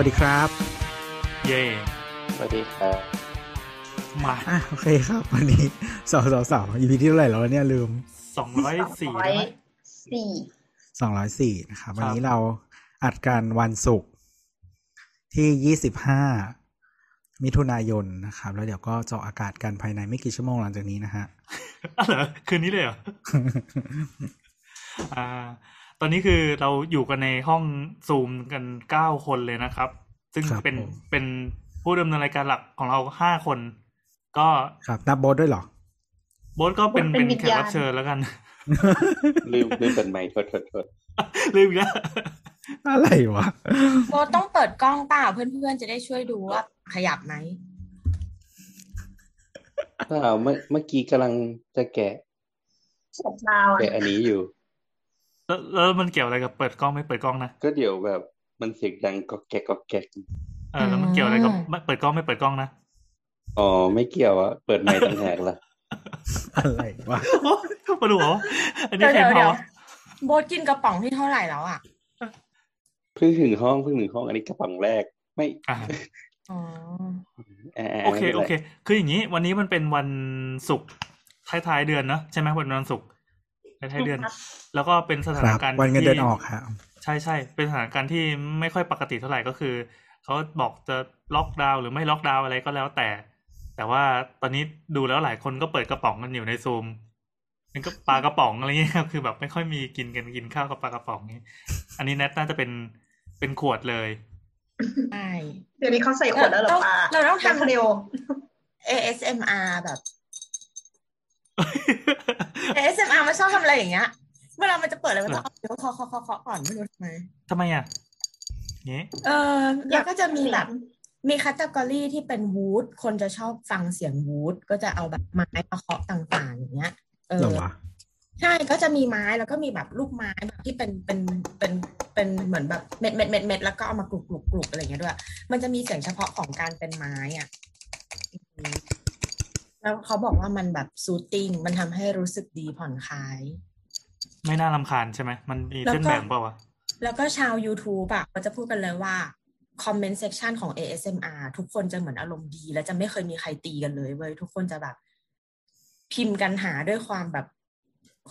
วัสดีครับ เย่สวัสดีครับมาอะโอเคครับ วันนี้สาวสาวสาว EP ที่เท่าไหร่แล้ววะเนี่ยลืมสองร้อยสี่ร้อยสี่สองร้อยสี่นะครับครับ วันนี้เราอัดกันวันศุกร์ที่ยี่สิบห้ามิถุนายนนะครับ แล้วเดี๋ยวก็จะออกอากาศกันภายในไม่กี่ชั่วโมงหลังจากนี้นะฮะอ๋อเหรอคืนนี้เลยเหรออ่า ตอนนี้คือเราอยู่กันในห้องซูมกันเก้าคนเลยนะครับ ซึ่งครับเป็นผมเป็นผู้ดำเนินรายการหลักของเราห้าคน ก็ครับนับโบทด้วยเหรอ โบทก็เป็นเป็นแขกรับเชิญแล้วกันลืมลืมเปิดไมค์โทษโทษโทษลืมอีกแล้วอะไรวะโบต้องเปิดกล้องเปล่าเพื่อนๆจะได้ช่วยดูว่าขยับไหมเปล่าเมื่อเมื่อกี้กำลังจะแกะเสียดาวแกะอันนี้อยู่ แล้วแล้วมันเกี่ยวอะไรกับเปิดกล้องไม่เปิดกล้องนะ ก็เดี๋ยวแบบมันเสียงดังก็แกะก็แกะเออแล้วมันเกี่ยวอะไรกับไม่เปิดกล้องไม่เปิดกล้องนะ อ๋อไม่เกี่ยวอะเปิดไมค์ต่างหากล่ะอะไรวะโอ้มาดูเหรออันนี้เดี๋ยวใครเดี๋ยวเผาเดี๋ยวโบทกินกระป๋องที่เท่าไหร่แล้วอะเพิ่งถึงห้องเพิ่งถึงห้องอันนี้กระป๋องแรกไม่อ่าอ๋ออ่าโอเคไม่ป็นโอไรเค คืออย่างนี้ วันนี้มันเป็นวันศุกร์ท้ายๆเดือนเนอะใช่ไหมวันวันศุกร์ ท้ายๆเดือน แล้วก็เป็นสถาคนรับการณ์วันเงินเดือนที่ออกครับใช่ใช่เป็นสถานการณ์ที่ไม่ค่อยปกติเท่าไหร่ก็คือเขาบอกจะล็อกดาวน์หรือไม่ล็อกดาวน์อะไรก็แล้วแต่ แต่ว่าตอนนี้ดูแล้วหลายคนก็เปิดกระป๋องกันอยู่ในซูมเป็นก็ปลากระป๋องอะไรเงี้ยครับคือแบบไม่ค่อยมีกินกันกินข้าวกับปลากระป๋องนี้ อันนี้แนทน่าจะเป็นเป็นขวดเลยใช่เดี๋ยวนี้เขาใส่ขวดแล้วเหรอป้าเราต้องทำเร็ว ASMR แบบ ASMR มันชอบทำอะไรอย่างเงี้ย เวลามันจะเปิดอะไรมันต้องเอาเดี๋ยวเคาะเคาะเคาะเคาะก่อนไม่รู้ทำไม ทำไมอะงี้เออแล้วก็จะมีแบบมีคัตเตอร์ที่เป็นวูดคนจะชอบฟังเสียงวูดก็จะเอาแบบไม้มาเคาะต่างๆ อย่างเงี้ย เอเหรออวะใช่ก็จะมีไม้แล้วก็มีแบบลูกไม้แบบที่เป็นเป็นเป็นเป็นเหมือนแบบเม็ดเม็ดเม็ดเม็ดแล้วก็เอามากรุบกรุบกรุบอะไรอย่างเงี้ยด้วย มันจะมีเสียงเฉพาะของการเป็นไม้อะอืม แล้วเขาบอกว่ามันแบบ soothing มันทำให้รู้สึกดีผ่อนคลาย ไม่น่ารำคาญใช่ไหม มันมีแล้วก็เส้นแบ่งเปล่าวะ แล้วก็ชาว YouTube อะเขาจะพูดกันเลยว่าคอมเมนต์เซ c ชันของ ASMR ทุกคนจะเหมือนอารมณ์ดี และจะไม่เคยมีใครตีกันเลยเว้ย ทุกคนจะแบบ พิมพ์กันหาด้วยความแบบ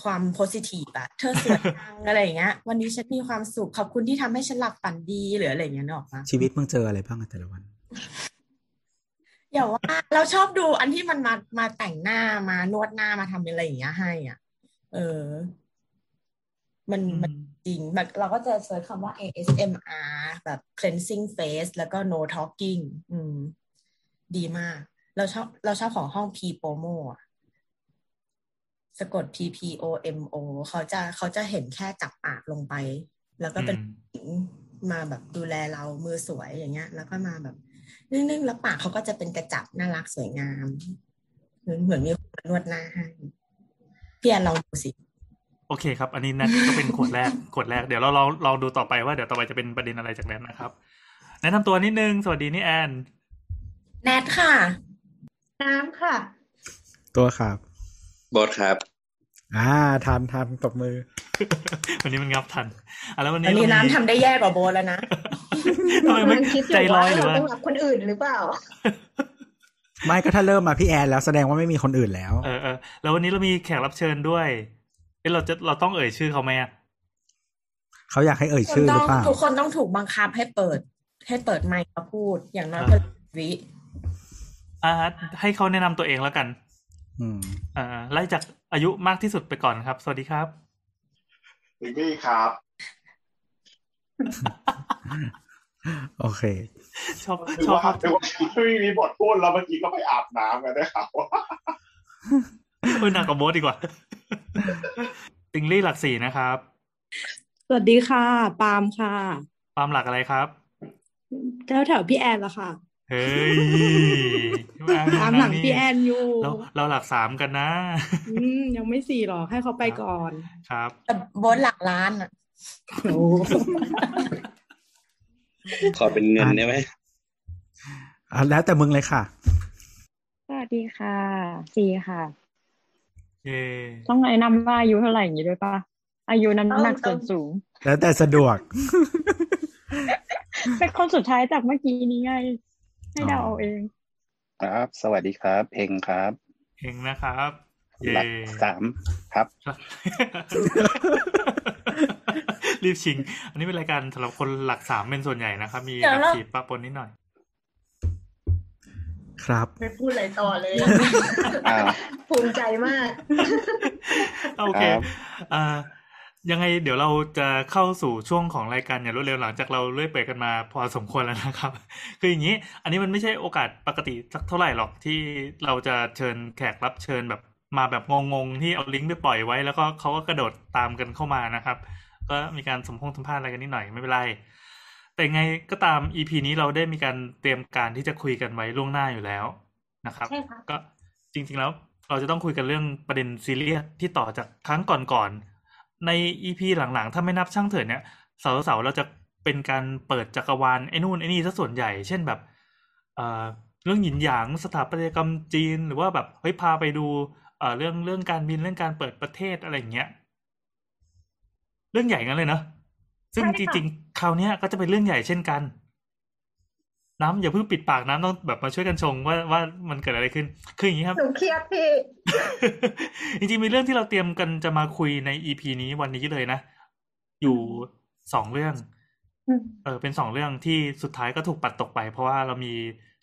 ความโพสิทีฟอะเธอสวยจังอะไรอย่างเงี้ย วันนี้ฉันมีความสุข ขอบคุณที่ทำให้ฉันหลับฝันดีหรืออะไรอย่างเงี้ยนึกออกปะชีวิตมึงเจออะไรบ้างอะแต่ละวัน อย่าว่าเราชอบดูอันที่มันมามาแต่งหน้ามานวดหน้ามาทำอะไรอย่างเงี้ยให้อะ เออ มันมันจริงแบบเราก็จะเซิร์ชคำว่า ASMR แบบ cleansing face แล้วก็ no talking อืม ดีมาก เราชอบเราชอบของห้อง P Promo อะสะกด P P O M O เขาจะเขาจะเห็นแค่จับปากลงไป แล้วก็เป็นอืมผู้หญิงมาแบบดูแลเรามือสวยอย่างเงี้ย แล้วก็มาแบบ นิ่งๆแล้วปากเขาก็จะเป็นกระจับน่ารักสวยงาม เหมือนเหมือนมีคนมานวดหน้าให้พี่แอนลองดูสิโอเคครับ อันนี้แนทก็เป็นขวดแรกขวดแรกเดี๋ยวเราเราเราดูต่อไปว่าเดี๋ยวต่อไปจะเป็นประเด็นอะไรจากแนทนะครับ แนะนำตัวนิดนึง สวัสดีนี่แอนแนทค่ะ น้ำค่ะ ตัวครับบอสครับ อ่าทันทันตบมือ วันนี้มันงับทันอะแล้ววันอันี้นนี้เรามีน้ำทำได้แย่กว่าโบทแล้วนะทำไมไม่กำลังคิดอใจยู่ลอว่ายหรือเราว่าต้องรับคนอื่นหรือเปล่าไม่ก็ถ้าเริ่มมาพี่แอนแล้วแสดงว่าไม่มีคนอื่นแล้ว เออเออแล้ววันนี้เรามีแขกรับเชิญด้วยเอ้เราจะเราต้องเอ่ยชื่อเขาไหมอะเขาอยากให้เอ่ยชื่อหรือเปล่าทุกคนต้องถูกบังคับให้เปิด ให้เปิดไมค์มาพูดอย่างน้อยอ่าก็วิอ่าให้เขาแนะนำตัวเองแล้วกัน อืมอ่าไล่จากอายุมากที่สุดไปก่อนครับ สวัสดีครับลิลลี่ครับ โอเค ชอบถือชอบว่าถือว่าไม่มีบทพูดแล้วเมื่อกี้ก็ไปอาบน้ำกันนะครับเออหนักกว่าโบสดีกว่า ติงลี่หลักสี่นะครับ สวัสดีค่ะ ปาล์มค่ะความหลักอะไรครับแถวแถวพี่แอนละค่ะ เฮ้ยตามหลังพี่แอนอยู่ เราเราหลักสามกันนะอืมยังไม่สี่หรอกให้เขาไปก่อน ครับแต่โบนหลักล้านอะโอ้ขอเป็นเงินได้ไหมอะแล้วแต่มึงเลยค่ะ สวัสดีค่ะซีค่ะเย่ต้องแนะนำว่าอายุเท่าไหร่อย่างนี้ด้วยปะอายุน้ำหนักส่วนสูง แล้วแต่สะดวกเป็นคนสุดท้ายจากเมื่อกี้นี้ไง ให้เดาเอาเอง ครับ สวัสดีครับ เพลงครับเฮงนะครับเย่หลักสามครับ รีบชิง อันนี้เป็นรายการสำหรับคนหลักสามเป็นส่วนใหญ่นะครับ มีเดี๋หยวลักเราสี่ปะปนนิดหน่อย ครับไม่พูดอะไรต่อเลยอ้าวภูมิใจมาก โอเคครับอ่า ยังไงเดี๋ยวเราจะเข้าสู่ช่วงของรายการอย่างรวดเร็วหลังจากเราเลื่อยเปิดกันมาพอสมควรแล้วนะครับ คืออย่างนี้ อันนี้มันไม่ใช่โอกาสปกติสักเท่าไหร่หรอกที่เราจะเชิญแขกรับเชิญแบบมาแบบงงๆที่เอาลิงก์ไปปล่อยไว้ แล้วก็เขาก็กระโดดตามกันเข้ามานะครับ ก็มีการสมพงสัมภาษณ์อะไรกันนิดหน่อยไม่เป็นไร แต่ไงก็ตาม EP นี้เราได้มีการเตรียมการที่จะคุยกันไว้ล่วงหน้าอยู่แล้วนะครับใช่ค่ะก็จริงๆแล้วเราจะต้องคุยกันเรื่องประเด็นซีเรียสที่ต่อจากครั้งก่อนๆ ใน EP หลังๆ ถ้าไม่นับช่างเถิดเนี่ยเสาร์ๆเราจะเป็นการเปิดจักรวาลไอ้นู่นไอ้นี่ซะส่วนใหญ่ เช่นแบบเอ่อเรื่องหยินหยางสถาปัตยกรรมจีนหรือว่าแบบเฮ้ยพาไปดูเอ่อเรื่องเรื่องการบินเรื่องการเปิดประเทศอะไรอย่างเงี้ยเรื่องใหญ่งั้นเลยเนอะซึ่งใช่จค่ะริงๆคราวเนี้ยก็จะเป็นเรื่องใหญ่เช่นกัน น้ำอย่าเพิ่งปิดปากน้ำต้องแบบมาช่วยกันชงว่าว่ามันเกิดอะไรขึ้น คืออย่างนี้ครับหนูเครียดพี่ จริงๆมีเรื่องที่เราเตรียมกันจะมาคุยใน EP นี้วันนี้เลยนะ อยู่สองเรื่องอืมเออเป็นสองเรื่องที่สุดท้ายก็ถูกปัดตกไป เพราะว่าเรามี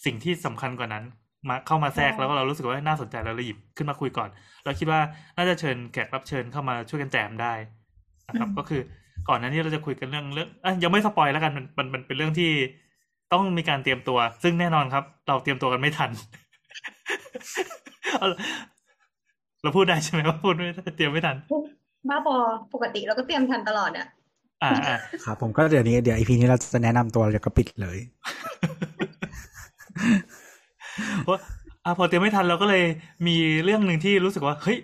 สิ่งที่สำคัญกว่านั้น มาเข้ามาแทรกแล้วก็เรารู้สึกว่าน่าสนใจแล้วเราหยิบขึ้นมาคุยก่อน เราคิดว่าน่าจะเชิญแขกรับเชิญเข้ามาช่วยกันแจมได้นะครับ ก็คือก่อนหน้านี้เราจะคุยกันเรื่องเรื่องอะยังไม่สปอยแล้วกันมันมันมันเป็นเรื่องที่ ต้องมีการเตรียมตัว ซึ่งแน่นอนครับ เราเตรียมตัวกันไม่ทันเอาเราพูดได้ใช่ไหมว่าพูดไม่ได้เตรียมไม่ทันบ้าบอปกติเราก็เตรียมทันตลอดอะอ่าอ่าครับผมก็เดี๋ยวนี้เดี๋ยวอีพีนี้เราจะแนะนำตัวเดี๋ยวก็ปิดเลยเพราะอะพอเตรียมไม่ทันเราก็เลยมีเรื่องหนึ่งที่รู้สึกว่า เฮ้ย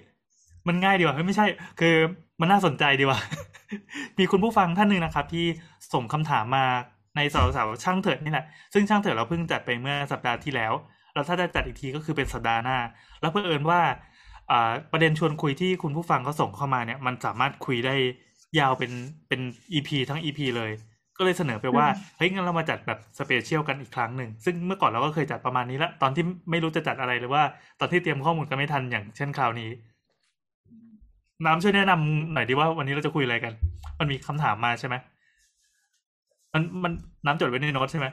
มันง่ายดีว่ะเฮ้ยไม่ใช่ คือมันน่าสนใจดีว่ะมีคุณผู้ฟังท่านหนึ่งนะครับ ที่ส่งคำถามมา ในสาวสาวๆช่างเถิดนี่แหละ ซึ่งช่างเถิดเราเพิ่งจัดไปเมื่อสัปดาห์ที่แล้ว แล้วถ้าจะจัดอีกทีก็คือเป็นสัปดาห์หน้า แล้วเพื่อเอิญว่าอ่าประเด็นชวนคุยที่คุณผู้ฟังเขาส่งเข้ามาเนี่ย มันสามารถคุยได้ยาวเป็นเป็นอีพีทั้งอีพีเลย ก็เลยเสนอไปว่าเฮ้ยงั้นเรามาจัดแบบสเปเชียลกันอีกครั้งหนึ่ง ซึ่งเมื่อก่อนเราก็เคยจัดประมาณนี้ละตอนที่ไม่รู้จะจัดอะไรหรือว่า ตอนที่เตรียมข้อมูลกันไม่ทันอย่างเช่นคราวนี้น้ำช่วยแนะนำหน่อยดีว่าวันนี้เราจะคุยอะไรกัน มันมีคำถามมาใช่ไหม มันมันน้ำจดไว้ในโน้ตใช่ไหม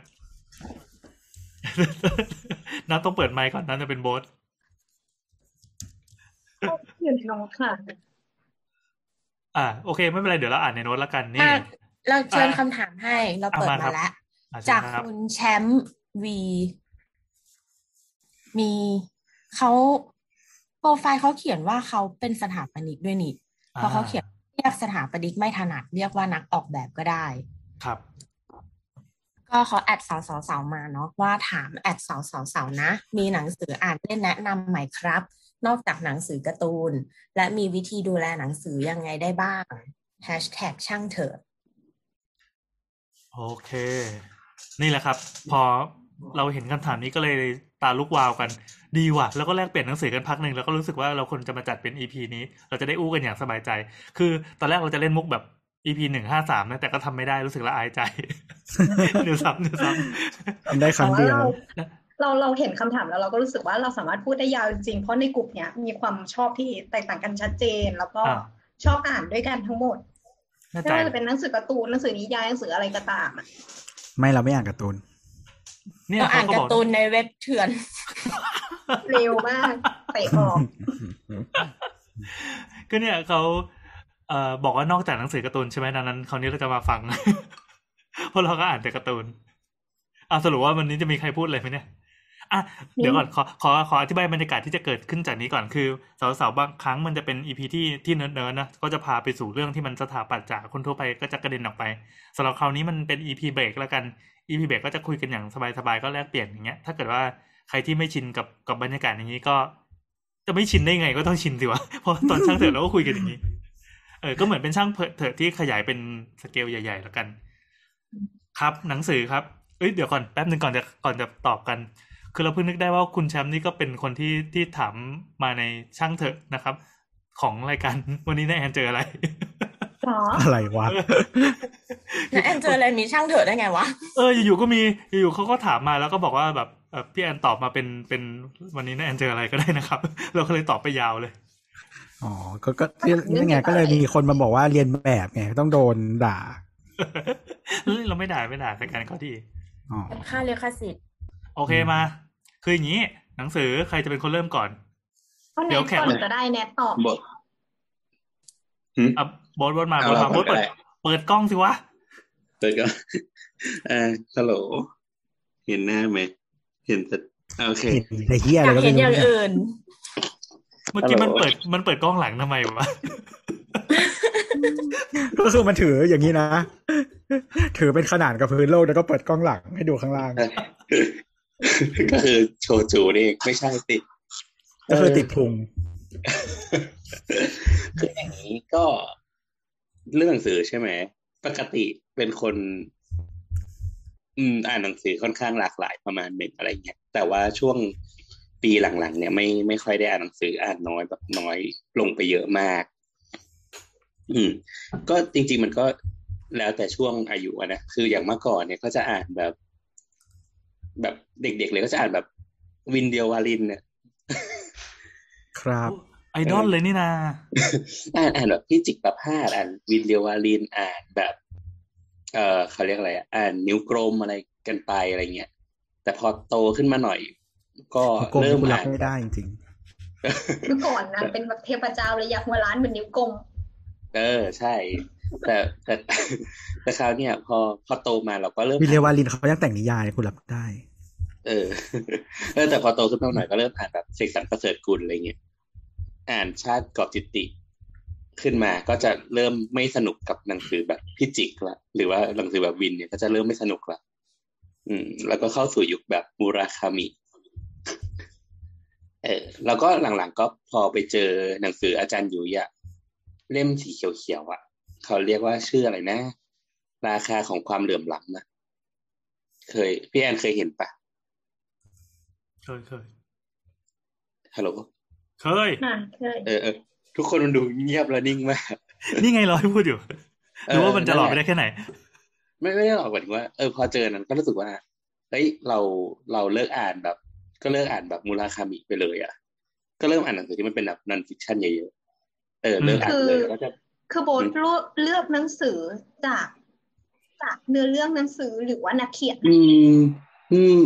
น้ำต้องเปิดไมค์ก่อนน้ำจะเป็นโบสอยู่ในน้องค่ะ อ่าโอเค ไม่เป็นไรเดี๋ยวเราอ่านในโน้ตละกันนี่อะเราเชิญอะคำถามให้เราเปิดเอามาครัมาบแล้วอะเชิญจากครับคุณแชมป์วี มีเขาโปรไฟล์เขาเขียนว่าเขาเป็นสถาปนิกด้วยนี่เพราะเขาเขียนเรียกสถาปนิกไม่ถนัดเรียกว่านักออกแบบก็ได้ ครับ ก็เขาแอดสาวสาวสาวมาเนาะว่าถามแอดสาวสาวสาวนะ มีหนังสืออ่านเล่นแนะนำไหมครับ นอกจากหนังสือการ์ตูน และมีวิธีดูแลหนังสือยังไงได้บ้างแฮชแท็กช่างเถอะโอเค นี่แหละครับ พอเราเห็นคำถามนี้ก็เลยตาลุกวาวกัน ดีว่ะ แล้วก็แลกเปลี่ยนหนังสือกันพักหนึ่งแล้วก็รู้สึกว่าเราควรจะมาจัดเป็น EP นี้ เราจะได้อู้กันอย่างสบายใจ คือตอนแรกเราจะเล่นมุกแบบ EP หนึ่งห้าสามนะแต่ก็ทำไม่ได้รู้สึกละอายใจเดี๋ยวซ้ำเดี๋ยวซ้ทำได้ครั้งเดียวเราเราเห็นคำถามแล้วเราก็รู้สึกว่าเราสามารถพูดได้ยาวจริงๆเพราะในกลุ่มเนี้ยมีความชอบที่แตกต่างกันชัดเจน แล้วก็ำอ่าชอบอ่านด้วยกันทั้งหมดแน่ไม่ใจว่าจะเป็นหนังสือการ์ตูนหนังสือนิยายหนังสืออะไรก็ตามอะไม่เราไม่อ่านการ์ตูนเนี่ยเราอ่านเขาก็กาบอกร์ตูนในเว็บเถื่อน เร็วมากเตะออกก็เนี่ยเขา เอ่อบอกว่านอกจากหนังสือการ์ตูนใช่ไหมดังนั้นคราวนี้เราจะมาฟัง เพราะเราก็อ่านแต่การ์ตูนอะสรุปว่าวันนี้จะมีใครพูดอะไรไหมเนี่ยอะเดี๋ยวก่อนขอขอขออธิบายบรรยากาศที่จะเกิดขึ้นจากนี้ก่อนคือเสาเสาบางครั้งมันจะเป็น EP ที่ที่เนิร์ดๆนะก็จะพาไปสู่เรื่องที่มันสถาปัตย์จากคนทั่วไปก็จะกระเด็นออกไปสำหรับคราวนี้มันเป็น EP break แล้วกัน EP เบรกก็จะคุยกันอย่างสบายๆก็แลกเปลี่ยนอย่างเงี้ยถ้าเกิดว่าใครที่ไม่ชินกับกับบรรยากาศอย่างนี้ก็ จะไม่ชินได้ไงก็ต้องชินสิวะเพราะตอนช่างเถอะเราก็คุยกันอย่างนี้ เออก็เหมือนเป็นช่างเถอะที่ขยายเป็นสเกลใหญ่ ๆ แล้วกัน ครับหนังสือครับเอ้ยเดี๋ยวก่อนแป๊บหนึ่งก่อนจะก่อนจะตอบกัน คือเราเพิ่งนึกได้ว่าคุณแชมป์นี่ก็เป็นคนที่ที่ถามมาในช่างเถอะนะครับ ของรายการวันนี้นายแอนเจออะไรหรออะไรวะแล้วแอนเจออะไรมีช่างเถอะได้ไงวะเอออยู่ๆก็มีอยู่ๆเขาก็ถามมาแล้วก็บอกว่าแบบเออพี่แอนตอบมาเป็นเป็นวันนี้นะแอนเจออะไรก็ได้นะครับ เราก็เลยตอบไปยาวเลย อ๋อ ก็ก็นี่ไงก็เลยมีคนมาบอกว่าเรียนแบบไงต้องโดนด่าเฮ้ยเราไม่ด่าไม่ด่าแต่การเขาดีอ๋อค่าเรียกค่าสิทธิ์โอเคมา คืออย่างนี้ หนังสือใครจะเป็นคนเริ่มก่อนก็เดี๋แนยวทแขกก่อนก็ได้แนทตอบบทอะโบทบทมาเอาโบทมาเราโบก่อทนก็เปิดได้เปิดกล้องสิวะเปิดก็เออฮัลโหลเห็นหน้าไหมเห็นแต่โอเคเห็นไอ้เหี้ยออะไรยากก็เห็ไม่นอรู้ย่างเนี่ยอื่นเมื่อกี้ฮัมันลโหลเปิดมันเปิดกล้องหลังทำไมวะก็คือมันถืออย่างนี้นะ ถือเป็นขนาดกับพื้นโลกแล้วก็เปิดกล้องหลังให้ดูข้างล่าง ก็คือโชจูนี่ไม่ใช่ติด ก็คือติดพุงคืออย่างนี้ก็เรื่องหนังสือใช่ไหม ปกติเป็นคน อืมอ่านหนังสือค่อนข้างหลากหลายประมาณหนึ่งอะไรเงี้ยแต่ว่าช่วง ปีหลังๆ เนี่ยไม่ไม่ค่อยได้อ่านหนังสืออ่านน้อยแบบน้อยลงไปเยอะมาก อืม ก็จริง ๆ มันก็แล้วแต่ช่วงอายุอะนะคืออย่างเมื่อก่อนเนี่ยก็จะอ่านแบบ แบบเด็กๆเลยก็จะอ่านแบบวินเดียววาลินเนี่ยครับไอดอลเลยนี่นาอ่านอ่านแบบพี่จิกประพาสอ่านวินเดียววาลินอ่านแบบ เออเขาเรียกอะไรอะอ่านนิ้วกลมอะไรกันไปอะไรเงี้ยแต่พอโตขึ้นมาหน่อย ก็โกงเริ่มกูรับอ่านไม่ได้จริงเมื่อก่อนนะเป็นแบบเทพเจ้าเลยอยากหัวล้านเหมือนนิ้วกลมเออใช่ แต่แต่แต่คราวเนี้ยพอพอโตมาเราก็เริ่มๆวิเลวาลินเขายังแต่งนิยายกูรับได้ เออเออแต่พอโตขึ้นมาหน่อยก็เริ่มอ่านแบบเสกสรรประเสริฐกุลอะไรเงี้ยอ่านชาติกอบจิตติขึ้นมาก็จะเริ่มไม่สนุกกับหนังสือแบบพิจิกละหรือว่าหนังสือแบบวินเนี่ยก็จะเริ่มไม่สนุกละอืม แล้วก็เข้าสู่ยุคแบบมูราคามิ เออแล้วก็หลังๆก็พอไปเจอหนังสืออาจารย์ยุ้ยอะเล่มสีเขียวๆอะเขาเรียกว่าชื่ออะไรนะ ราคาของความเหลื่อมล้ำนะเคย พี่แอนเคยเห็นปะเคยเคยฮัลโหลเคยอ่าเคยเออเออทุกคนมันดูเงียบและนิ่งมาก นี่ไงเราให้พูดอยู่หรือว่ามันจะหลอกไปได้แค่ไหน ไม่ไม่ได้หรอกหมายถึงว่าเออพอเจอนั้นก็รู้สึกว่าเฮ้ยเราเราเลิกอ่านแบบ ก็เลิกอ่านแบบมูราคามิไปเลยอะ ก็เริ่มอ่านหนังสือที่มันเป็นแบบ non-fiction เยอะๆเออเลิกอ่านเลยแล้วก็จะคือโบทเลือกเลือกหนังสือจากจากเนื้อเรื่องหนังสือหรือว่านักเขียน อืม อืม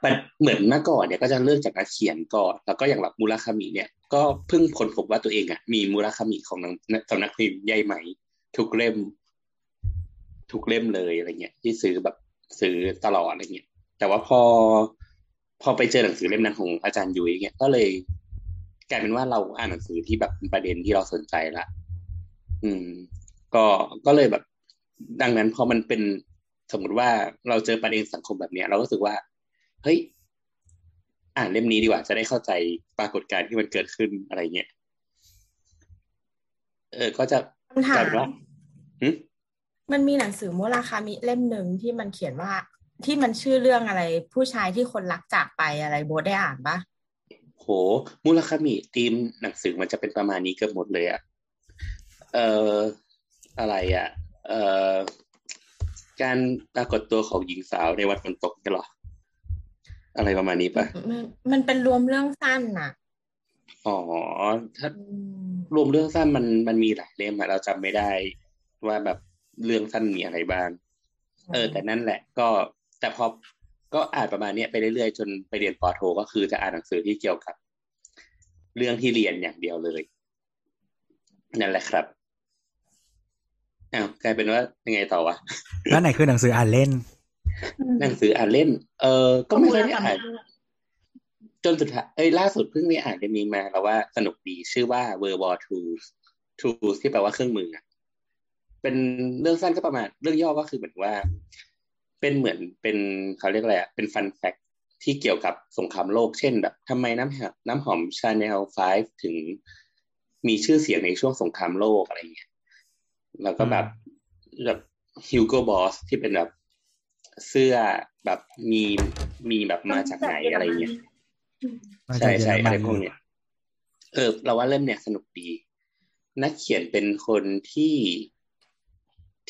แต่เหมือนเมื่อก่อนเนี่ยก็จะเริ่มจากนักเขียนก่อน แล้วก็อย่างแบบมูราคามิเนี่ย ก็เพิ่งค้นพบว่าตัวเองอะมีมูราคามิของหนังสำนักพิมพ์ใยไหม ทุกเล่ม ทุกเล่มเลยอะไรเงี้ยที่ซื้อแบบซื้อตลอดอะไรเงี้ยแต่ว่าพอ พอไปเจอหนังสือเล่มนั้นของอาจารย์ยุ้ยเนี่ยก็เลยกลายเป็นว่าเราอ่านหนังสือที่แบบเป็นประเด็นที่เราสนใจละอืม ก็ก็เลยแบบ ดังนั้นพอมันเป็นสมมุติว่าเราเจอประเด็นสังคมแบบเนี้ย เราก็รู้สึกว่า เฮ้ย อ่านเล่มนี้ดีกว่า จะได้เข้าใจปรากฏการณ์ที่มันเกิดขึ้นอะไรเงี้ยเออ ก็จะคำถากลายมเป็นว่าหึมันมีหนังสือโมราคามิเล่มหนึ่งที่มันเขียนว่า ที่มันชื่อเรื่องอะไร ผู้ชายที่คนรักจากไปอะไรโบทได้อ่านปะโหมูลคามิธีมหนังสือมันจะเป็นประมาณนี้เกือบหมดเลยอะเอ่ออะไรอะเอ่อการปรากฏตัวของหญิงสาวในวันฝนตกกันหรอ อะไรประมาณนี้ปะมันมันเป็นรวมเรื่องสั้นน่ะอ๋อถ้าอืมรวมเรื่องสั้นมันมันมีหลายเล่มอะเราจำไม่ได้ว่าแบบเรื่องสั้นมีอะไรบ้าง เออ แต่นั่นแหละก็ แต่พอก็อ่านประมาณเนี้ยไปเรื่อยๆ จนไปเรียนปอโท ก็คือจะอ่านหนังสือที่เกี่ยวกับ เรื่องที่เรียนอย่างเดียวเลย นั่นแหละครับอ้าวกลายเป็นว่ายังไงต่อวะแล้วไหนคือหนังสืออ่านเล่น หนังสืออ่านเล่น เออก็ไม่ค่อยได้มูลอ่านค่าจนสุดท้ายเอ้ยล่าสุดเพิ่งได้อ่านเล่มนี้มาแล้วว่าสนุกดีชื่อว่า World War Tools Tools ที่แปลว่าเครื่องมืออะเป็นเรื่องสั้นก็ประมาณ เรื่องย่อก็คือเหมือนว่า เป็นเหมือนเป็นเขาเรียกอะไรอะเป็นฟันแฟกที่เกี่ยวกับสงครามโลกเช่นแบบทำไมน้ำหอมน้ำหอมชาแนล5ถึงมีชื่อเสียงในช่วงสงครามโลกอะไรเงี้ยแล้วก็แบบแบบฮิวโกบอสที่เป็นแบบเสื้อแบบมีมีแบบมาจากไหนอะไรเงี้ยมาจาใช่กเยอใช่รอะมัไรนพวกเนี้ยเออเราว่าเล่มเนี่ยสนุกดี นักเขียนเป็นคนที่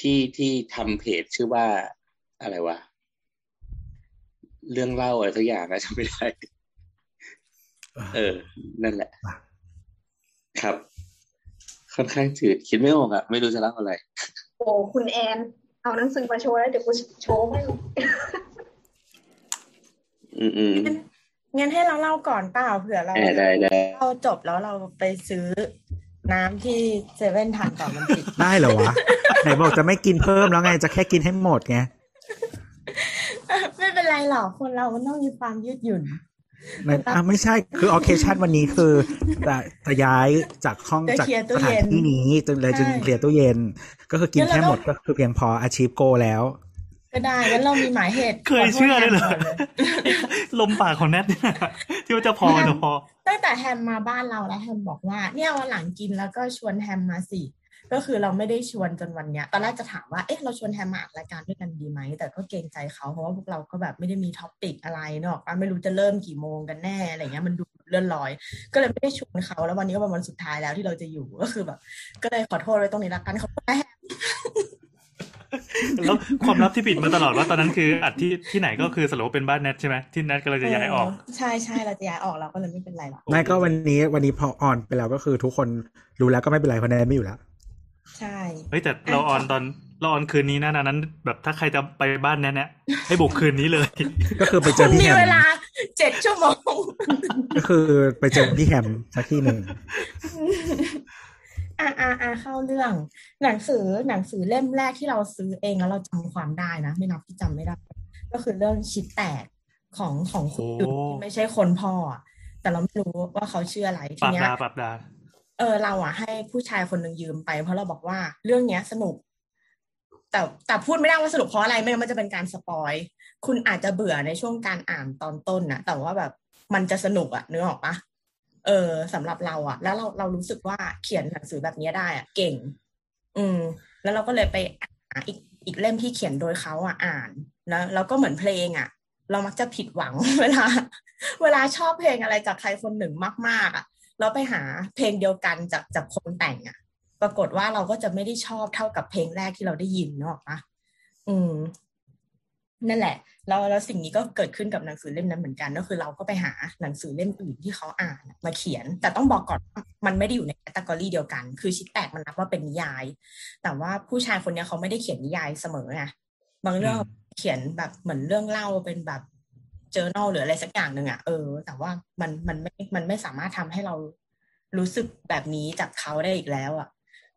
ที่ที่ทำเพจชื่อว่า อะไรวะ เรื่องเล่าอะไรสักอย่างนะจำไม่ได้ เออ นั่นแหละ ครับ ค่อนข้างจืดคิดไม่ออกอะไม่รู้จะเล่าอะไร โอ้คุณแอน เอาหนังสือมาโชว์แล้วเดี๋ยวกูโชว์ให้อืมอืมงั้นให้เราเล่าก่อนเปล่าเผื่อเราเออได้ได้เราจบแล้วเราไปซื้อน้ำที่เซเว่นทันก่อนมันปิดได้เหรอวะ ไหนบอกจะไม่กินเพิ่มแล้วไงจะแค่กินให้หมดไง ไม่เป็นไรหรอกคนเรามันต้องมีความยืดหยุ่นไม่อะไม่ใช่คือ o อเคชั่นวันนี้คือจะจะย้ายจากห้องจะจากเคลียร์ตู้สถาเย็นนที่นี้จนเลยจึงใช่เคลียร์ตู้เย็น ก็คือกินงั้นเราแค่หมดก็คือเพียงพออาชีพโกแล้ว ก็ได้งั้นเรามีหมายเหตุ เคยเชื่อเลยเหรอขโทษแทนก่อนเลยลมปากของแนทเนี่ยที่ว่าจะพอจะพอตั้งแต่แฮมมาบ้านเราแล้วแฮมบอกว่า เนี่ยวันหลังกินแล้วก็ชวนแฮมมาสิ ก็คือเราไม่ได้ชวนจนวันเนี้ย ตอนแรกจะถามว่า เอ๊ะ เราชวนแฮมมาอัดรายการด้วยกันดีไหม แต่ก็เกรงใจเขา เพราะว่าพวกเราก็แบบไม่ได้มี topic อะไรเนอะว่าไม่รู้จะเริ่มกี่โมงกันแน่ อะไรเงี้ย มันดูเลื่อนลอย ก็เลยไม่ได้ชวนเขา แล้ววันนี้ก็เป็นวันสุดท้ายแล้วที่เราจะอยู่ ก็คือแบบ ก็เลยขอโทษไว้ตรงนี้ละกันขอบคุณนะแฮมแล้วความลับที่ปิดมาตลอดว่าตอนนั้นคืออัดที่ที่ไหนก็คือสรุปว่าเป็นบ้านแนทใช่ไหมที่แนทก็เลยจะย้ายออก ใช่ใช่เราจะย้ายออกเราก็เลยไม่เป็นไรหรอกไม่ก็วันนี้วันนี้พอออนไปแล้วก็คือทุกคนรู้แล้วก็ไม่เป็นไรเพราะแนนไม่อยู่แล้ว ใช่เฮ้ยแต่เราออนตอนเราออนคืนนี้นะนะนั้น แบบถ้าใครจะไปบ้านแนทเนี่ยให้บุกคืนนี้เลย ก็คือไปเจอพี่มีแฮมเวลาเจ็ดชั่วโมง ก็คือไปเจอพี่แฮมสักที่หนึ่งอ่าอ่าอ่าเข้าเรื่อง หนังสือหนังสือเล่มแรกที่เราซื้อเองแล้วเราจำความได้นะ ไม่นับที่จำไม่ได้ ก็คือเรื่องชิดแตกของของคุณโอ้หยุดที่ไม่ใช่คนพ่ออะแต่เราไม่รู้ว่าเขาชื่ออะไรปทีรับเนี้ยดาปรับดา เออเราอะให้ผู้ชายคนหนึ่งยืมไป เพราะเราบอกว่าเรื่องเนี้ยสนุก แต่แต่พูดไม่ได้ว่าสนุกเพราะอะไรไม่งั้นมันจะเป็นการสปอย คุณอาจจะเบื่อในช่วงการอ่านตอนต้นนะแต่ว่าแบบมันจะสนุกอะนึกออกปะเออสำหรับเราอะแล้วเราเรารู้สึกว่าเขียนหนังสือแบบเนี้ยได้อะเก่ง อืม แล้วเราก็เลยไปหาอีกอีกเล่มที่เขียนโดยเขาอะอ่านแล้วเราก็เหมือนเพลงอะเรามักจะผิดหวังเวลา เวลาชอบเพลงอะไรจากใครคนหนึ่งมาก ๆอะ เราไปหาเพลงเดียวกันจากจากคนแต่งอะปรากฏว่าเราก็จะไม่ได้ชอบเท่ากับเพลงแรกที่เราได้ยินเนกอะปะอืม นั่นแหละ แล้วแล้วสิ่งนี้ก็เกิดขึ้นกับหนังสือเล่มนั้นเหมือนกัน ก็คือเราก็ไปหาหนังสือเล่มอื่นที่เขาอ่านมาเขียน แต่ต้องบอกก่อนว่ามันไม่ได้อยู่ในแคตตากรีเดียวกัน คือชิดแตกมันนับว่าเป็นนิยาย แต่ว่าผู้ชายคนเนี้ยเขาไม่ได้เขียนนิยายเสมอไงบางเรื่องอืมเขียนแบบเหมือนเรื่องเล่าเป็นแบบ เจอ n a l หรืออะไรสักอย่างหนึ่งอะเออ แต่ว่ามันมันไม่มันไม่สามารถทำให้เรารู้สึกแบบนี้จากเขาได้อีกแล้วอะ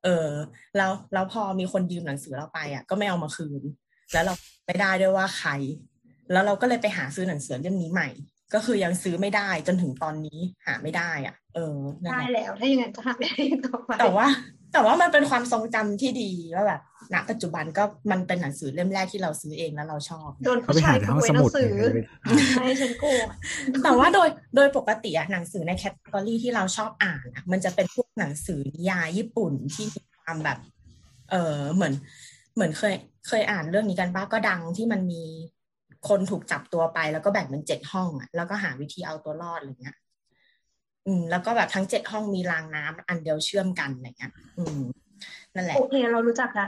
เออ แล้วแล้วพอมีคนยืมหนังสือเราไปอะก็ไม่เอามาคืน แล้วเราไม่ได้ด้วยว่าใคร แล้วเราก็เลยไปหาซื้อหนังสือเล่มนี้ใหม่ ก็คือยังซื้อไม่ได้จนถึงตอนนี้หาไม่ได้อะเออนั่นได้แหละแล้วถ้าอย่างนั้นจะทำได้ต่อไปแต่ว่า แต่ว่ามันเป็นความทรงจำที่ดีว่าแบบณปัจจุบันก็มันเป็นหนังสือเล่มแรกที่เราซื้อเองแล้วเราชอบโดนเขาผู้ไปชาหายในขห้องโมยสหนัมุดงสือเนี่ยใช่ฉันโกรธแต่ว่าโดยโดยปกติอะหนังสือในแคตตาล็อที่เราชอบอ่านอะมันจะเป็นพวกหนังสือนิยายญี่ปุ่นที่มีความแบบ เออเหมือน เหมือนเคยเคยอ่านเรื่องนี้กันป้าก็ดังที่มันมีคนถูกจับตัวไปแล้วก็แบ่งเป็นเจ็ดห้องอะแล้วก็หาวิธีเอาตัวรอดอะไรเงี้ย อืมแล้วก็แบบทั้งเจ็ดห้องมีรางน้ำอันเดียวเชื่อมกันอะไรเงี้ยอืมนั่นแหละโอเคเรารู้จักละ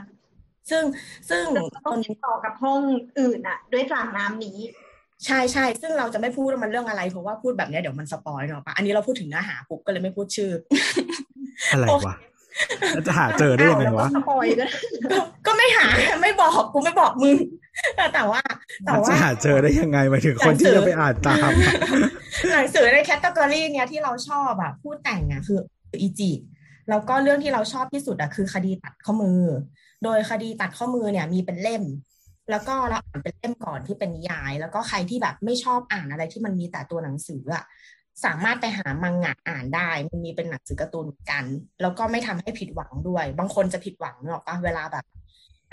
ซึ่งซึ่งเราต้องติดต่อกับห้องอื่นอะด้วยรางน้ำนี้ ใช่ใช่ซึ่งเราจะไม่พูดว่ามันเรื่องอะไรเพราะว่าพูดแบบเนี้ยเดี๋ยวมัน spoil เนาะปะอันนี้เราพูดถึงเนื้อหาปุ๊บก็เลยไม่พูดชื่ออะไรวะแล้ว จะหาเจอได้ยังไงวะสปอยก็ได้ก็ก็ไม่หาไม่บอกกูไม่บอกมึงแต่แต่ว่าแต่มันจะว่าหาเจอได้ยังไงหมายถึงคนที่จะไปอ่านตามหนังสือในแคตตากรีเนี้ยที่เราชอบอะผู้แต่งอะคืออีจิแล้วก็เรื่องที่เราชอบที่สุดอะคือคดีตัดข้อมือ โดยคดีตัดข้อมือเนี่ยมีเป็นเล่ม แล้วก็เราอ่านเป็นเล่มก่อนที่เป็นนิยาย แล้วก็ใครที่แบบไม่ชอบอ่านอะไรที่มันมีแต่ตัวหนังสืออะ สามารถไปหามังงะอ่านได้ มันมีเป็นหนังสือการ์ตูนกัน แล้วก็ไม่ทำให้ผิดหวังด้วย บางคนจะผิดหวังเนอะปะเวลาแบบ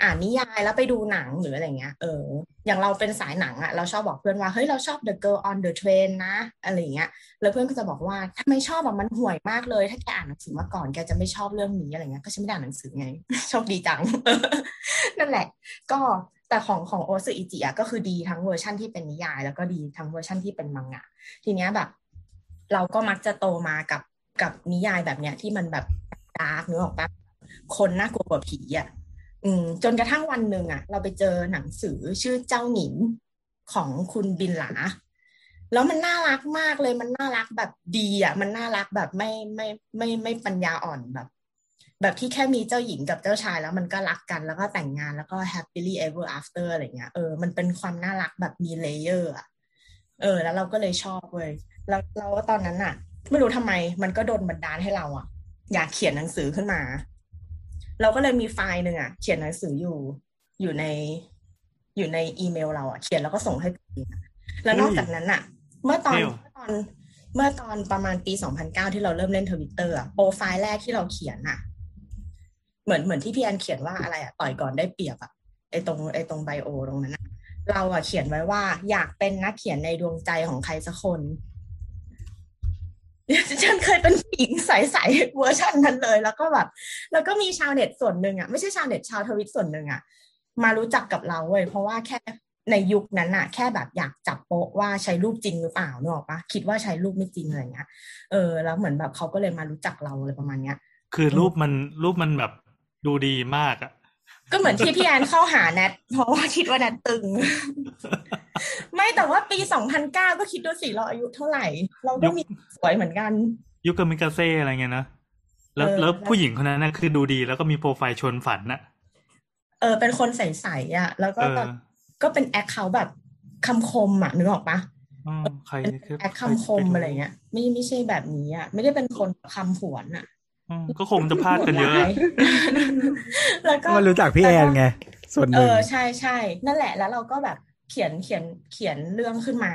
อ่านนิยายแล้วไปดูหนังหรืออะไรเงี้ย เออ อย่างเราเป็นสายหนังอะเราชอบบอกเพื่อนว่าเฮ้ยเราชอบ The Girl on the Train นะอะไรเงี้ย แล้วเพื่อนก็จะบอกว่าถ้าไม่ชอบแบบมันห่วยมากเลย ถ้าแกอ่านหนังสือมาก่อนแกจะไม่ชอบเรื่องนี้อะไรเงี้ย ก็ฉันไม่ได้อ่านหนังสือไงโชคดีจัง นั่นแหละ ก็แต่ของของโอซึอิจิอะก็คือดีทั้งเวอร์ชั่นที่เป็นนิยาย แล้วก็ดีทั้งเวอร์ชั่นที่เป็นมังงะ ทีเนี้ยแบบ เราก็มักจะโตมากับกับนิยายแบบเนี้ยที่มันแบบdark นึกออกปะคนน่ากลัวกว่าผีอะอืมจนกระทั่งวันหนึ่งอะ เราไปเจอหนังสือชื่อเจ้าหงิญของคุณบินหลา แล้วมันน่ารักมากเลยมันน่ารักแบบดีอะ มันน่ารักแบบไม่ไม่ไม่ไม่ปัญญาอ่อนแบบ แบบที่แค่มีเจ้าหญิงกับเจ้าชายแล้วมันก็รักกันแล้วก็แต่งงานแล้วก็ happily ever after อะไรเงี้ยเออมันเป็นความน่ารักแบบมี layer อะ เออ แล้วเราก็เลยชอบเว้ยแล้วเราตอนนั้นอะไม่รู้ทำไม มันก็โดนบันดาลให้เราอะอยากเขียนหนังสือขึ้นมา เราก็เลยมีไฟล์หนึ่งอะเขียนหนังสืออยู่อยู่ในอยู่ในอีเมลเราอะเขียนแล้วก็ส่งให้ตัวเองอะแล้วนอกจากนั้นอะเมื่อตอนเร็วเมื่อตอนเมื่อตอนประมาณปี2009ที่เราเริ่มเล่นทวิตเตอร์อะโปรไฟล์แรกที่เราเขียนอะเหมือนเหมือนที่พี่แอนเขียนว่าอะไรอะต่อยก่อนได้เปรียบอะไอตรงไอตรงไบโอตรงนั้นอะ เราอะเขียนไว้ว่า อยากเป็นนักเขียนในดวงใจของใครสักคนฉันเคยเป็นผู้หญิงใสๆเวอร์ชันนั้นเลย แล้วก็แบบ แล้วก็มีชาวเน็ตส่วนหนึ่งอะไม่ใช่ชาวเน็ตชาวทวิตส่วนหนึ่งอะมารู้จักกับเราเว้ยเพราะว่าแค่ในยุคนั้นอะแค่แบบอยากจับโป๊ะว่าใช้รูปจริงหรือเปล่านึกออกปะคิดว่าใช้รูปไม่จริงอะไรเงี้ยเออแล้วเหมือนแบบเขาก็เลยมารู้จักเราอะไรประมาณเนี้ย คือรูปมันรูปมันแบบดูดีมากอะ ก็เหมือนที่พี่แอนเข้าหาแนทเพราะว่าคิดว่าแนทตึง ไม่แต่ว่าปีสองพันเก้าก็คิดดูสิเราอายุเท่าไหร่ เราก็มีสวยเหมือนกัน ยุคกามิกาเซ่อะไรเงี้ยนะแล้วเออแล้วผู้หญิงคนนั้นน่ะคือดูดีแล้วก็มีโปรไฟล์ชวนฝันน่ะเออ เป็นคนใสๆอะ แล้วก็เออตอนก็เป็น account แบบคำคมอะนึกออกปะอ๋อใครเป็นคือแอคคำคมอะไรเงี้ย ไม่ไม่ใช่แบบนี้อะ ไม่ได้เป็นคนคำผวนอะอืม ก็คงจะพลาดกันเยอะร้ายแล้วก็มันรู้จักพี่แอนไง ส่วนหนึ่งเออใช่ใช่นั่นแหละแล้วเราก็แบบเขียนเขียนเขียนเรื่องขึ้นมา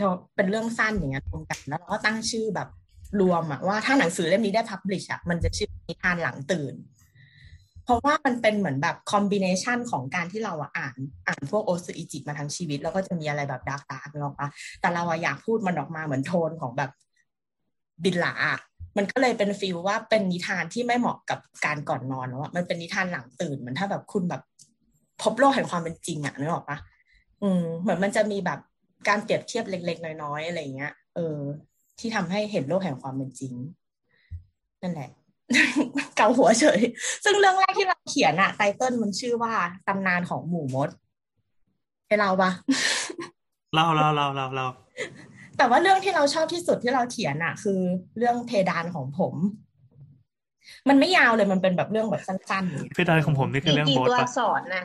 เราเป็นเรื่องสั้นอย่างเงี้ยรวมกันแล้วเราก็ตั้งชื่อแบบรวมอะว่าถ้าหนังสือเล่มนี้ได้ publish อะมันจะชื่อนิทานหลังตื่น เพราะว่ามันเป็นเหมือนแบบ combination ของการที่เราอะอ่านอ่านพวกโอตสึอิจิมาทั้งชีวิต แล้วก็จะมีอะไรแบบ dark dark นึกออกปะแต่เราอะอยากพูดมันออกมาเหมือนโทนของแบบบินหลาอะ มันก็เลยเป็นฟีลว่าเป็นนิทานที่ไม่เหมาะกับการก่อนนอนวอะมันเป็นนิทานหลังตื่นเหมือนถ้าแบบคุณแบบพบโลกแห่งความเป็นจริงอะนึกออกปะอืม เหมือนมันจะมีแบบการเปรียบเทียบเล็ก ๆ น้อยๆอะไรเงี้ย เออ ที่ทำให้เห็นโลกแห่งความเป็นจริง นั่นแหละเกาหัวเฉย ซึ่งเรื่องแรกที่เราเขียนอะไตเติ้ลมันชื่อว่าตำนานของหมู่มดให้เราปะเล่าเล่าเล่าเล่าเล่า แต่ว่าเรื่องที่เราชอบที่สุดที่เราเขียนอะคือเรื่องเพดานของผม มันไม่ยาวเลยมันเป็นแบบเรื่องแบบสั้นๆอย่างเงี้ยเพดานของผมนี่คือเรื่องกี่โบสตัวปะอักษรนะ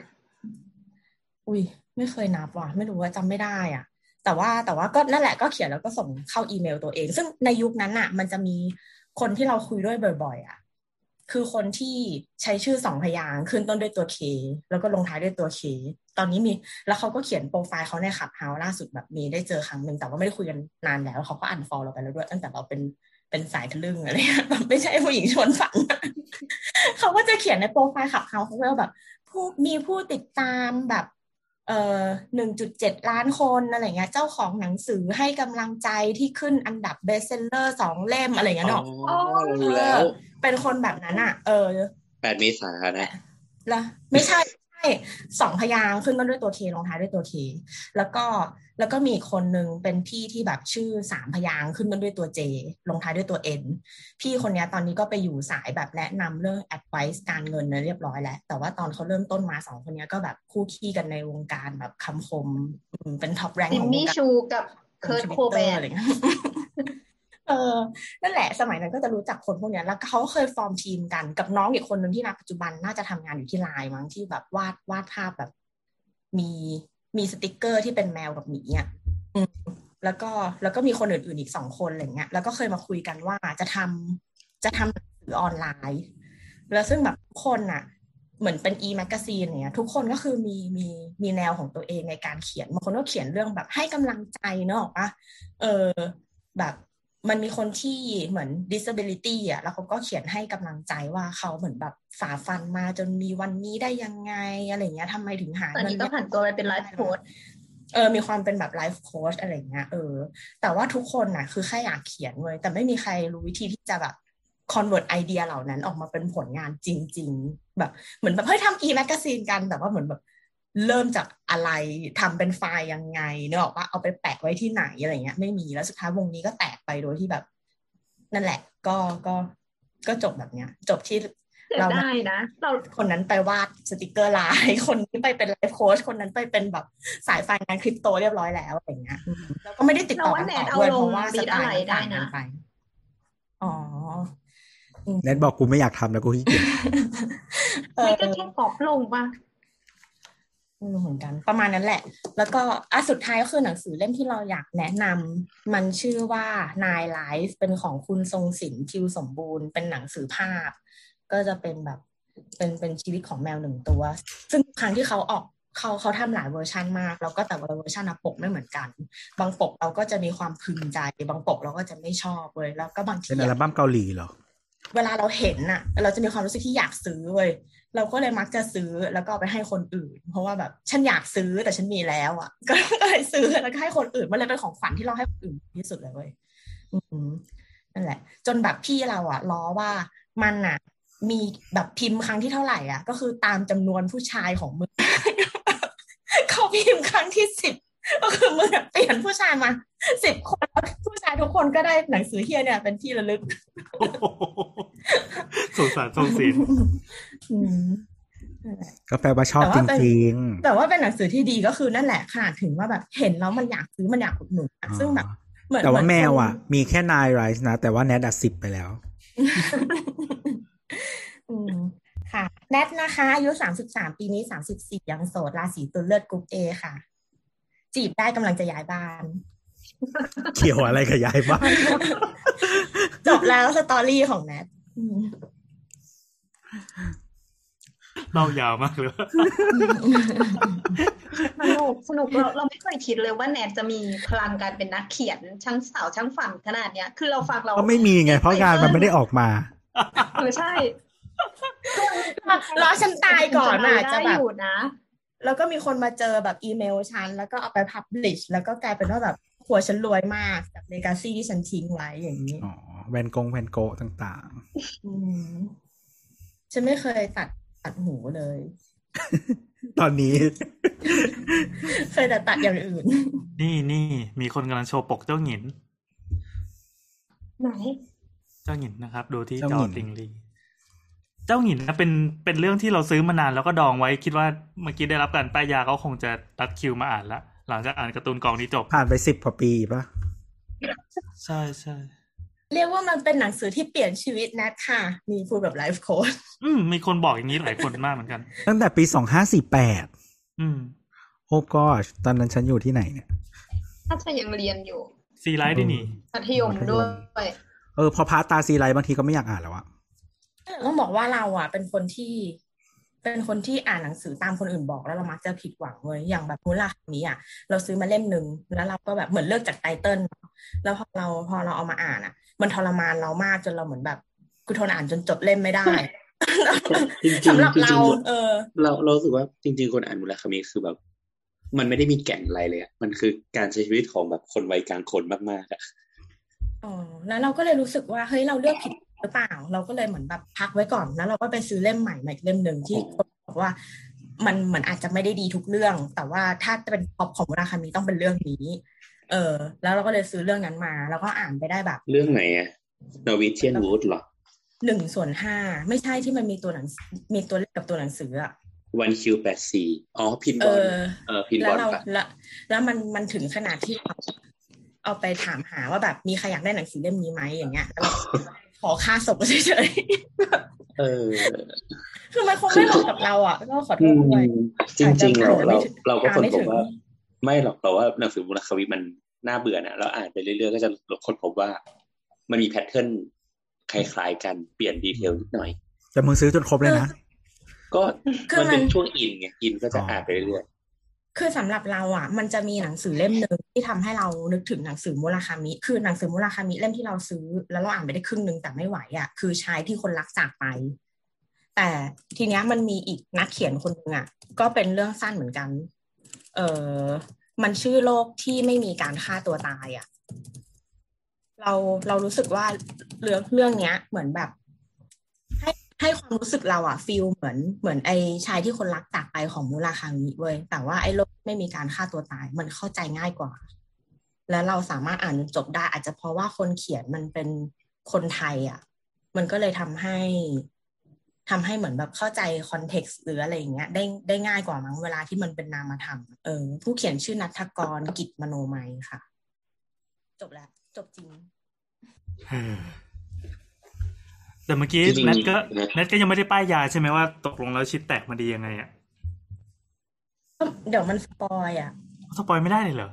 อุ้ยไม่เคยนับว่ะไม่รู้ว่าจำไม่ได้อะ แต่ว่าแต่ว่าก็นั่นแหละก็เขียนแล้วก็ส่งเข้าอีเมลตัวเอง ซึ่งในยุคนั้นอะมันจะมีคนที่เราคุยด้วยบ่อย ๆอะ คือคนที่ใช้ชื่อสองพยางขึ้นต้นด้วยตัวเคแล้วก็ลงท้ายด้วยตัวเคตอนนี้มี แล้วเขาก็เขียนโปรไฟล์เขาในขับเฮาล่าสุดแบบมีได้เจอครั้งหนึ่งแต่ว่าไม่ได้คุยกันนานแล้วเขาก็อันฟอลเราไปแล้วด้วย ตั้งแต่เราเป็นเป็นสายทะลึ่งอะไรเงี้ยแบบไม่ใช่ผู้หญิงชวนฝังเขาก็จะเขียนในโปรไฟล์ขับเฮาเขาแบบผู้มีผู้ติดตามแบบเอ่อหนึ่งจุดเจ็ดล้านคนอะไรเงี้ย เจ้าของหนังสือให้กำลังใจที่ขึ้นอันดับเบสเซลเลอร์สองเล่มอะไรเงี้ยเนาะอ๋อรู้แล้ว เป็นคนแบบนั้นอะ เออแปดเมษานะแล้วไม่ใช่ไม่ใช่สองพยางค์ขึ้นต้นด้วยตัวเคลงท้ายด้วยตัวเคแล้วก็แล้วก็มีอีกคนนึงเป็นพี่ที่แบบชื่อสามพยางค์ขึ้นต้นด้วยตัวเจลงท้ายด้วยตัวเอ็นพี่คนเนี้ยตอนนี้ก็ไปอยู่สายแบบแนะนำเรื่อง advice การเงินนะเรียบร้อยแล้ว แต่ว่าตอนเขาเริ่มต้นมาสองคนเนี้ยก็แบบคู่ขี้กันในวงการแบบคำคมอืมเป็นท็อปแรงจิขมองวงมี่การชูกับเคิร์ทโคแบนอะไร เออนั่นแหละสมัยนั้นก็จะรู้จักคนพวกนี้แล้วเขาเคยฟอร์มทีมกันกับน้องอีกคนหนึ่งที่ณปัจจุบันน่าจะทำงานอยู่ที่ไลน์มั้งที่แบบวาดวาดภาพแบบ มีมีสติกเกอร์ที่เป็นแมวกับหมีอะแล้วก็แล้วก็มีคนอื่นๆอีกสองคนอะไรเงี้ยแล้วก็เคยมาคุยกันว่าจะทำจะทำหนังสือออนไลน์ แล้วซึ่งแบบทุกคนน่ะ เหมือนเป็น e magazine เนี่ยทุกคนก็คือมีมีมีแนวของตัวเองในการเขียนบางคนก็เขียนเรื่องแบบให้กำลังใจเนอะออกปะเออแบบ มันมีคนที่เหมือน disability อะแล้วเขาก็เขียนให้กำลังใจว่าเขาเหมือนแบบฝ่าฟันมาจนมีวันนี้ได้ยังไงอะไรเงี้ยทำไมถึงหาตอนนี้เงิก็ผ่านตัวไปเป็นไลฟ์โค้ดเออ มีความเป็นแบบไลฟ์โค้ชอะไรเงี้ย เออ แต่ว่าทุกคนน่ะ คือแค่อยากเขียนเว้ยแต่ไม่มีใครรู้วิธีที่จะแบบ convert ไอเดียเหล่านั้นออกมาเป็นผลงานจริง ๆ แบบเหมือนแบบเฮ้ยทำ e-magazine กัน แต่ว่าเหมือนแบบ เริ่มจากอะไรทำเป็นไฟล์ยังไงนึกออกอะว่าเอาไปแปะไว้ที่ไหนอะไรเงี้ยไม่มีแล้วสุดท้ายวงนี้ก็แตกไปโดยที่แบบ นั่นแหละ ก็ก็ก็จบแบบเนี้ย จบที่เสียเราดายนะเราคนนั้นไปวาดสติกเกอร์ลายคนนี้ไปเป็น life coach คนนั้นไปเป็นแบบสายไฟงานคริปโตเรียบร้อยแล้วอะไรเงี้ยอืมแล้วก็ไม่ได้ติดต่อกันต่อด้วยเพราะว่าสไตล์มันต่างกันไปอ๋ออืมเน็ตบอกกูไม่อยากทำแล้วกูขี้เกียจเออไม่ก็แค่กรอบลงป่ะ ไม่รู้เหมือนกัน ประมาณนั้นแหละ แล้วก็อะสุดท้ายก็คือหนังสือเล่มที่เราอยากแนะนำมันชื่อว่า Nine Lives เป็นของคุณทรงศิลป์ทิวสมบูรณ์เป็นหนังสือภาพ ก็จะเป็นแบบเป็นเป็นชีวิตของแมวหนึ่งตัว ซึ่งครั้งที่เขาออกเขาเขาทำหลายเวอร์ชันมาก แล้วก็แต่ละเวอร์ชันอะปกไม่เหมือนกัน บางปกเราก็จะมีความพึงใจ บางปกเราก็จะไม่ชอบเว้ยแล้วก็บางทีเป็นอัลอะบั้มเกาหลีเหรอเวลาเราเห็นน่ะ เราจะมีความรู้สึกที่อยากซื้อเว้ย เราก็เลยมักจะซื้อแล้วก็ไปให้คนอื่น เพราะว่าแบบฉันอยากซื้อแต่ฉันมีแล้วอะ ก็เลยซื้อแล้วก็ให้คนอื่นมันเลยเป็นของฝันที่เราให้คนอื่นที่สุดเลยเว้ยนั่นแหละ จนแบบพี่เราอะล้อว่ามันอะ มีแบบพิมพ์ครั้งที่เท่าไหร่อะ ก็คือตามจำนวนผู้ชายของมึงเขาพิมพ์ครั้งที่สิบ ก็คือมึงอะเปลี่ยนผู้ชายมาสิบคนแล้วผู้ชายทุกคนก็ได้หนังสือเฮียเนี่ย เป็นที่ระลึกสงสารทรงศิลป์อืมนั่นแหละก็แปลว่าชอบแต่จว่าเป็นริงแต่ว่าเป็นหนังสือที่ดีก็คือนั่นแหละขนาดถึงว่าแบบเห็นแล้วมันอยากซื้อมันอยากอุดหนุนอะอ๋อซึ่งแบบเหมือนๆแต่ว่าเหแมนวคนอะ มีแค่นายไรส์นะ แต่ว่าแนทอะสิบไปแล้วอืมค่ะ แนทนะคะ อายุสามสิบสามปีนี้สามสิบสี่ยังโสดราศีตุลย์เลือดกรุ๊ปเอค่ะ จีบได้กำลังจะย้ายบ้าน เกี่ยวอะไรกับย้ายบ้าน จบแล้ว story ของแนทอืมเล่ายาวมากเลยว่าสนุกสนุกเราเราไม่เคยคิดเลยว่าแนทจะมีพลังการเป็นนักเขียนช่างสาวช่างฝันขนาดเนี้ย คือเราฟังเราก็ไม่มีไง เพราะงานมันไม่ได้ออกมาเออใช่รอฉันตายก่อนอะได้จะแบบอยู่นะ แล้วก็มีคนมาเจอแบบอีเมลฉัน แล้วก็เอาไปพับลิชแล้วก็กลายเป็นว่าแบบหัวฉันรวยมากจากเลกาซี่ที่ฉันทิ้งไว้อย่างนี้ อ๋อแวนกงแวนโกะต่างอืมฉันไม่เคยตัดตัดหูเลยๆตอนนี้ เคยแต่ตัดอย่างอื่น นี่นี่มีคนกำลังโชว์ปกเจ้าหญิน ไหน เจ้าหญินนะครับ ดูที่เจ้าจหอญินติงลี เจ้าหญินนะเป็นเป็นเรื่องที่เราซื้อมานานแล้วก็ดองไว้คิดว่าเมื่อกี้ได้รับการป้ายยาเขาคงจะตัดคิวมาอ่านละหลังจากอ่านการ์ตูนกองนี้จบ ผ่านไปสิบกว่าปีปะใช่ใช่เรียกว่ามันเป็นหนังสือที่เปลี่ยนชีวิตแนทค่ะ มีพูดแบบไลฟ์โค้ดอืมมีคนบอกอย่างนี้หลายคนมากเหมือนกัน ตั้งแต่ปีสองห้าสี่แปดอืม โอ้ก็ตอนนั้นฉันอยู่ที่ไหนเนี่ยถ้าจะยังเรียนอยู่ซีไรต์ด้วยนี่มัธยมด้วย เออ พอพาดตราซีไรต์บางทีก็ไม่อยากอ่านแล้วอะ ต้องบอกว่าเราอะ เป็นคนที่ เป็นคนที่อ่านหนังสือตามคนอื่นบอกแล้วเรามักจะผิดหวังเว้ยอย่างแบบมูราคามิอะ เราซื้อมาเล่มหนึ่งแล้วเราก็แบบเหมือนเลือกจาก title แล้วพอเราพอเราเอามาอ่านอะ มันทรมานเรามากจนเราเหมือนแบบกูทนอ่านจนจบเล่มไม่ได้จริงๆสำหรับจริงๆเรา เออ เราเรารู้สึกว่าจริง ๆ คนอ่านมุราคามิคือแบบ มันไม่ได้มีแก่นอะไรเลยอะมันคือการใช้ชีวิตของแบบคนวัยกลางคนมากๆอะอ๋อแล้วเราก็เลยรู้สึกว่าเฮ้ยเราเลือกผิด หรือเปล่า เราก็เลยเหมือนแบบพักไว้ก่อนแล้วเราก็ไปซื้อเล่มใหม่มาอีกเล่มหนึ่งที่คนบอกว่ามันเหมือนอาจจะไม่ได้ดีทุกเรื่อง แต่ว่าถ้าจะเป็นท็อปของมุราคามีต้องเป็นเรื่องนี้ เออ แล้วเราก็เลยซื้อเรื่องนั้นมา แล้วก็อ่านไปได้แบบ เรื่องไหนอะนวิเทียนวูดเหรอหนึ่งส่วนห้าไม่ใช่ที่มันมีตัวหนังมีตัวเลขกับตัวหนังสืออะวันคิวแปดสี่อ๋อพินเอบอลอเออพินบแล้อวลเราปะแล้วแล้วมันมันถึงขนาดที่เราเอาไปถามหาว่าแบบมีใครอยากได้หนังสือเล่มนี้ไหมอย่างเงี้ยแล้วเรา ขอค่าส่งเฉยเออๆคือมันคงไม่เหมาะกับเราอะก็ขอโทอืษมด้วยจริงๆเราอาจจะเราไม่ถึงเราก็คนไม่พถึบงว่า ไม่หรอกเราว่าหนังสือมุลคามิมันน่าเบื่อนะเราอ่านไปเรื่อยๆก็จะคนพบว่า มันมี pattern คล้ายๆกันเปลี่ยน detail นิดหน่อย แต่มึงซื้อจนครบเลยนะก็คือมันเป็นมันช่วงอินไงอินก็จะอ่านไปเรื่อย คือสำหรับเราอะ มันจะมีหนังสือเล่มหนึ่งที่ทำให้เรานึกถึงหนังสือมุราคามิ คือหนังสือมุราคามิเล่มที่เราซื้อ แล้วเราอ่านไปได้ครึ่งหนึ่งแต่ไม่ไหวอะคือชายที่คนรักจากไป แต่ทีเนี้ยมันมีอีกนักเขียนคนหนึ่งอะ ก็เป็นเรื่องสั้นเหมือนกัน เออมันชื่อโลกที่ไม่มีการฆ่าตัวตายอะ เราเรารู้สึกว่าเรื่องเรื่องเนี้ย เหมือนแบบ ให้ให้ความรู้สึกเราอะฟีลเหมือนเหมือนไอชายที่คนรักจากไปของมูราคามิเว้ยแต่ว่าไอโลกไม่มีการฆ่าตัวตายมันเข้าใจง่ายกว่า แล้วเราสามารถอ่านจบได้ อาจจะเพราะว่าคนเขียนมันเป็นคนไทยอะมันก็เลยทำให้ทำให้เหมือนแบบเข้าใจcontext หรืออะไรอย่างเงี้ย ได้ได้ง่ายกว่ามั้งเวลาที่มันเป็นนามธรรมเออผู้เขียนชื่อนัทกรกิจมโนมัยค่ะ จบแล้ว จบจริง แต่เมื่อกี้จริงๆแนทก็นะแนทก็ยังไม่ได้ป้ายยาใช่ไหมว่า ตกลงแล้วชิทแตกมันดียังไงอะเดี๋ยวมัน spoil อะ spoil ไม่ได้เลยเหรอ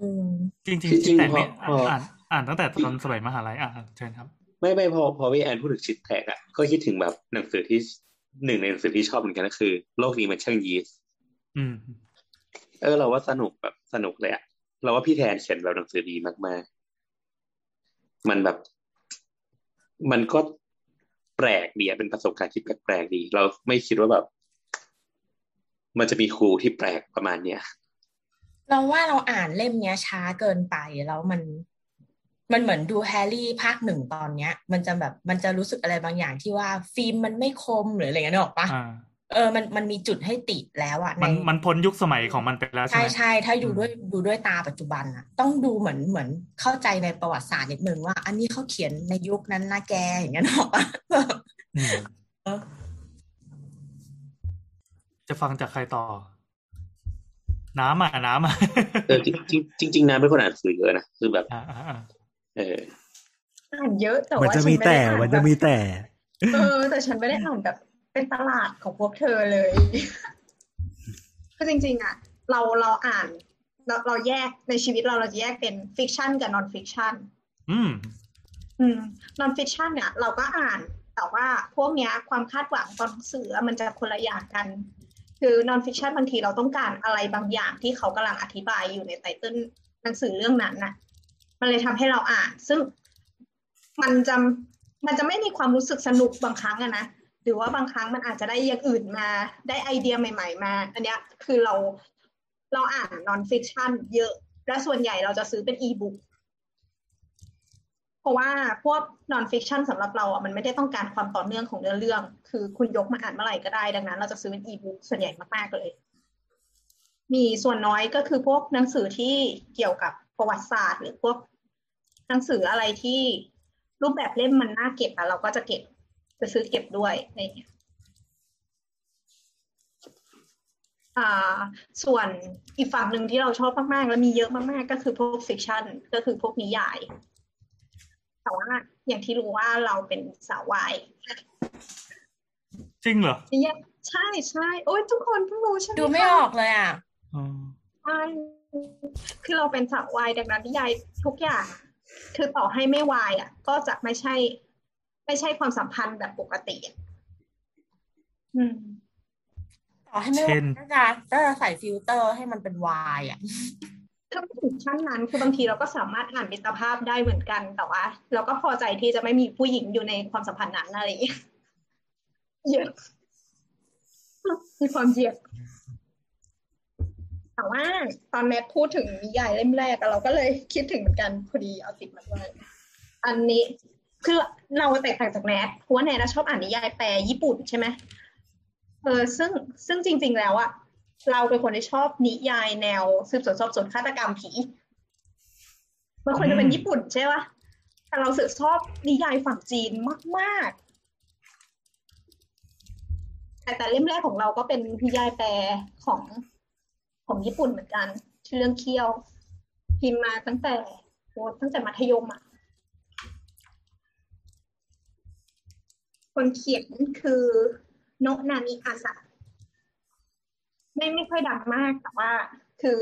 อืมจริงๆจริชิทแตกนี่พอพออ่อ่านอ่านตั้งแต่ตอนสมัยมหาลัยอะเชิญครับ ไม่ไม่พอพอพี่แอนพูดถึงชิดแตกอะก็คิดถึงแบบหนังสือที่หนึ่งในหนังสือที่ชอบเหมือนกันก็คือ โลกนี้มันช่างยีสต์อืม เออเราว่าสนุกแบบสนุกเลยอะเราว่าพี่แทนเขียนแบบหนังสือดีมากๆมันแบบ มันก็แปลกดีอะเป็นประสบการณ์ที่แปลกๆดี เราไม่คิดว่าแบบ มันจะมีครูที่แปลกประมาณเนี้ยเราว่าเราอ่านเล่มเนี้ยช้าเกินไปแล้วมัน มันเหมือนดูแฮร์รี่ภาคหนึ่งตอนเนี้ย มันจะแบบมันจะรู้สึกอะไรบางอย่างที่ว่าฟิล์มมันไม่คมหรืออะไรเงี้ยนึกออกปะอ่า เออมันมันมีจุดให้ติแล้วอะในมันมันพ้นยุคสมัยของมันไปแล้วใช่ใช่ไหมใช่ถ้าดูอืมด้วยดูด้วยตาปัจจุบันอะต้องดูเหมือนเหมือนเข้าใจในประวัติศาสตร์นิดนึงว่า อันนี้เขาเขียนในยุคนั้นนะแกอย่างเงี้ยนึกออกปะอืมเออจะฟังจากใครต่อ น้ำอะน้ำอะเออจริงจริงจริงๆนะเป็นคนอ่านหนังสือเยอะนะคือแบบอ่าอ่าอ่าเอออ่านเยอะแต่มันว่าจะฉันมีไม่แต่ได้อ่านมันแบจะมีแต่ เออ แต่ฉันไม่ได้อ่านแบบ เป็นตลาดของพวกเธอเลยคือจริง ๆ อะ เราเราอ่านเราเราแยกในชีวิตเราเราจะแยกเป็น fiction กับ non-fiction อืม อืม non-fiction เนี่ย เราก็อ่าน แต่ว่าพวกเนี้ย ความคาดหวังตอนหนังสือมันจะคนละอย่างกัน คือ non-fiction บางทีเราต้องการอะไรบางอย่างที่เขากำลังอธิบายอยู่ใน title หนังสือเรื่องนั้นน่ะ มันเลยทำให้เราอ่าน ซึ่งมันจะมันจะไม่มีความรู้สึกสนุกบางครั้งอะนะ หรือว่าบางครั้งมันอาจจะได้อย่างอื่นมา ได้ไอเดียใหม่ ๆ มา อันเนี้ยคือเราเราอ่าน non-fiction เยอะ และส่วนใหญ่เราจะซื้อเป็นอีบุ๊กเพราะว่าพวก non-fiction สำหรับเราอะมันไม่ได้ต้องการความต่อเนื่องของเนื้อเรื่อง คือคุณยกมาอ่านเมื่อไหร่ก็ได้ดังนั้น เราจะซื้อเป็นอีบุ๊กส่วนใหญ่มากๆเลย มีส่วนน้อยก็คือพวกหนังสือที่เกี่ยวกับประวัติศาสตร์ หรือพวกหนังสืออะไรที่รูปแบบเล่มมันน่าเก็บอะเราก็จะเก็บ จะซื้อเก็บด้วยอะไรอย่างเงี้ยอ่าส่วนอีกฝั่งหนึ่งที่เราชอบมากๆ แล้วมีเยอะมากๆ ก็คือพวกฟิกชันก็คือพวกนิยาย แต่ว่าอย่างที่รู้ว่าเราเป็นสาววาย จริงเหรอนิยายใช่ใช่โอ้ยทุกคนเพิ่งรู้ใช่ไหมดูไม่คะออกเลยอะอ๋อใช่คือเราเป็นสาววายดังนั้นนิยายทุกอย่าง คือต่อให้ไม่วายอะ ก็จะไม่ใช่ ไม่ใช่ความสัมพันธ์แบบปกติอะอืมต่อให้ไม่เช่ว่านก็จะก็จะใส่ฟิลเตอร์ให้มันเป็นวายอะถ้าไม่ถึงขั้นนั้นคือบางทีเราก็สามารถอ่านมิตรภาพได้เหมือนกันแต่ว่าเราก็พอใจที่จะไม่มีผู้หญิงอยู่ในความสัมพันธ์นั้นอะไรอย่างเงี้ยเยอะมีความเยอะแต่ว่าตอนแนทพูดถึงนิยายเล่มแรกอะเราก็เลยคิดถึงเหมือนกันพอดีเอาติดมาด้วยอันนี้ คือเราแตกต่างจากแนทเพราะว่าแนทชอบอ่านนิยายแปลญี่ปุ่นใช่ไหมเออซึ่งซึ่งจริง ๆ แล้วอะเราเป็นคนที่ชอบนิยายแนวสืบสวนสอบสวนฆาตกรรมผีมันควรจะเป็นญี่ปุ่นใช่ปะแต่เราสึกชอบนิยายฝั่งจีนมากๆ แต่แต่เล่มแรกของเราก็เป็นนิยายแปลของของญี่ปุ่นเหมือนกันชื่อเรื่องเคี้ยว พิมพ์มาตั้งแต่ตั้งแต่มัธยมอะ คนเขียนคือโนะนามิอาสะไม่ไม่ค่อยดังมากแต่ว่า คือ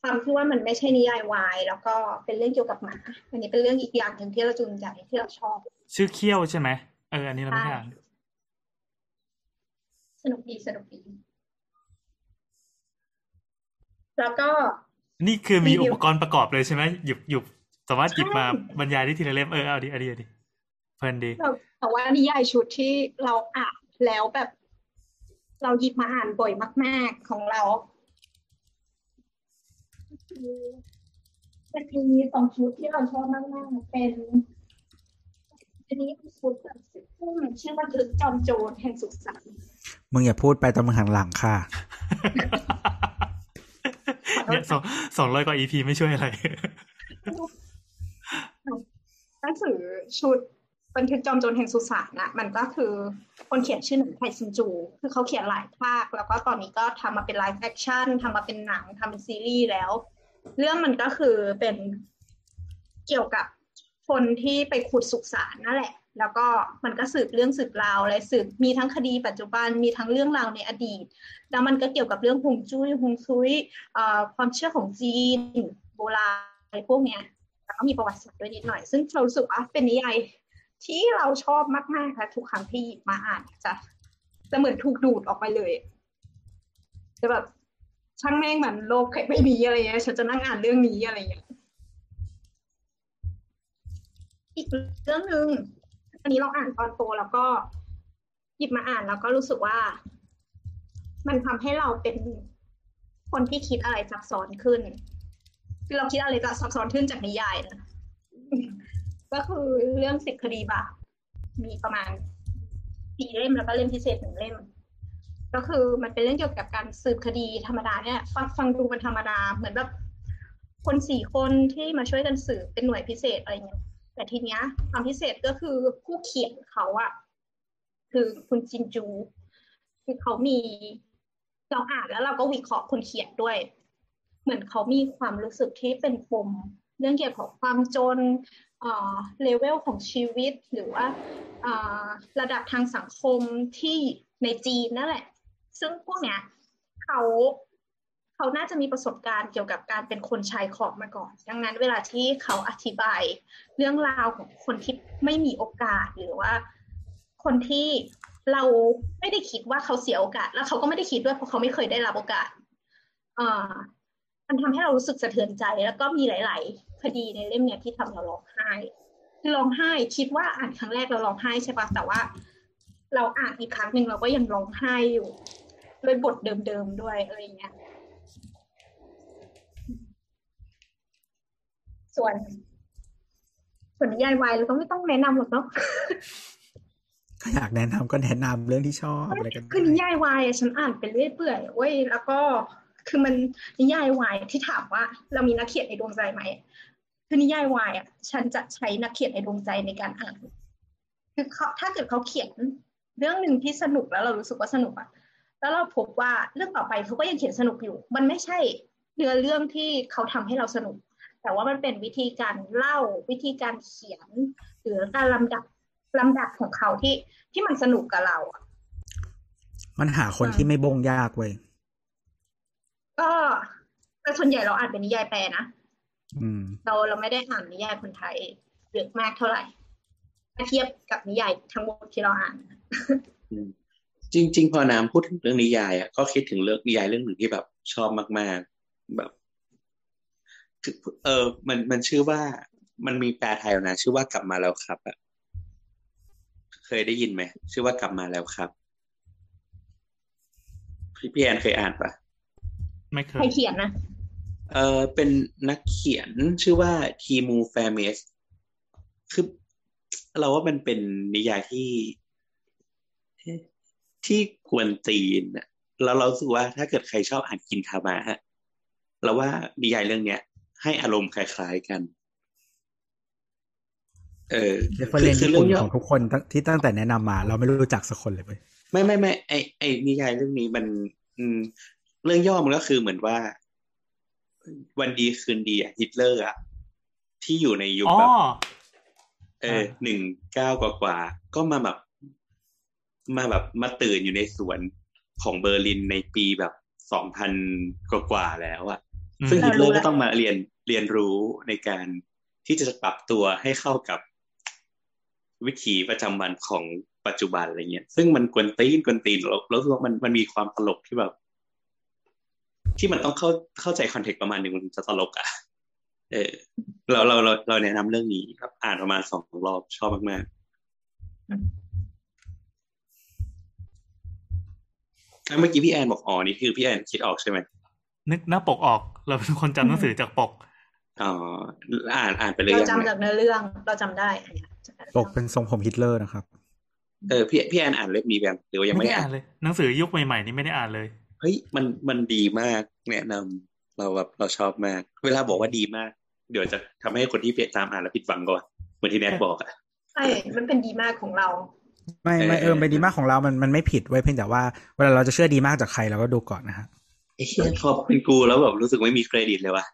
ความที่ว่ามันไม่ใช่นิยายวาย แล้วก็เป็นเรื่องเกี่ยวกับหมา อันนี้เป็นเรื่องอีกอย่างหนึ่งที่เราจูนใจที่เราชอบ ชื่อเคี้ยวใช่ไหมเอออันนี้เราไม่ได้อ่านสนุกดีสนุกดีแล้วก็ นี่คือมีรีวิวอุปกรณ์ประกอบเลยใช่ไหมหยิบหยิบสามารถหยิบมาใช่บรรยายได้ทีละเล่มเออเอาดิเอาดิเอาดิเพ ลินดีเราแต่ว่านิยายชุดที่เราอ่านแล้วแบบ เราหยิบมาอ่านบ่อยมาก ๆ ของเราคือมันมีสองชุดที่เราชอบมากๆเป็นอันนี้เป็นชุดแบบซึ่งชื่อว่าถึกจอมโจรแห่งสุสานมึงอย่าพูดไปตอนมึงหันหลังค่ะเนี่ยสองสองร้อยกว่า EP ไม่ช่วยอะไรหนังสือชุด บันทึกจอมโจรแห่งสุสานน่ะมันก็คือคนเขียนชื่อหนานไพ่ซานซู คือเขาเขียนหลายภาค แล้วก็ตอนนี้ก็ทำมาเป็น live action ทำมาเป็นหนังทำเป็นซีรีส์แล้ว เรื่องมันก็คือเป็นเกี่ยวกับคนที่ไปขุดสุสานนั่นแหละ แล้วก็มันก็สืบเรื่องสืบราวอะไรสืบมีทั้งคดีปัจจุบันมีทั้งเรื่องราวในอดีต แล้วมันก็เกี่ยวกับเรื่องฮงจุ้ยฮงซุยความเชื่อของจีนโบราณอะไรพวกเนี้ยแล้วก็มีประวัติศาสตร์ด้วยนิดหน่อย ซึ่งเรารู้สึกว่าเป็นนิยาย ที่เราชอบมากๆค่ะทุกครั้งที่หยิบมาอ่านจะจะเหมือนถูกดูดออกไปเลยจะแบบช่างแม่งเหมือนโลกไม่มีอะไรเงี้ยฉันจะนั่งอ่านเรื่องนี้อะไรเงี้ยอีกเรื่องหนึ่งอันนี้เราอ่านตอนโตแล้วก็หยิบมาอ่านแล้วก็รู้สึกว่า มันทำให้เราเป็นคนที่คิดอะไรซับซ้อนขึ้น คือเราคิดอะไรจะซับซ้อนขึ้นจากนิยายนะ ก็คือเรื่องสิบคดีบาปมีประมาณสี่เล่มแล้วก็เล่มพิเศษหนึ่งเล่ม ก็คือมันเป็นเรื่องเกี่ยวกับการสืบคดีธรรมดาเนี่ยฟังฟังดูมันธรรมดาเหมือนแบบคนสี่คนที่มาช่วยกันสืบเป็นหน่วยพิเศษอะไรเงี้ยแต่ทีเนี้ยความพิเศษก็คือผู้เขียนเขาอะคือคุณจินจู คือเขามีเราอ่านแล้วเราก็วิเคราะห์คนเขียนด้วย เหมือนเขามีความรู้สึกที่เป็นปมเรื่องเกี่ยวกับความจน เลเวลของชีวิตหรือว่าระดับทางสังคมที่ในจีนนั่นแหละ ซึ่งพวกเนี้ยเขาเขาน่าจะมีประสบการณ์เกี่ยวกับการเป็นคนชายขอบมาก่อน ดังนั้นเวลาที่เขาอธิบายเรื่องราวของคนที่ไม่มีโอกาสหรือว่า คนที่เราไม่ได้คิดว่าเขาเสียโอกาส แล้วเขาก็ไม่ได้คิดด้วยเพราะเขาไม่เคยได้รับโอกาสอ่อมันทำให้เรารู้สึกสะเทือนใจ แล้วก็มีหลาย คดีในเล่มเนี้ยที่ทำเราร้องไห้คือร้องไห้คิดว่าอ่านครั้งแรกเราร้องไห้ใช่ปะแต่ว่า เราอ่านอีกครั้งหนึ่งเราก็ยังร้องไห้อยู่ด้วยบทเดิมๆด้วยอะไรเงี้ยส่วนส่วนนิยายวายเราก็ไม่ต้องแนะนำหรอกเนาะก็อยากแนะนำก็แนะนำเรื่องที่ชอบอะไรกันคือนิยายวายอะฉันอ่านไปเรื่อยเปื่อยเว้ยแล้วก็คือมันนิยายวายที่ถามว่า เรามีนักเขียนในดวงใจไหม คือนิยายวายอะฉันจะใช้นักเขียนในดวงใจในการอ่าน คือเขาถ้าเกิดเขาเขียนเรื่องหนึ่งที่สนุกแล้วเรารู้สึกว่าสนุกอะแล้วเราพบว่าเรื่องต่อไปเขาก็ยังเขียนสนุกอยู่ มันไม่ใช่เนื้อเรื่องที่เขาทำให้เราสนุก แต่ว่ามันเป็นวิธีการเล่าวิธีการเขียน หรือการลำดับลำดับของเขาที่ที่มันสนุกกับเราอะมันหาคนที่ไม่บงยากเว้ยก็แต่ส่วนใหญ่เราอ่านเป็นนิยายแปลนะอืม เราเราไม่ได้อ่านนิยายคนไทยเยอะมากเท่าไหร่ถ้าเทียบกับนิยายทั้งหมดที่เราอ่านจริง ๆ พอน้ำพูดถึงเรื่องนิยายอะก็คิดถึงเรื่องนิยายเรื่องหนึ่งที่แบบชอบมาก ๆ แบบคือเออ มันมันชื่อว่ามันมีแปลไทยแล้วนะชื่อว่ากลับมาแล้วครับอะเคยได้ยินไหมชื่อว่ากลับมาแล้วครับ พี่พี่แอนเคยอ่านปะไม่เคใครยเขียนนะ เออเป็นนักเขียนชื่อว่าทีมูแฟเมสคือเราว่ามันเป็นนิยายที่ ที่กวนตีนอะแล้วเรารู้สึกว่าถ้าเกิดใครชอบอ่านกินทามะฮะเราว่านิยายเรื่องเนี้ย ให้อารมณ์คล้ายๆกัน เออ reference คือญี่เรื่ปุ่อนงย่อของทุกคนตั้งที่ตั้งแต่แนะนำมา เราไม่รู้จักสักคนเลยเว้ยไม่ไม่ไม่ไอไอนิยายเรื่องนี้มัน อืม เรื่องย่อมันก็คือเหมือนว่า วันดีคืนดีอะฮิตเลอร์อะที่อยู่ในยุคอ๋อแบบเออหนึ่งเก้ากว่ากว่าๆก็มาแบบ มาแบบมาตื่นอยู่ในสวนของเบอร์ลินในปีแบบสองพันกว่ากว่าๆแล้วอะอืมซึ่งฮิตเลอร์เรารู้ก็ต้องมาเรียนเรียนรู้ในการที่จะปรับตัวให้เข้ากับวิถีประจำวันของปัจจุบันอะไรเงี้ย ซึ่งมันกวนตีนกวนตีนเราเรารู้สึกว่ามันมันมีความตลกที่แบบ ที่มันต้องเข้าเข้าใจคอนเทกต์ประมาณหนึ่งมันจะตลกอะเออเราเราเราเราแนะนำเรื่องนี้ครับ อ่านประมาณสองรอบชอบมากๆแล้วเมื่อกี้พี่แอนบอกอ๋อนี่คือพี่แอนคิดออกใช่ไหมนึกหน้าปกออก เราเป็นคนจำหนังสือจากปกอ๋ออ่านอ่านไปเลยเรายังจำจากเนื้อเรื่องเราจำได้อันเนี้ยจำได้ปกเป็นทรงผมฮิตเลอร์นะครับ เออพี่พี่แอนอ่านเล่มนี้แบบหรือว่ายังไม่ไม่ได้ได้อ่าอ่านนเลยหนังสือยุคใหม่ๆนี่ไม่ได้อ่านเลย เฮ้ยมันมันดีมาก แนะนำเราแบบเราชอบมาก เวลาบอกว่าดีมาก เดี๋ยวจะทำให้คนที่เปลี่ยนตามอ่านแล้วผิดหวังก่อนเหมือนที่แนทบอกอะใช่มันเป็นดีมากของเรา ไม่ไม่เออเออเป็นดีมากของเรา มันมันไม่ผิดไว้ยเพียงแต่ว่าเวลาเราจะเชื่อดีมากจากใครเราก็ดูก่อนนะฮะไอ้เหี้ยพอเป็นกูแล้วแบบรู้สึกไม่มีเครดิตเลยว่ะ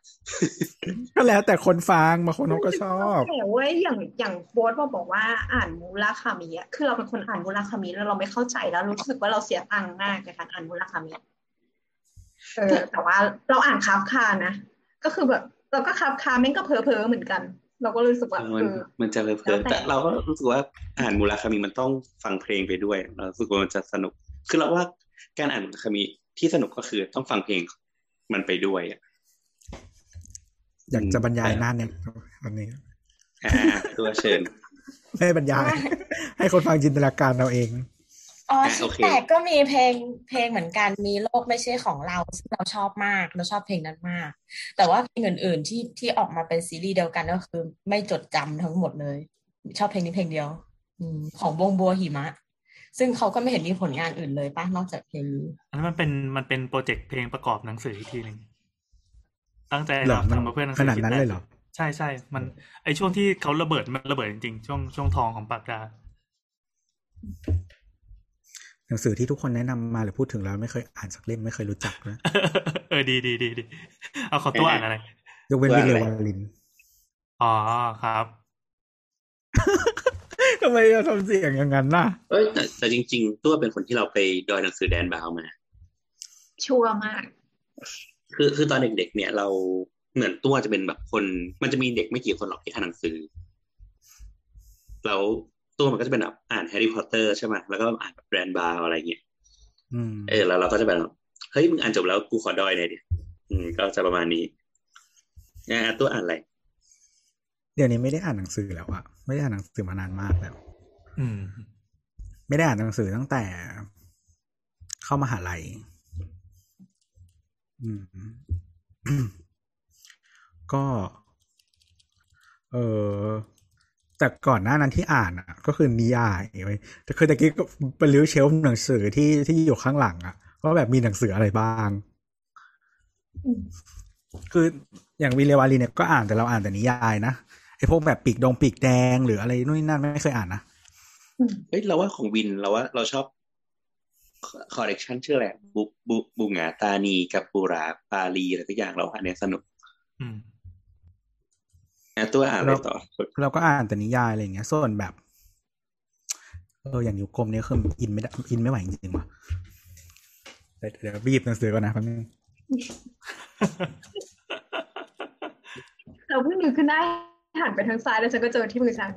ก็แล้วแต่คนฟังบางคนเขาก็ชอบแต่เว้ยอย่างอย่างโบ๊ทมาบอกว่าอ่านมูราคามิอะคือเราเป็นคนอ่านมูราคามิแล้วเราไม่เข้าใจแล้วรู้สึกว่าเราเสียตังค์มากในการอ่านมูราคามิ เออแต่ว่าเราอ่านคาฟคานะ ก็คือแบบ เราก็คาฟคาแม่งก็เพ้อเพ้อๆเหมือนกัน เราก็รู้สึกว่ามัเอนอมันจะเพลิแล้วนแต่แต่เราก็รู้สึกว่าอ่านมูราคามิมันต้องฟังเพลงไปด้วยเรารู้สึกว่ามันจะสนุก คือเราว่าการอ่านมูราคามิที่สนุกก็คือต้องฟังเพลงมันไปด้วยอะอยากจะบรรยายหน้าเนี่ยวันนี้อ่าตัวเชิญไม่ให้บรรยาย ให้คนฟังจินตนาการเราเอง อ๋ออะชิโอเคแต่ก็มีเพลงเพลงเหมือนกันมีโลกไม่ใช่ของเราซึ่งเราชอบมากเราชอบเพลงนั้นมาก แต่ว่าเพลงอื่นๆที่ที่ออกมาเป็นซีรีส์เดียวกันก็คือ ไม่จดจำทั้งหมดเลย ชอบเพลงนี้เพลงเดียว อืมของวงบัวหิมะ ซึ่งเขาก็ไม่เห็นมีผลงานอื่นเลยป่ะนอกจากเพลงนี้อันนั้นมันเป็นมันเป็นโปรเจกต์เพลงประกอบหนังสืออีกทีหนึ่งตั้งใจเหรอมันทำมาเพื่อหนังสืขอนาดนั้นคิแเลยเหรอใช่ใช่มันไอช่วงที่เขาระเบิดมันระเบิดจริงๆช่วงช่วงทองของปากกา หนังสือที่ทุกคนแนะนำมาหรือพูดถึงแล้วไม่เคยอ่านสักเล่มไม่เคยรู้จักนะเออดีดีดีดีเอาขอตัวอ่านอะไรยกเว้นวิเลวาลินอ๋อครับทำไมเราทำเสียงอย่างนั้นน่ะเอ้ยแต่แต่จริง ๆ ตัวเป็นคนที่เราไปดอยหนังสือแดนบราวน์มา ชัวร์มาก คือคือตอนเด็กๆเนี่ยเราเหมือนตัวจะเป็นแบบคน มันจะมีเด็กไม่กี่คนหรอกที่อ่านหนังสือแล้ว ตัวมันก็จะเป็นแบบอ่านแฮร์รี่พอตเตอร์ใช่ไหมแล้วก็อ่านแบบแดนบราวน์อะไรเงี้ยอืมเออแล้วเราก็จะแบบเฮ้ยมึงอ่านจบแล้วกูขอดอยหน่อยดิอืม ก็จะประมาณนี้อ่าตัวอ่านอะไร เดี๋ยวนี้ไม่ได้อ่านหนังสือแล้วอะไม่ได้อ่านหนังสือมานานมากแล้ว อืม ไม่ได้อ่านหนังสือตั้งแต่ เข้ามหาลัยอืม ก็ เออ แต่ก่อนหน้านั้นที่อ่านอะ ก็คือนิยายเว้ยแต่คือตะกี้ก็ไปริ้วเชลฟ์หนังสือที่ที่อยู่ข้างหลังอะว่าแบบมีหนังสืออะไรบ้างอืมคืออย่างวิเลวารีเนี่ยก็อ่านแต่เราอ่านแต่นิยายนะไอพวกแบบปีกดงปีกแดงหรืออะไรนู่นนี่นั่นไม่เคยอ่านนะเฮ้ยเราว่าของวินเราว่าเราชอบคอลเลกชันชื่ออะไรบุบุบุงาตานีกับปูราปาลีอะไรทุกอย่างเราอันเนี้ยสนุกอืมนะ ตัวอ่านอะไรต่อ เราก็อ่านแต่นิยายอะไรอย่างเงี้ย ส่วนแบบ เอออย่างยุคกรมเนี่ยคืออินไม่ได้อินไม่ไหวจริงๆว่ะเดี๋ยวเดี๋ยวบีบหนังสือก่อนนะแป๊บนึงเราเพิ่งนึกขึ้นได้หันไปทางซ้ายแล้วฉันก็เจอที่มือฉัน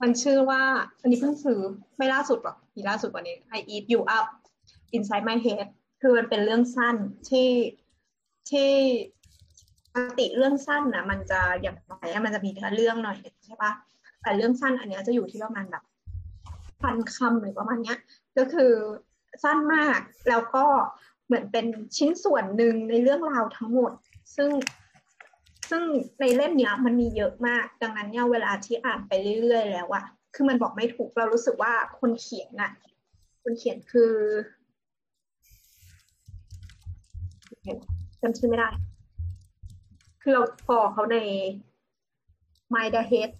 มันชื่อว่า อันนี้เพิ่งซื้อไม่ล่าสุดหรอกมีล่าสุดกว่านี้ I eat you up inside my head คือมันเป็นเรื่องสั้นที่ที่ ปกติเรื่องสั้นนะมันจะอย่างไรมันจะมีเนื้อเรื่องหน่อยใช่ปะแต่เรื่องสั้นอันเนี้ยจะอยู่ที่ประมาณแบบพันคำหรือประมาณเนี้ย ก็คือสั้นมากแล้วก็เหมือนเป็นชิ้นส่วนหนึ่งในเรื่องราวทั้งหมด ซึ่งซึ่งในเล่มเนี้ยมันมีเยอะมาก ดังนั้นเนี่ยเวลาที่อ่านไปเรื่อย ๆ แล้วอะคือมันบอกไม่ถูกเรารู้สึกว่าคนเขียนอะคนเขียนคือจำชื่อไม่ได้ คือเราฟอเขาใน My d a Head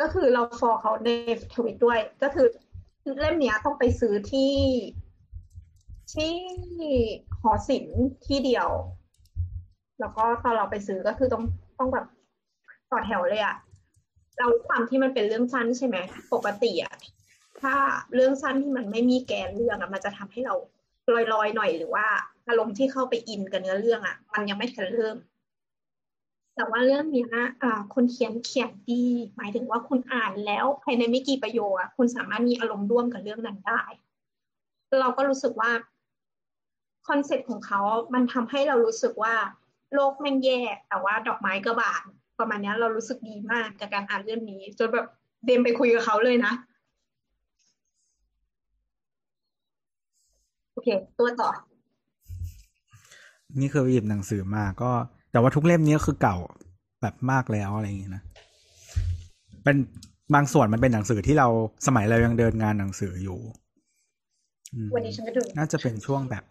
ก็คือเราฟอเขาในทวิตด้วย ก็คือเล่มเนี้ยต้องไปซื้อที่ที่หอศิลป์ที่เดียว แล้วก็ตอนเราไปซื้อก็คือต้องต้องแบบต่อแถวเลยอะเราความที่มันเป็นเรื่องสั้นใช่ไหมปกติอะถ้าเรื่องสั้นที่มันไม่มีแกนเรื่องอะมันจะทำให้เราลอยๆหน่อยหรือว่าอารมณ์ที่เข้าไปอินกับเนื้อเรื่องอะมันยังไม่ทันเริ่ม แต่ว่าเรื่องนี้ยอ่าคนเขียนเขียนดี หมายถึงว่าคุณอ่านแล้วภายในไม่กี่ประโยคคุณสามารถมีอารมณ์ร่วมกับเรื่องนั้นได้ เราก็รู้สึกว่าคอนเซ็ปต์ของเขามันทำให้เรารู้สึกว่าโลกแม่งแย่แต่ว่าดอกไม้ก็บานประมาณนี้เรารู้สึกดีมากกับการอ่านเรื่องนี้ จนแบบ DM ไปคุยกับเขาเลยนะ โอเค ตัวต่อ นี่คือหยิบหนังสือมาก็ แต่ว่าทุกเล่มนี้ก็คือเก่าแบบมากแล้วอะไรอย่างเงี้ยนะ เป็นบางส่วนมันเป็นหนังสือที่เราสมัยเรายังเดินงานหนังสืออยู่อืมวันนี้ฉันก็ดูน่าจะเป็นช่วงแบบ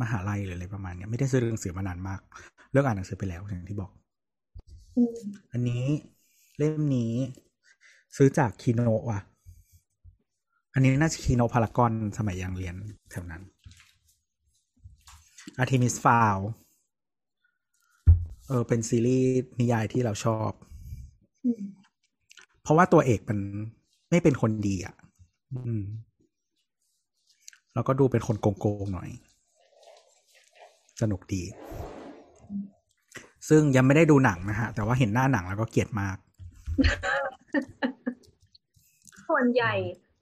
มหาลัยหรืออะไรประมาณเนี้ยไม่ได้ซื้อหนังสือมานานมาก เลิกอ่านหนังสือไปแล้วอย่างที่บอกอืมอันนี้เล่มนี้ ซื้อจากคีโนะว่ะ อันนี้น่าจะคีโนะพารากอนสมัยยังเรียนแถวนั้นอาร์ทิมิสฟาว เออเป็นซีรีส์นิยายที่เราชอบอืมเพราะว่าตัวเอกมันไม่เป็นคนดีอะ อืม แล้วก็ดูเป็นคนโกงๆหน่อย สนุกดี ซึ่งยังไม่ได้ดูหนังนะฮะ แต่ว่าเห็นหน้าหนังแล้วก็เกลียดมาก ส่วนใหญ่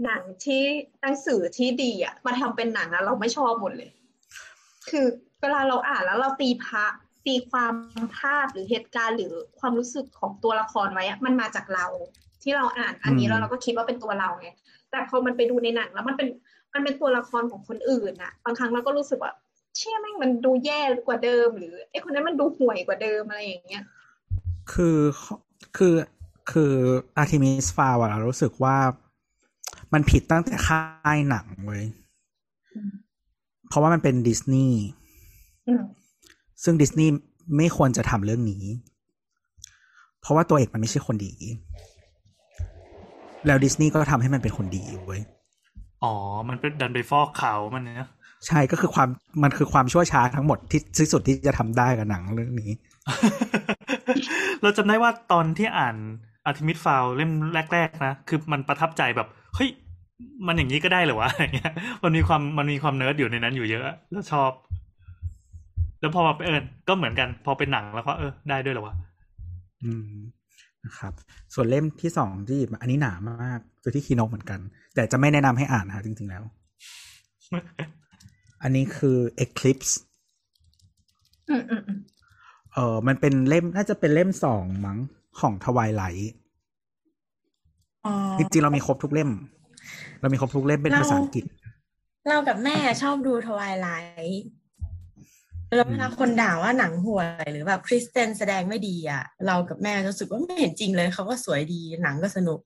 หนังที่หนังสือที่ดีอะ มาทำเป็นหนังอะเราไม่ชอบหมดเลย คือเวลาเราอ่านแล้วเราตีพระ ตีความภาพหรือเหตุการณ์หรือความรู้สึกของตัวละครไว้อะมันมาจากเรา ที่เราอ่านอันนี้อืมแล้วเราก็คิดว่าเป็นตัวเราไงแต่พอมันไปดูในหนังแล้วมันเป็นมันเป็นตัวละครของคนอื่นอะบางครั้งเราก็รู้สึกว่าเชื่อแม่งมันดูแย่กว่าเดิม หรือไอ้คนนั้นมันดูห่วยกว่าเดิมอะไรอย่างเงี้ยคือคือคืออาร์ทิมิสฟาวล์เรารู้สึกว่ามันผิดตั้งแต่ค่ายหนังเว้ยอืมเพราะว่ามันเป็นดิสนีย์อืม ซึ่งดิสนีย์ไม่ควรจะทำเรื่องนี้ เพราะว่าตัวเอกมันไม่ใช่คนดี แล้วดิสนีย์ก็ทำให้มันเป็นคนดีเว้ยอ๋อ มันเป็นดันไปฟอกขาวมันเนี่ยใช่ก็คือความมันคือความชั่วช้าทั้งหมดที่ที่สุดที่จะทำได้กับหนังเรื่องนี้ เราจำได้ว่าตอนที่อ่านอาร์ทิมิ f ฟาวเล่มแรก ๆ นะ คือมันประทับใจแบบเฮ้ยมันอย่างนี้ก็ได้เหรอวะอย่างเงี้ย มันมีความมันมีความเนิร์ดอยู่ในนั้นอยู่เยอะ แล้วชอบ แล้วพอมาเป็นเออก็เหมือนกัน พอเป็นหนังแล้วก็เออได้ด้วยเหรอวะอืมนะครับ ส่วนเล่มที่สองที่หยิบมาอันนี้หนามากคือที่คีโนเหมือนกัน แต่จะไม่แนะนำให้อ่านนะจริง ๆ แล้ว อันนี้คือ Eclipse อืมอืมอืมเออมันเป็นเล่มน่าจะเป็นเล่มสองมั้งของทวายไลท์อ๋อจริงๆเรามีครบทุกเล่ม เรามีครบทุกเล่มเป็นภาษาอังกฤษ เรากับแม่ชอบดูทวายไลท์ แล้วเวลาคนด่าว่าหนังห่วยหรือแบบคริสเตนแสดงไม่ดีอะ เรากับแม่รู้สึกว่าไม่เห็นจริงเลยเขาก็สวยดีหนังก็สนุก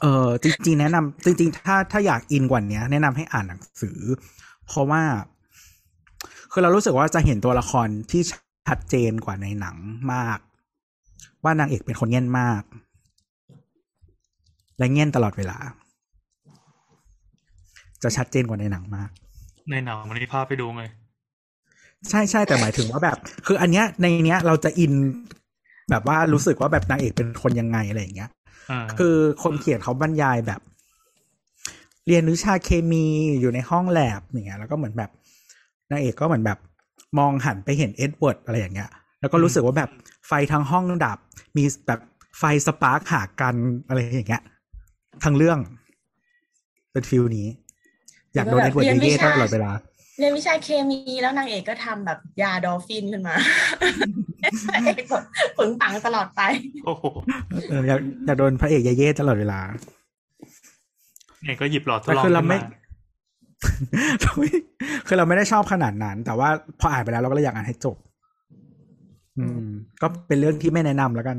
เออจริง ๆ แนะนำจริง ๆ ถ้าถ้าอยากอินกว่านี้แนะนำให้อ่านหนังสือ เพราะว่า คือเรารู้สึกว่าจะเห็นตัวละครที่ชัดเจนกว่าในหนังมาก ว่านางเอกเป็นคนเงี้ยนมาก และเงี้ยนตลอดเวลา จะชัดเจนกว่าในหนังมาก ในหนังมันมีภาพไปดูไง ใช่ใช่แต่หมายถึงว่าแบบ คืออันเนี้ยในเนี้ยเราจะอินแบบว่ารู้สึกว่าแบบนางเอกเป็นคนยังไงอะไรอย่างเงี้ยอ่าคือคนเขียนเขาบรรยายแบบ เรียนวิชาเคมีอยู่ในห้องแลบอย่างเงี้ยแล้วก็เหมือนแบบนางเอกก็เหมือนแบบมองหันไปเห็นเอ็ดเวิร์ดอะไรอย่างเงี้ย แล้วก็รู้สึกว่าแบบไฟทั้งห้องดับ มีแบบไฟ spark หากันอะไรอย่างเงี้ยทั้งเรื่อง เป็น feel นี้ อยากโดนแบเอ็ดเวิร์ดเย่ๆเรียนวิชาตลอดเวลา เรียนวิชาเคมีแล้วนางเอกก็ทำแบบยาดอลฟินขึ้นมานางเอกแบบปึงปังตลอดไปโอ้โหเอออยากอยากโดนพระเอกเย่ๆตลอดเวลาเนี่ยก็หยิบหลอดทดแต่ลองคือเราขึ้นไม่มาเราไม่คือเราไม่ได้ชอบขนาดนั้น แต่ว่าพออ่านไปแล้วเราก็เลยอยากอ่านให้จบ อืม ก็เป็นเรื่องที่ไม่แนะนำแล้วกัน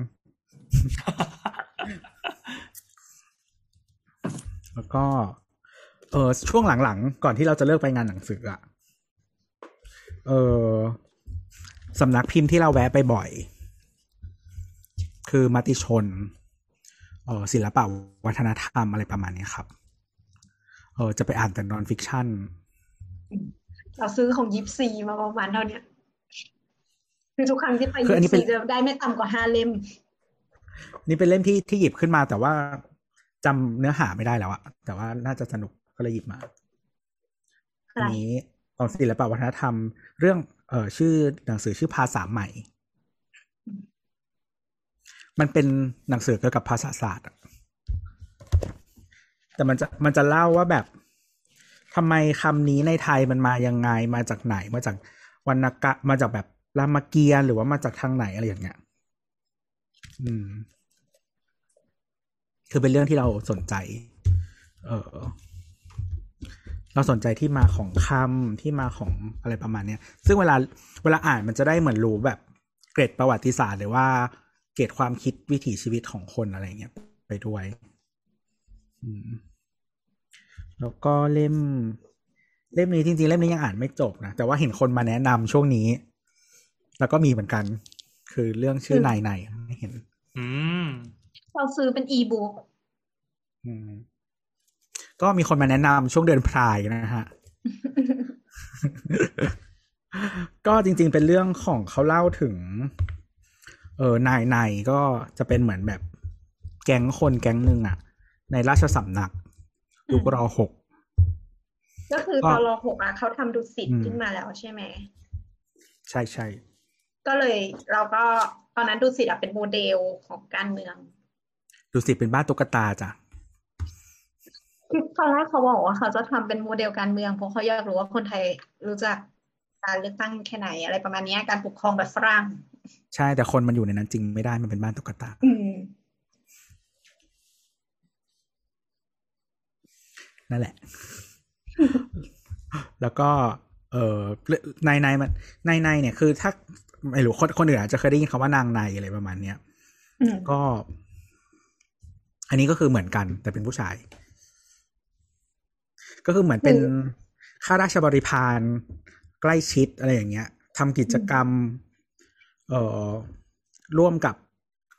แล้วก็ เออช่วงหลังๆ ก่อนที่เราจะเลิกไปงานหนังสืออะเออสำนักพิมพ์ที่เราแวะไปบ่อย คือมติชนเออศิลปะวัฒนธรรมอะไรประมาณเนี้ยครับ เออจะไปอ่านแต่ non-fictionเราซื้อของยิปซีมาประมาณเท่าเนี้ยคือทุกครั้งที่ไปคืออันยินี้เป็นยิปซีจะได้ไม่ต่ำกว่าห้าเล่ม นี่เป็นเล่มที่ที่หยิบขึ้นมาแต่ว่าจำเนื้อหาไม่ได้แล้วอะแต่ว่าน่าจะสนุก ก็เลยหยิบมาอะไรอันนี้ของศิลปะวัฒนธรรม เรื่องเออชื่อหนังสือชื่อภาษาใหม่ มันเป็นหนังสือเกี่ยวกับภาษาศาสตร์อะแต่มันจะมันจะเล่าว่าแบบททำไมคำนี้ในไทยมันมายังไงมาจากไหนมาจากวรรณกะมาจากแบบรามเกียรติ์หรือว่ามาจากทางไหนอะไรอย่างเงี้ย อืม คือเป็นเรื่องที่เราสนใจ เออ เราสนใจที่มาของคำที่มาของอะไรประมาณเนี้ยซึ่งเวลาเวลาอ่านมันจะได้เหมือนรู้แบบเกร็ดประวัติศาสตร์หรือว่าเกร็ดความคิดวิถีชีวิตของคนอะไรเงี้ยไปด้วยอืมแล้วก็เล่ม เล่มนี้จริงๆ เล่มนี้ยังอ่านไม่จบนะ แต่ว่าเห็นคนมาแนะนำช่วงนี้ แล้วก็มีเหมือนกัน คือเรื่องชื่อนายในไม่เห็น อืม เราซื้อเป็นอีบุ๊กอืม ก็มีคนมาแนะนำช่วงเดือนพรายนะฮะ ก็จริง ๆ เป็นเรื่องของเขาเล่าถึง เออนายในก็จะเป็นเหมือนแบบแก๊งคนแก๊งหนึ่งอะในราชสำนักยุครอหกก็คือก็ตอนรหกอะเขาทำดุสิตอืมขึ้นมาแล้วใช่ไหม ใช่ใช่ก็เลยเราก็ตอนนั้นดุสิตอะเป็นโมเดลของการเมืองดูสิเป็นบ้านตุ๊กตาจ้ะ คือตอนแรกเขาบอกว่าเขาจะทำเป็นโมเดลการเมืองเพราะเขาอยากรู้ว่าคนไทยรู้จักการเลือกตั้งแค่ไหนอะไรประมาณเนี้ยการปกครองแบบฝรั่งใช่แต่คนมันอยู่ในนั้นจริงไม่ได้มันเป็นบ้านตุ๊กตาอืมนั่นแหละ แล้วก็ เออในในมันในในเนี่ยคือถ้าไม่รู้คนคนอื่นอาจจะเคยได้ยินคำว่านางในอะไรประมาณเนี้ยอืมก็ อันนี้ก็คือเหมือนกัน แต่เป็นผู้ชาย ก็คือเหมือนเป็นข้าราชบริพารใกล้ชิดอะไรอย่างเงี้ยทำกิจกรรม เอ่อร่วมกับ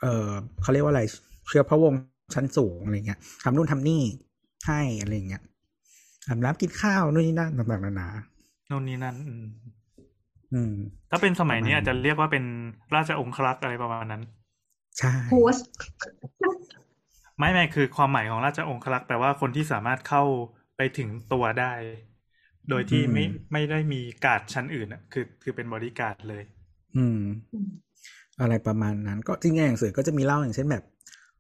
เอ่อเขาเรียกว่าอะไร เชื้อพระวงศ์ชั้นสูงอะไรเงี้ยทำนู่นทำนี่ให้อะไรอย่างเงี้ยอาบน้ำกินข้าวนู่นนี่นั่นต่างๆนานาโน่นนี่นั่นอืมอืมถ้าเป็นสมัยนี้ประมาณอาจจะเรียกว่าเป็นราชองครักษ์อะไรประมาณนั้น ใช่โพสต์ไม่ไม่คือความหมายของราชองครักษ์แปลว่าคนที่สามารถเข้า ไปถึงตัวได้ โดยที่ไม่ไม่ได้มีการ์ดชั้นอื่นอะคือ คือเป็นบริการดเลย อืม อะไรประมาณนั้น ก็จริงๆในหนังสือก็จะมีเล่าอย่างเช่นแบบ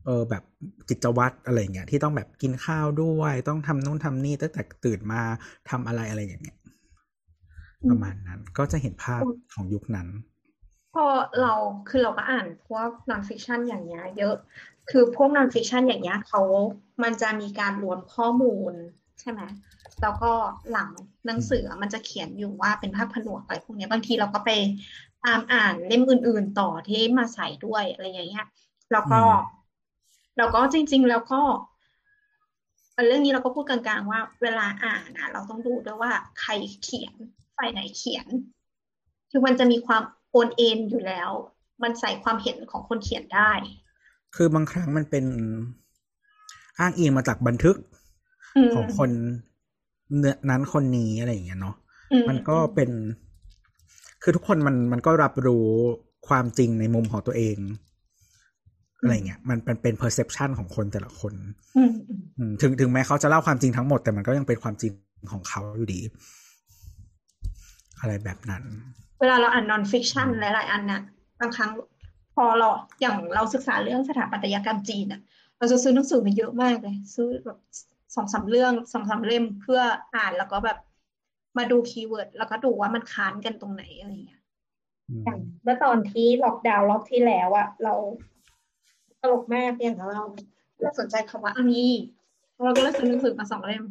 เออแบบกิจวัตรอะไรเงี้ยที่ต้องแบบกินข้าวด้วยต้องทำนู่นทำนี่ตั้งแต่ตื่นมาทำอะไรอะไรอย่างเงี้ยประมาณนั้นก็จะเห็นภาพของยุคนั้น พอเราคือเราก็อ่านพวก non-fiction อย่างเงี้ยเยอะ คือพวก non-fiction อย่างเงี้ยเขามันจะมีการรวมข้อมูล ใช่ไหมแล้วก็หลังหนังสือมันจะเขียนอยู่ว่าเป็นภาคผนวกอะไรพวกเนี้ยบางทีเราก็ไปตามอ่านเล่มอื่น ๆ ต่อที่มาใส่ด้วยอะไรอย่างเงี้ยแล้วก็อืมแล้วก็จริง ๆ แล้วก็เรื่องนี้เราก็พูดกลางๆว่า เวลาอ่านนะเราต้องดูด้วยว่าใครเขียนฝ่ายไหนเขียน คือมันจะมีความโอนเอ็นอยู่แล้ว มันใส่ความเห็นของคนเขียนได้ คือบางครั้งมันเป็น อ้างอิงมาจากบันทึกอืม ของคนเนื้อนั้นคนนี้อะไรอย่างเงี้ยเนาะอืมมันก็เป็น คือทุกคนมันมันก็รับรู้ความจริงในมุมของตัวเองอะไรเงี้ยมันเป็นเป็น perception ของคนแต่ละคนอืมอืมอืมถึงถึงแม้เขาจะเล่าความจริงทั้งหมด แต่มันก็ยังเป็นความจริงของเขาอยู่ดี อะไรแบบนั้น เวลาเราอ่านนอนฟิคชันหลาย ๆ อันน่ะบางครั้งพอเราอย่างเราศึกษาเรื่องสถาปัตยกรรมจีนน่ะ เราจะซื้อหนังสือมาเยอะมากเลย ซื้อแบบ สองสามเรื่องสองสามเล่มเพื่ออ่านแล้วก็แบบมาดู keyword แล้วก็ดูว่ามันค้านกันตรงไหนอะไรอย่างเงี้ยอืมอย่างเมื่อตอนที่ล็อกดาวน์รอบที่แล้วอะเราตลกมากอย่างเราเราสนใจคำว่าอันนี้เราก็เลยซื้อหนังสือมาสองเล่ม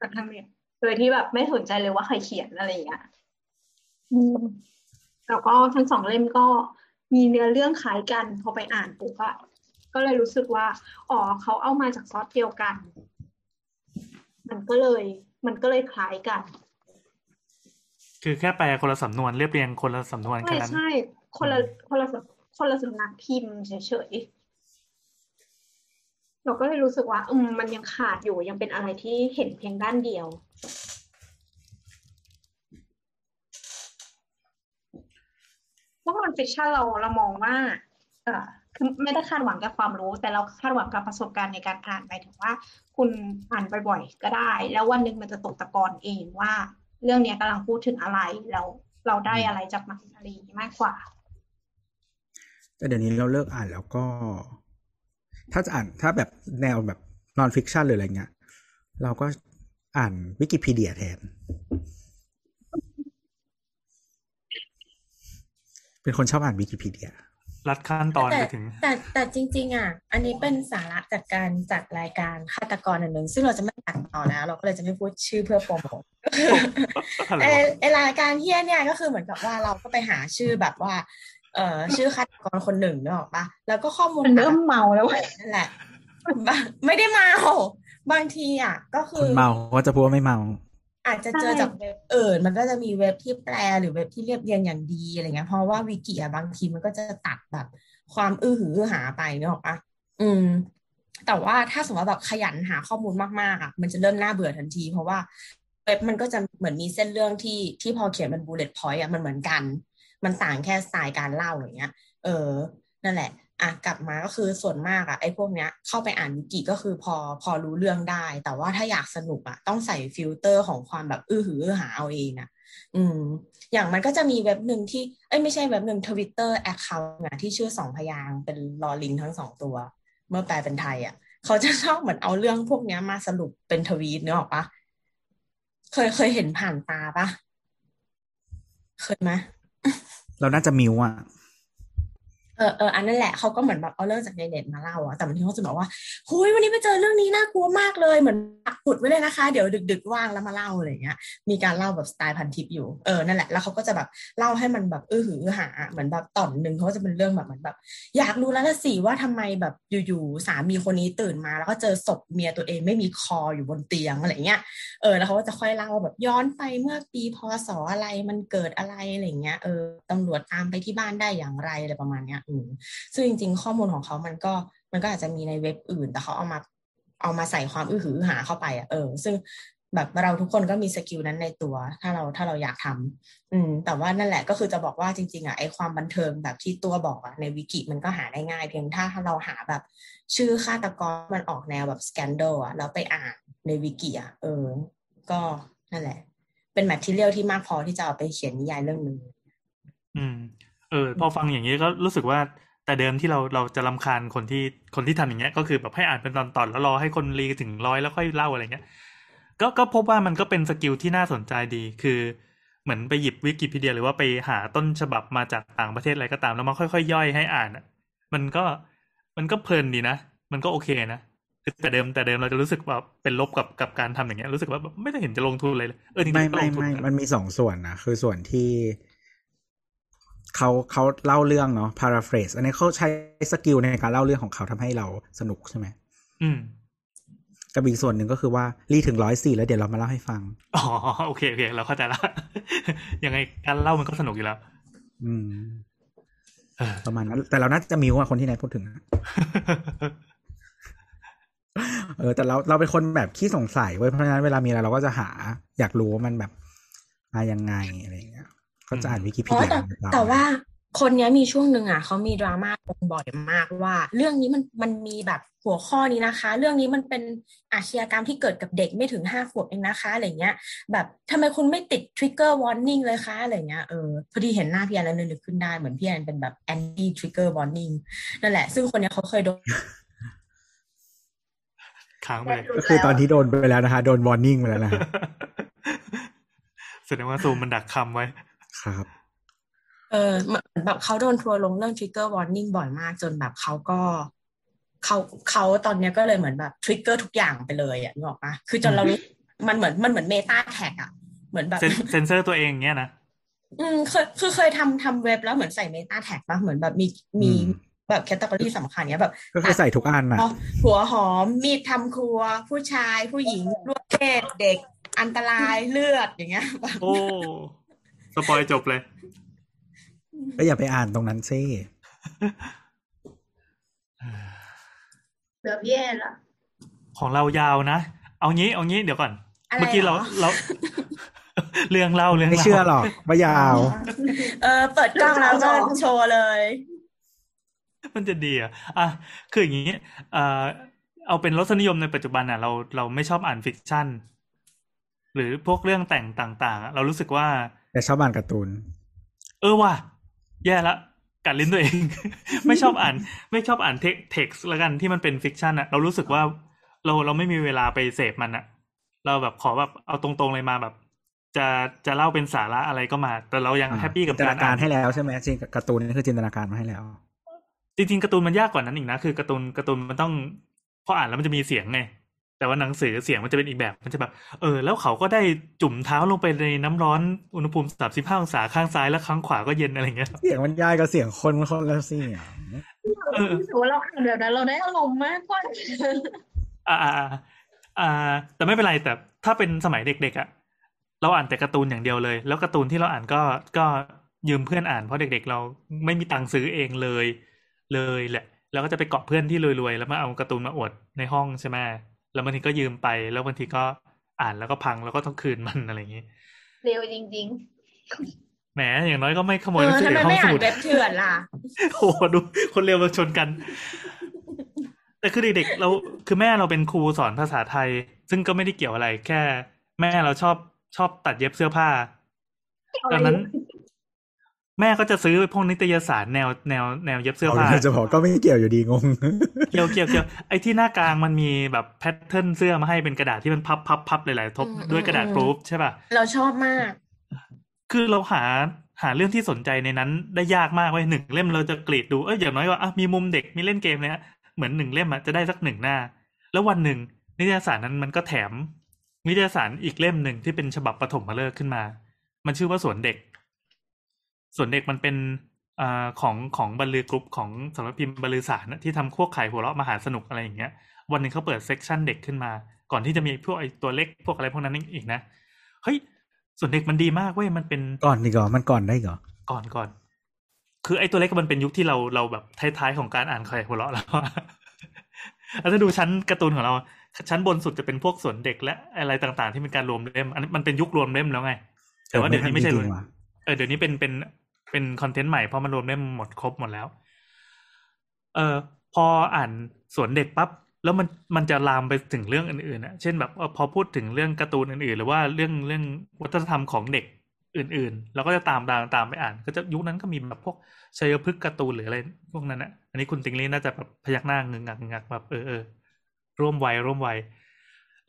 จากทางเน็ตโดยที่แบบไม่สนใจเลยว่าใครเขียนอะไรอย่างเงี้ยอืมแล้วก็ทั้งสองเล่มก็มีเนื้อเรื่องคล้ายกันพอไปอ่านปุ๊บอะก็เลยรู้สึกว่า อ๋อเขาเอามาจากซอสเดียวกัน มันก็เลย มันก็เลยคล้ายกัน คือแค่แปลคนละสำนวนเรียบเรียงคนละสำนวนใช่แค่นั้นใช่คนละคนละสำคนละสำนักพิมพ์เฉยๆเราก็เลยรู้สึกว่า อืมมันยังขาดอยู่ยังเป็นอะไรที่เห็นเพียงด้านเดียวพวก non-fiction เราเรามองว่า เอ่อคือไม่ได้คาดหวังกับความรู้ แต่เราคาดหวังกับประสบการณ์ในการอ่านหมายถึงว่า คุณอ่านบ่อยๆก็ได้ แล้ววันหนึ่งมันจะตกตะกอนเองว่า เรื่องเนี้ยกำลังพูดถึงอะไรแล้วเราได้อะไรจากมันอะไรอย่างนี้มากกว่า แต่เดี๋ยวนี้เราเลิกอ่านแล้วก็ ถ้าจะอ่านถ้าแบบแนวแบบ non-fiction หรืออะไรเงี้ยเราก็อ่านวิกิพีเดียแทน เป็นคนชอบอ่านวิกิพีเดีย รัดขั้นตอนแต่ไปถึง แต่แต่จริง ๆ อะ อันนี้เป็นสาระจากการจัดรายการฆาตกรอันหนึ่งซึ่งเราจะไม่ตัดต่อแล้ว เราก็เลยจะไม่พูดชื่อเพื่อโปรโมทอะไรไอวะไอรายการเฮียเนี่ยก็คือเหมือนกับว่าเราก็ไปหาชื่อแบบว่า เอ่อชื่อฆาตกรคนหนึ่งนึกออกปะแล้วก็ข้อมูลมันเริ่มเมาแล้วเว้ยนั่นแหละบางไม่ได้เมาบางทีอะ ก็คืคอนเมาก็จะพูดว่าไม่เมา อาจจะเจอจากเว็บอื่นมันก็จะมีเว็บที่แปลหรือเว็บที่เรียบเรียงอย่างดีอะไรเงี้ยเพราะว่าวิกิอะบางทีมันก็จะตัดแบบความอื้อหืออื้อหาไปนึกออกปะอืม แต่ว่าถ้าสมมติว่าแบบขยันหาข้อมูลมากๆอะมันจะเริ่มน่าเบื่อทันที เพราะว่าเว็บมันก็จะเหมือนมีเส้นเรื่องที่ที่พอเขียนเป็น bullet point อะมันเหมือนกัน มันต่างแค่สไตล์การเล่าอย่างเงี้ย เออ นั่นแหละ อะกลับมาก็คือส่วนมากอะไอ้พวกเนี้ยเข้าไปอ่านวิกิก็คือพอพอรู้เรื่องได้ แต่ว่าถ้าอยากสนุกอะต้องใส่ฟิลเตอร์ของความแบบอื้อหืออื้อหาเอาเองอะอืม อย่างมันก็จะมีเว็บหนึ่งที่เอ้ยไม่ใช่เว็บหนึ่งทวิตเตอร์ account นะที่ชื่อสองพยางค์เป็นลอลิงทั้งสองตัว เมื่อแปลเป็นไทยอะเขาจะชอบเหมือนเอาเรื่องพวกเนี้ยมาสรุปเป็นทวีตนึกออกปะเคยเคยเห็นผ่านตาปะเคยไหมเราน่าจะ mute อะ เออเอออันนั้นแหละเขาก็เหมือนแบบเอาเรื่องจากในเน็ตมาเล่าอะแต่บางทีเขาจะบอกว่าหุยวันนี้ไปเจอเรื่องนี้น่ากลัวมากเลยเหมือนปักหมุดไว้เลยนะคะ เดี๋ยวดึก ๆ ว่างแล้วมาเล่าอะไรเงี้ย มีการเล่าแบบสไตล์พันทิปอยู่เออนั่นแหละแล้วเขาก็จะแบบเล่าให้มันแบบเอื้อหือหาเหมือนแบบตอนหนึ่งเขาก็จะเป็นเรื่องแบบเหมือนแบบ อยากรู้แล้วละสิว่าทำไมแบบอยู่ๆสามีคนนี้ตื่นมา แล้วก็เจอศพเมียตัวเองไม่มีคออยู่บนเตียงอะไรเงี้ยเออแล้วเขาก็จะค่อยเล่าแบบย้อนไปเมื่อปีพศอะไรมันเกิดอะไรอะไรเงี้ยเออตำรวจตามไปที่บ้านได้อย่างไรอะไรประมาณเนี้ยอืมซึ่งจริง ๆ ข้อมูลของเขามันก็มันก็อาจจะมีในเว็บอื่น แต่เขาเอามาเอามาใส่ความอื้อหืออื้อหาเข้าไปอะเออ ซึ่งแบบเราทุกคนก็มี skill นั้นในตัว ถ้าเราถ้าเราอยากทำอืม แต่ว่านั่นแหละก็คือจะบอกว่าจริง ๆอะไอความบันเทิงแบบที่ตัวบอกอะในวิกิมันก็หาได้ง่าย เพียงถ้าเราหาแบบ ชื่อฆาตกรมันออกแนวแบบ scandal อะแล้วไปอ่านในวิกิอะเออ ก็นั่นแหละ เป็น material ที่มากพอที่จะเอาไปเขียนนิยายเรื่องหนึ่งอืม เออพอฟังอย่างนี้ก็รู้สึกว่าแต่เดิมที่เราเราจะรำคาญคนที่คนที่ทำอย่างเงี้ย ก็คือแบบให้อ่านเป็นตอนๆแล้วรอให้คนรีถึงร้อยแล้วค่อยเล่าอะไรเงี้ยก็ก็พบว่ามันก็เป็น skill ที่น่าสนใจดี คือเหมือนไปหยิบวิกิพีเดีย หรือว่าไปหาต้นฉบับมาจากต่างประเทศอะไรก็ตามแล้วมาค่อยๆย่อยให้อ่านอะมันก็มันก็เพลินดีนะ มันก็โอเคนะคือแต่เดิมแต่เดิมเราจะรู้สึกว่าเป็นลบกับกับการทำอย่างเงี้ยรู้สึกว่าแบบไม่ได้เห็นจะลงทุนเลยเลยเออจริงๆไม่ก็ไม่ลงทุนไม่กันมันมีสองส่วนนะคือส่วนที่ เขาเขาเล่าเรื่องเนาะ paraphrase อันนี้เขาใช้ skill ในการเล่าเรื่องของเขาทำให้เราสนุกใช่ไหมอืมกับอีกส่วนหนึ่งก็คือว่ารีถึงร้อยสี่แล้วเดี๋ยวเรามาเล่าให้ฟัง อ๋อ โอเคโอเคเราเข้าใจแล้วยังไงการเล่ามันก็สนุกอยู่แล้ว อืมเออประมาณนั้น แต่เราน่าจะมิวอะคนที่นายพูดถึงอะเออแต่เราเราเป็นคนแบบขี้สงสัยเว้ยเพราะฉะนั้นเวลามีอะไรเราก็จะหา อยากรู้ว่ามันแบบมายังไงอะไรอย่างเงี้ย ก็จะอ่านวิกิพีอ๋อเดียแต่บ้งแต่ว่าคนเนี้ยมีช่วงหนึ่งอะเขามีดราม่าลงบ่อยมากว่า เรื่องนี้มันมันมีแบบหัวข้อนี้นะคะ เรื่องนี้มันเป็นอาชญากรรมที่เกิดกับเด็กไม่ถึงห้าขวบเองนะคะอะไรเงี้ย แบบทำไมคุณไม่ติด trigger warning เลยคะอะไรเงี้ยเออพอดีเห็นหน้าพี่แอนแล้วนึกขึ้นได้เหมือนพี่แอนเป็นแบบ anti trigger warning นั่นแหละ ซึ่งคนเนี้ยเขาเคยโดนค้างไปเลยก็คือตอนที่โดนไปแล้วนะคะ โดนวอร์นิ่งไปแล้วนะฮะแสดงว่าซูมมันดักคำไว้ ครับเออเหมือนแบบเขาโดนทัวร์ลงเรื่อง trigger warning บ่อยมากจนแบบเขาก็เขาเขาตอนเนี้ยก็เลยเหมือนแบบ trigger ทุกอย่างไปเลยอะนึกออกปะคือจนเรารู้มันเหมือนมันเหมือน meta tag อะ เหมือนแบบเซนเซนเซอร์ตัวเองเงี้ยนะอืมเคยคือเคยทำทำเว็บแล้วเหมือนใส่ meta tag ปะเหมือนแบบมีมีอืมแบบแคตตาล็อกสำคัญเนี้ยแบบก็คือใส่ทุกอันน่ะอ๋อหัวหอมมีดทำครัว ผู้ชายผู้หญิงร่วมเพศเด็กอันตรายเลือดอย่างเงี้ยโอ้ spoil จบเลยก็อย่าไปอ่านตรงนั้นซิเหลือพี่แอนละของเรายาวนะ เอางี้ เอางี้เดี๋ยวก่อนอะไรเมื่อกี้เราหรอเรา เรื่องเล่าเรื่องไม่เล่าเชื่อหรอกว่ายาว เออ เปิดกล้องแล้วก็โชว์เลย มันจะดีเหรอะอะคืออย่างนี้เอ่อเอาเป็นรสนิยมในปัจจุบันอะ เราเราไม่ชอบอ่านฟิกชันหรือพวกเรื่องแต่งต่างๆอะเรารู้สึกว่า แต่ชอบอ่านการ์ตูน เออว่ะ แย่ละกัดลิ้นตัวเอง ไม่ชอบอ่าน ไม่ชอบอ่านเท็กซ์ละกันที่มันเป็น fiction อะเรารู้สึกว่าเราเราไม่มีเวลาไปเสพมันอะเราแบบขอแบบเอาตรงๆเลยมาแบบ จะจะเล่าเป็นสาระอะไรก็มา แต่เรายัง happy กับจินตการนาการอ่านให้แล้วใช่ไหมจริงการ์ตูนนี่คือจินตนาการมาให้แล้ว จริงๆการ์ตูนมันยากกว่านั้นอีกนะคือการ์ตูนการ์ตูนมันต้องพออ่านแล้วมันจะมีเสียงไง แต่ว่าหนังสือเสียงมันจะเป็นอีกแบบมันจะแบบ เออ แล้วเขาก็ได้จุ่มเท้าลงไปในน้ำร้อนอุณหภูมิสามสิบห้าองศาข้างซ้ายแล้วข้างขวาก็เย็นอะไรเงี้ย เสียงมันยายกับเสียงคนมันคนละเสียงเออรู้สึกว่าเราอ่านแบบนั้นเราได้อารมณ์มากกว่าอ่าอ่าอ่าอ่า แต่ไม่เป็นไรแต่ถ้าเป็นสมัยเด็กๆอะเราอ่านแต่การ์ตูนอย่างเดียวเลย แล้วการ์ตูนที่เราอ่านก็ก็ยืมเพื่อนอ่านเพราะเด็ก ๆ เราไม่มีตังค์ซื้อเองเลยเลยแหละ แล้วก็จะไปเกาะเพื่อนที่รวยๆแล้วมาเอาการ์ตูนมาอวดในห้องใช่ไหม แล้วบางทีก็ยืมไป แล้วบางทีก็อ่านแล้วก็พังแล้วก็ต้องคืนมันอะไรอย่างนี้เร็วจริงแหมอย่างน้อยก็ไม่ขโมเอยหนัองสืทำอไมในห้อไม่งสอ่านมุดเว็บเถื่อนล่ะโอ้โหดูคนเร็วมาชนกัน แต่คือเด็กๆเราคือแม่เราเป็นครูสอนภาษาไทย ซึ่งก็ไม่ได้เกี่ยวอะไร แค่ แม่เราชอบชอบตัดเย็บเสื้อผ้าๆดังนั้น แม่ก็จะซื้อพวกนิตยสารแนวแนวแนวเย็บเสื้อเอาผ้าเลยจะบอกก็ไม่เกี่ยวอยู่ดีงง เกี่ยวเกี่ยวเกี่ยวไอ้ที่หน้ากลางมันมีแบบแพทเทิร์นเสื้อมาให้เป็นกระดาษที่มันพับพับพับหลายๆทบอืมด้วยกระดาษอืมปรูฟใช่ป่ะ เราชอบมาก คือเราหาหาเรื่องที่สนใจในนั้นได้ยากมากเว้ยหนึ่งเล่มเราจะกรีดดูเอ้ยอย่างน้อยว่าอะมีมุมเด็กมีเล่นเกมเนี่ยเหมือนหนึ่งเล่มอะจะได้สักหนึ่งหน้า แล้ววันหนึ่งนิตยสารนั้นมันก็แถมนิตยสารอีกเล่มหนึ่งที่เป็นฉบับปฐมฤกษ์ขึ้นมา มันชื่อว่าสวนเด็ก สวนเด็กมันเป็นอ่าของของบรรลือกรุ๊ปของสำนักพิมพ์บรรลือสาส์นนะที่ทำพวกขายหัวเราะมหาสนุกอะไรอย่างเงี้ย วันหนึ่งเขาเปิด section เด็กขึ้นมา ก่อนที่จะมีพวกไอตัวเล็กพวกอะไรพวกนั้นอีกนะเฮ้ยสวนเด็กมันดีมากเว้ยมันเป็นก่อนดีกว่ามันก่อนได้เหรอก่อนก่อน คือไอ้ตัวเล็กมันเป็นยุคที่เราเราแบบท้ายๆของการอ่านขายหัวเราะแล้วอะแล้วถ้าดูชั้นการ์ตูนของเรา ชั้นบนสุดจะเป็นพวกสวนเด็กและอะไรต่างๆ ที่เป็นการรวมเล่มอันนี้มันเป็นยุครวมเล่มแล้วไง แต่ว่าเดี๋ยวนี้ไม่ใช่จรริวมงๆว่ะเออเดี๋ยวนี้เป็นเป็น เป็นคอนเทนต์ใหม่เพราะมันรวมเล่มหมดครบหมดแล้ว เออพออ่านสวนเด็กปั๊บแล้วมันมันจะลามไปถึงเรื่องอื่นๆอะเช่นแบบพอพูดถึงเรื่องการ์ตูนอื่นๆ หรือว่าเรื่องเรื่องวัฒนธรรมของเด็กอื่นๆ เราก็จะตามตามตามไปอ่าน ก็จะยุคนั้นก็มีแบบพวกชัยพฤกษ์การ์ตูนหรืออะไรพวกนั้นอะอันนี้คุณติงลี่น่าจะแบบพยักหน้างึงงักงึงงักแบบเออเออร่วมวัยร่วมวัย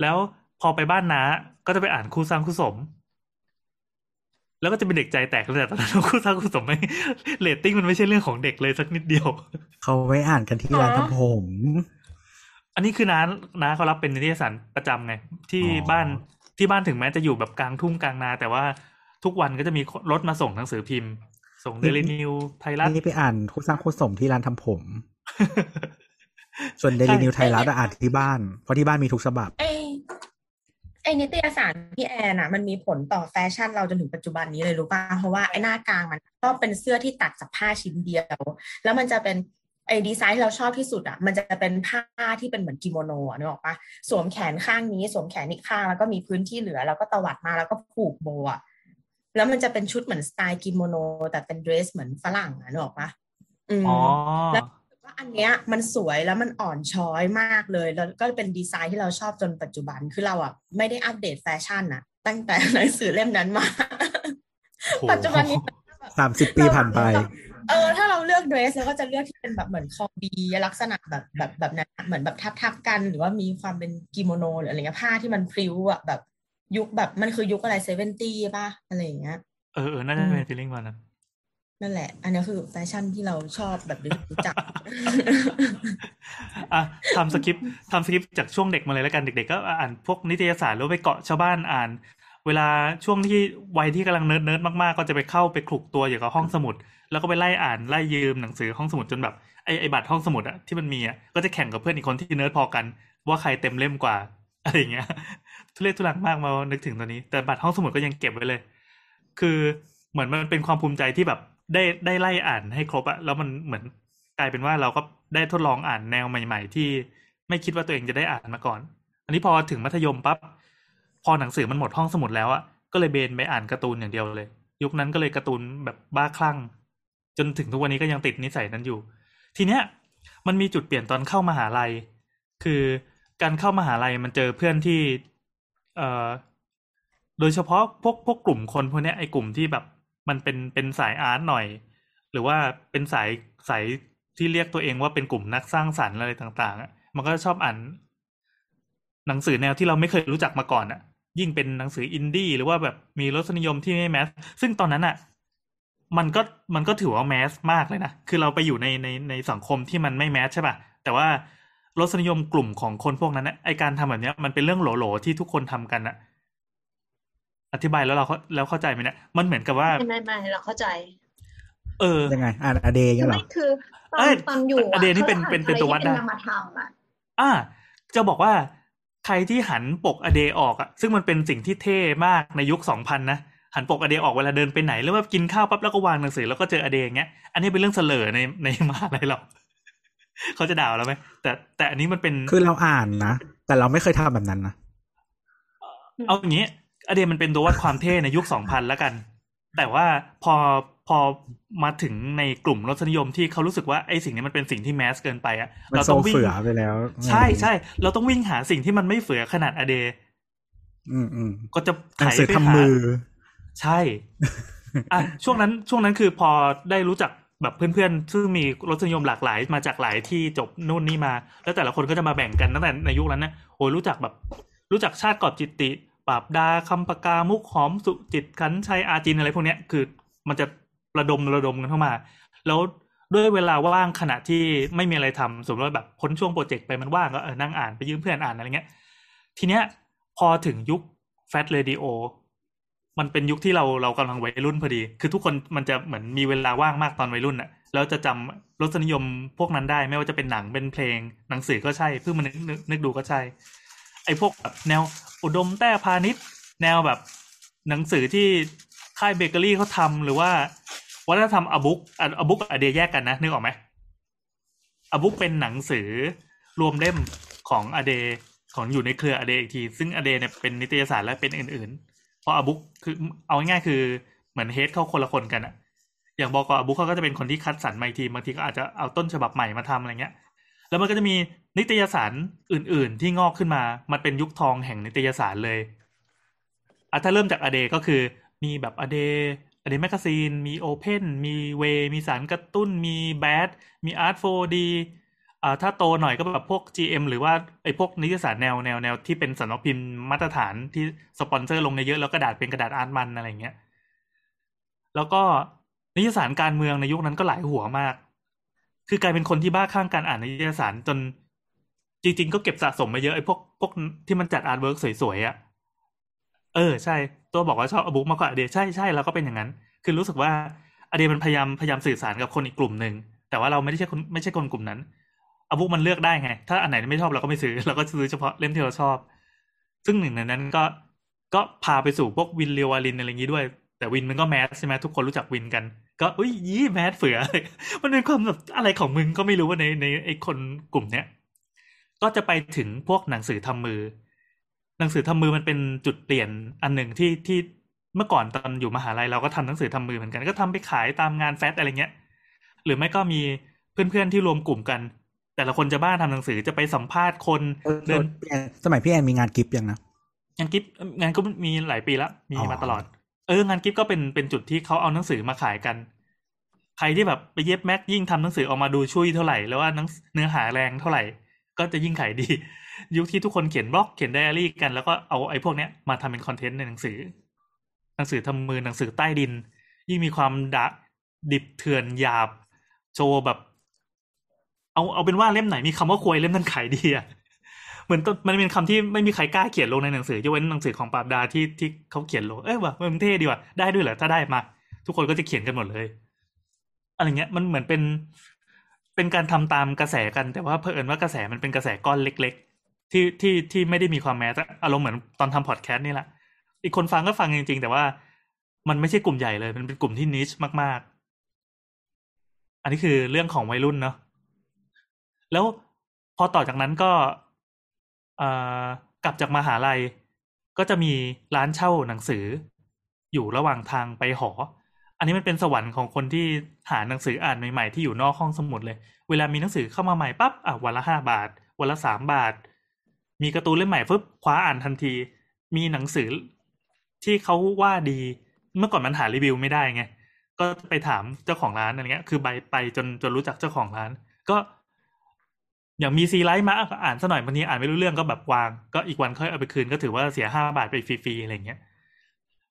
แล้วพอไปบ้านน้าก็จะไปอ่านคู่สร้างคู่สม แล้วก็จะเป็นเด็กใจแตกตั้งแต่ตอนนั้นว่าคู่สร้างคู่สมไม่เรตติ้งมันไม่ใช่เรื่องของเด็กเลยสักนิดเดียว เขาไว้อ่านกันที่ร้านทำผม อันนี้คือน้าน้าเขารับเป็นนิตยสารประจำไง ที่อ๋อบ้านที่บ้านถึงแม้จะอยู่แบบกลางทุ่งกลางนา แต่ว่าทุกวันก็จะมีรถมาส่งหนังสือพิมพ์ ส่งเดลินิวไทยรัฐนี่ไปอ่านคู่สร้างคู่สมที่ร้านทำผม ส่วนเดลินิวส์ไทยรัฐอะอ่านที่บ้านเพราะที่บ้านมีทุกฉบับไอ ไอนิตยสารพี่แอนอะมันมีผลต่อแฟชั่นเราจนถึงปัจจุบันนี้เลยรู้ป่ะเพราะว่าไอหน้ากลางมันก็เป็นเสื้อที่ตัดจากผ้าชิ้นเดียว แล้วมันจะเป็นไอดีไซน์ที่เราชอบที่สุดอะมันจะเป็นผ้าที่เป็นเหมือนกิโมโนอะนึกออกปะสวมแขนข้างนี้สวมแขนอีกข้างแล้วก็มีพื้นที่เหลือ แล้วก็ตวัดมาแล้วก็ผูกโบอะแล้วมันจะเป็นชุดเหมือนสไตล์กิโมโน แต่เป็นเดรสเหมือนฝรั่งอะนึกออกปะอืมอ๋อแล้วว่า อันเนี้ยมันสวยแล้วมันอ่อนช้อยมากเลย แล้วก็เป็นดีไซน์ที่เราชอบจนปัจจุบันคือเราอะไม่ได้อัปเดตแฟชั่นอะตั้งแต่หนังสือเล่มนั้นมาโหปัจจุบันนี้สามสิบปีผ่านไป เออ ถ้าเราเลือกเดรสเราก็จะเลือกที่เป็นแบบเหมือนคอ V ลักษณะแบบแบบแบบนั้นเหมือนแบบทับทับๆกัน หรือว่ามีความเป็นกิโมโนหรืออะไรเงี้ยผ้าที่มันพริ้วอะแบบยุคแบบมันคือยุคอะไร seventy ป่ะอะไรอย่างเงี้ยเออเออน่าจะเป็น feeling วันนั้น นั่นแหละ อันนี้คือแฟชั่นที่เราชอบแบบรู้จักอะ time skip time skip จากช่วงเด็กมาเลยแล้วกันเด็กๆก็อ่านพวกนิตยสารแล้วไปเกาะชาวบ้านอ่าน เวลาช่วงที่วัยที่กำลัง nerd nerd มากๆ ก็จะไปเข้าไปคลุกตัวอยู่กับห้องสมุด แล้วก็ไปไล่อ่านไล่ยืมหนังสือห้องสมุดจนแบบไอไอบัตรห้องสมุดอะที่มันมีอะก็จะแข่งกับเพื่อนอีกคนที่เนิร์ดพอกัน ว่าใครเต็มเล่มกว่าอะไรอย่างเงี้ย ทุเรศทุลังมากมานึกถึงตอนนี้แต่บัตรห้องสมุดก็ยังเก็บไว้เลย คือเหมือนมันเป็นความภูมิใจที่แบบ ได้ได้ไล่อ่านให้ครบอะแล้วมันเหมือนกลายเป็นว่าเราก็ได้ทดลองอ่านแนวใหม่ ๆ ที่ไม่คิดว่าตัวเองจะได้อ่านมาก่อน อันนี้พอถึงมัธยมปั๊บพอหนังสือมันหมดห้องสมุดแล้วอะก็เลยเบนไปอ่านการ์ตูนอย่างเดียวเลย ยุคนั้นก็เลยการ์ตูนแบบบ้าคลั่ง จนถึงทุกวันนี้ก็ยังติดนิสัยนั้นอยู่ ทีเนี้ยมันมีจุดเปลี่ยนตอนเข้ามหาลัย คือการเข้ามหาลัยมันเจอเพื่อนที่ เอ่อ โดยเฉพาะพวกพวกกลุ่มคนพวกนี้ไอ้กลุ่มที่แบบ มันเป็นเป็นสายอาร์ตหน่อย หรือว่าเป็นสายสายที่เรียกตัวเองว่าเป็นกลุ่มนักสร้างสรรค์อะไรต่างๆอะมันก็ชอบอ่านหนังสือแนวที่เราไม่เคยรู้จักมาก่อนอะยิ่งเป็นหนังสืออินดี้หรือว่าแบบมีรสนิยมที่ไม่แมสซึ่งตอนนั้นอะมันก็มันก็ถือว่าแมสมากเลยนะ คือเราไปอยู่ในในในสังคมที่มันไม่แมสใช่ป่ะ แต่ว่ารสนิยมกลุ่มของคนพวกนั้นนะไอการทำแบบเนี้ยมันเป็นเรื่องโหลๆที่ทุกคนทำกันอะ อธิบายแล้วเราเข้าแล้วเข้าใจไหมเนี่ยมันเหมือนกับว่าไม่ไม่ไม่เราเข้าใจ เออยังไงอ่านอเดย์เงี้ยเหรอไม่คือตอเอ้นยตอนอยู่อเดย์นี่เป็นขาเป็นเป็นตัววัดได้อะไรที่เป็นนามธรรมอะอ่า จะบอกว่าใครที่หันปกอเดออกอะซึ่งมันเป็นสิ่งที่เท่มากในยุคสองพันนะหันปกอเดออกเวลาเดินไปไหนหรือว่ากินข้าวปั๊บแล้วก็วางหนังสือแล้วก็เจออเดอย่างเงี้ย อันนี้เป็นเรื่องเสลอในในมหาลัยเราเขาจะด่าเราไหมแต่แต่อันนี้มันเป็นคือเราอ่านนะแต่เราไม่เคยทำแบบนั้นนะเอาอย่างนี้ อเดมันเป็นตัววัดความเท่ในยุคสองพันแล้วกัน แต่ว่าพอพอมาถึงในกลุ่มรสนิยมที่เขารู้สึกว่าไอ้สิ่งนี้มันเป็นสิ่งที่แมสเกินไปอะมันเราโซต้องวิ่งเฟือไปแล้ว ใช่ใช่เราต้องวิ่งหาสิ่งที่มันไม่เฟือขนาดอเดอืมอืมก็จะหนังสือไถไปทำหามือใช่อะช่วงนั้นช่วงนั้นคือพอได้รู้จักแบบเพื่อนๆ ซึ่งมีรสนิยมหลากหลายมาจากหลายที่จบนู่นนี่มา แล้วแต่ละคนก็จะมาแบ่งกันตั้งแต่ในยุคนั้นนะโอ้ยรู้จักแบบรู้จักชาติกอบจิตติ ปราบดาคำ ผกามุกหอมสุจิตต์ขรรค์ชัยอาจินต์อะไรพวกเนี้ยคือมันจะระดมระดมกันเข้ามา แล้วด้วยเวลาว่างขณะที่ไม่มีอะไรทำสมมติว่าแบบพ้นช่วงโปรเจกต์ไปมันว่างก็เออนั่งอ่านไปยืมเพื่อนอ่านอะไรเงี้ย ทีเนี้ยพอถึงยุคแฟ t เรดิโอมันเป็นยุคที่เราเรากำลังวัยรุ่นพอดี คือทุกคนมันจะเหมือนมีเวลาว่างมากตอนวัยรุ่นอะแล้วจะจำรสนิยมพวกนั้นได้ ไม่ว่าจะเป็นหนังเป็นเพลง หนังสือก็ใช่เพิ่งมานึกนึกนึกดูก็ใช่ ไอ้พวกแบบแนว อุดมแต้พาณิชย์ แนวแบบหนังสือที่ค่ายเบเกอรี่เขาทำหรือว่าวัฒนธรรมอบุ๊กอบุ๊กอเดียแยกกันนะนึกออกไหมอบุ๊กเป็นหนังสือรวมเล่มของอเดของอยู่ในเครือ a day อีกที ซึ่ง a day เนี่ยเป็นนิตยสารและเป็นอื่นๆ เพราะ a book คือเอาง่ายๆคือเหมือน head เขาคนละคนกันอะอย่าง บ.ก. a book เขาก็จะเป็นคนที่คัดสรรมาอีกทีบางทีก็อาจจะเอาต้นฉบับใหม่มาทำอะไรเงี้ย แล้วมันก็จะมี นิตยสารอื่น ๆ ที่งอกขึ้นมา มันเป็นยุคทองแห่งนิตยสารเลยอะถ้าเริ่มจาก a day ก็คือมีแบบ a day a day magazine มี open มี WAY มีสารกระตุ้น มีแบดมี art4d อ่าถ้าโตหน่อยก็แบบพวก GM หรือว่าไอ้พวกนิตยสารแนวแนวแนวที่เป็นสำนักพิมพ์มาตรฐานที่สปอนเซอร์ลงในเยอะแล้วกระดาษเป็นกระดาษอาร์ตมันอะไรเงี้ย แล้วก็นิตยสารการเมืองในยุคนั้นก็หลายหัวมาก คือกลายเป็นคนที่บ้าคลั่งการอ่านนิตยสารจน จริงๆก็เก็บสะสมมาเยอะไอ้พวกพวกที่มันจัด artwork สวยๆอ่ะเออใช่ ตัวบอกว่าชอบ a book มากกว่า a day ใช่ใช่เราก็เป็นอย่างนั้น คือรู้สึกว่าอเดียมันพยายามพยายามสื่อสารกับคนอีกกลุ่มหนึ่งแต่ว่าเราไม่ได้ใช่คนไม่ใช่คนกลุ่มนั้นอบุ๊กมันเลือกได้ไง ถ้าอันไหนไม่ชอบเราก็ไม่ซื้อเราก็ซื้อเฉพาะเล่มที่เราชอบ ซึ่งหนึ่งในนั้นก็ก็พาไปสู่พวกวินเรียววาลินอะไรอย่างนี้ด้วย แต่วินมันก็แมสใช่ไหมทุกคนรู้จักวินกัน ก็อุ้ยยี่แมสเฟือมันเป็นความแบบอะไรของมึงก็ไม่รู้ว่าในในไอ้คนกลุ่มเนี้ย ก็จะไปถึงพวกหนังสือทำมือ หนังสือทำมือมันเป็นจุดเปลี่ยนอันหนึ่งที่ที่เมื่อก่อนตอนอยู่มหาลัยเราก็ทำหนังสือทำมือเหมือนกันก็ทำไปขายตามงานแฟชอะไรเงี้ย หรือไม่ก็มีเพื่อนๆที่รวมกลุ่มกัน แต่ละคนจะบ้าทำหนังสือจะไปสัมภาษณ์คนเออเดินพี่แอนสมัยพี่แอนมีงานกิฟต์ยังนะงานกิฟงานก็มีหลายปีแล้วมีอ๋อมาตลอด เอองานกิฟก็เป็นเป็นจุดที่เขาเอาหนังสือมาขายกัน ใครที่แบบไปเย็บแม็กยิ่งทำหนังสือออกมาดูช่วยเท่าไหร่แล้วว่าหนังเนื้อหาแรงเท่าไหร่ ก็จะยิ่งขายดี ยุคที่ทุกคนเขียนบล็อกเขียนไดอารี่กัน แล้วก็เอาไอ้พวกเนี้ยมาทำเป็นคอนเทนต์ในหนังสือ หนังสือทำมือหนังสือใต้ดิน ยิ่งมีความดะดิบเถื่อนหยาบ โชว์แบบ เอาเอาเป็นว่าเล่มไหนมีคำว่าควยเล่มนั้นขายดีอะเหมือนมันเป็นคำที่ไม่มีใครกล้าเขียนลงในหนังสือยกเว้นหนังสือของปราบดาที่ที่เขาเขียนลงเอ้ยว่ะมันเท่ดีว่ะได้ด้วยเหรอถ้าได้มา ทุกคนก็จะเขียนกันหมดเลยอะไรเงี้ยมันเหมือนเป็น เป็นการทำตามกระแสกันแต่ว่าเผอิญว่ากระแสมันเป็นกระแสก้อนเล็ก ๆ ที่ที่ที่ไม่ได้มีความแมสอะอารมณ์เหมือนตอนทำพอดแคสต์นี่แหละอีกคนฟังก็ฟังจริง ๆ แต่ว่ามันไม่ใช่กลุ่มใหญ่เลย มันเป็นกลุ่มที่นิชมาก ๆ อันนี้คือเรื่องของวัยรุ่นเนาะแล้วพอต่อจากนั้นก็เอ่อกลับจากมหาลัย ก็จะมีร้านเช่าหนังสือ อยู่ระหว่างทางไปหอ อันนี้มันเป็นสวรรค์ของคนที่หาหนังสืออ่านใหม่ๆที่อยู่นอกห้องสมุดเลย เวลามีหนังสือเข้ามาใหม่ปั๊บอะวันละห้าบาท วันละสามบาท มีการ์ตูนเล่มใหม่ปุ๊บคว้าอ่านทันที มีหนังสือที่เขาว่าดี เมื่อก่อนมันหารีวิวไม่ได้ไง ก็ไปถามเจ้าของร้านอะไรเงี้ย คือไปไปจนจนรู้จักเจ้าของร้าน ก็อย่างมีซีไรต์มาอ่านซะหน่อยบางทีอ่านไม่รู้เรื่องก็แบบวาง ก็อีกวันค่อยเอาไปคืนก็ถือว่าเสียห้าบาทไปฟรีๆอะไรเงี้ย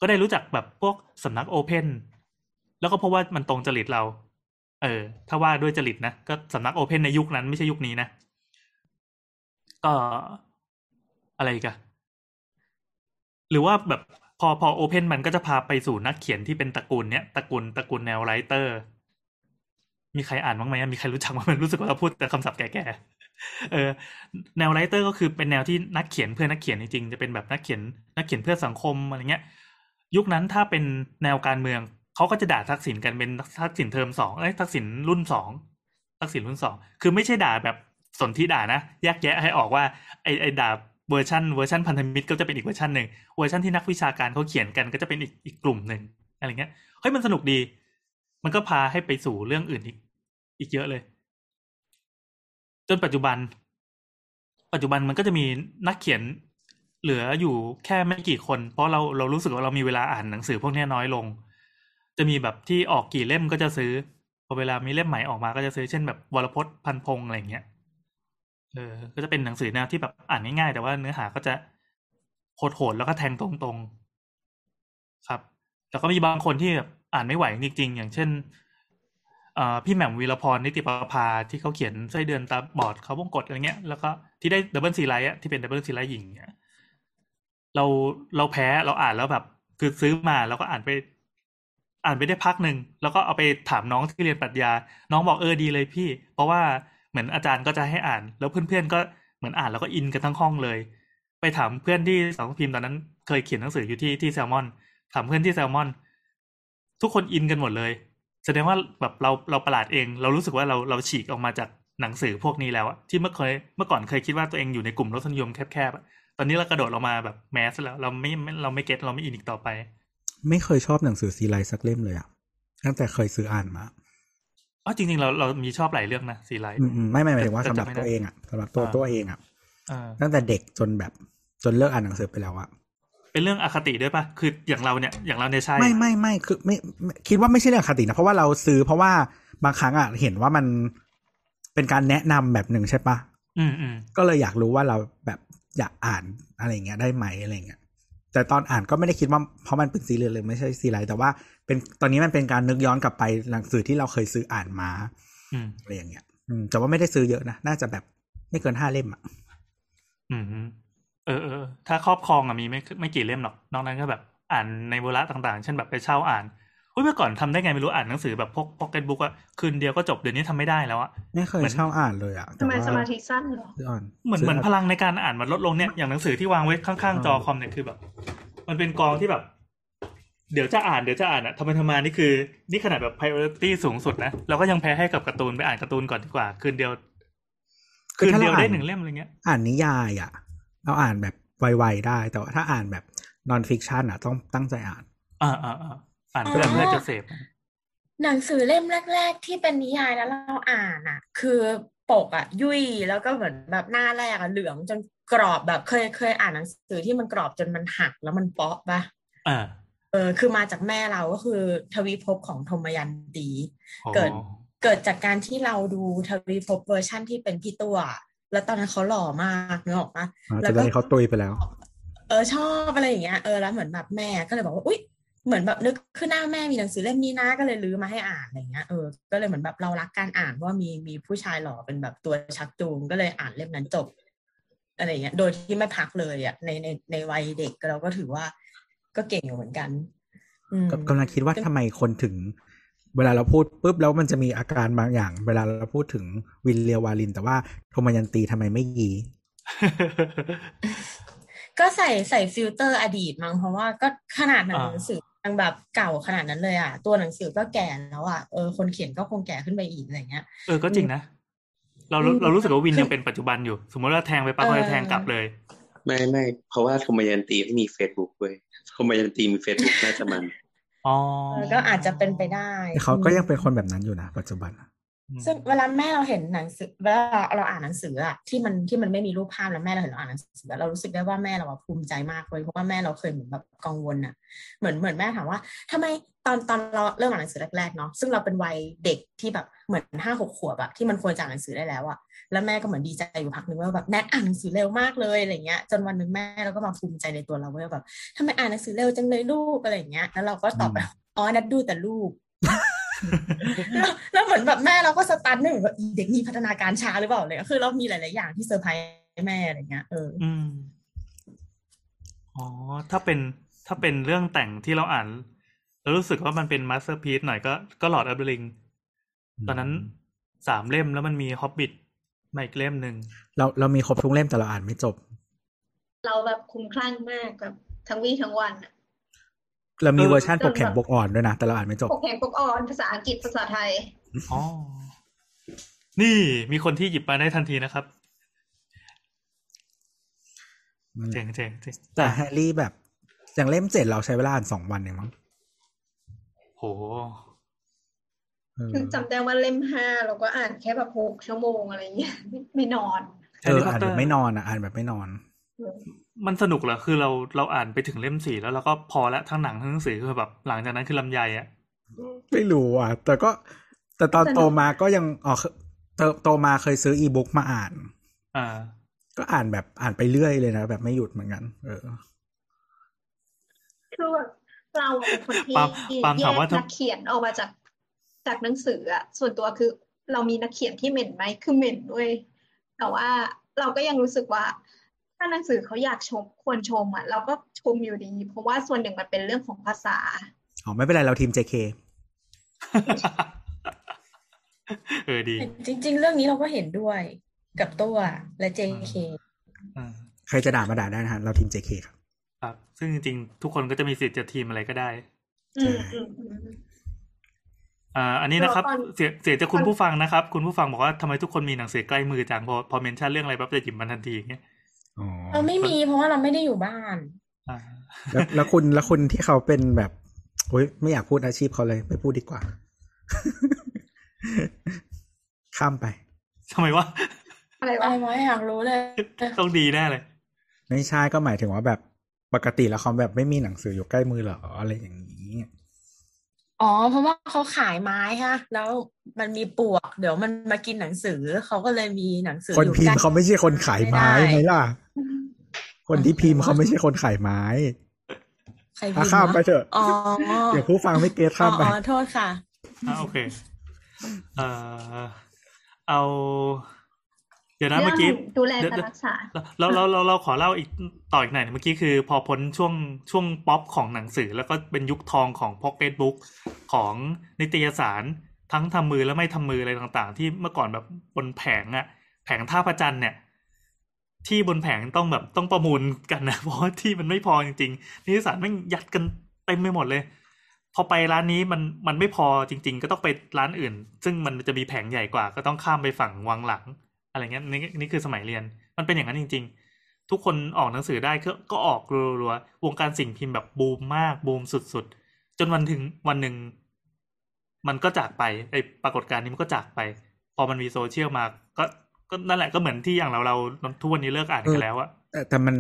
ก็ได้รู้จักแบบพวกสำนัก open แล้วก็เพราะว่ามันตรงจริตเรา เออ ถ้าว่าด้วยจริตนะ ก็สำนัก open ในยุคนั้นไม่ใช่ยุคนี้นะ ก็อะไรกันหรือว่าแบบพอพอ open มันก็จะพาไปสู่นักเขียนที่เป็นตระกูลเนี้ยตระกูลตระกูลแนว writer มีใครอ่านบ้างไหมมีใครรู้จักบ้างไหมรู้สึกว่าเราพูดแต่คำศัพท์แก่ๆเออ แนว writer ก็คือเป็นแนวที่นักเขียนเพื่อนักเขียนจริงๆจะเป็นแบบนักเขียน นักเขียนเพื่อสังคมอะไรเงี้ย ยุคนั้นถ้าเป็นแนวการเมือง เขาก็จะด่าทักษิณกันเป็นทักษิณเทอมสองเอ้ยทักษิณรุ่นสองทักษิณรุ่นสองคือไม่ใช่ด่าแบบสนธิด่านะแยกแยะให้ออกว่าไอไอด่าเวอร์ชันเวอร์ชันพันธมิตรก็จะเป็นอีกเวอร์ชันหนึ่งเวอร์ชันที่นักวิชาการเขาเขียนกันก็จะเป็นอีกอีกกลุ่มหนึ่งอะไรเงี้ยเฮ้ยมันสนุกดี มันก็พาให้ไปสู่เรื่องอื่นอีก อีกเยอะเลย จนปัจจุบัน ปัจจุบันมันก็จะมีนักเขียนเหลืออยู่แค่ไม่กี่คน เพราะเราเรารู้สึกว่าเรามีเวลาอ่านหนังสือพวกนี้น้อยลง จะมีแบบที่ออกกี่เล่มก็จะซื้อพอเวลามีเล่มใหม่ออกมาก็จะซื้อเช่นแบบวรพจน์พันพงอะไรเงี้ยเออ ก็จะเป็นหนังสือแนวที่แบบอ่านง่ายๆแต่ว่าเนื้อหาก็จะโหดๆแล้วก็แทงตรงๆ ครับ แต่ก็มีบางคนที่แบบอ่านไม่ไหวจริงๆ อย่างเช่นพี่แหม่มวีรพรนิติประภาที่เขาเขียนไส้เดือนตาบอดเขาวงกตอะไรเงี้ย แล้วก็ที่ได้ double ซีไรต์ที่เป็น double ซีไรต์หญิงเนี่ยเราเราแพ้เราอ่านแล้วแบบ คือซื้อมาแล้วก็อ่านไป อ่านไปได้พักหนึ่งแล้วก็เอาไปถามน้องที่เรียนปรัชญา น้องบอกเออดีเลยพี่ เพราะว่าเหมือนอาจารย์ก็จะให้อ่าน แล้วเพื่อนๆก็เหมือนอ่านแล้วก็อินกันทั้งห้องเลย ไปถามเพื่อนที่สำนักพิมพ์ตอนนั้น เคยเขียนหนังสืออยู่ที่ที่แซลมอน ถามเพื่อนที่แซลมอน ทุกคนอินกันหมดเลย แสดงว่าแบบเราเราประหลาดเอง เรารู้สึกว่าเราเราฉีกออกมาจากหนังสือพวกนี้แล้วอะที่เมื่อเคยเมื่อก่อนเคยคิดว่าตัวเองอยู่ในกลุ่มรสนิยมแคบๆตอนนี้เรากระโดดเรามาแบบ mass แล้ว เราไม่เราไม่ get เราไม่อินอีกต่อไป ไม่เคยชอบหนังสือซีไรต์สักเล่มเลยอะตั้งแต่เคยซื้ออ่านมาอ๋อจริง ๆ เราเรามีชอบหลายเรื่องนะซีไรต์ไม่ไม่หมายถึงว่าสำหรับตัวเองอะสำหรับตัวตัวเองอะตั้งแต่เด็กจนแบบจนเลิกอ่านหนังสือไปแล้วอะเป็นเรื่องอคติด้วยปะคืออย่างเราเนี่ยอย่างเราเนี่ยใช่ไม่ไม่ไม่คือไม่คิดว่าไม่ใช่เรื่องอคตินะเพราะว่าเราซื้อเพราะว่าบางครั้งอะเห็นว่ามันเป็นการแนะนำแบบหนึ่งใช่ปะอืมอืมก็เลยอยากรู้ว่าเราแบบอยากอ่านอะไรเงี้ยได้ไหมอะไรเงี้ย แต่ตอนอ่านก็ไม่ได้คิดว่าเพราะมันเป็นซีเรียลเลยไม่ใช่ซีไรแต่ว่าเป็นตอนนี้มันเป็นการนึกย้อนกลับไปหนังสือที่เราเคยซื้ออ่านมาอะไรอย่างเงี้ยอืมแต่ว่าไม่ได้ซื้อเยอะนะ น่าจะแบบไม่เกินห้าเล่มอะอืมเออเออถ้าครอบครองอะมีไม่ไม่กี่เล่มหรอกนอกนั้นก็แบบอ่านในเวลาต่างๆ เช่นแบบไปเช่าอ่าน เมื่อก่อนทำได้ไงไม่รู้อ่านหนังสือแบบพกพ็อกเก็ตบุ๊กอะคืนเดียวก็จบเดี๋ยวนี้ทำไม่ได้แล้วอะไม่เคยเช่าอ่านเลยอะทำไมสมาธิสั้นเหรอเหมือนเหมือนพลังในการอ่านมันลดลงเนี่ยอย่างหนังสือที่วางไว้ข้างๆจอคอมเนี่ยคือแบบ มันเป็นกองที่แบบ เดี๋ยวจะอ่านเดี๋ยวจะอ่านอะทำไมทำมานี่คือ นี่ขนาดแบบ priority สูงสุดนะเราก็ยังแพ้ให้กับการ์ตูนไปอ่านการ์ตูนก่อนดีกว่า คืนเดียว คืนเดียวได้หนึ่งเล่มอะไรเงี้ย อ่านนิยายอะเราอ่านแบบไวๆได้ แต่ว่าถ้าอ่านแบบ non-fiction อะต้องตั้งใจอ่าน อ่าอ่าอ่า นเพื่อเพื่อจะเสพหนังสือเล่มแรก ๆ ที่เป็นนิยายแล้วเราอ่านอะ คือปกอะ ยุ่ยแล้วก็เหมือนแบบหน้าแรกอะเหลืองจนกรอบแบบเคยเคยอ่านหนังสือที่มันกรอบจนมันหักแล้วมันเปราะปะอ่าเออคือมาจากแม่เราก็คือทวีภพของทมยันตีเกิดเกิดจากการที่เราดูทวีภพเวอร์ชั่นที่เป็นพี่ตั้ว แล้วตอนนั้นเขาหล่อมากนึกออกปะแล้วก็เขาตุยไปแล้ว เออชอบอะไรอย่างเงี้ยเออแล้วเหมือนแบบแม่ก็เลยบอกว่าอุ๊ย เหมือนแบบนึกขึ้นหน้าแม่มีหนังสือเล่มนี้นะ ก็เลยรื้อมาให้อ่านอะไรเงี้ยเออก็เลยเหมือนแบบเรารักการอ่านว่ามีมีผู้ชายหล่อเป็นแบบตัวชักจูงก็เลยอ่านเล่มนั้นจบอะไรเงี้ย โดยที่ไม่พักเลยอะในในในวัยเด็กเราก็ถือว่า ก็เก่งอยู่เหมือนกันกำลังคิดว่าทำไมคนถึง เวลาเราพูดปุ๊บแล้วมันจะมีอาการบางอย่าง เวลาเราพูดถึงวินทร์ เลียววาริณ แต่ว่าโทมายันตีทำไมไม่ยีก็ใส่ใส่ฟิลเตอร์อดีตมั้งเพราะว่าก็ขนาดหนังสือ ยังแบบเก่าขนาดนั้นเลยอะ ตัวหนังสือก็แก่แล้วอะเออคนเขียนก็คงแก่ขึ้นไปอีกอะไรเงี้ยเออก็จริงนะเราเรารู้สึกว่าวินทร์ยังเป็นปัจจุบันอยู่ สมมติว่าแทงไปปั๊บก็แทงกลับเลย ไม่ไม่เพราะว่าโทมายันตีไม่มีเฟซบุ๊กเว้ยโทมายันตีมีเฟซบุ๊กน่าจะมันอ๋อก็อาจจะเป็นไปได้เขาก็ยังเป็นคนแบบนั้นอยู่นะปัจจุบันอืม ซึ่งเวลาแม่เราเห็นหนังสือเวลาเราอ่านหนังสืออะที่มันที่มันไม่มีรูปภาพแล้วแม่เราเห็นเราอ่านหนังสือเรารู้สึกได้ว่าแม่เราภูมิใจมากเลยเพราะว่าแม่เราเคยเหมือนแบบกังวลอะเหมือนเหมือนแม่ถามว่าทำไมตอนตอนเราเริ่มอ่านหนังสือแรกๆเนาะซึ่งเราเป็นวัยเด็กที่แบบเหมือนห้าหกขวบอะที่มันควรจะอ่านหนังสือได้แล้วอะแล้วแม่ก็เหมือนดีใจอยู่พักหนึ่งว่าแบบแนทอ่านหนังสือเร็วมากเลยอะไรเงี้ยจนวันหนึ่งแม่เราก็มาภูมิใจในตัวเราว่าแบบทำไมอ่านหนังสือเร็วจังเลยลูกอะไรเงี้ยแล้วเราก็ตอบไปอ๋อนัดดูแต่ลูก แล้วแล้วเหมือนแบบแม่เราก็สตันหนึ่งว่าอีเด็กนี่พัฒนาการช้าหรือเปล่าเลยคือเรามีหลาย ๆ อย่างที่เซอร์ไพรส์แม่อะไรเงี้ยเอออืมอ๋อถ้าเป็นถ้าเป็นเรื่องแต่งที่เราอ่านแล้วรู้สึกว่ามันเป็นมาสเตอร์พี e หน่อยก็ก็ Lord of the Rings ตอนนั้นสามเล่มแล้วมันมีฮอบบิ t มาอีกเล่มหนึ่งเราเรามีครบทุกเล่มแต่เราอ่านไม่จบ เราแบบคลุ้มคลั่งมากแบบทั้งวี่ทั้งวันอะ เรามีเวอร์ชันปกแข็งปกอ่อนด้วยนะ แต่เราอ่านไม่จบ ปกแข็งปกอ่อนภาษาอังกฤษภาษาไทย อ๋อ นี่มีคนที่หยิบมาได้ทันทีนะครับเจ๋งเจ๋งเจ๋งแต่แฮร์รี่แบบอย่างเล่มเจ็ดเราใช้เวลาอ่านสองวันเองมั้งโหเออคือจำได้ว่าเล่มห้าเราก็อ่านแค่แบบหกชั่วโมงอะไรเงี้ยไม่ไม่นอนเอออ่านแบบไม่นอนอะอ่านแบบไม่นอน มันสนุกเหรอคือเราเราอ่านไปถึงเล่มสี่แล้วเราก็พอละทั้งหนังทั้งหนังสือคือแบบหลังจากนั้นคือลำไยอะไม่รู้อะ แต่ก็แต่ตอนสนุกโตมาก็ยังอ๋อเคโตโตมาเคยซื้ออีบุ๊กมาอ่าน อ่า ก็อ่านแบบอ่านไปเรื่อยเลยนะแบบไม่หยุดเหมือนกัน เออคือแบบเราเป็นคนที่ปาล์มปาล์มแยถามกว่าถ้านักเขียนออกมาจากจากหนังสืออะส่วนตัวคือเรามีนักเขียนที่เหม็นไหมคือเหม็นด้วย แต่ว่าเราก็ยังรู้สึกว่า ถ้าหนังสือเขาอยากชมควรชมอะเราก็ชมอยู่ดี เพราะว่าส่วนหนึ่งมันเป็นเรื่องของภาษาอ๋อไม่เป็นไรเราทีม JK เออดี จริง ๆ เรื่องนี้เราก็เห็นด้วยกับตัวและ JK อ่าใครจะด่ามาด่าได้นะฮะเราทีม JK ครับครับ ซึ่งจริงๆ ทุกคนก็จะมีสิทธิ์จะทีมอะไรก็ได้อืมอืมอืมอ่าอันนี้นะครับตอนเสียงเสียงจากคุณตอนผู้ฟังนะครับ คุณผู้ฟังบอกว่าทำไมทุกคนมีหนังสือใกล้มือจังพอพอเมนชั่นเรื่องอะไรปั๊บจะหยิบมันทันทีอย่างเงี้ย อ๋อเราไม่มีเพราะว่าเราไม่ได้อยู่บ้านอ่าแล้วแล้วคุณแล้วคุณที่เขาเป็นแบบโอ้ยไม่อยากพูดอาชีพเขาเลย ไม่พูดดีกว่า ข้ามไปทำไมวะอะไรอะวะไรวะอยากรู้เลยต้องดีแน่เลยไม่ใช่ก็หมายถึงว่าแบบปกติแล้วเขาแบบไม่มีหนังสืออยู่ใกล้มือเหรออะไรอย่างนี้ อ๋อ เพราะว่าเขาขายไม้ฮะแล้วมันมีปลวก เดี๋ยวมันมากินหนังสือเขาก็เลยมีหนังสือคนอยู่พิมใกล้พ์เขาไม่ใช่คนขายไม้ไม่ได้ไหมล่ะ คนที่พิมพ์เขาไม่ใช่คนขายไม้ใครอะพิมพ์ข้ามไปวะเถอะอ๋อเดี๋ยวผู้ฟังไม่ get อ๋ข้ามไปอโทษค่ะอ่าโอเค เอ่อเอา เดี๋ยวนะเรื่เมื่อกี้ดูแลเดี๋ยวการรักษาเราเราเราเราขอเล่าอีกต่ออีกหน่อยเมื่อกี้คือ พอพ้นช่วงช่วงป๊อปของหนังสือ แล้วก็เป็นยุคทองของพ็อกเก็ตบุ๊กของนิตยสารทั้งทำมือและไม่ทำมืออะไรต่างๆ ที่เมื่อก่อนแบบบนแผงอะแผงท่าพระจันทร์เนี่ย ที่บนแผงต้องแบบต้องประมูลกันนะเพราะว่าที่มันไม่พอจริงๆนิตยสารแม่งยัดกันเต็มไปหมดเลย พอไปร้านนี้มันมันไม่พอจริง ๆ ก็ต้องไปร้านอื่น ซึ่งมันจะมีแผงใหญ่กว่า ก็ต้องข้ามไปฝั่งวังหลัง อะไรเงี้ยนี่นี่คือสมัยเรียน มันเป็นอย่างนั้นจริง ๆ ทุกคนออกหนังสือได้ก็ก็ออกรัวๆวงการสิ่งพิมพ์แบบบูมมากบูมสุดๆ จนวันถึงวันหนึ่งมันก็จากไปไอปรากฏการณ์นี้มันก็จากไป พอมันมีโซเชียลมา ก็ก็นั่นแหละก็เหมือนที่อย่างเราเราทุกวันนี้เลิกอ่านกันแล้วอะแต่แต่มัน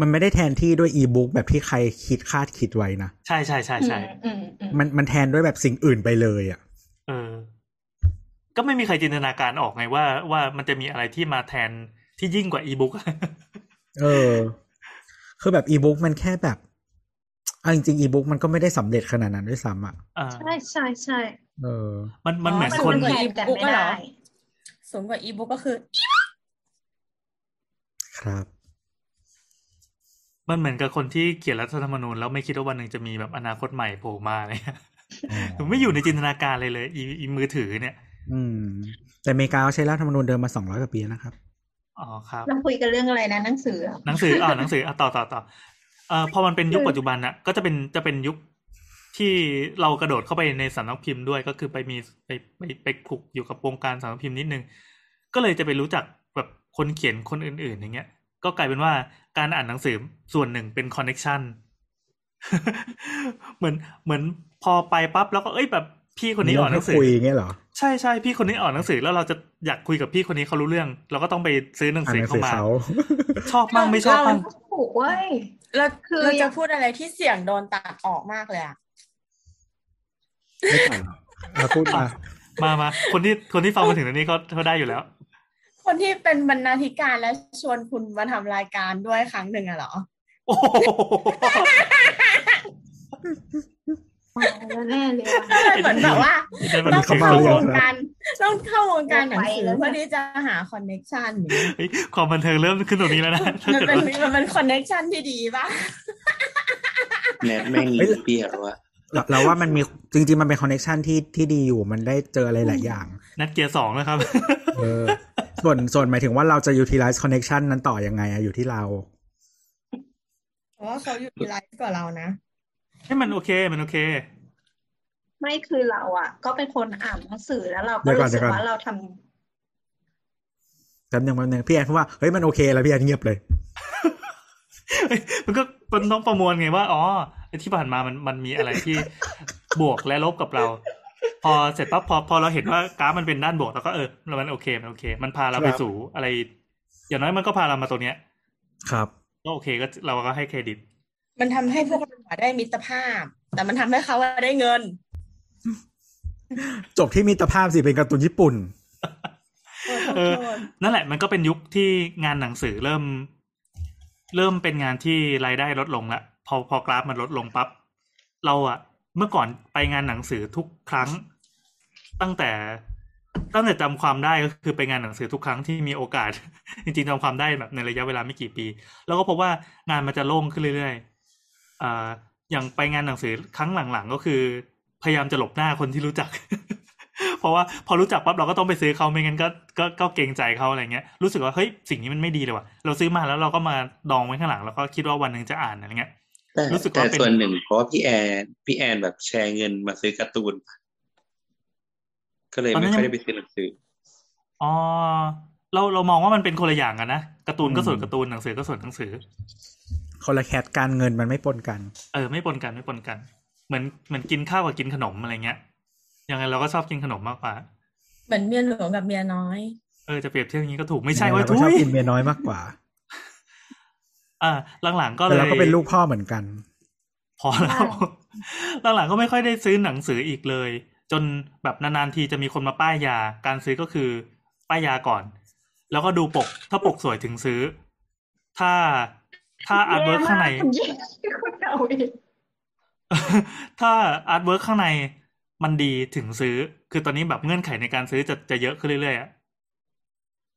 มันไม่ได้แทนที่ด้วยอีบุ๊กแบบที่ใครคิดคาดคิดไว้นะ ใช่ใช่ใช่ใช่อืมอืมมันมันแทนด้วยแบบสิ่งอื่นไปเลยอะเออ ก็ไม่มีใครจินตนาการออกไงว่าว่ามันจะมีอะไรที่มาแทนที่ยิ่งกว่าอีบุ๊กเออ คือแบบอีบุ๊กมันแค่แบบเอาจริงๆอีบุ๊กมันก็ไม่ได้สำเร็จขนาดนั้นด้วยซ้ำอะอ่าใช่ใช่ใช่เออ มันมันเหมือนอ๋อคนมันแทนกันไม่ได้สูงกว่าอีบุ๊กก็คือ ครับ มันเหมือนกับคนที่เขียนรัฐธรรมนูญแล้วไม่คิดว่าวันหนึ่งจะมีแบบอนาคตใหม่โผล่มาอะไรเลยอ๋อผมไม่อยู่ในจินตนาการเลยเลย อีอีมือถือเนี่ย อืม แต่อเมริกาเขาใช้รัฐธรรมนูญเดิมมาสองร้อยกว่าปีแล้วนะครับ อ๋อครับเราคุยกันเรื่องอะไรนะหนังสืออะหนังสืออ่าหนังสืออะต่อต่อต่อเอ่อพอมันเป็นยุคปัจจุบันน่ะก็จะเป็นจะเป็นยุคที่เรากระโดดเข้าไปในสำนักพิมพ์ด้วยก็คือไปมีไปไปไปคลุกอยู่กับวงการสำนักพิมพ์นิดนึง ก็เลยจะไปรู้จักแบบคนเขียนคนอื่น ๆ อย่างเงี้ย ก็กลายเป็นว่าการอ่านหนังสือส่วนหนึ่งเป็น connection เหมือนเหมือนพอไปปั๊บแล้วก็เอ้ยแบบพี่คนนี้ออกหนังสือคุยอย่างเงี้ยเหรอ ใช่ใช่พี่คนนี้อ่านหนังสือแล้วเราจะอยากคุยกับพี่คนนี้เขารู้เรื่อง เราก็ต้องไปซื้อหนังอ่านสือหนังเข้าสือมาเขาชอบมั่งไม่ชอบมั่งถูกเว้ยเราคือเราจะพูดอะไรที่เสียงโดนตัดออกมากเลยอะไม่ตัดหรอกเราพูดมามามาคนที่คนที่ฟังมาถึงตรงนี้เขาเขาได้อยู่แล้ว คนที่เป็นบรรณาธิการและชวนคุณมาทำรายการด้วยครั้งหนึ่งอะเหรอโอ้โหมา แล้วแน่เลยอะเหมือนแบบว่าได้มันต้องเขามาเข้าเรีวยนงการต้องเข้าวงการหนังสือไปแล้วเพื่อที่จะหาคอนเน็กชันอย่างเงี้ยเฮ้ยความบันเทิงเริ่มขึ้นตรงนี้แล้วนะถ้ามันเกิดเป็นว่ามันเป็นคอนเน็กชันที่ดีป่ะแนทแม่งเฮ้ยเปรี้ยวว่าเราเราว่ามันมีจริงๆ มันเป็นคอนเน t ชันที่ที่ดีอยู่มันได้เจออะไรหลายอย่าง นัดเกียร์สองนะครับเออส่วนส่วนหมายถึงว่าเราจะ utilize connection นั้นต่อยังไงอะอยู่ที่เราเพราะว่าเขาอยู่ที่ไลฟ์กว่าเรานะ ให้มันโอเคมันโอเค ไม่คือเราอะ ก็เป็นคนอ่านหนังสือแล้วเราเดี๋ก็ยวก่อนรู้สึกเดี๋ยวก่อนว่าเราทำแป๊บนึงแป๊บนึงพี่แอนพูดว่าเฮ้ยมันโอเคแล้วพี่แอนเงียบเลย มันก็มันต้องประมวลไงว่าอ๋อไอ้ที่ผ่านมามันมันมีอะไรที่บวกและลบกับเรา พอเสร็จปั๊บพอพอเราเห็นว่ากราฟมันเป็นด้านบวกแล้วก็เออมันโอเคมันโอเค มันพาเราไปครับสู่อะไร อย่างน้อยมันก็พาเรามาตรงเนี้ย ครับก็โอเคก็เราก็ให้เครดิต มันทำให้พวกเราได้มิตรภาพ แต่มันทำให้เขาได้เงิน จบที่มิตรภาพสิเป็นการ์ตูนญี่ปุ่นโทษโทเออษโทษนั่นแหละมันก็เป็นยุคที่งานหนังสือเริ่ม เริ่มเป็นงานที่รายได้ลดลงละพอพอกราฟมันลดลงปั๊บเราอะเมื่อก่อนไปงานหนังสือทุกครั้ง ตั้งแต่ตั้งแต่จำความได้ก็คือไปงานหนังสือทุกครั้งที่มีโอกาส จริงๆจำความได้แบบในระยะเวลาไม่กี่ปี แล้วก็พบว่างานมันจะโล่งขึ้นเรื่อยๆ อ่าอย่างไปงานหนังสือครั้งหลังๆ ก็คือ พยายามจะหลบหน้าคนที่รู้จัก เพราะว่าพอรู้จักปั๊บเราก็ต้องไปซื้อเขาไม่งั้นก็ก็ก็เกรงใจเขาอะไรเงี้ยรู้สึกว่าเฮ้ยสิ่งนี้มันไม่ดีเลยว่ะเราซื้อมาแล้วเราก็มาดองไว้ข้างหลังแล้วก็คิดว่าวันหนึ่งจะอ่านอะไรเงี้ยแต่รู้สึกแต่ว่าเป็นส่วนหนึ่งเพราะว่าพี่แอนพี่แอนแบบแชร์เงินมาซื้อการ์ตูน ก็เลยไม่ค่อยได้ไปซื้อหนังสืออ๋อเราเรามองว่ามันเป็นคนละอย่างกันนะการ์ตูนก็ส่วนอืมการ์ตูนหนังสือก็ส่วนหนังสือ คนละแคทการเงินมันไม่ปนกัน เออไม่ปนกันไม่ปนกัน เหมือนเหมือนกินข้าวกับกินขนมอะไรเงี้ยยังไงเราก็ชอบกินขนมมากกว่า เหมือนเมียหลวงกับเมียน้อย เออจะเปรียบเทียบอย่างนี้ก็ถูกไม่ใช่เราว่าก็ทุชอบยกินเมียน้อยมากกว่าอ่าหลังๆก็เลแต่ยเราก็เป็นลูกพ่อเหมือนกัน พอแล้วหลังๆก็ไม่ค่อยได้ซื้อหนังสืออีกเลย จนแบบนานๆทีจะมีคนมาป้ายยา การซื้อก็คือป้ายยาก่อน แล้วก็ดูปก ถ้าปกสวยถึงซื้อ ถ้า ถ้า artwork ข้างในแย่มากคุณเอาเองถ้า artwork ข้างในมันดีถึงซื้อ คือตอนนี้แบบเงื่อนไขในการซื้อจะจะเยอะขึ้นเรื่อยๆอะ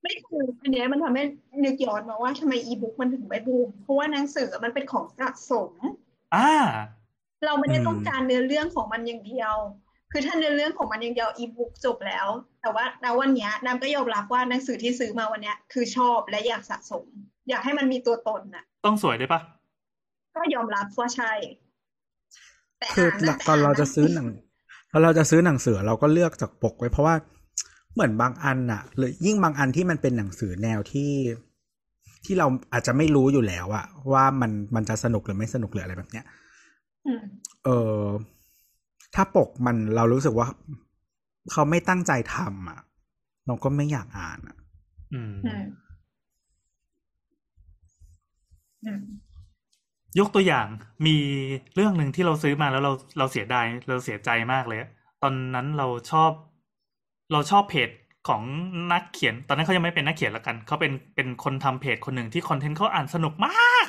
ไม่คืออันเนี้ยมันทำให้นึกย้อนมาว่าทำไมอีบุ๊กมันถึงไม่บูม เพราะว่าหนังสือมันเป็นของสะสม อ่า เราไม่ได้อืมต้องการเนื้อเรื่องของมันอย่างเดียว คือถ้าเนื้อเรื่องของมันอย่างเดียวอีบุ๊กจบแล้ว แต่ว่าณวันเนี้ยน้ำก็ยอมรับว่าหนังสือที่ซื้อมาวันเนี้ยคือชอบและอยากสะสม อยากให้มันมีตัวตนน่ะ ต้องสวยด้วยปะก็ยอมรับว่าใช่แต่คืออ่านนะตอนเราจะซื้อหแต่นังตอนเราจะซื้อหนังสือเราก็เลือกจากปกไว้ เพราะว่าเหมือนบางอันอะหรือยิ่งบางอันที่มันเป็นหนังสือแนวที่ที่เราอาจจะไม่รู้อยู่แล้วอะว่ามันมันจะสนุกหรือไม่สนุกหรืออะไรแบบเนี้ยอืมเออถ้าปกมันเรารู้สึกว่า เขาไม่ตั้งใจทำอะเราก็ไม่อยากอ่านอะอืมอืมอืม ยกตัวอย่างมีเรื่องหนึ่งที่เราซื้อมาแล้วเราเราเสียดายเราเสียใจมากเลย ตอนนั้นเราชอบ เราชอบเพจของนักเขียน ตอนนั้นเขายังไม่เป็นนักเขียนละกันเขาเป็นเป็นคนทำเพจคนหนึ่งที่คอนเทนต์เขาอ่านสนุกมาก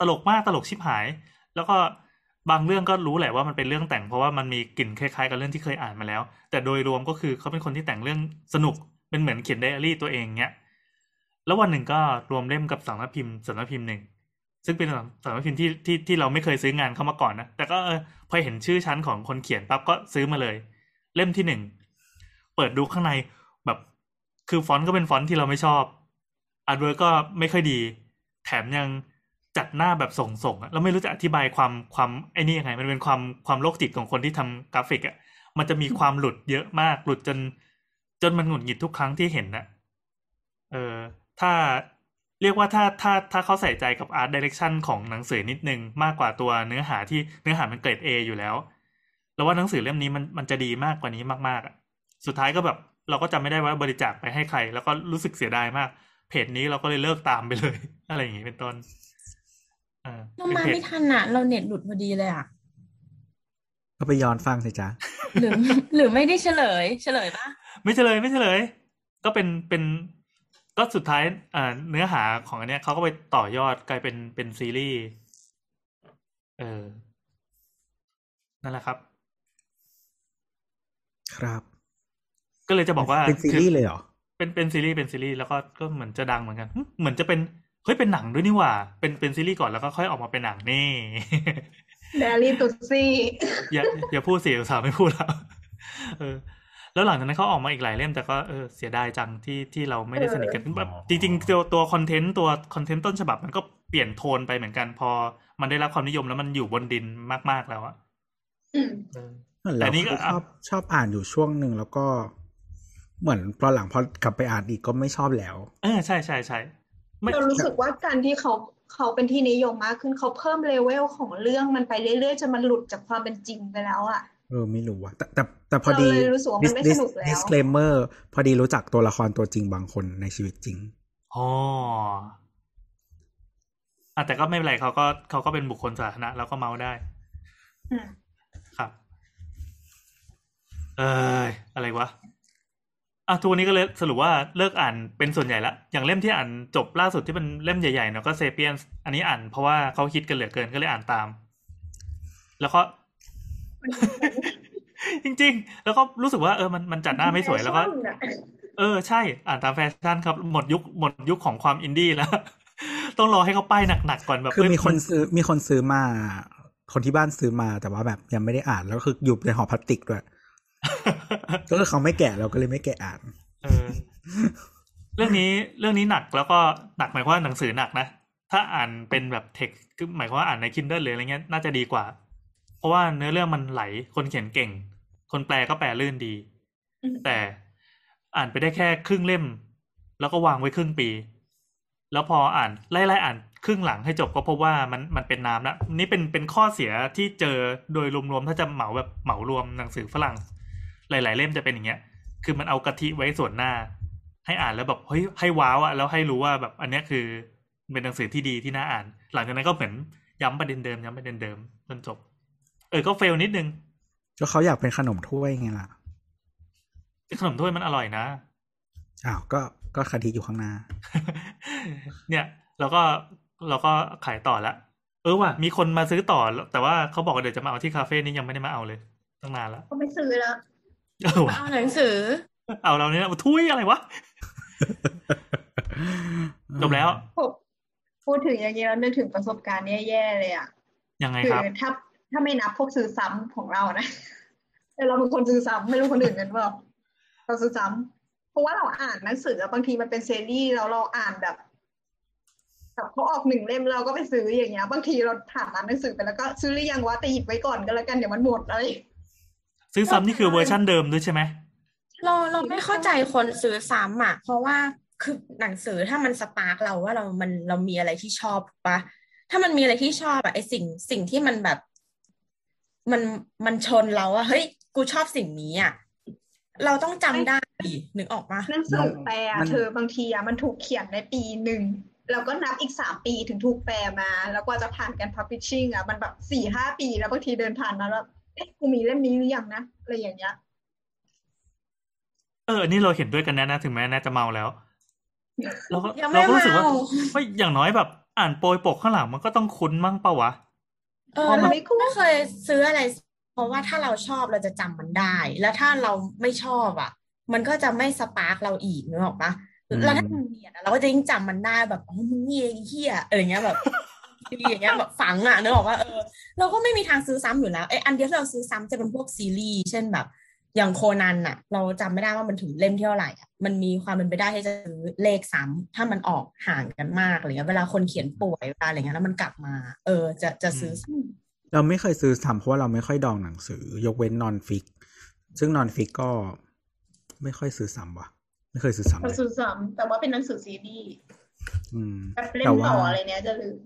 ตลกมากตลกชิบหาย แล้วก็บางเรื่องก็รู้แหละว่ามันเป็นเรื่องแต่งเพราะว่ามันมีกลิ่นคล้ายๆ กับเรื่องที่เคยอ่านมาแล้ว แต่โดยรวมก็คือเขาเป็นคนที่แต่งเรื่องสนุกเป็นเหมือนเขียนไดอารี่ตัวเองเนี้ยแล้ววันหนึ่งก็รวมเล่มกับสำนักพิมพ์สำนักพิมพ์หนึ่ง ซึ่งเป็นสำนักพิมพ์ที่ที่ที่เราไม่เคยซื้องานเข้ามาก่อนนะ แต่ก็พอเห็นชื่อชั้นของคนเขียนปั๊บก็ซื้อมาเลย เล่มที่หนึ่ง เปิดดูข้างในแบบ คือฟอนต์ก็เป็นฟอนต์ที่เราไม่ชอบ artwork ก็ไม่ค่อยดี แถมยังจัดหน้าแบบส่งๆแล้วไม่รู้จะอธิบายความความไอ้นี่ยังไง มันเป็นความความโรคจิตของคนที่ทำกราฟิกอะ มันจะมีความหลุดเยอะมาก หลุดจน จนมันหงุดหงิดทุกครั้งที่เห็นนะเออถ้า เรียกว่าถ้าถ้าถ้าเขาใส่ใจกับ art direction ของหนังสือนิดนึงมากกว่าตัวเนื้อหาที่เนื้อหามันเกรด A อยู่แล้วแล้วว่าหนังสือเล่มนี้มันมันจะดีมากกว่านี้มากๆอะสุดท้ายก็แบบเราก็จำไม่ได้ว่าบริจาคไปให้ใคร แล้วก็รู้สึกเสียดายมาก เพจนี้เราก็เลยเลิกตามไปเลย อะไรอย่างงี้เป็นต้นเออเราเป็นมาเพจไม่ทันอะ เราเน็ตหลุดพอดีเลยอะก็ไปย้อนฟังสิจ๊ะหรือหรือไม่ได้เฉลย เฉลยปะไม่เฉลยไม่เฉลย ก็เป็นเป็น ก็สุดท้ายอ่าเนื้อหาของอันเนี้ยเขาก็ไปต่อยอดกลายเป็นเป็นซีรีส์ เออ นั่นแหละครับ ครับ ก็เลยจะบอกว่าเป็นซีรีส์เลยเหรอ เป็นเป็นซีรีส์เป็นซีรีส์แล้วก็ก็เหมือนจะดังเหมือนกันหึเหมือนจะเป็นเฮ้ยเป็นหนังด้วยนี่หว่า เป็นเป็นซีรีส์ก่อนแล้วก็ค่อยออกมาเป็นหนังนี่เดลี่ตุซี่อย่าอย่าพูดเสียอุตส่าห์ไม่พูดแล้วเออ แล้วหลังจากนั้นเขาออกมาอีกหลายเล่มแต่ก็เออเสียดายจังที่ที่เราไม่ได้สนิทกันแบบจริงๆตัวตัวคอนเทนต์ตัวคอนเทนต์ต้นฉบับมันก็เปลี่ยนโทนไปเหมือนกัน พอมันได้รับความนิยมแล้วมันอยู่บนดินมากๆแล้วอะอืมเออแต่แต่นี่นี่ก็ก็ชอบชอบอ่านอยู่ช่วงหนึ่งแล้วก็เหมือนพอหลังพอกลับไปอ่านอีกก็ไม่ชอบแล้วเออใช่ใช่ใช่ไม่เรารู้สึกว่าการที่เขาเขาเป็นที่นิยมมากขึ้นเขาเพิ่มเลเวลของเรื่องมันไปเรื่อยๆจนมันหลุดจากความเป็นจริงไปแล้วอะ เออไม่รู้ว่าแต่แต่แต่พอดีเราเลยรู้สึกว่ามันไม่สนุกแล้ว disclaimer พอดีรู้จักตัวละครตัวจริงบางคนในชีวิตจริงอ๋ออะแต่ก็ไม่เป็นไรเขาก็เขาก็เป็นบุคคลสาธารณะเราก็เมาได้อืมครับ เอยอะไรวะอะทุกวันนี้ก็เลยสรุปว่าเลิกอ่านเป็นส่วนใหญ่ละอย่างเล่มที่อ่านจบล่าสุดที่เป็นเล่มใหญ่ๆเนาะก็เซเปียนอันนี้อ่านเพราะว่าเขาคิดกันเหลือเกินก็เลยอ่านตาม แล้วก็ จริง ๆ แล้วก็รู้สึกว่าเออมันมันจัดหน้าไม่สวยแล้วก็แฟชั่นอะเออใช่ อ่านตามแฟชั่นครับ หมดยุคหมดยุคของความอินดี้แล้ว ต้องรอให้เขาป้ายหนักๆก่อนแบบคือเอ้ยมีคนซื้อมีคนซื้อมา คนที่บ้านซื้อมาแต่ว่าแบบยังไม่ได้อ่านแล้วก็คืออยู่ในห่อพลาสติกด้วยก็คือเขาไม่แกะเราก็เลยไม่แกะอ่าน เออ เรื่องนี้เรื่องนี้หนักแล้วก็หนักหมายความว่าหนังสือหนักนะถ้าอ่านเป็นแบบเทคคือหมายความว่าอ่านใน Kindle หรืออะไรเงี้ยน่าจะดีกว่า เพราะว่าเนื้อเรื่องมันไหล คนเขียนเก่ง คนแปลก็แปลลื่นดี แต่อ่านไปได้แค่ครึ่งเล่ม แล้วก็วางไว้ครึ่งปี แล้วพออ่านไล่ๆอ่านครึ่งหลังให้จบก็พบว่ามันมันเป็นน้ำละนี่เป็นเป็นข้อเสียที่เจอโดยรวมๆถ้าจะเหมาแบบเหมารวมหนังสือฝรั่ง หลาย ๆ เล่มจะเป็นอย่างเงี้ย คือมันเอากะทิไว้ส่วนหน้า ให้อ่านแล้วแบบเฮ้ยให้ว้าวอะแล้วให้รู้ว่าแบบอันเนี้ยคือเป็นหนังสือที่ดีที่น่าอ่าน หลังจากนั้นก็เหมือนย้ำประเด็นเดิมย้ำประเด็นเดิมจนจบ เออก็เฟลนิดนึง ก็เขาอยากเป็นขนมถ้วยไงล่ะขนมถ้วยมันอร่อยนะอ้าวก็ก็คดีอยู่ข้างหน้า เนี่ยเราก็เราก็ขายต่อละเออว่ะมีคนมาซื้อต่อ แต่ว่าเขาบอกว่าเดี๋ยวจะมาเอาที่คาเฟ่นี้ยังไม่ได้มาเอาเลยตั้งนานแล้วก็ไม่ซื้อแล้วเออว่ะเอาหนังสือ เอาเราเนี่ยทุยอะไรวะจบแล้ว พูดถึงอย่างนี้แล้วนึกถึงประสบการณ์แย่ๆเลยอะยังไงครับคือถ้า ถ้าไม่นับพวกซื้อซ้ำของเรานะแต่เราเป็นคนซื้อซ้ำไม่รู้คนอื่นกันเปล่าเราซื้อซ้ำเพราะว่าเราอ่านหนังสือบางทีมันเป็นซีรีส์แล้วเราอ่านแบบแบบเขาออกหนึ่งเล่มเราก็ไปซื้ออย่างเงี้ย บางทีเราผ่านร้านหนังสือไปแล้วก็ซื้อหรือยังวะแต่หยิบไว้ก่อนก็แล้วกันเดี๋ยวมันหมดอะไรซื้อซ้ำนี่คือเวอร์ชั่นเดิมด้วยใช่ไหมเราเราไม่เข้าใจคนซื้อซ้ำอะเพราะว่าคือหนังสือถ้ามันสปาร์กเราว่าเรามันเรามีอะไรที่ชอบปะถ้ามันมีอะไรที่ชอบอะไอสิ่งสิ่งที่มันแบบ มันมันชนเราอะเฮ้ย กูชอบสิ่งนี้อะเราต้องจำได้ดินึกออกปะหนังสือแปลอะมันเธอบางทีอะมันถูกเขียนในปีหนึ่งแล้วก็นับอีกสามปีถึงถูกแปลมา แล้วกว่าจะผ่านการ publishing อะมันแบบสี่ห้าปีแล้วบางทีเดินผ่านมาแล้วเอ๊ะกูมีเล่มนี้หรือยังนะอะไรอย่างเงี้ยเอออันนี้เราเห็นด้วยกันแน่นะถึงแม้น่าจะเมาแล้วเราก็ยังไม่เราก็รู้สึกว่าเมาว่าอย่างน้อยแบบ อ่านโปรยปกข้างหลังมันก็ต้องคุ้นมั่งเปล่าวะ เออเราไม่เคยซื้ออะไร เพราะว่าถ้าเราชอบเราจะจำมันได้ แล้วถ้าเราไม่ชอบอะ มันก็จะไม่ spark เราอีกนึกออกปะอืมแล้วถ้ามันเนียนอะเราก็จะยิ่งจำมันได้แบบอ๋อมึงนี่ไอ้เหี้ยอะไรเงี้ยแบบอย่างเงี้ยแบบฝังอะนึกออกว่าเออเราก็ไม่มีทางซื้อซ้ำอยู่แล้วไอ้อันเดียวที่เราซื้อซ้ำจะเป็นพวกซีรีส์เช่นแบบ อย่างโคนันอะ เราจำไม่ได้ว่ามันถึงเล่มที่เท่าไหร่อะ มันมีความเป็นไปได้ที่จะซื้อเลขซ้ำถ้ามันออกห่างกันมากอะไรเงี้ยเวลาคนเขียนป่วยเวลาอะไรเงี้ยแล้วมันกลับมา เออ จะจะซื้อซ้ำเราไม่เคยซื้อซ้ำเพราะว่าเราไม่ค่อยดองหนังสือ ยกเว้น non-fic ซึ่ง non-fic ก็ไม่ค่อยซื้อซ้ำว่ะ ไม่เคยซื้อซ้ำเราเลยซื้อซ้ำแต่ว่าเป็นหนังสือซีรีส์อืมแต่ว่าแบบเล่มต่ออะไรเนี้ยจะลืม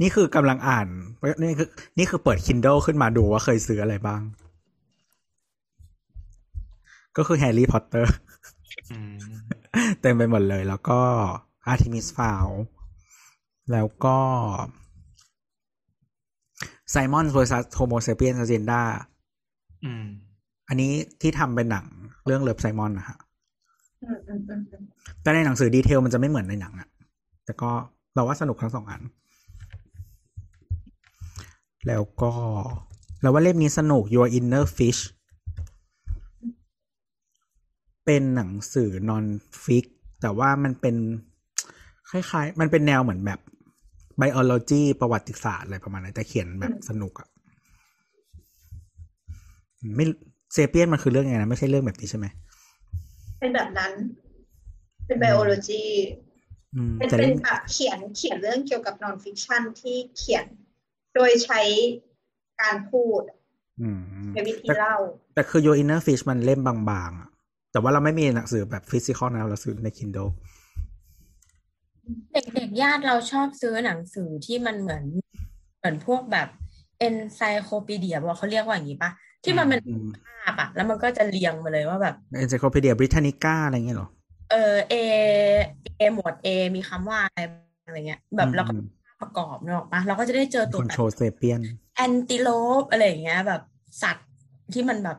นี่คือกำลังอ่านนี่คือนี่คือเปิด Kindle ขึ้นมาดูว่าเคยซื้ออะไรบ้าง ก็คือแฮร์รี่พอตเตอร์อืม เต็มไปหมดเลย แล้วก็ Artemis Fowl แล้วก็ Simon vs Homo sapiens agenda อืมอันนี้ที่ทำเป็นหนังเรื่อง Love, Simon นะฮะอืมอืมอืมอืมแต่ในหนังสือดีเทลมันจะไม่เหมือนในหนังอะแต่ก็เราว่าสนุกทั้งสองอัน แล้วก็ เราว่าเล่มนี้สนุก Your Inner Fish เป็นหนังสือนอนฟิก แต่ว่ามันเป็นคล้ายๆ มันเป็นแนวเหมือนแบบ biology ประวัติศาสตร์อะไรประมาณนั้นแต่เขียนแบบสนุกอะไม่ Sapiens มันคือเรื่องยังไงนะ ไม่ใช่เรื่องแบบนี้ใช่ไหม เป็นแบบนั้น เป็น bio logyอืมเป็นแต่เป็เล่มแบบเขียนเขียนเรื่องเกี่ยวกับ non-fiction ที่เขียนโดยใช้การพูดอืมในวิธีแต่เล่า แต่คือ Your Inner Fish มันเล่มบางๆอะ แต่ว่าเราไม่มีหนังสือแบบ physical นะเราซื้อใน Kindle เด็กๆญาติเราชอบซื้อหนังสือที่มันเหมือนเหมือนพวกแบบ encyclopedia บอกเขาเรียกว่าอย่างนี้ปะที่มันเป็นอืมภาพอะแล้วมันก็จะเรียงมาเลยว่าแบบ Encyclopedia Britannica อะไรเงี้ยเหรอ เออ A A หมวด A มีคำว่าอะไรอะไรเงี้ย แบบแล้วก็อืมประกอบเนกอะปะเราก็จะได้เจอตัวคอนแบโทรบเซเปียน antelope อะไรอย่างเงี้ย แบบสัตว์ที่มันแบบ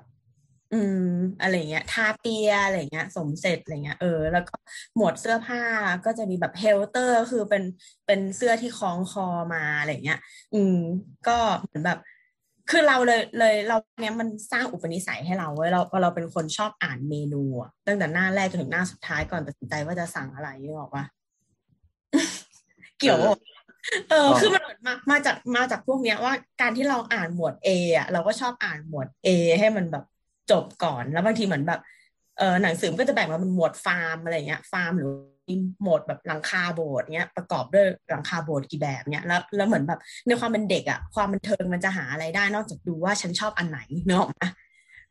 อืม อะไรเงี้ย tapir อะไรเงี้ย สมเสร็จอะไรเงี้ย เออ แล้วก็หมวดเสื้อผ้าก็จะมีแบบเฮลเตอร์ คือเป็นเป็นเสื้อที่คล้องคอมาอะไรเงี้ย อืม ก็เหมือนแบบ คือเราเลยเลยเราเนี้ยมันสร้างอุปนิสัยให้เราเว้ยเราเราเป็นคนชอบอ่านเมนูอะตั้งแต่หน้าแรกจนถึงหน้าสุดท้ายก่อนตัดสินใจว่าจะสั่งอะไรนึกออกปะเกี่ยวปะเออคือมันเหมือนมามาจากมาจากพวกเนี้ยว่าการที่เราอ่านหมวด A อะเราก็ชอบอ่านหมวด A ให้มันแบบ จบก่อน แล้วบางทีเหมือนแบบเออหนังสือมันก็จะแบ่งมาเป็นหมวดฟาร์มอะไรเงี้ยฟาร์มหรือหมวดแบบหลังคาโบสถ์เงี้ยประกอบด้วยหลังคาโบสถ์กี่แบบเนี้ยแล้วแล้วเหมือนแบบในความเป็นเด็กอะความบันเทิงมันจะหาอะไรได้นอกจากดูว่าฉันชอบอันไหนเนอะ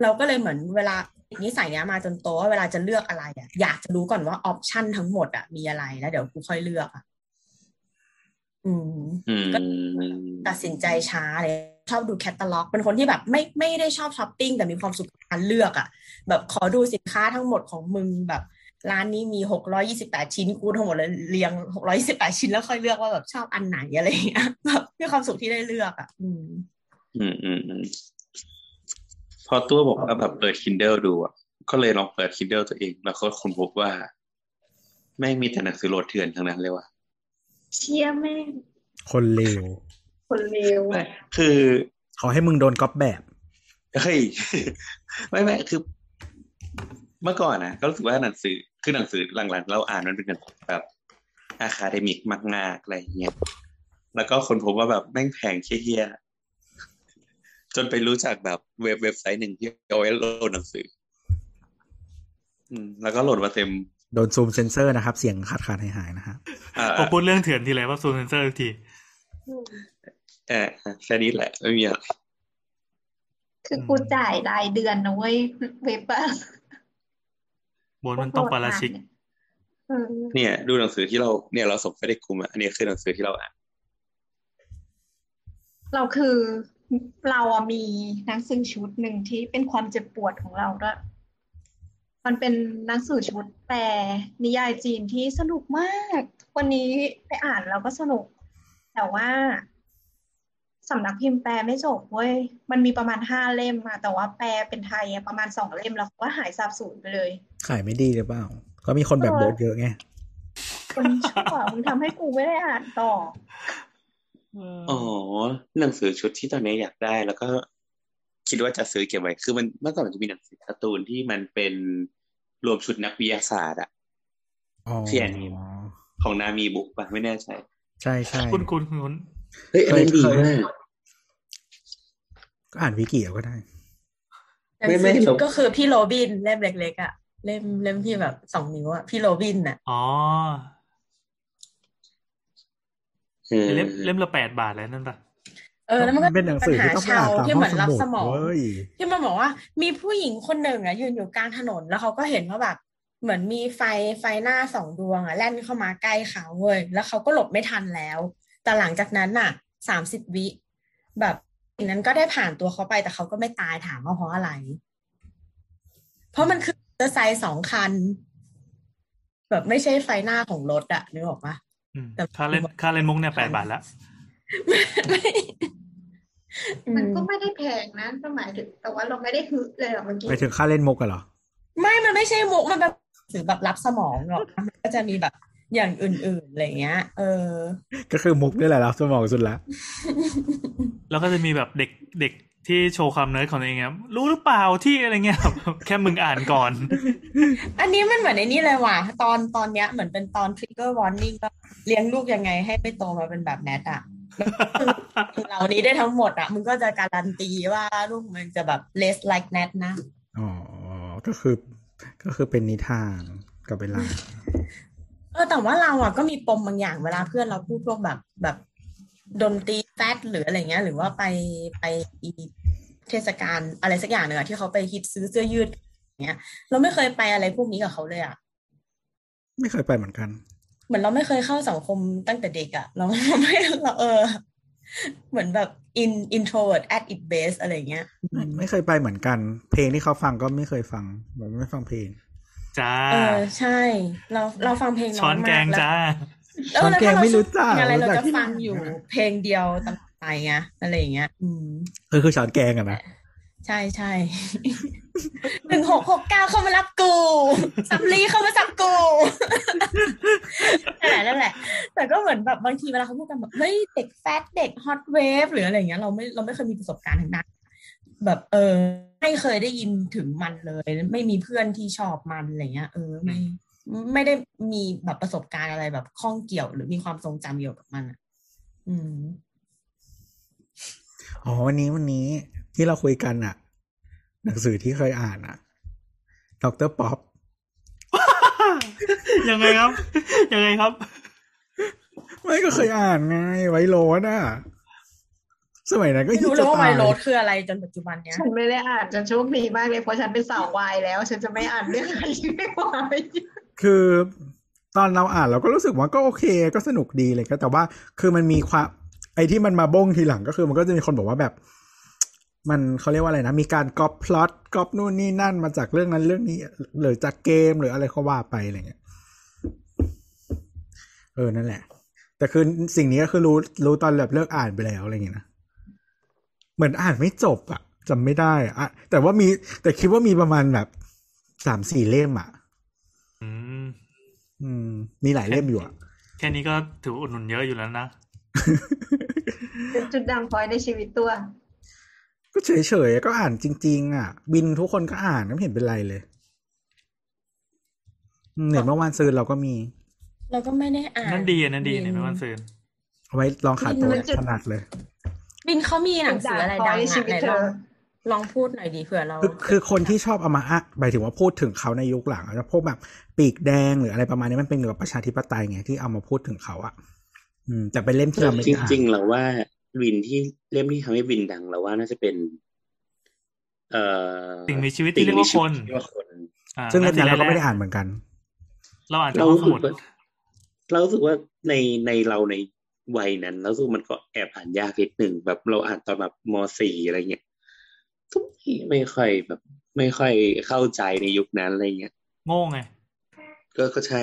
เราก็เลยเหมือนเอานิสัยเนี้ยมาจนโตว่าเวลาจะเลือกอะไรอะอยากจะรู้ก่อนว่า option ทั้งหมดอะมีอะไรแล้วเดี๋ยวกูค่อยเลือกอะ อืมอืมตัดสินใจช้าเลยชอบดูแคตตาล็อก เป็นคนที่แบบไม่ไม่ได้ชอบช้อปปิ้งแต่มีความสุขกับการเลือกอะ่ะ แบบขอดูสินค้าทั้งหมดของมึงแบบร้านนี้มีหกร้อยี่สิบแปดชิ้นกูทั้งหมดเลยเรียงหกร้อยี่สิบแปดชิ้นแล้วค่อยเลือกว่าแบบชอบอันไหนอะไรอย่างเงี้ยแบบมีความสุขที่ได้เลือกอะ่ะ อืม อืมอืมอืมพอตัวบอกว่าแบบเปิด Kindle ดูอะก็เลยลองเปิด Kindle ตัวเอง แล้วก็ค้นพบว่า แม่งมีแต่หนังสือโหลดเถื่อนทั้งนั้นเลยว่ะ เชี่ยแม่งคนเลวคนเลวไม่คือ ขอให้มึงโดนก๊อปแบบเฮ้ยไม่ไม่คือ เมื่อก่อนนะก็รู้สึกว่าหนังสือคือหนังสือหลังๆ เราอ่านมันเป็นแบบ academic มากๆอะไรอย่างเงี้ยแล้วก็ค้นพบว่าแบบแม่งแพงเหี้ยๆจนไปรู้จักแบบเว็บเว็บไซต์หนึ่งที่เอาไว้โหลดหนังสือ อืม แล้วก็โหลดมาเต็ม โดนซูมเซนเซอร์นะครับ เสียงขาดขาดหายหายๆนะครับอ่าพอพูดเรื่องเถื่อนทีไรว่าซูเซนเซอร์ทุกทีเออแค่นี้แหละไม่มีอะไรคือกูจ่ายรายเดือนนะเว้ยเว็บอะบนมันต้องปาราชิกเออเนี่ย ดูหนังสือที่เราเนี่ยเราส่งไปในกลุ่มอะอันนี้คือหนังสือที่เราอ่านเราคือเราอะมีหนังสือชุดหนึ่งที่เป็นความเจ็บปวดของเราด้วยมันเป็นหนังสือชุด แปลนิยายจีนที่สนุกมาก วันนี้ไปอ่านแล้วก็สนุก แต่ว่าสำนักพิมพ์แปลไม่จบเว้ย มันมีประมาณห้าเล่มอะแต่ว่าแปลเป็นไทยอะประมาณสองเล่มแล้วก็หายสาบสูญไปเลย ขายไม่ดีหรือเปล่า ก็มีคนแบบโบทเยอะไง คนชั่วมึงทำให้กูไม่ได้อ่านต่อ อ๋อ หนังสือชุดที่ตอนนี้อยากได้แล้วก็ คิดว่าจะซื้อเก็บไว้ คือมันเมื่อก่อนมันจะมีหนังสือการ์ตูนที่มันเป็น รวมชุดนักวิทยาศาสตร์อะอ๋อที่อันนี้ของนามีบุ๊กปะไม่แน่ใจ ใช่ใช่คุณคุณคุณเฮ้ยอันนั้นดีเคยมากก็อ่านวิกิเอาก็ได้หนังไม่สืไม่อเราก็คือพี่โรบินเล่มเล็กๆอะเล่มเล่มที่แบบสองนิ้วอะพี่โรบินน่ะอ๋อเออเล่มเล่มละแปดบาทแล้วนั่นปะ เออแล้วมันก็เป็นหนังสือที่ต้องไปอ่านตามที่ห้เหอมืงอนสรับมุดสมองเว้ยที่มันบอกว่า มีผู้หญิงคนหนึ่งอะยืนอยู่กลางถนนแล้วเขาก็เห็นว่าแบบเหมือนมีไฟไฟหน้าสองดวงอะแล่นเข้ามาใกล้เขาเว้ยแล้วเขาก็หลบไม่ทันแล้ว แต่หลังจากนั้นน่ะสามสิบวิแบบสิ่งนั้นก็ได้ผ่านตัวเขาไปแต่เขาก็ไม่ตายถามว่าเพราะอะไร เพราะมันคือมอเตอร์ไซค์สองคัน แบบไม่ใช่ไฟหน้าของรถอะนึกออกปะอืมแต่ค่าเล่นค่าเล่นมุกเนี่ยแปดบาทละไม่มันก็ไม่ได้แพงนะก็หมายถึงแต่ว่าเราไม่ได้ฮึเลยหรอกเมื่อกี้ไปถึงค่าเล่นมุกกันเหรอ ไม่มันไม่ใช่มุกมันเป็นสื่อแบบลับสมองหรอกมันก็จะมีแบบอย่างอื่นๆอะไรเงี้ย เออ ก็คือมุกนี่แหละลับสมองสุดละแล้วก็จะมีแบบเด็กเด็กที่โชว์ความเนิร์ดของตัวเองครับรู้หรือเปล่าที่อะไรเงี้ยแค่มึงอ่านก่อน อันนี้มันเหมือนในนี่เลยว่ะ ตอนตอนเนี้ยเหมือนเป็นตอน trigger warning ก็เลี้ยงลูกยังไงให้ไม่โตมาเป็นแบบแนทอะคือ เหล่านี้ได้ทั้งหมดอะมึงก็จะการันตีว่าลูกมันจะแบบ less like Nat นะ อ๋อ ก็คือ ก็คือเป็นนิทานกับเวลา เออ แต่ว่าเราอะก็มีปมบางอย่างเวลาเพื่อนเราพูดพวกแบบแบบดนตรีแฟตหรืออะไรเงี้ย หรือว่าไปไปอีเทศกาลอะไรสักอย่างหนึ่งอะที่เขาไปฮิตซื้อเสื้อยืดอย่างเงี้ย เราไม่เคยไปอะไรพวกนี้กับเขาเลยอะ ไม่เคยไปเหมือนกัน เหมือนเราไม่เคยเข้าสังคมตั้งแต่เด็กอะเราเราไม่เราเออ เหมือนแบบ in introvert at its base อะไรเงี้ยไม่ไม่เคยไปเหมือนกัน เพลงที่เขาฟังก็ไม่เคยฟังแบบไม่ฟังเพลงจ้าเออใช่ เราเราฟังเพลงน้ช้ออยนมากแกงแล้วจ้าเออแล้วช้อนแกงไม่รู้จักถ้าเราชอบเพลงอะไรเรารู้จัจะกที่ฟังไหนอยู่อะเพลงเดียวตลอดไปไงอะไรอย่างเงี้ย อืมเออคือช้อนแกงอะนะ ใช่ใช่หนึ่งหกหกเก้าเข้ามารับกูสับลีเข้ามาสับกูนั่นแหละนั่นแหละ แต่ก็เหมือนแบบบางทีเวลาเขาพูดกันแบบเฮ้ยเด็กแฟตเด็กฮอตเวฟหรืออะไรอย่างเงี้ยเราไม่เราไม่เคยมีประสบการณ์ทางด้านแบบเออ ไม่เคยได้ยินถึงมันเลย ไม่มีเพื่อนที่ชอบมันอะไรเงี้ยเออไม่ไม่ได้มีแบบประสบการณ์อะไรแบบข้องเกี่ยว หรือมีความทรงจำเกี่ยวกับมันอะ อืมอ๋อวันนี้วันนี้ ที่เราคุยกันอะหนังสือที่เคยอ่านอะดรป๊อปยังไงครับ ยังไงครับ ไม่ก็เคยอ่านไง ไว้โรสอะสมัยนั้นก็ไม่ฮิตรู้เลยจะว่าไวตายโรดคืออะไรจนปัจจุบันเนี้ยฉันไม่ได้อ่านฉันโชคดีมากเลยเพราะฉันเป็นสาววายแล้ว ฉันจะไม่อ่านเรื่องอะไรที่ไม่วายคือตอนเราอ่านเราก็รู้สึกว่าก็โอเค ก็สนุกดีเลยก็แต่ว่าคือมันมีความไอ้ที่มันมาบ้งทีหลังก็คือมันก็จะมีคนบอกว่าแบบ มันเขาเรียกว่าอะไรนะ มีการก๊อปพล็อตก๊อปนู่นนี่นั่นมาจากเรื่องนั้นเรื่องนี้หรือจากเกมหรืออะไรก็ว่าไปอะไรเงี้ยเออนั่นแหละ แต่คือสิ่งนี้ก็คือรู้รู้ตอนแบบเลิกอ่านไปแล้วอะไรเงี้ยนะเหมือนอ่านไม่จบอะจำไม่ได้อะแต่ว่ามีแต่คิดว่ามีประมาณแบบสามสี่เล่มอะอืมอืม มีหลายเล่มอยู่อะแค่นี้ก็ถือว่าอุดหนุนเยอะอยู่แล้วนะเป็นจุดดังพลอยในชีวิตตัว ก็เฉยๆก็อ่านจริง ๆ อะ บินทุกคนก็อ่านไม่เห็นเป็นไรเลยอืมเห็นเมื่อวานซื้อเราก็มี เราก็ไม่ได้อ่านนั่นดีอันนั่นดีบิในเมื่อวันซืนเอาไว้ลองขาตัวมันจะถนัดเลย บินเขามีหนังสืออะไรดังในอะชีวิตไหนเธลองอลองพูดหน่อยดีเผื่อเรา คือคือคนที่ชอบเอามาอะหมายถึงว่าพูดถึงเขาในยุคหลังอะพวกแบบปีกแดงหรืออะไรประมาณนี้มันเป็นเกี่ยวกับประชาธิปไตยไงที่เอามาพูดถึงเขาอะอืมแต่เป็นเล่มที่เราไม่จได้อ่านริงๆเราว่า วินที่เล่มที่ทำให้วินดังเราว่าน่าจะเป็น เอ่อสิ่งมีชีวิตที่เรียกว่าคนสิ่งมีชีวิตที่เรียกว่าคนอ่าซึ่งเล่มนั้นเราก็ไม่แรได้อ่านเหมือนกัน เราอ่านจากเราห้องรู้สสึกมุดว่าเรารู้สึกว่าในในเราในวัยนั้นเรารู้สึกมันก็แอบอ่านยากนิดหนึ่งแบบเราอ่านตอนแบบมสี่อะไรเงี้ยทุกทีไม่ค่อยแบบ ไม่ค่อยเข้าใจในยุคนั้นอะไรเงี้ยโง่ไงก็ก็ใช่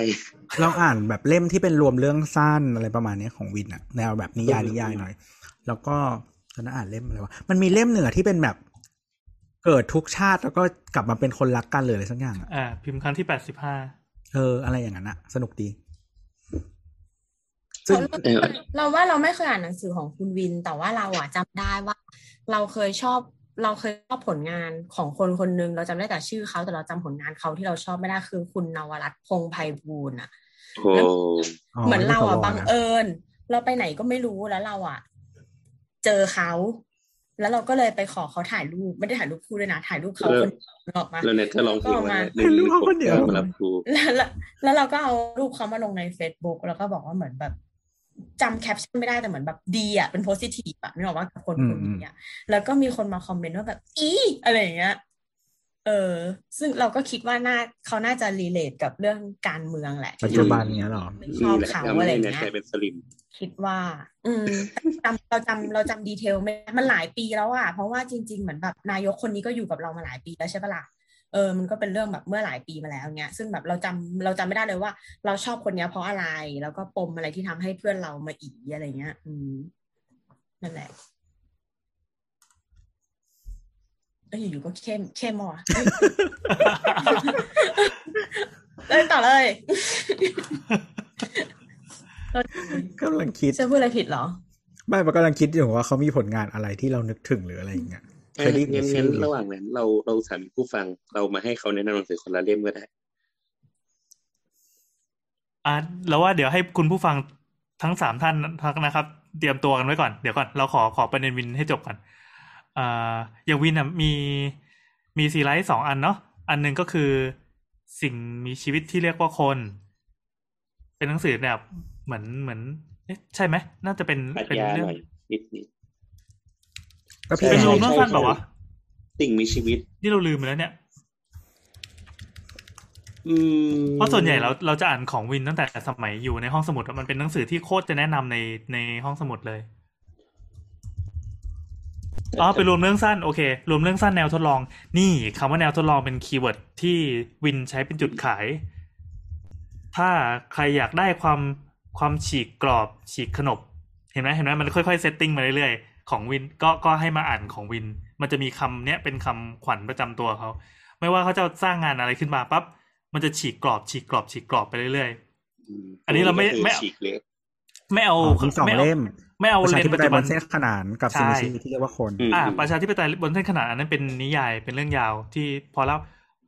เราอ่านแบบเล่มที่เป็นรวมเรื่องสั้นอะไรประมาณเนี้ยของวินอะแนวแบบนิยายนิยายหน่อย แล้วก็ตอนนั้นอ่านเล่มอะไรวะมันมีเล่มหนึ่งอะที่เป็นแบบเกิดทุกชาติแล้วก็กลับมาเป็นคนรักกันเลยอะไรสักอย่างอะอ่า พิมพ์ครั้งที่แปดสิบห้าเออ อะไรอย่างนั้นอะสนุกดีซึ่งเออเราว่าเราไม่เคยอ่านหนังสือของคุณวิน แต่ว่าเราอะจำได้ว่า เราเคยชอบเราเคยชอบผลงานของคนคนหนึ่งเราจำได้แต่ชื่อเขาแต่เราจำผลงานเขาที่เราชอบไม่ได้คือคุณนวรัตน์พงษ์ไพบูลย์อะโอ้เหมือนเราอะที่ขบังนะเอิญ เราไปไหนก็ไม่รู้แล้วเราอะ เจอเขา แล้วเราก็เลยไปขอเขาถ่ายรูปไม่ได้ถ่ายรูปคู่ด้วยนะถ่ายรูปเขาคนเดียวนึกออกมาแล้วเน็ตก็ร้องเพลงมาให้ลูกเขาคนเดียวมารับครูแล้วแล้วแล้วเราก็เอารูปเขามาลงใน Facebook แล้วก็บอกว่าเหมือนแบบจำแคปชั่นไม่ได้แต่เหมือนแบบดีอะเป็น positive อะนึกออกว่ากับคนคนนี้อะแล้วก็มีคนมา comment ว่าแบบอีอะไรอย่างเงี้ย เออ ซึ่งเราก็คิดว่าน่าเขาน่าจะ relate กับเรื่องการเมืองแหละปัจจุบันเนี้ยเหรอไม่ชอบนี่แหละเขาทำอะไรให้อย่างเน็ตเงี้ยกลายเป็นสลิ่มคิดว่า อืมจำเราจำเราจำ detail ไม่มันหลายปีแล้วอะเพราะว่าจริง ๆ เหมือนแบบนายกคนนี้ก็อยู่กับเรามาหลายปีแล้วใช่ปะล่ะเออ มันก็เป็นเรื่องแบบเมื่อหลายปีมาแล้วเนี้ย ซึ่งแบบเราจำเราจำไม่ได้เลยว่า เราชอบคนเนี้ยเพราะอะไร แล้วก็ปมอะไรที่ทำให้เพื่อนเรามาอีอะไรเงี้ย อืมนั่นแหละ เอ้ยอยู่ๆก็เข้มเข้มว่ะเอ้ยต่อเลยกำลังคิดจะพูดอะไรผิดเหรอ ไม่มันกำลังคิดอยู่ว่าเขามีผลงานอะไรที่เรานึกถึงหรืออะไรอย่างเงี้ยเคยได้ยินงั้นชื่งั้นอระหว่างนั้น เราเราสามผู้ฟังเรามาให้เขาแนะนำหนังสือคนละเล่มก็ได้อะแล้วว่าเดี๋ยวให้คุณผู้ฟังทั้งสามท่านนะครับ เตรียมตัวกันไว้ก่อน เดี๋ยวก่อนเราขอขอประเด็นวินให้จบก่อน อ่าอย่างวินอะมีมีซีไรต์สองอันเนาะอันหนึ่งก็คือสิ่งมีชีวิตที่เรียกว่าคน เป็นหนังสือแบบเหมือนเหมือนเอ๊ะใช่ไหมน่าจะเป็นปรัชเป็นญาเรื่หองน่อยนิดนิดก็พี่เป็นแอนรวมเรื่องสั้นเปล่าวะสิ่งมีชีวิต นี่เราลืมไปแล้วเนี่ยอืมเพราะส่วนใหญ่เราเราจะอ่านของวินตั้งแต่สมัยอยู่ในห้องสมุดอะมันเป็นหนังสือที่โคตรจะแนะนำในในห้องสมุดเลย อ๋อไปรวมเรื่องสั้นโอเค รวมเรื่องสั้นแนวทดลอง นี่คำว่าแนวทดลองเป็น keyword ที่วินใช้เป็นจุดขาย ถ้าใครอยากได้ความความฉีกกรอบฉีกขนบ เห็นไหมเห็นไหมมันค่อยๆเซตติ้งมาเรื่อยๆ ของวินก็ก็ให้มาอ่านของวิน มันจะมีคำเนี้ยเป็นคำขวัญประจำตัวเขาไม่ว่าเขาจะสร้างงานอะไรขึ้นมาปั๊บมันจะฉีกกรอบฉีกกรอบฉีกกรอบไปเรื่อยมอันนี้เราไม่ก็คือไม่ฉีกเล็กๆไม่เอามีสองไม่เอาเล่ม ไม่เอาประชาเรียนธิปปัจไตยจุบบันนเส้นขนานกับใช่สิ่งมีชีวิตที่เรียกว่าคนอืมอ่า ประชาธิปไตยบนเส้นขนานอันนั้นเป็นนิยายเป็นเรื่องยาวที่พอแล้ว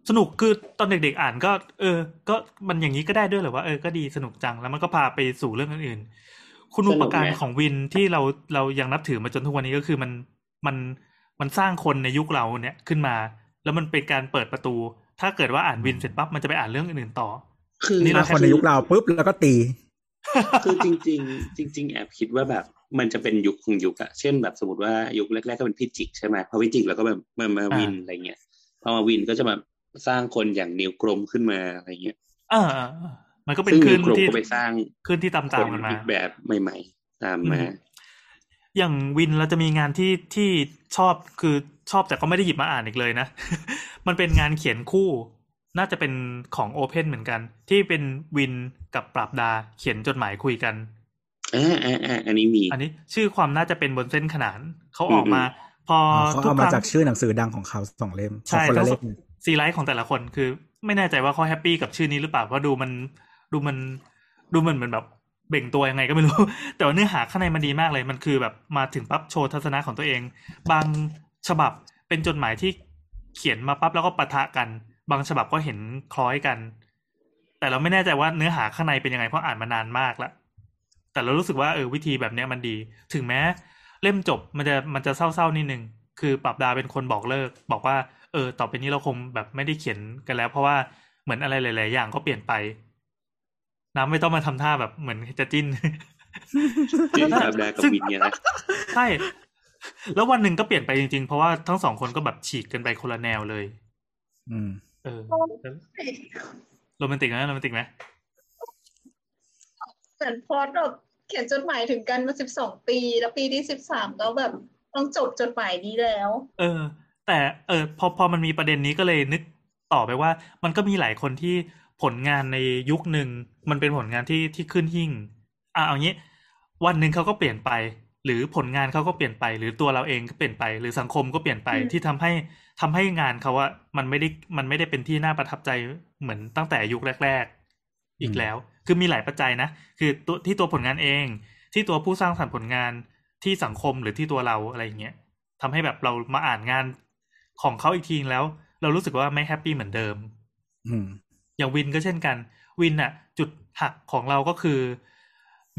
สนุกคือตอนเด็กๆอ่านก็ เออ ก็มันอย่างนี้ก็ได้ด้วยเหรอว่าเออก็ดีสนุกจังแล้วมันก็พาไปสู่เรื่องอื่นๆคุณอุปการของวินที่เราเรายังนับถือมาจนทุกวันนี้ก็คือมันมันมันสร้างคนในยุคเราเนี่ยขึ้นมา แล้วมันเป็นการเปิดประตู ถ้าเกิดว่าอ่านวินเสร็จปั๊บมันจะไปอ่านเรื่องอื่นๆต่อ คือนี่ถ้าคนในยุคเราปุ๊บแล้วก็ตี คือจริง ๆ จริง ๆ แอบคิดว่าแบบ มันจะเป็นยุคของยุคอะเช่นแบบสมมติว่ายุคแรกๆก็เป็นพิจิกใช่ไหมพอพิจิกแล้วก็แบบมามาวินอะไรเงี้ยพอมาวินก็จะแบบสร้างคนอย่างนิวกรมขึ้นมาอะไรเงี้ยเออเออเออมันก็เป็นซึ่งคลื่นินวกรมที่ก็ไปสร้างคลื่นที่ตามคตามนกันมาอีกแบบใหม่ ๆ ตามมาอืมอย่างวินเราจะมีงานที่ที่ชอบคือชอบแต่ก็ไม่ได้หยิบมาอ่านอีกเลยนะ มันเป็นงานเขียนคู่ น่าจะเป็นของโอเพนเหมือนกัน ที่เป็นวินกับปราบดาเขียนจดหมายคุยกัน อ่าอ่าอ่าอันนี้มี อันนี้ชื่อความน่าจะเป็นบนเส้นขนานเขาออกมา พออ๋อเขาทุกเอาคมารั้งจากชื่อหนังสือดังของเขาสองเล่มของใช่คนละทั้งเล่มซีไรต์ของแต่ละคนคือ ไม่แน่ใจว่าเขา happy กับชื่อนี้หรือเปล่าเพราะดูมันดูมันดูมันเหมือนแบบเบ่งตัวยังไงก็ไม่รู้ แต่ว่าเนื้อหาข้างในมันดีมากเลย มันคือแบบมาถึงปั๊บโชว์ทัศนะของตัวเอง บางฉบับเป็นจดหมายที่เขียนมาปั๊บแล้วก็ปะทะกัน บางฉบับก็เห็นคล้อยกัน แต่เราไม่แน่ใจว่าเนื้อหาข้างในเป็นยังไงเพราะอ่านมานานมากแล้ว แต่เรารู้สึกว่าเออวิธีแบบเนี้ยมันดี ถึงแม้ เล่มจบมันจะมันจะเศร้าๆนิดนึง คือปรับดาเป็นคนบอกเลิก บอกว่า เออ ต่อไปนี้เราคงแบบไม่ได้เขียนกันแล้ว เพราะว่าเหมือนอะไรหลาย ๆ อย่างก็เปลี่ยนไป น้ำไม่ต้องมาทำท่าแบบเหมือนจะจิ้นที่ปราบดากับวินเนี่ยนะใช่แล้ววันหนึ่งก็เปลี่ยนไปจริง ๆ เพราะว่าทั้งสองคนก็แบบฉีกกันไปคนละแนวเลย อืม เออโรแมนติกไหมโรแมนติกไหมเหมือนพอดแบบ เขียนจดหมายถึงกันมาสิบสองปี แล้วปีที่สิบสามก็แบบต้องจบจดหมายนี้แล้ว เออ แต่เออพอพอมันมีประเด็นนี้ก็เลยนึกต่อไปว่า มันก็มีหลายคนที่ผลงานในยุคหนึ่งมันเป็นผลงานที่ที่ขึ้นหิ่งอะเอางี้ วันหนึ่งเขาก็เปลี่ยนไป หรือผลงานเขาก็เปลี่ยนไป หรือตัวเราเองก็เปลี่ยนไป หรือสังคมก็เปลี่ยนไปอืมที่ทำให้ทำให้งานเขาว่ามันไม่ได้มันไม่ได้เป็นที่น่าประทับใจเหมือนตั้งแต่ยุคแรก ๆ อีกแล้ว คือมีหลายปัจจัยนะ คือตัวที่ตัวผลงานเอง ที่ตัวผู้สร้างสรรค์ผลงานที่สังคมหรือที่ตัวเราอะไรอย่างเงี้ยทำให้แบบเรามาอ่านงานของเขาอีกทีแล้ว เรารู้สึกว่าไม่แฮปปี้เหมือนเดิม อืม อย่างวินก็เช่นกัน วินอะจุดหักของเราก็คือ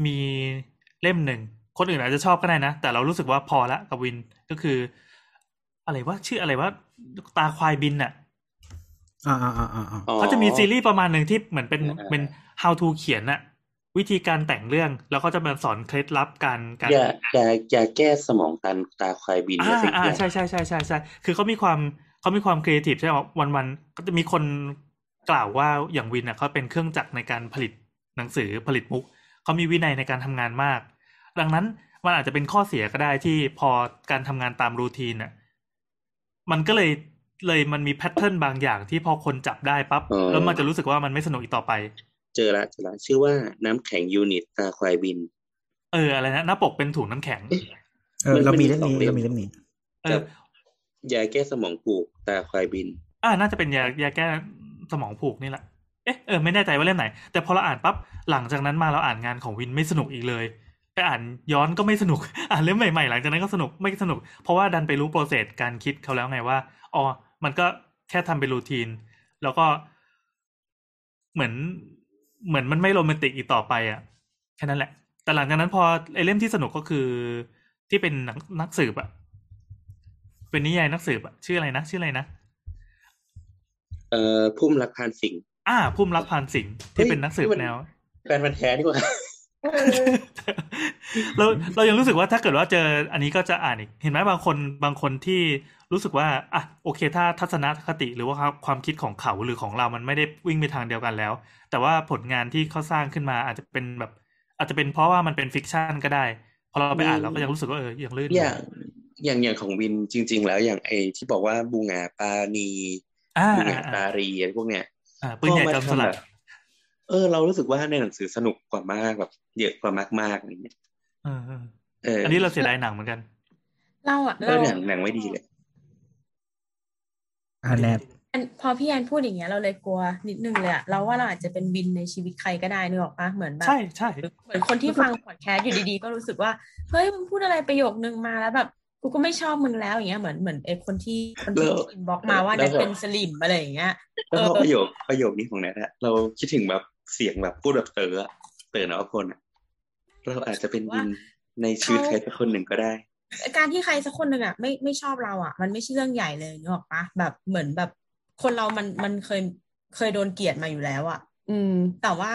มีเล่มหนึ่งคนอื่นอาจจะชอบก็ได้นะ แต่เรารู้สึกว่าพอละกับวินก็คือ อะไรว่าชื่ออะไรว่าตราควายบินอะอ่าอ่าอ่าอ่าอ๋อเขาจะมีซีรีส์ประมาณหนึ่งที่เหมือนเป็นอ่าเป็น how to เขียนอะวิธีการแต่งเรื่องแล้วก็จะมาสอนเคล็ดลับการการอย่าอย่าอย่าแก้สมองตันตาควายบินอ่านะสิอ่าใช่ใช่ใช่ใช่ใช่คือเขามีความเขามีความครีเอทีฟใช่ไหมวันวันๆก็จะมีคนกล่าวว่าอย่างวินอะเขาเป็นเครื่องจักรในการผลิตหนังสือผลิตมุกเขามีวินัยในการทำงานมาก ดังนั้นมันอาจจะเป็นข้อเสียก็ได้ที่พอการทำงานตาม routine อะมันก็เลยเลยมันมี pattern บางอย่างที่พอคนจับได้ปั๊บอ๋อแล้วมันจะรู้สึกว่ามันไม่สนุกอีกต่อไปเจอละเจอละชื่อว่าน้ำแข็งยูนิตตราควายบิน เอออะไรนะหน้าปกเป็นถุงน้ำแข็งเออเรามีเล่มมันนี้มีสองเล่มเรามีเล่มนี้เออยาแก้สมองผูกตราควายบิน อ่าน่าจะเป็นยายาแก้สมองผูกนี่แหละเอ๊ะเออไม่แน่ใจว่าเล่มไหน แต่พอเราอ่านปั๊บหลังจากนั้นมาเราอ่านงานของวินไม่สนุกอีกเลยไปอ่านย้อนก็ไม่สนุกอ่านเล่มใหม่ๆหลังจากนั้นก็สนุกไม่สนุก เพราะว่าดันไปรู้โปรเซสการคิดเขาแล้วไงว่าอ๋อมันก็แค่ทำเป็นรูทีน แล้วก็เหมือน เหมือนมันไม่โรแมนติกอีกต่อไปอะแค่นั้นแหละ แต่หลังจากนั้นพอไอ้เล่มที่สนุกก็คือ ที่เป็นนักนักสืบอะ เป็นนิยายนักสืบอะชื่ออะไรนะชื่ออะไรนะเอ่อพุ่มรักพานสิงห์อ่า พุ่มรักพานสิงห์ที่เป็นนักสืบเฮ้ยนี่มันแนวแฟนมันธุ์แท้ดีกว่า เราเรายังรู้สึกว่าถ้าเกิดว่าเจออันนี้ก็จะอ่านอีก เห็นไหมบางคนบางคนที่รู้สึกว่าอะโอเค ถ้าทัศนคติหรือว่าความคิดของเขาหรือของเรามันไม่ได้วิ่งไปทางเดียวกันแล้ว แต่ว่าผลงานที่เขาสร้างขึ้นมาอาจจะเป็นแบบ อาจจะเป็นเพราะว่ามันเป็นฟิกชันก็ได้ พอเราไปอ่านเราก็ยังรู้สึกว่าเออยังลื่นอย่างอย่างอย่างของวินจริง ๆ แล้วอย่างไอที่บอกว่าบูงาปานีอ่าบูงาอ่าปารีอะไรพวกเนี้ยอ่าปืนใหญ่จอมสลัดก็าทำแบบ เออ เรารู้สึกว่าในหนังสือสนุกกว่ามากแบบ เยอะกว่ามากๆอะไรเงี้ยเออเออเอออัอันนี้เราเสียดายหนังเหมือนกัน เราอะเอเราอหนังหนังไม่ดีเลยอ่าแนทอันพอพี่แอนพูดอย่างเงี้ยเราเลยกลัวนิดนึงเลยอะเราว่าเราอาจจะเป็นวินในชีวิตใครก็ได้นึกออกปะเหมือนแบบใช่ใช่เหมือนคนที่ฟังพอดแคสต์อยู่ดีๆ ก็รู้สึกว่า เฮ้ยมึงพูดอะไรประโยคนึงมาแล้วแบบกูก็ไม่ชอบมึงแล้วอย่างเงี้ยเหมือนเหมือนไอ้คนที่คนที่แล้ว inbox มาว่าแล้เนี่ยแบบเป็นสลิ่มอะไรอย่างเงี้ยแล้วพอเออประโยคประโยคนี้ของแนทอะเราคิดถึงแบบ เสียงแบบพูดแบบเต๋ออะเต๋อนวพลอะเราอาจจะเป็นวินในชีวิตใครสักคนหนึ่งก็ได้ การที่ใครสักคนหนึ่งอะไม่ไม่ชอบเราอะ มันไม่ใช่เรื่องใหญ่เลยนึกออกปะแบบเหมือนแบบคนเรามันมันเคยเคยโดนเกลียดมาอยู่แล้วอะ อืม แต่ว่า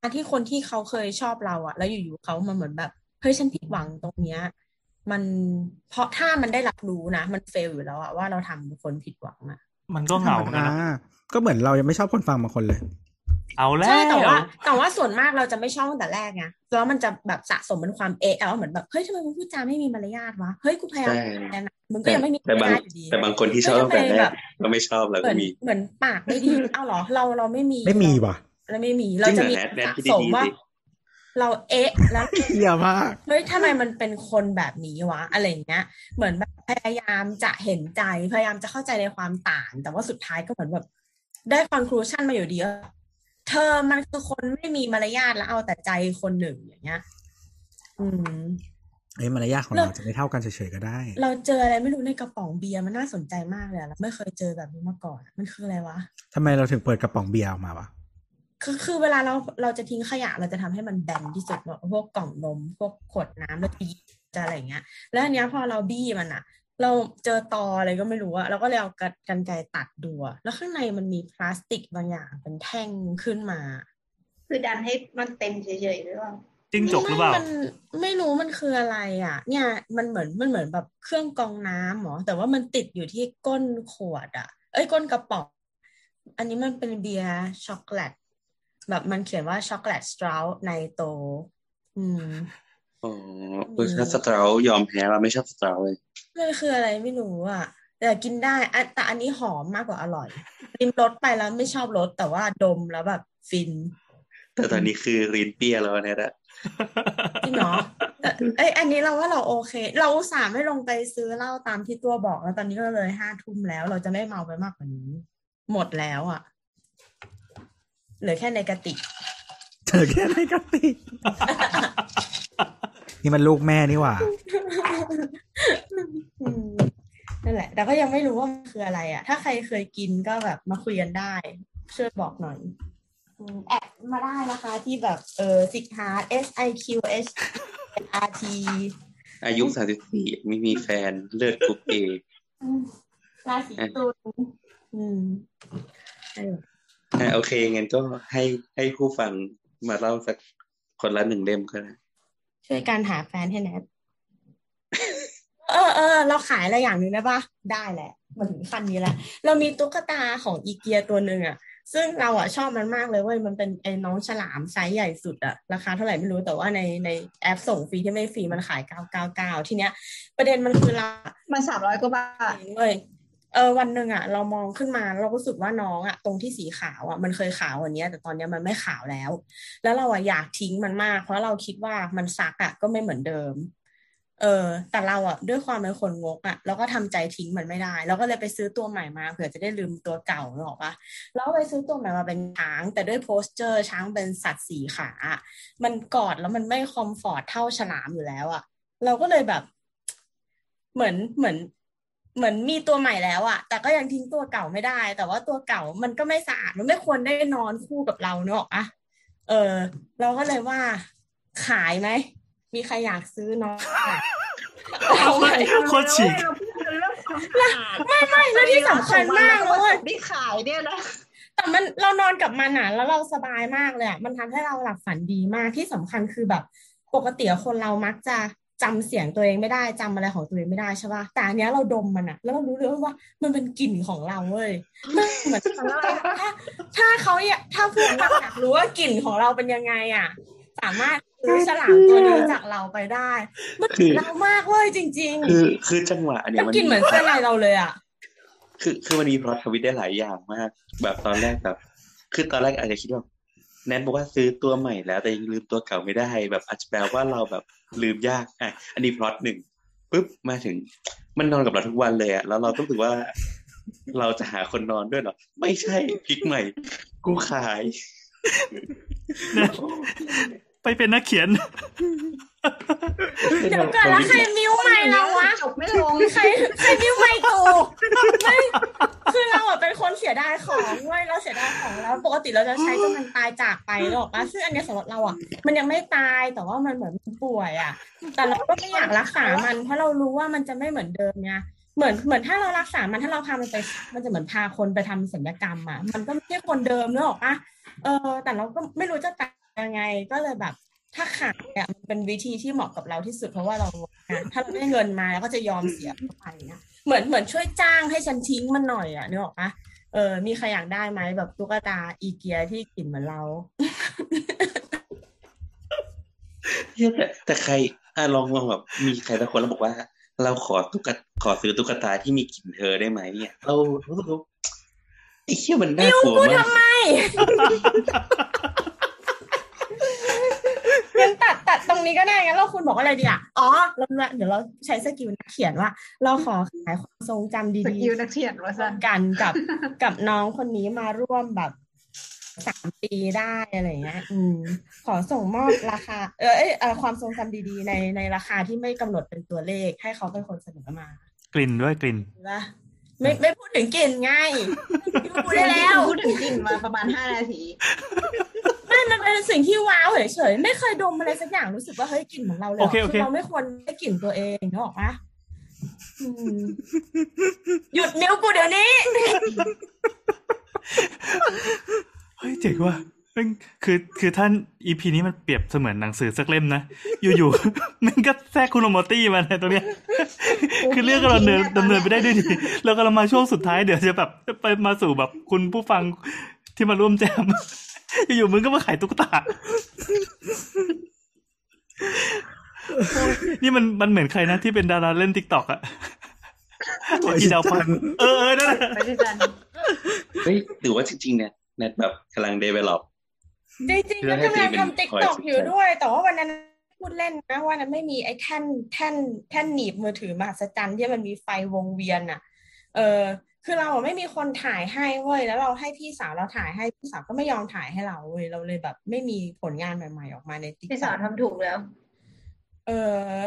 การที่คนที่เขาเคยชอบเราอะ แล้วอยู่ๆเขามาเหมือนแบบเฮ้ยฉันผิดหวังตรงเนี้ย มันเพราะถ้ามันได้รับรู้นะมันเฟลอยู่แล้วอะว่าเราทำคนผิดหวังอะ มันก็เหงาเหมือนกันนะอ่าก็เหมือนเรายังไม่ชอบคนฟังบางคนเลย เอาแล้วใช่แต่ว่า แต่ว่าส่วนมากเราจะไม่ชอบตั้งแต่แรกไงแล้วมันจะแบบสะสมเป็นความเอะเอาเหมือนแบบเฮ้ยทำไมมึงพูดจาไม่มีมารยาทวะเฮ้ยกูพยายามใช่แต่นะมึงก็ยังไม่มีแต่มารบางยาทอยู่ดีแต่บางคนที่ชอบตั้งแต่แรกก็ไม่ชอบแล้วเหมืก็อนมีเหมือนปากไม่ดีเอ้าเหรอเราเราไม่มีไม่มีว่ะเราไม่มีเราจะมีจริงเหรอแนทแนทสะคิดสมดีๆว่าสิเราเอ๊ะแล้วเหี้ยมากเฮ้ยทำไมมันเป็นคนแบบนี้วะอะไรอย่างเงี้ย เหมือนแบบพยายามจะเห็นใจพยายามจะเข้าใจในความต่าง แต่ว่าสุดท้ายก็เหมือนแบบได้คอนคลูชันมาอยู่ดีว่า เธอมันคือคนไม่มีมารยาทแล้วเอาแต่ใจคนหนึ่งอย่างเงี้ย อืมเอ้ยมารยาทของเราจะไม่เท่ากันเฉยๆก็ได้ เราเจออะไรไม่รู้ในกระป๋องเบียร์มันน่าสนใจมากเลยอะเราไม่เคยเจอแบบนี้มาก่อนอะมันคืออะไรวะทำไมเราถึงเปิดกระป๋องเบียร์ออกมาวะคือคือเวลาเราเราจะทิ้งขยะเราจะทำให้มันแบนที่สุดเนอะพวกกล่องนมพวกขวดน้ำแล้วจะหยิบจะอะไรอย่างเงี้ย แล้วอันเนี้ยพอเราบี้มันอะ เราเจอตออะไรก็ไม่รู้อะเราก็เลยเอากันกันไกรตัดดูอะแล้วข้างในมันมีพลาสติกบางอย่างเป็นแท่งขึ้นมา คือดันให้มันเต็มเฉยๆหรือเปล่าจิ้งจกหรือเปล่าไม่มันไม่รู้มันคืออะไรอะ เนี่ยมันเหมือนมันเหมือนแบบเครื่องกรองน้ำหรอแต่ว่ามันติดอยู่ที่ก้นขวด อะ เอ้ยก้นกระป๋องอันนี้มันเป็นเบียร์ช็อกโกแลตแบบมันเขียนว่า chocolate stout nitro อืม อ๋อเออถ้า stout ยอมแพ้เราไม่ชอบ stout เลยมันคืออะไรไม่รู้อะ แต่กินได้อะแต่อันนี้หอมมากกว่าอร่อยลิ้มรสไปแล้วไม่ชอบรสแต่ว่าดมแล้วแบบฟิน แต่ตอนนี้คือรินเปียแล้วเนี่ยแหละจริงเหรอแต่เอ้ยอันนี้เราว่าเราโอเค เราอุตส่าห์ไม่ลงไปซื้อเหล้าตามที่ตัวบอกแล้วตอนนี้ก็เลยห้าทุ่มแล้ว เราจะไม่เมาไปมากกว่านี้ หมดแล้วอะเหลือแค่ในกระติกเธอแค่ไหนกันติ นี่มันลูกแม่นี่หว่าอืมนั่นแหละ แต่ก็ยังไม่รู้ว่ามันคืออะไรอะ ถ้าใครเคยกินก็แบบมาคุยกันได้ ช่วยบอกหน่อยอืม add มาได้นะคะที่แบบเออซิกฮาร์ S I Q H R T อายุสามสิบสี่ไม่มีแฟนเลือดกรุ๊ปเออืมราศีตุลอืมเอออ่าโอเคงั้นก็ให้ให้ผู้ฟังมาเล่าสักคนละหนึ่งเล่มก็ได้ ช่วยกันหาแฟนให้แนทเออเออเราขายอะไรอย่างหนึ่งได้ปะได้แหละมาถึงขั้นนี้แล้วเรามีตุ๊กตาของอีเกียตัวหนึ่งอะซึ่งเราอะชอบมันมากเลยเว้ยมันเป็นไอ้น้องฉลามไซส์ใหญ่สุดอะราคาเท่าไหร่ไม่รู้แต่ว่าในในแอปส่งฟรีที่ไม่ฟรีมันขายเก้าเก้าเก้าทีเนี้ย ประเด็นมันคือเรา มันสามร้อยกว่าบาทเว้ย เออวันหนึ่งอะเรามองขึ้นมาเรารู้สึกว่าน้องอะตรงที่สีขาวอะมันเคยขาวว่านี้แต่ตอนนี้มันไม่ขาวแล้ว แล้วเราอะอยากทิ้งมันมาก เพราะเราคิดว่ามันซักอะก็ไม่เหมือนเดิม เออ แต่เราอะด้วยความเป็นคนงกอะเราก็ทำใจทิ้งมันไม่ได้เราก็เลยไปซื้อตัวใหม่มาเผื่อจะได้ลืมตัวเก่าหรอกปะแล้วไปซื้อตัวใหม่มาเป็นช้าง แต่ด้วยโพสเจอร์ช้างเป็นสัตว์สีขา มันกอดแล้วมันไม่คอมฟอร์ตเท่าฉลามอยู่แล้วอะเราก็เลยแบบเหมือนเหมือน เหมือนมีตัวใหม่แล้วอะแต่ก็ยังทิ้งตัวเก่าไม่ได้ แต่ว่าตัวเก่ามันก็ไม่สะอาดมันไม่ควรได้นอนคู่กับเราเนอะอะเออ เราก็เลยว่า ขายไหม มีใครอยากซื้อน้องอะเอาไหมโคตรฉีกเราพูดกันเรื่องความสะอาดไม่ไม่แล้วที่สำคัญมากเลยเว้ยที่ขายเนี่ยนะแต่มันเรานอนกับมันอะแล้วเราสบายมากเลยอะมันทำให้เราหลับฝันดีมากที่สำคัญคือแบบ ปกติคนเรามักจะ จำเสียงตัวเองไม่ได้จำอะไรของตัวเองไม่ได้ใช่ป่ะแต่อันเนี้ยเราดมมันอะแล้วเรารู้เลยว่ามันเป็นกลิ่นของเราเว้ยมันเหมือนถ้าถ้าเขาอยากถ้าพวกเราอยากรู้ว่ากลิ่นของเราเป็นยังไงอะสามารถซื้อฉลามตัวนี้จากเราไปได้มันคือเรามากเว้ยจริงคือคือจังหวะๆเนี่ยมันมันกลิ่นเหมือนเสื้อในเราเลยอะคือคือมันมีพล็อตทวิตได้หลายอย่างมาก แบบตอนแรกแบบ คือตอนแรกอาจจะคิดว่า แนทบอกว่าซื้อตัวใหม่แล้วแต่ยังลืมตัวเก่าไม่ได้แบบอาจจะแปลว่าเราแบบลืมยากอะอันนี้พล็อตหนึ่งปุ๊บมาถึง มันนอนกับเราทุกวันเลยอะแล้วเราต้องถือว่า เราจะหาคนนอนด้วยเหรอไม่ใช่พลิกใหม่ กูขาย ไปเป็นนักเขียน เดี๋ยวก่อนแล้วใครมิ้วใหม่เราวะจบไม่ลงใครใครมิ้วใหม่กูไม่คือเราอะเป็นคนเสียดายของเว้ยเราเสียดายของแล้วปกติเราจะใช้จนมันตายจากไปหรอกปะซึ่งอันเนี้ยสำหรับเราอะมันยังไม่ตายแต่ว่ามันเหมือนมันป่วยอะแต่เราก็ไม่อยากรักษามัน เพราะเรารู้ว่ามันจะไม่เหมือนเดิมไงเหมือนเหมือนถ้าเรารักษา มันถ้าเราพามันไป มันจะเหมือนพาคนไปทำศัลยกรรมอะมันก็ไม่ใช่คนเดิมเนกอะปะเออ แต่เราก็ไม่รู้จะตัดยังไงก็เลยแบบ ถ้าขายเนี่ยมันเป็นวิธีที่เหมาะกับเราที่สุดเพราะว่าเรางานถ้าเราได้เงินมาเราก็จะยอมเสียไปนะเหมือนเหมือนช่วยจ้างให้ฉันทิ้งมันหน่อยอะนึกออกปะเออ มีใครอยากได้ไหมแบบตุ๊กตาอีเกียที่กลิ่นเหมือนเราเหี้ยแต่แต่ใครอะลองลองแบบ มีใครสักคนแล้วบอกว่า เราขอตุ๊กตาขอซื้อตุ๊กตาที่มีกลิ่นเธอได้ไหมเนี่ย เรารู้สึกว่าไอ้เหี้ยมันน่ากลัวมากทำไม งั้นตัดตัดตรงนี้ก็ได้งั้นเราคุณบอกว่าอะไรดีอะอ๋อเราเดี๋ยวเราใช้สกิลนักเขียนว่า เราขอขายความทรงจำสดีกิลนักเขียนว่าๆร่สัวนมกันกับกับน้องคนนี้มาร่วมแบบสามปีได้อะไรเงี้ย อืม ขอส่งมอบราคา เออเอยเออความทรงจำดีๆ ในในราคาที่ไม่กำหนดเป็นตัวเลข ให้เขาเป็นคนเสนอมา กลิ่นด้วยกลิ่นนะไม่ไม่พูดถึงกลิ่นไงพูดได้แล้ว พูดถึงกลิ่นมาประมาณห้านาที ไม่มันเป็นสิ่งที่ว้าวเฉยๆไม่เคยดมอะไรสักอย่างรู้สึกว่าเฮ้ยกลิ่นเหมือนเราเลยโอเคโอเค เราไม่ควรได้กลิ่นตัวเองนึกออกปะอืมหยุดนิ้วกูเดี๋ยวนี้ เฮ้ยเจ๋งว่ะแม่งคือคือท่านอีพีนี้มันเปรียบเสมือนหนังสือสักเล่มนะ อยู่ๆ มันก็แทรกคุณโรโมตี้มาในตรงเนี้ย คือเรื่องก็ดำเนินดำเนินไปได้ด้วยดี แล้วก็เรามาช่วงสุดท้ายเดี๋ยวจะแบบไปมาสู่แบบคุณผู้ฟังที่มาร่วมแจม อยู่ๆมึงก็มาขายตุ๊กตา นี่มันมันเหมือนใครนะที่เป็นดาราเล่น TikTok อะอีดาวพันเออเออนั่นแหละไปด้วยกันเฮ้ยหรือว่าจริงๆเนี่ยแนทแบบกำลัง develop จริงๆก็กำลังทำ TikTok อยู่ด้วย แต่ว่าวันนั้นพูดเล่นนะว่านั้นไม่มีไอ้แท่นแท่นแท่นหนีบมือถือมหัศจรรย์ที่มันมีไฟวงเวียนอะ เออ คือเราอะไม่มีคนถ่ายให้เว้ยแล้วเราให้พี่สาวเราถ่ายให้พี่สาวก็ไม่ยอมถ่ายให้เราเว้ยเราเลยแบบ ไม่มีผลงานใหม่ๆออกมาใน TikTok พี่สาวทำถูกแล้ว เออ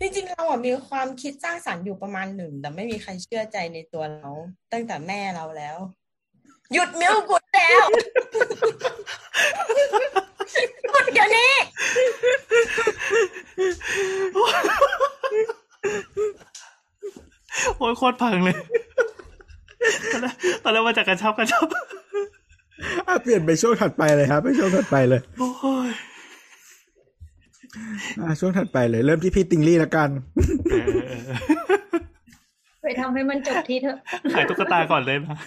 จริงๆเราอะมีความคิดสร้างสรรค์อยู่ประมาณหนึ่งแต่ไม่มีใครเชื่อใจในตัวเรา ตั้งแต่แม่เราแล้ว หยุดมิ้วกุดแล้วหยุดเดี๋ยวนี้โอ้ยโคตรพังเลย ตอนแรกตอนแรกว่าจะกระชับกระชับอะเปลี่ยนไปช่วงถัดไปเลยครับ ไปช่วงถัดไปเลยโอ้ยอะช่วงถัดไปเลย เริ่มที่พี่ติงลี่แล้วกันเออเออเออไปทำให้มันจบที่เถอะ ขายตุ๊กตาก่อนเลยนะ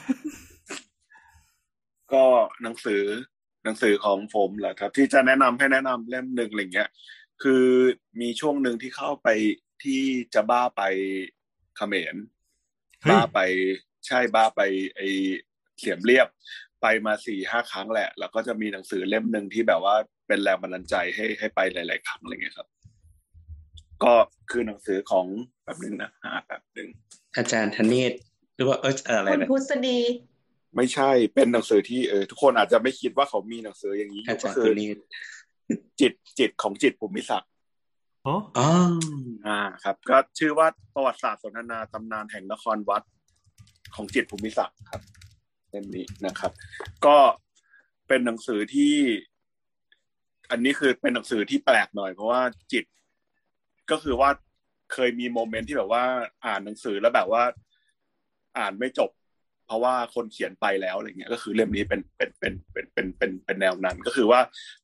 ก็หนังสือหนังสือของผมแหละครับ ที่จะแนะนำให้แนะนำเล่มหนึ่งอะไรเงี้ย คือมีช่วงหนึ่งที่เข้าไปที่จะบ้าไปเขมรเฮ้ยบ้าไป ใช่บ้าไปไอเสียมเรียบไปมาสี่ห้าครั้งแหละ แล้วก็จะมีหนังสือเล่มหนึ่งที่แบบว่าเป็นแรงบันดาลใจให้ให้ไปหลาย ๆ ครั้งอะไรเงี้ยครับ ก็คือหนังสือของแบบนึงนะหาแบบนึงอาจารย์ธเนศหรือว่าเอออะไรคุณนะพุษดีไม่ใช่เป็นหนังสือที่เออทุกคนอาจจะไม่คิดว่าเขามีหนังสืออย่างนี้ออายู่จาก็รย์คืธอเนศจิตจิตของจิตภูมิศักดิ์โอ้อ๋ออ่าครับ ก็ชื่อว่าประวัติศาสตร์สนทนาตำนานแห่งนครวัด ของจิตภูมิศักดิ์ครับเล่มนี้นะครับ ก็เป็นหนังสือที่ อันนี้คือเป็นหนังสือที่แปลกหน่อย เพราะว่าจิต ก็คือว่าเคยมีโมเมนต์ที่แบบว่า อ่านหนังสือแล้วแบบว่า อ่านไม่จบ เพราะว่าคนเขียนไปแล้วอะไรเงี้ย ก็คือเล่มนี้เป็นเป็นเป็นเป็นเป็นเป็นเป็นแนวนั้น ก็คือว่า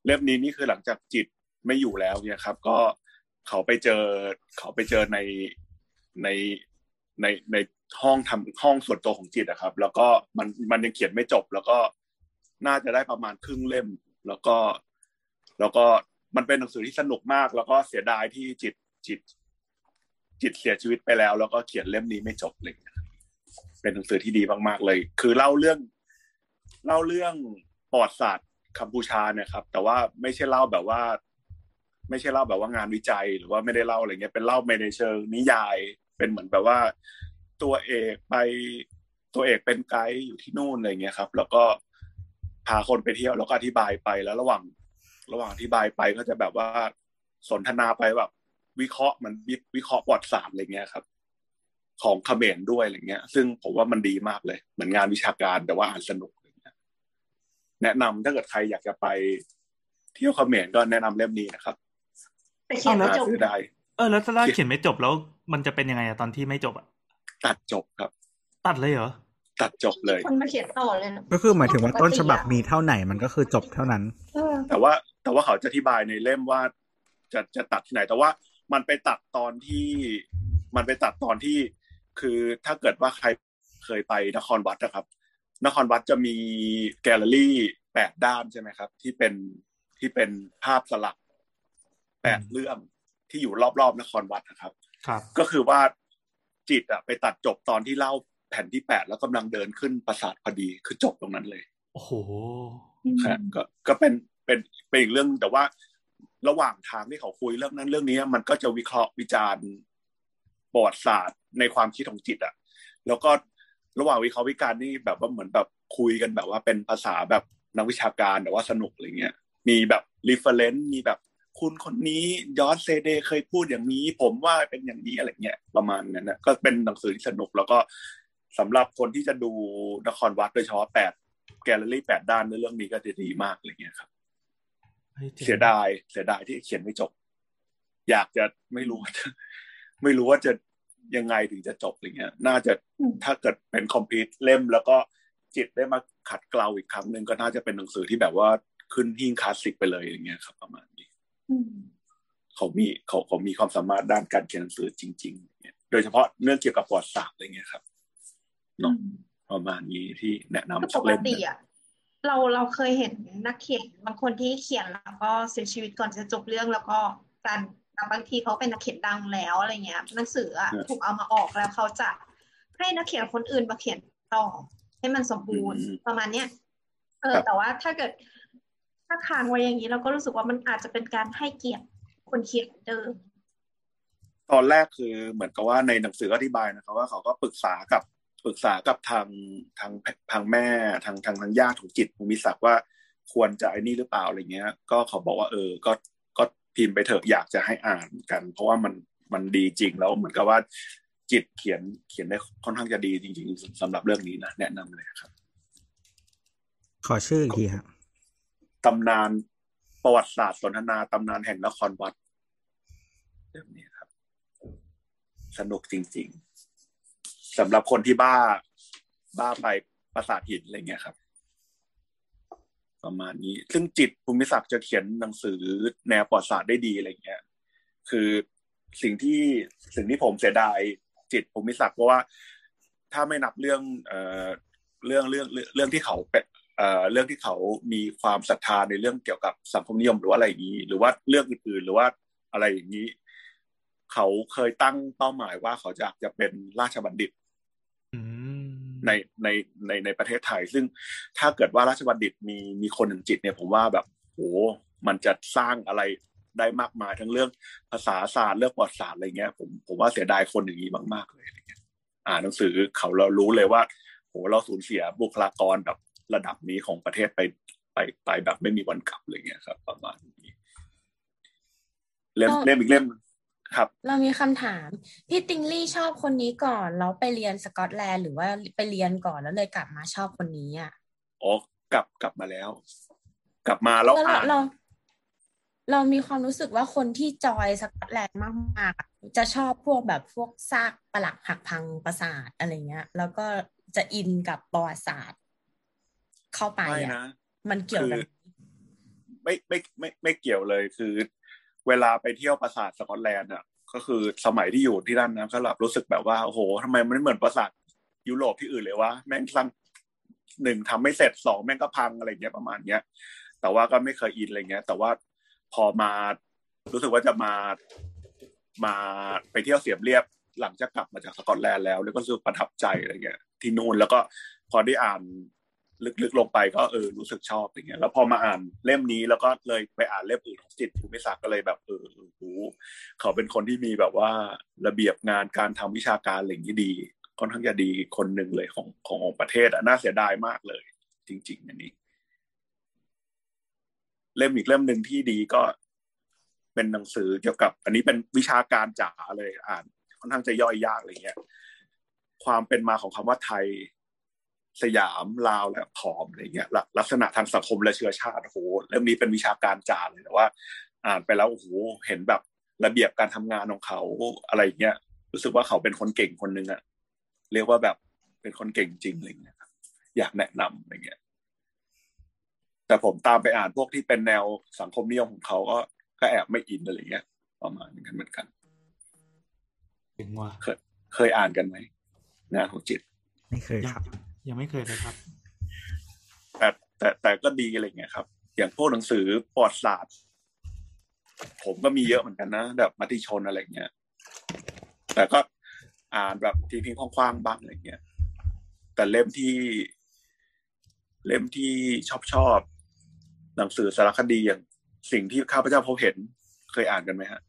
เล่มนี้นี่คือหลังจากจิตไม่อยู่แล้วเนี่ยครับ ก็เขาไปเจอเขาไปเจอในในในใน ห้องทำห้องส่วนตัวของจิตนะครับ แล้วก็มันมันยังเขียนไม่จบ แล้วก็น่าจะได้ประมาณครึ่งเล่ม แล้วก็ แล้วก็มันเป็นหนังสือที่สนุกมาก แล้วก็เสียดายที่จิตจิต จิตเสียชีวิตไปแล้ว แล้วก็เขียนเล่มนี้ไม่จบเลยเป็นหนังสือที่ดีมาก ๆ เลย คือเล่าเรื่อง เล่าเรื่องประวัติศาสตร์กัมพูชาเนี่ยครับ แต่ว่าไม่ใช่เล่าแบบว่า ไม่ใช่เล่าแบบว่างานวิจัย หรือว่าไม่ได้เล่าอะไรเงี้ยเป็นเล่าในเชิงนิยาย เป็นเหมือนแบบว่า ตัวเอกไปตัวเอกเป็นไกด์อยู่ที่นู่นอะไรเงี้ยครับ แล้วก็พาคนไปเที่ยวแล้วก็อธิบายไปแล้วระหว่าง ระหว่างอธิบายไปก็จะแบบว่าสนทนาไปแบบ วิเคราะห์มันวิวิเคราะห์ประวัติศาสตร์อะไรเงี้ยครับ ของเขมรด้วยอะไรเงี้ย ซึ่งผมว่ามันดีมากเลย เหมือนงานวิชาการแต่ว่าอ่านสนุกอะไรเงี้ยแนะนำถ้าเกิดใครอยากจะไป เที่ยวเขมรก็แนะนำเล่มนี้นะครับแต่เขียนไม่หาจบซื้อได้เออแล้วถ้าเขียนไม่จบแล้ว มันจะเป็นยังไงอะตอนที่ไม่จบอะ ตัดจบครับ ตัดเลยเหรอ ตัดจบเลยคนมาเขียนต่อเลยนะก็คือหมายถึงว่าต้นฉบับปกติอะมีเท่าไหนมันก็คือจบเท่านั้นเออแต่ว่าแต่ว่าเขาจะอธิบายในเล่มว่า จะจะตัดที่ไหน แต่ว่ามันไปตัดตอนที่มันไปตัดตอนที่ คือถ้าเกิดว่าใครเคยไปนครวัดนะครับ นครวัดจะมีแกลเลอรี่แปดด้านใช่ไหมครับ ที่เป็นที่เป็นภาพสลักแปดเรื่องที่อยู่รอบๆนครวัดนะครับ ครับ ก็คือว่า จิตอะไปตัดจบตอนที่เล่าแผ่นที่แปดแล้วกำลังเดินขึ้นปราสาทพอดีคือจบตรงนั้นเลย โอ้โหครับก็ก็เป็นเป็นเป็นอีกเรื่องแต่ว่าระหว่างทางที่เขาคุยเรื่องนั้นเรื่องนี้มันก็จะวิเคราะห์วิจารณ์ประวัติศาสตร์ในความคิดของจิตอะแล้วก็ระหว่างวิเคราะห์วิจารณ์นี่แบบว่าเหมือนแบบคุยกันแบบว่าเป็นภาษาแบบนักวิชาการแต่ว่าสนุกอะไรเงี้ยมีแบบ reference มีแบบ คุณคนนี้ยอร์ดเซเดย์เคยพูดอย่างนี้ ผมว่าเป็นอย่างนี้อะไรเงี้ยประมาณนั้นนะก็เป็นหนังสือที่สนุกแล้วก็สำหรับคนที่จะดูนครวัดโดยเฉพาะแปดแกลเลอรี่แปดด้านในเรื่องนี้ก็จะดีมากอะไรเงี้ยครับฮ้จ๋งเสียดายเสียดายที่เขียนไม่จบ อยากจะไม่รู้ว่าจะไม่รู้ว่าจะยังไงถึงจะจบอะไรเงี้ย น่าจะถ้าเกิดเป็น complete เล่ม แล้วก็จิตรได้มาขัดเกลาอีกครั้งหนึ่งก็น่าจะเป็นหนังสือที่แบบว่าขึ้นหิ้งคลาสสิกไปเลยอย่างเงี้ยครับ ประมาณนี้อืม เขามีเขาเขามีความสามารถด้านการเขียนหนังสือจริงๆเนี่ยโดยเฉพาะเรื่องเกี่ยวกับประวัติศาสตร์อะไรเงี้ยครับเนาะประมาณนี้ที่แนะนำคือสัปกกเล่มตินะอะเราเราเคยเห็นนักเขียนบางคนที่เขียนแล้วก็เสียชีวิตก่อนจะจบเรื่องแล้วก็การบางทีเขาเป็นนักเขียนดังแล้วอะไรเงี้ยหนังสืออะถูกเอามาออกแล้วเขาจะให้นักเขียนคนอื่นมาเขียนต่อให้มันสมบูรณ์ประมาณเนี้ยเออแต่ว่าถ้าเกิด ถ้าค้างไว้อย่างนี้เราก็รู้สึกว่ามันอาจจะเป็นการให้เกียรติคนเขียนเดิม ตอนแรกคือเหมือนกับว่าในหนังสือก็อธิบายนะครับ ว่าเขาก็ปรึกษากับปรึกษากับทางทางทางแม่ทางทางทางญาติของจิตภูมิศักดิ์ว่าควรจะไอ้นี่หรือเปล่าอะไรเงี้ย ก็เขาบอกว่าเออ ก็ก็พิมพ์ไปเถอะอยากจะให้อ่านกัน เพราะว่ามันมันดีจริงแล้วเหมือนกับว่าจิตเขียนเขียนได้ค่อนข้างจะดีจริง ๆสำหรับเรื่องนี้นะแนะนำเลยครับ ขอชื่ออีกทีครับ ตำนานประวัติศาสตร์สนทนาตำนานแห่งนครวัดเรื่องนี้ครับ สนุกจริง ๆสำหรับคนที่บ้า บ้าไปปราสาทหินอะไรเงี้ยครับ ประมาณนี้ ซึ่งจิตภูมิศักดิ์จะเขียนหนังสือแนวประวัติศาสตร์ได้ดีอะไรเงี้ย คือสิ่งที่สิ่งที่ผมเสียดายจิตภูมิศักดิ์เพราะว่า ถ้าไม่นับเรื่อง เอ่อเรื่องเรื่องเรื่องเรื่องที่เขา เป็นเอ่อเรื่องที่เขามีความศรัทธาในเรื่องเกี่ยวกับสังคมนิยมหรือว่าอะไรอย่างนี้ หรือว่าเรื่องอื่นๆหรือว่าอะไรอย่างนี้ เขาเคยตั้งเป้าหมายว่าเขาจะจะเป็นราชบัณฑิตอืมในในในในประเทศไทย ซึ่งถ้าเกิดว่าราชบัณฑิตมีมีคนหนึ่งจิต เนี่ย ผมว่าแบบโหมันจะสร้างอะไรได้มากมายทั้งเรื่องภาษาศาสตร์เรื่องประวัติศาสตร์อะไรเงี้ยผมผมว่าเสียดายคนอย่างนี้มากๆเลยอะไรเงี้ยอ่านหนังสือเขาเรารู้เลยว่าโหเราสูญเสียบุคลากรแบบ ระดับนี้ของประเทศไปไปไปแบบไม่มีวันกลับเลยเงี้ยครับ ประมาณนี้เล่มก็เล่มอีกเล่มครับ เรามีคำถาม พี่ติงลี่ชอบคนนี้ก่อนแล้วไปเรียนสกอตแลนด์หรือว่าไปเรียนก่อนแล้วเลยกลับมาชอบคนนี้อะอ๋อกลับกลับมาแล้ว กลับมาแล้วแล้วเราอ่านเราเรามีความรู้สึกว่าคนที่จอยสกอตแลนด์มากๆอะจะชอบพวกแบบพวกซากปรักหักพังปราสาทอะไรเงี้ย แล้วก็จะอินกับประวัติศาสตร์ เข้าไปไม่อะนะมันเกี่ยวกันคือไม่ไม่ไม่ไม่เกี่ยวเลยคือ เวลาไปเที่ยวปราสาทสกอตแลนด์อะ ก็คือสมัยที่อยู่ที่นั่นนะก็แบบรู้สึกแบบว่าโอ้โหทำไมมันไม่เหมือนปราสาทยุโรปที่อื่นเลยวะแม่งสร้างหนึ่งทำไม่เสร็จสองแม่งก็พังอะไรเงี้ยประมาณเนี้ย แต่ว่าก็ไม่เคยอินอะไรเงี้ย แต่ว่าพอมารู้สึกว่าจะมามาไปเที่ยวเสียมเรียบหลังจากกลับมาจากสกอตแลนด์แล้วแล้วก็รู้สึกประทับใจอะไรเงี้ยที่นู่นแล้วก็พอได้อ่าน ลึกๆลงไปก็เออรู้สึกชอบอย่างเงี้ยแล้วพอมาอ่านเล่มนี้แล้วก็เลยไปอ่านเล่มอื่นของจิตภูมิศักดิ์ก็เลยแบบเออเออโหเขาเป็นคนที่มีแบบว่าระเบียบงานการทำวิชาการอะไรอย่างนี้ดีค่อนข้างจะดีคนหนึ่งเลยของของของประเทศอะน่าเสียดายมากเลย จริง ๆ อันนี้ เล่มอีกเล่มหนึ่งที่ดีก็เป็นหนังสือเกี่ยวกับ อันนี้เป็นวิชาการจ๋าเลยอ่านค่อนข้างจะย่อยยากอะไรเงี้ยความเป็นมาของคำว่าไทย สยามลาวและผอมอะไรเงี้ยลักลักษณะทางสังคมและเชื้อชาติโอ้โหเล่มนี้เป็นวิชาการจ๋าเลยแต่ว่า อ่านไปแล้วโอ้โหเห็นแบบระเบียบการทำงานของเขาอะไรเงี้ยรู้สึกว่าเขาเป็นคนเก่งคนหนึ่งอะเรียกว่าแบบเป็นคนเก่งจริงอะไรเงี้ยครับอยากแนะนำอะไรเงี้ย แต่ผมตามไปอ่านพวกที่เป็นแนวสังคมนิยมของเขาก็ก็แอบไม่อินอะไรเงี้ยประมาณนั้นเหมือนกันถึงว่าเคยเคยอ่านกันไหมงานของจิต ไม่เคยยัคงรับ ยังไม่เคยเลยครับ แต่แต่แต่ก็ดีอะไรเงี้ยครับ อย่างพวกหนังสือประวัติศาสตร์ ผมก็มีเยอะเหมือนกันนะแบบมติชนอะไรเงี้ย แต่ก็อ่านแบบทิ้งๆคว้างๆบ้างอะไรเงี้ย แต่เล่มที่เล่มที่ชอบชอบหนังสือสารคดีอย่างสิ่งที่ข้าพเจ้าพบเห็นเคยอ่านกันไหมฮะ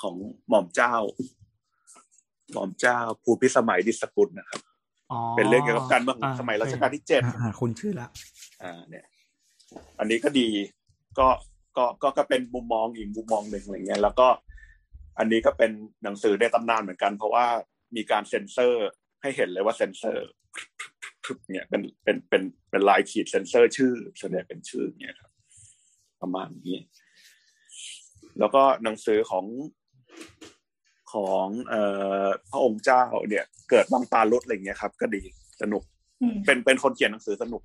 ของหม่อมเจ้า หม่อมเจ้าภูพิสมัยดิสกุลนะครับ เป็นเรื่องเกี่ยวกับการเมืองาสมัยรัชกาลที่เจ็ดอ่าคุณชื่อละอ่าเนี่ย อันนี้ก็ดีก็ก็ก็ก็เป็นมุมมองอีกมุมมองหนึ่งอะไรเงี้ยแล้วก็ อันนี้ก็เป็นหนังสือในตำนานเหมือนกัน เพราะว่ามีการเซ็นเซอร์ให้เห็นเลยว่าเซ็นเซอร์เนี่ยเป็นเป็นเป็นเป็นลายขีดเซ็นเซอร์ชื่อแสดงเป็นชื่อเนี่ยครับ ประมาณนี้ แล้วก็หนังสือของ ของเอ่อพระองค์เจ้าเนี่ยเกิดบางตาลุดอะไรเงี้ยครับ ก็ดีสนุกอืมเป็นเป็นคนเขียนหนังสือสนุก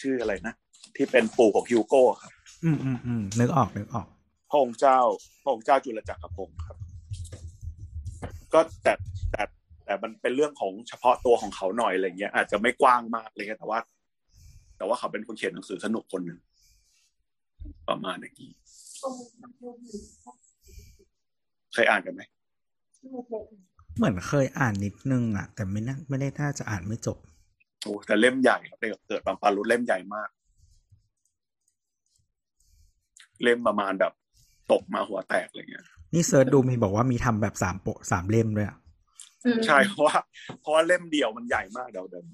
ชื่ออะไรนะที่เป็นปู่ของฮิวโก้ครับ อืมอืมอืมนึกออกนึกออกพระองค์เจ้าพระองค์เจ้าจุลจักรพงศ์ครับ ก็แต่แต่แต่มันเป็นเรื่องของเฉพาะตัวของเขาหน่อยอะไรเงี้ย อาจจะไม่กว้างมากเลยแต่ว่า แต่ว่าเขาเป็นคนเขียนหนังสือสนุกคนหนึ่งประมาณอย่างนี้ เคยอ่านกันไหมเหมือนเคยอ่านนิดนึงอะ แต่ไม่น่าไม่ได้น่าจะอ่านไม่จบโอ้แต่เล่มใหญ่ครับเกิดบางปารุษเล่มใหญ่มาก เล่มประมาณแบบตกมาหัวแตกอะไรเงี้ย นี่เซิร์ชดูมีบอกว่ามีทำแบบสามโปะสามเล่มด้วยอะอืมใช่เพราะว่าเพราะว่าเล่มเดียวมันใหญ่มากเดี๋ยวเดี๋ยว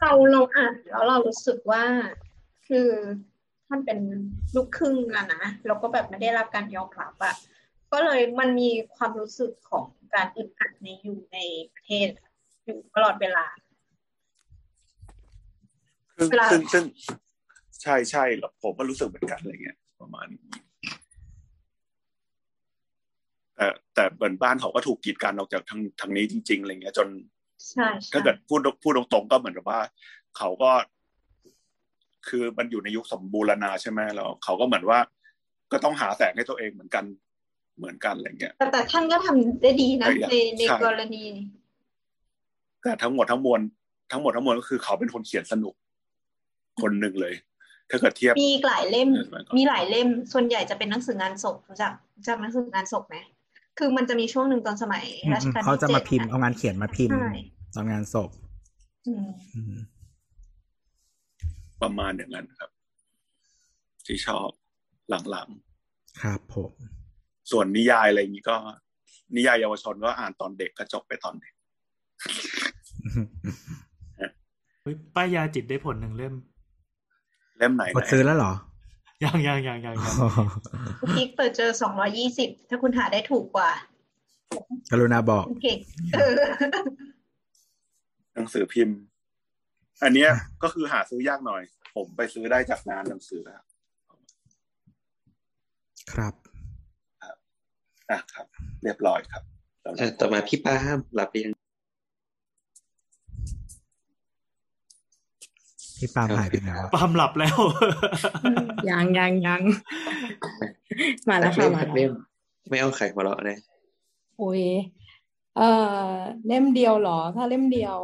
เราเราอ่านแล้วเรารู้สึกว่าคือ ท่านเป็นลูกครึ่งอะนะแล้วก็แบบไม่ได้รับการยอมรับอะก็เลยมันมีความรู้สึกของการอึดอัดในอยู่ในประเทศอยู่ตลอดเวลาซึ่งเวลาซึ่งซึ่งใช่ใช่แล้วผมก็รู้สึกเหมือนกันอะไรเงี้ยประมาณนี้แต่แต่เหมือนบ้านเขาก็ถูกกีดกันออกจากทางทางนี้จริง ๆอะไรเงี้ย จนใช่ใช่ถ้าเกิดพูดพูดตรงๆก็เหมือนกับว่า เขาก็ คือมันอยู่ในยุคสมบูรณาใช่ไหมแล้วเขาก็เหมือนว่า ก็ต้องหาแสงให้ตัวเองเหมือนกันเหมือนกันอะไรเงี้ยแต่แต่ท่านก็ทำได้ดีนะใช่ในในใช่กรณีนี้แต่ทั้งหมดทั้งมวลทั้งหมดทั้งมวลก็คือเขาเป็นคนเขียนสนุก คนหนึ่งเลย ถ้าเกิดเทียบมีอีกหลายเล่มเออมันก็มีหลายเล่ม ส่วนใหญ่จะเป็นหนังสืองานศพรู้จักรู้จักหนังสืองานศพไหมคือมันจะมีช่วงหนึ่งตอนสมัยอืมรัชกาลเขาที่จะเจ็มาดพิมพ์อะเอางานเขียนมาพิมพ์ใช่ตอนงานศพอืมอืม ประมาณอย่างนั้นครับ ที่ชอบหลังครับผมๆส่วนนิยายอะไรอย่างนี้ก็ นิยายเยาวชนก็อ่านตอนเด็กก็จบไปตอนเด็กเฮ้ยป้ายยาจิตได้ผลหนึ่งเล่ม เล่มไหนกดซื้อแล้วเหรอ ยังยังยังยังยังคุกกิ๊กเปิดเจอสองร้อยี่สิบถ้าคุณหาได้ถูกกว่ากรุณาบอกคุณเก่งเออหนังสือพิมพ์ อันเนี้ยก็คือหาซื้อยากหน่อย ผมไปซื้อได้จากงานหนังสือครับครับอะครับ เรียบร้อยครับแล้วเอ่อต่อมาพี่ป้าห้ามรับเรียงพี่ปาล์มหายไปแล้วอะปามหลับแล้ว ยังยังยังมาแล้วสัค่ะกเล่มมาสักแล้เล่วมไม่เอาไข่มาเลาะนะโอ้ยเอ่อเล่มเดียวเหรอ ถ้าเล่มเดียว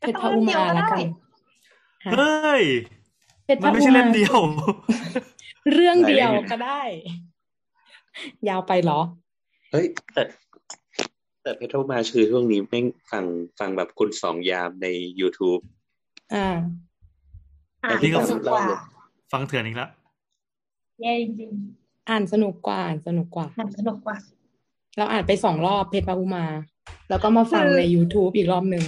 เพชรพระอุมาแล้วกันฮะเฮ้ยเพชรพมันระไม่อุใช่มาเล่มเดียว เรื่องเดียวก็ได้ ยาวไปเหรอ เฮ้ยแต่แต่เพชรมาชื่อช่วงนี้แม่งฟังฟังแบบคุณสองยามใน YouTube อ่าอ่านนี่ก็สนุกกว่าฟังเถื่อนอีกแล้วแย่จริงอ่านสนุกกว่าอ่านสนุกกว่าๆอ่านสนุกกว่า เราอ่านไปสองรอบเพชรพระอุมา แล้วก็มาฟังคือใน YouTube อีกรอบหนึ่ง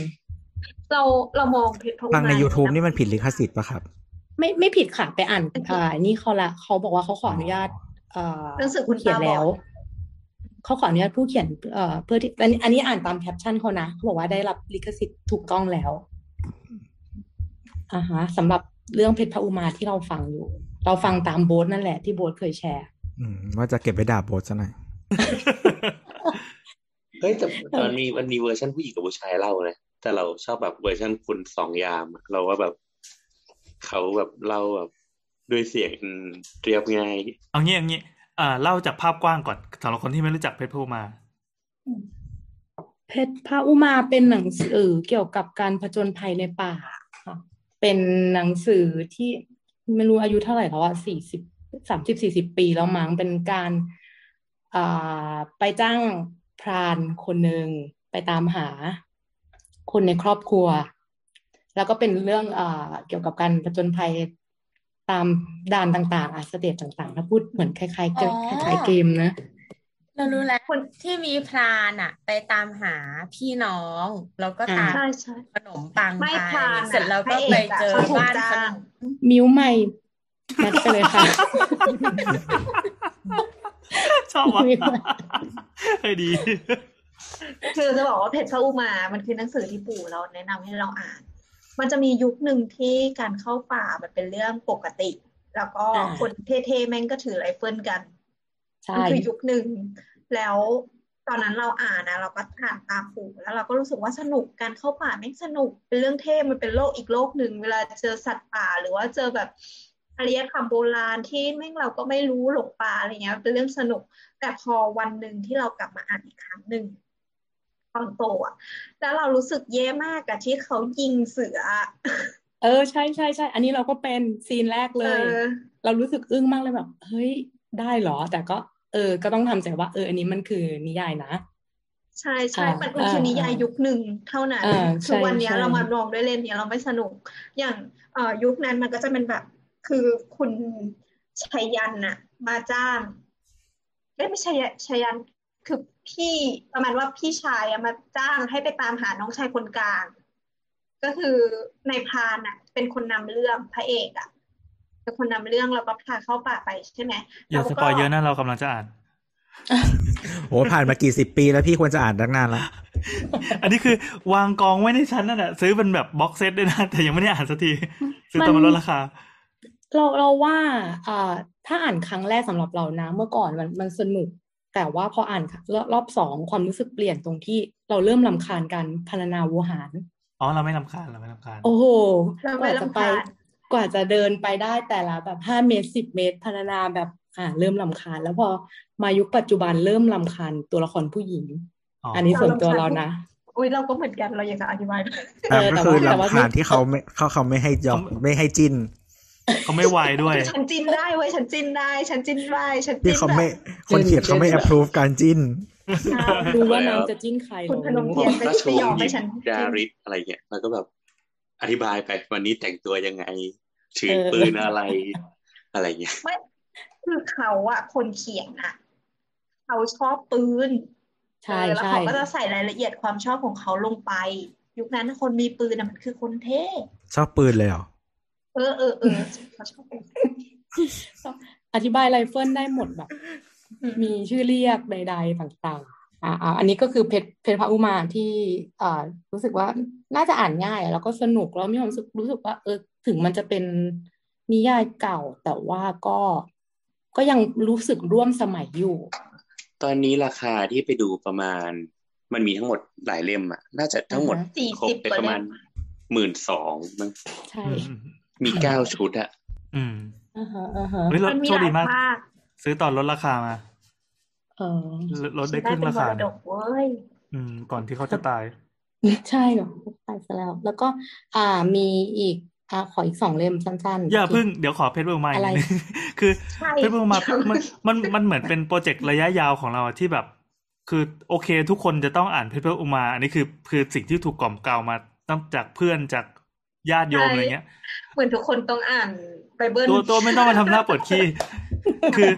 เราเรามองเพชรพระอุฟังในมา YouTube ะนี่มันผิดลิขสิทธิ์ปะครับ ไม่ไม่ผิดค่ะไปอ่านอ่านี่เขาละเขาบอกว่าเขาขออนุญาตเอ่อหนังสือคุณผู้เขียนตาบอดแล้วเขาขออนุญาตผู้เขียนเอ่อเพื่อที่อันนี้อันนี้อ่านตามแคปชั่นเขานะเขาบอกว่าได้รับลิขสิทธิ์ถูกต้องแล้วอ่าฮะสำหรับเรื่องเพชรพระอุมาที่เราฟังอยู่ เราฟังตามโบสนั่นแหละที่โบสเคยแชร์อืมว่าจะเก็บไว้ด่าโบสซะหน่อยเฮ้ยแต่แต่มันมีมันมีเวอร์ชันผู้หญิงกับผู้ชายเล่านะ แต่เราชอบแบบเวอร์ชันคุณสองยามอะเราว่าแบบเขาแบบเล่าแบบด้วยเสียงเรียบง่ายเอางี้เอางี้อ่าเล่าจากภาพกว้างก่อนสำหรับคนที่ไม่รู้จักเพชรพระอุมา เพชรพระอุมาเป็นหนังสือเกี่ยวกับการผจญภัยในป่าค่ะเป็นหนังสือที่ไม่รู้อายุเท่าไหร่แล้วอะสี่สิบสามสิบสี่สิบปีแล้วมั้งเป็นการอ่าไปจ้างพรานคนหนึ่งไปตามหา คนในครอบครัว แล้วก็เป็นเรื่องอ่าเกี่ยวกับการผจญภัยตามด่านต่างๆอาสเตจต่างๆ ถ้าพูดเหมือนคล้ายๆเกมอ๋อคล้ายๆเกมนะเรารู้แล้วคนที่มีพรานอะไปตามหาพี่น้องแล้วก็ตามใช่ใช่ขนมปังไม่ไปพรานอะเสร็จแล้วพก็ระเอกไปอะเจอเขาถูกบ้านขจ้างนมมิ้วใหม่นัดไปเลยค่ะ ชอบว่ะมีคนเฮ้ยดี คือจะบอกว่าเพชรพระอุมา มันคือหนังสือที่ปู่เราแนะนำให้เราอ่าน มันจะมียุคหนึ่งที่การเข้าป่ามันเป็นเรื่องปกติ แล้วก็อ่าคนเท่ๆแม่งก็ถือไรเฟิลกันใช่มันคือยุคหนึ่งแล้วตอนนั้นเราอ่านนะเราก็อ่านตามปู่แล้วเราก็รู้สึกว่าสนุกการเข้าป่าแม่งสนุกเป็นเรื่องเท่มันเป็นโลกอีกโลกหนึ่งเวลาเจอสัตว์ป่าหรือว่าเจอแบบอารยธรรมโบราณที่แม่งเราก็ไม่รู้หลงป่าอะไรเงี้ยเป็นเรื่องสนุก แต่พอวันหนึ่งที่เรากลับมาอ่านอีกครั้งหนึ่ง ตอนโตอะแล้วเรารู้สึกแย่มากกับที่เขายิงเสืออะเออใช่ใช่ใช่อันนี้เราก็เป็นซีนแรกเลเอยอเรารู้สึกอึ้งมากเลยแบบ เฮ้ยได้เหรอ แต่ก็ เออ ก็ต้องทำใจว่า เออ อันนี้มันคือนิยายนะใช่ใช่อ่ามันมันคือนิยายยุคหนึ่งเท่านั้นอ่าคือใช่วันเนี้ยใช่เรามามองด้วยเลนส์เนี้ยเราไม่สนุก อย่างเอ่อยุคนั้นมันก็จะเป็นแบบ คือคุณชัยยันน่ะ มาจ้างเอ้ยไม่ใช่ชัยยัน คือพี่ประมาณว่าพี่ชายอะมาจ้างให้ไปตามหาน้องชายคนกลาง ก็คือในายพรานน่ะ เป็นคนนำเรื่องพระเอกอะเป็นคนนำเรื่องแล้วก็พาเข้าป่าไปใช่ไหมอย่าแล้วสก็ปอยเยอะนะเรากำลังจะอ่านโอ้ผ่านมากี่สิบปีแล้วพี่ควรจะอ่านตั้งนานแล้วอันนี้คือวางกองไว้ในชั้นนั่นแหละซื้อเป็นแบบบ็อกเซตด้วยนะ แต่ยังไม่ได้อ่านสักที ซื้อตอนมันลดราคา เราเราว่าอ่าถ้าอ่านครั้งแรกสำหรับเรานะ เมื่อก่อนมันมันสนุก แต่ว่าพออ่านรอบรอบสองความรู้สึกเปลี่ยนตรงที่เราเริ่มรำคาญการพรรณนาโวหารอ๋อเราไม่ลำคาญเราไม่ลำคาญโอ้โหเรากไม่ว่าจะไปรำคาญกว่าจะเดินไปได้แต่ละแบบห้าเมตรสิบเมตรพรรณนาแบบอ่าเริ่มรำคาญ แล้วพอมายุคปัจจุบันเริ่มรำคาญตัวละครผู้หญิงอ๋ออัอันนี้ส่วนตัวเรานะอุ้ยเราก็เหมือนกันเราอยากจะอธิบายเออก็แต่คือว่าแต่ว่าลำคาญที่เขาไม่เขาเขาไม่ให้ยอมไม่ให้จิ้น เขาไม่ไวด้วย ฉันจิ้นได้เว้ยฉันจิ้นได้ ฉันจิ้นได้ฉันที่จิ้นเขาแบไม่บคนเขียนเขาไม่จิ้นแบบ approve การจิ้นรู้ว่านางจะจิ้นใครคุณพนมรู้เทียนไปราชไปวยองมศ์หให้ญิงฉันดาริสอะไรเงี้ยแล้วก็แบบอธิบายไปวันนี้แต่งตัวยังไงถือเออปืนอะไรอะไรเงี้ยไม่คือเขาอะคนเขียนอะเขาชอบปืนใช่เออแล้วใช่เขาก็จะใส่รายละเอียดความชอบของเขาลงไป ยุคนั้นคนมีปืนอะมันคือคนเท่ ชอบปืนเลยเหรอ เออเออเออเขาชอบปืนอธิบายไรเฟิลได้หมดแบบ มีชื่อเรียกใด ๆ ต่างๆอ่าอ่าอันนี้ก็คือเพชรเพชรพระอุมาที่อ่ารู้สึกว่าน่าจะอ่านง่ายอะแล้วก็สนุกแล้วมีความรู้สึกรู้สึกว่า เออ ถึงมันจะเป็นนิยายเก่า แต่ว่าก็ก็ยังรู้สึกร่วมสมัยอยู่ ตอนนี้ราคาที่ไปดูประมาณ มันมีทั้งหมดหลายเล่มอะ น่าจะทั้งหมดอ่าฮะสี่ครบสิบไปกว่าประเล่มาณมหมื่นสองมั้งใช่อืม มีเก้าชุดอะอืมอ่าฮะอ่าฮะเฮ้ยเรามันมีโชหคลาดียมากภาคซื้อตอนลดราคามาเออลดได้ได้ครึ่งเป็นรามคารดกเว้ยอืม ก่อนที่เขาจะตาย ใช่เหรอตายซะแล้ว แล้วก็ อ่ามีอีกอ่าขออีกสองเล่มสั้นๆ อย่าที่เพิ่งเดี๋ยวขอเพชรเบอร์มาอีอะกไรนิดนึงคือใช่เพชรเบอร์มามันมันมันเหมือนเป็นโปรเจกต์ระยะยาวของเราอะที่แบบ คือโอเค ทุกคนจะต้องอ่านเพชรเบอร์อุมา อันนี้คือคือสิ่งที่ถูกกล่อมเกลามาตั้งจากเพื่อนจากญาติโยมอะไรเงี้ย เหมือนทุกคนต้องอ่านไบเบิลตัวตัวไม่ต้องมาทำหน้าปวดขี้คือ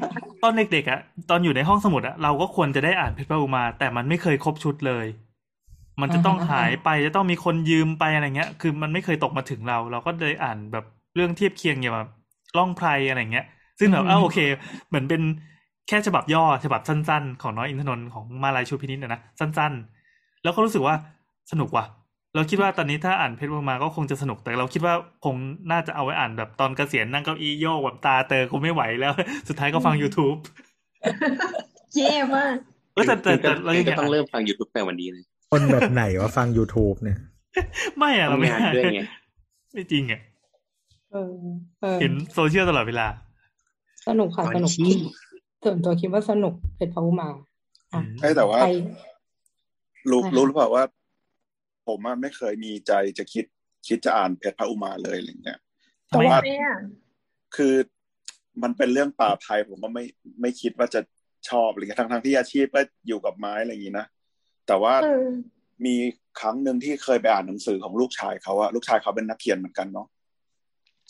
ตอนเด็กๆอะ ตอนอยู่ในห้องสมุดอะเราก็ควรจะได้อ่านเพชรพระอุมา แต่มันไม่เคยครบชุดเลย มันจะต้องอ่าฮะหายไปจะต้องมีคนยืมไปอะไรเงี้ย คือมันไม่เคยตกมาถึงเรา เราก็เลยอ่านแบบเรื่องเทียบเคียงอย่างแบบล่องไพรอะไรเงี้ย ซึ่งแบบอ้าวโอเค เหมือนเป็นแค่ฉบับย่อฉบับสั้น ๆ ของน้อยอินทนนท์ของมาลายชูพินิจนะนะสั้น ๆ แล้วก็รู้สึกว่าสนุกว่ะ เราคิดว่าตอนนี้ถ้าอ่านเพชรพระอุมาก็คงจะสนุกแต่เราคิดว่าคงน่าจะเอาไว้อ่านแบบตอนเกษียณนั่งเก้าอี้โยกแบบตาเตอคงไม่ไหวแล้ว สุดท้ายก็ฟัง YouTube เย่มากเออแต่แต่แต่เราเรายังก็อยากต้องเริ่มฟัง YouTube แต่วันนี้เลยคนแบบไหนว่าฟัง YouTube เนี่ย ไม่อะเราไม่ทำงานด้วยไงไม่จริงอะเออเออเห็นโซเชียลตลอดเวลา สนุกค่ะตอนสนุกขี้ส่วนตัวคิดว่าสนุกเพชรพระอุมาอะอืมเอ้ยแต่ว่าใครรู้ใช่ค่ะรู้หรือเปล่าว่า ผมอะไม่เคยมีใจจะคิดคิดจะอ่านเพชรพระอุมาเลยอะไรเงี้ยทำแต่ไมว่าอะไม่อ่านคือมันเป็นเรื่องป่าไทยผมก็ไม่ไม่คิดว่าจะชอบอะไรเงี้ยทั้งทั้งที่อาชีพก็อยู่กับไม้อะไรอย่างนี้นะแต่ว่าเออมีครั้งหนึ่งที่เคยไปอ่านหนังสือของลูกชายเขาอะลูกชายเขาเป็นนักเขียนเหมือนกันเนาะ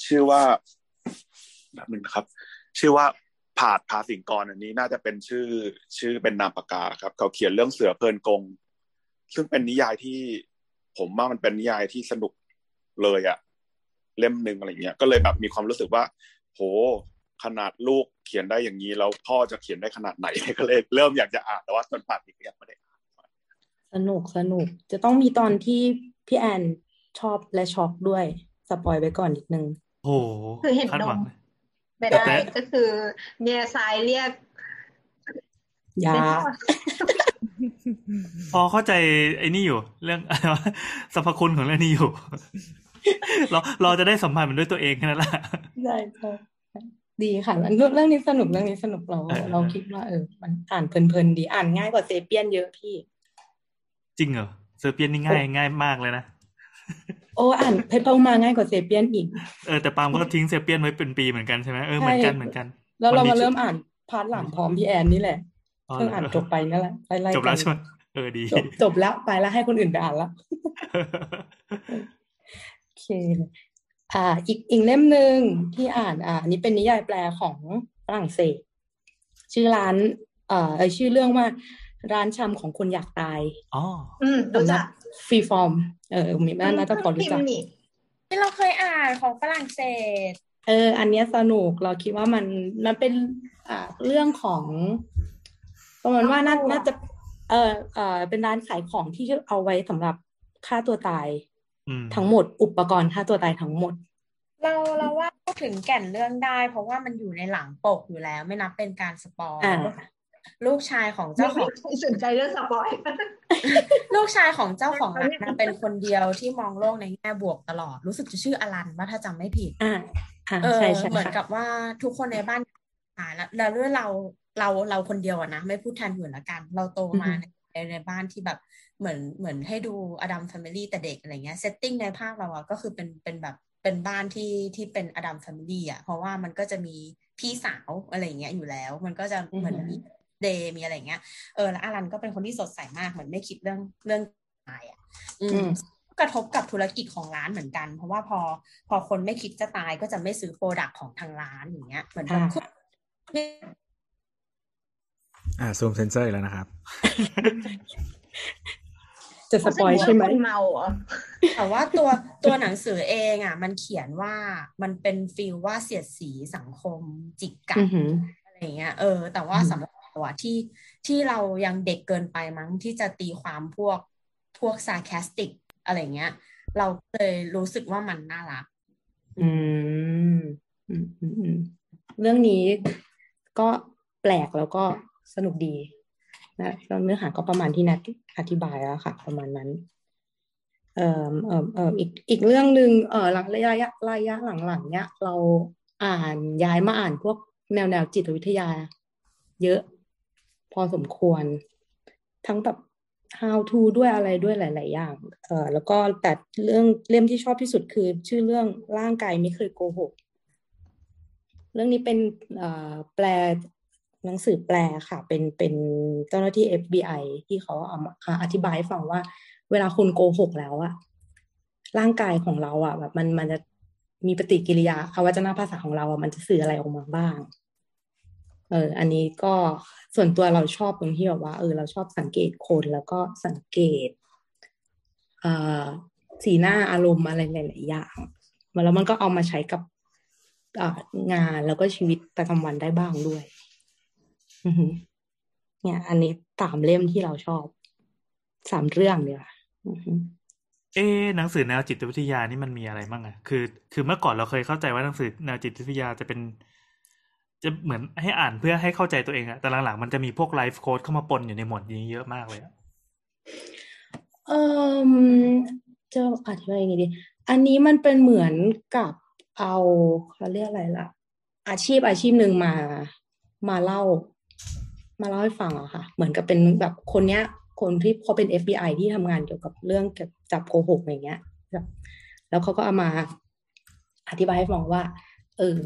ชื่อว่าแบบนึงนะครับ ชื่อว่าผาดพาสิงกรอันนี้น่าจะเป็นชื่อชื่อเป็นนามปากกาครับ เขาเขียนเรื่องเสือเพลินกง ซึ่งเป็นนิยายที่ ผมว่ามันเป็นนิยายที่สนุกเลยอะเล่มหนึ่งอะไรเงี้ย ก็เลยแบบมีความรู้สึกว่า โห ขนาดลูกเขียนได้อย่างนี้แล้วพ่อจะเขียนได้ขนาดไหนก็เลยเริ่มอยากจะอ่านแต่ว่าจนป่านนี้ก็ยังไม่ได้อ่านสนุกสนุก จะต้องมีตอนที่พี่แอนชอบและช็อกด้วยสปอยไว้ก่อนนิดนึงโอ้โหคือเห็นคาดนหวัมงเลยไม่ได้แต่ก็คือ เมียซ้ายเรียกยา พอเข้าใจไอ้นี่อยู่ เรื่องอะไรวะสรรพคุณของเรื่องนี้อยู่เราเราจะได้สัมผัสมันด้วยตัวเองแค่นั้นแหละใช่ใช่ดีค่ะเรื่องเรื่องนี้สนุกเรื่องนี้สนุกเราเออเราคิดว่าเออ มันอ่านเพลินๆดีอ่านง่ายกว่า Sapiens เยอะพี่ จริงเหรอ Sapiens นี่ง่ายง่ายมากเลยนะโอ้อ่านเพชรพระอุมาง่ายกว่า Sapiens อีกเออแต่ปาล์มก็ทิ้ง Sapiens ไว้เป็นปีเหมือนกันใช่ไหมเออเหมือนกันเหมือนกัน แล้วเรามาเริ่มอ่าน part หลังพร้อมพี่แอนนี่แหละอ๋อ เพิ่งอ่านจบไปนั่นแหละไล่ๆจบแล้วกันใช่ไหมเออดีจบจบแล้วไปแล้วให้คนอื่นไปอ่านแล้วโอเค อ่า อีกอีกเล่มหนึ่งที่อ่าน อ่าอันนี้เป็นนิยายแปลของฝรั่งเศส ชื่อร้าน เอ่อเอ่ยชื่อเรื่องว่า ร้านชำของคนอยากตายอ๋ออืมรู้สำนัจักกฟรีฟอร์มเออมีน่าน่าจะพอรู้จักพิมพ์นี่ที่เราเคยอ่านของฝรั่งเศส เออ อันเนี้ยสนุกเราคิดว่ามันมันเป็นอ่าเรื่องของ ประมาณว่าน่าน่าจะ เออเออเป็นร้านขายของที่เอาไว้สำหรับฆ่าตัวตายอืมทั้งหมดอุปกรณ์ฆ่าตัวตายทั้งหมด เราเราว่าพูดถึงแก่นเรื่องได้ เพราะว่ามันอยู่ในหลังปกอยู่แล้ว ไม่นับเป็นการ spoil อ่าลูกชายของเจ้าเจ้าของสนใจเรื่อง spoil ลูกชายของเจ้าของร้านนะเป็นคนเดียวที่มองโลกในแง่บวกตลอด รู้สึกจะชื่ออลันว่าถ้าจำไม่ผิดอ่าอ่าเออใช่ใช่เหมือนค่ะกับว่าทุกคนในบ้านตายแล้วแล้วด้วยเรา เราเราคนเดียวอะนะ ไม่พูดแทนอื่นละกัน เราโตมาอือฮึในในบ้านที่แบบเหมือนเหมือนให้ดู Addams Family แต่เด็กอะไรเงี้ย setting ในภาพเราอะก็คือเป็นเป็นแบบเป็นบ้านที่ที่เป็น Addams Family อะเพราะว่ามันก็จะมีพี่สาวอะไรเงี้ยอยู่แล้ว มันก็จะเหมือนมีเดย์มีอะไรเงี้ยเออแล้วอลันก็เป็นคนที่สดใสมากเหมือนไม่คิดเรื่องเรื่องตายอะอือืมมกระทบกับธุรกิจของร้านเหมือนกัน เพราะว่าพอพอคนไม่คิดจะตายก็จะไม่ซื้อ product ของทางร้านอย่างเงี้ยเหมือนแบบค่ะ อ่าซูมเซนเซอร์อีกแล้วนะครับ จะสปอยใช่ไหมคนเมาเหรอแต่ว่าตัวตัวหนังสือเองอะ มันเขียนว่ามันเป็นฟีลว่าเสียดสีสังคมจิกกัดอือหืออะไรเงี้ยเออ แต่ว่าอืมสำหรับเราอะที่ที่เรายังเด็กเกินไปมั้งที่จะตีความพวกพวก sarcastic อะไรเงี้ย เราเลยรู้สึกว่ามันน่ารัก อืมอืมอืมอืมเรื่องนี้ก็แปลกแล้วก็ สนุกดีนะเนื้อหาก็ประมาณที่นัทอธิบายแล้วค่ะ ประมาณนั้น เอ่อเอ่อเอ่ออีกอีกเรื่องหนึ่งเอ่อหลังระยะระยะหลังๆเนี้ยเราอ่านย้ายมาอ่านพวกแนวแนวจิตวิทยา เยอะ พอสมควร ทั้งแบบ how to ด้วยอะไรด้วยหลาย ๆ อย่าง เอ่อแล้วก็แต่เรื่องเล่มที่ชอบที่สุดคือ ชื่อเรื่องร่างกายไม่เคยโกหก เรื่องนี้เป็นเอ่อแปล หนังสือแปลค่ะ เป็นเป็นเจ้าหน้าที่ FBI ที่เขาเอามาอ่าอธิบายให้ฟังว่า เวลาคุณโกหกแล้วอะร่างกายของเราอะแบบมันมันจะมีปฏิกิริยาอวัจนภาษาของเราอะมันจะสื่ออะไรออกมาบ้าง เออ อันนี้ก็ส่วนตัวเราชอบตรงที่แบบว่าเออเราชอบสังเกตคนแล้วก็สังเกตเอ่อสีหน้าอารมณ์อะไรหลายๆอย่างมาแล้วมันก็เอามาใช้กับงานแล้วก็ชีวิตประจำวันได้บ้างด้วย เนี่ย อันนี้สามเล่มที่เราชอบสามเรื่องเนี่ยอือหือเอ๊ะหนังสือแนวจิตวิทยานี่มันมีอะไรบ้างอะคือ คือเมื่อก่อนเราเคยเข้าใจว่าหนังสือแนวจิตวิทยาจะเป็น จะเหมือนให้อ่านเพื่อให้เข้าใจตัวเองอะแต่หลังๆมันจะมีพวกไลฟ์โค้ดเข้ามาปนอยู่ในหมวดนี้เยอะมากเลยอะเอ่อจะอธิบายยังไงดี อันนี้มันเป็นเหมือนกับเอาเขาเรียกอะไรล่ะ อาชีพอาชีพหนึ่งมา มาเล่า มาเล่าให้ฟังอะค่ะ เหมือนกับเป็นแบบคนเนี้ย คนที่เขาเป็น FBI ที่ทำงานเกี่ยวกับเรื่องเกี่ยวกับจับโกหกอย่างเงี้ยแบบแล้วเขาก็เอามาอธิบายให้ฟังว่า เออ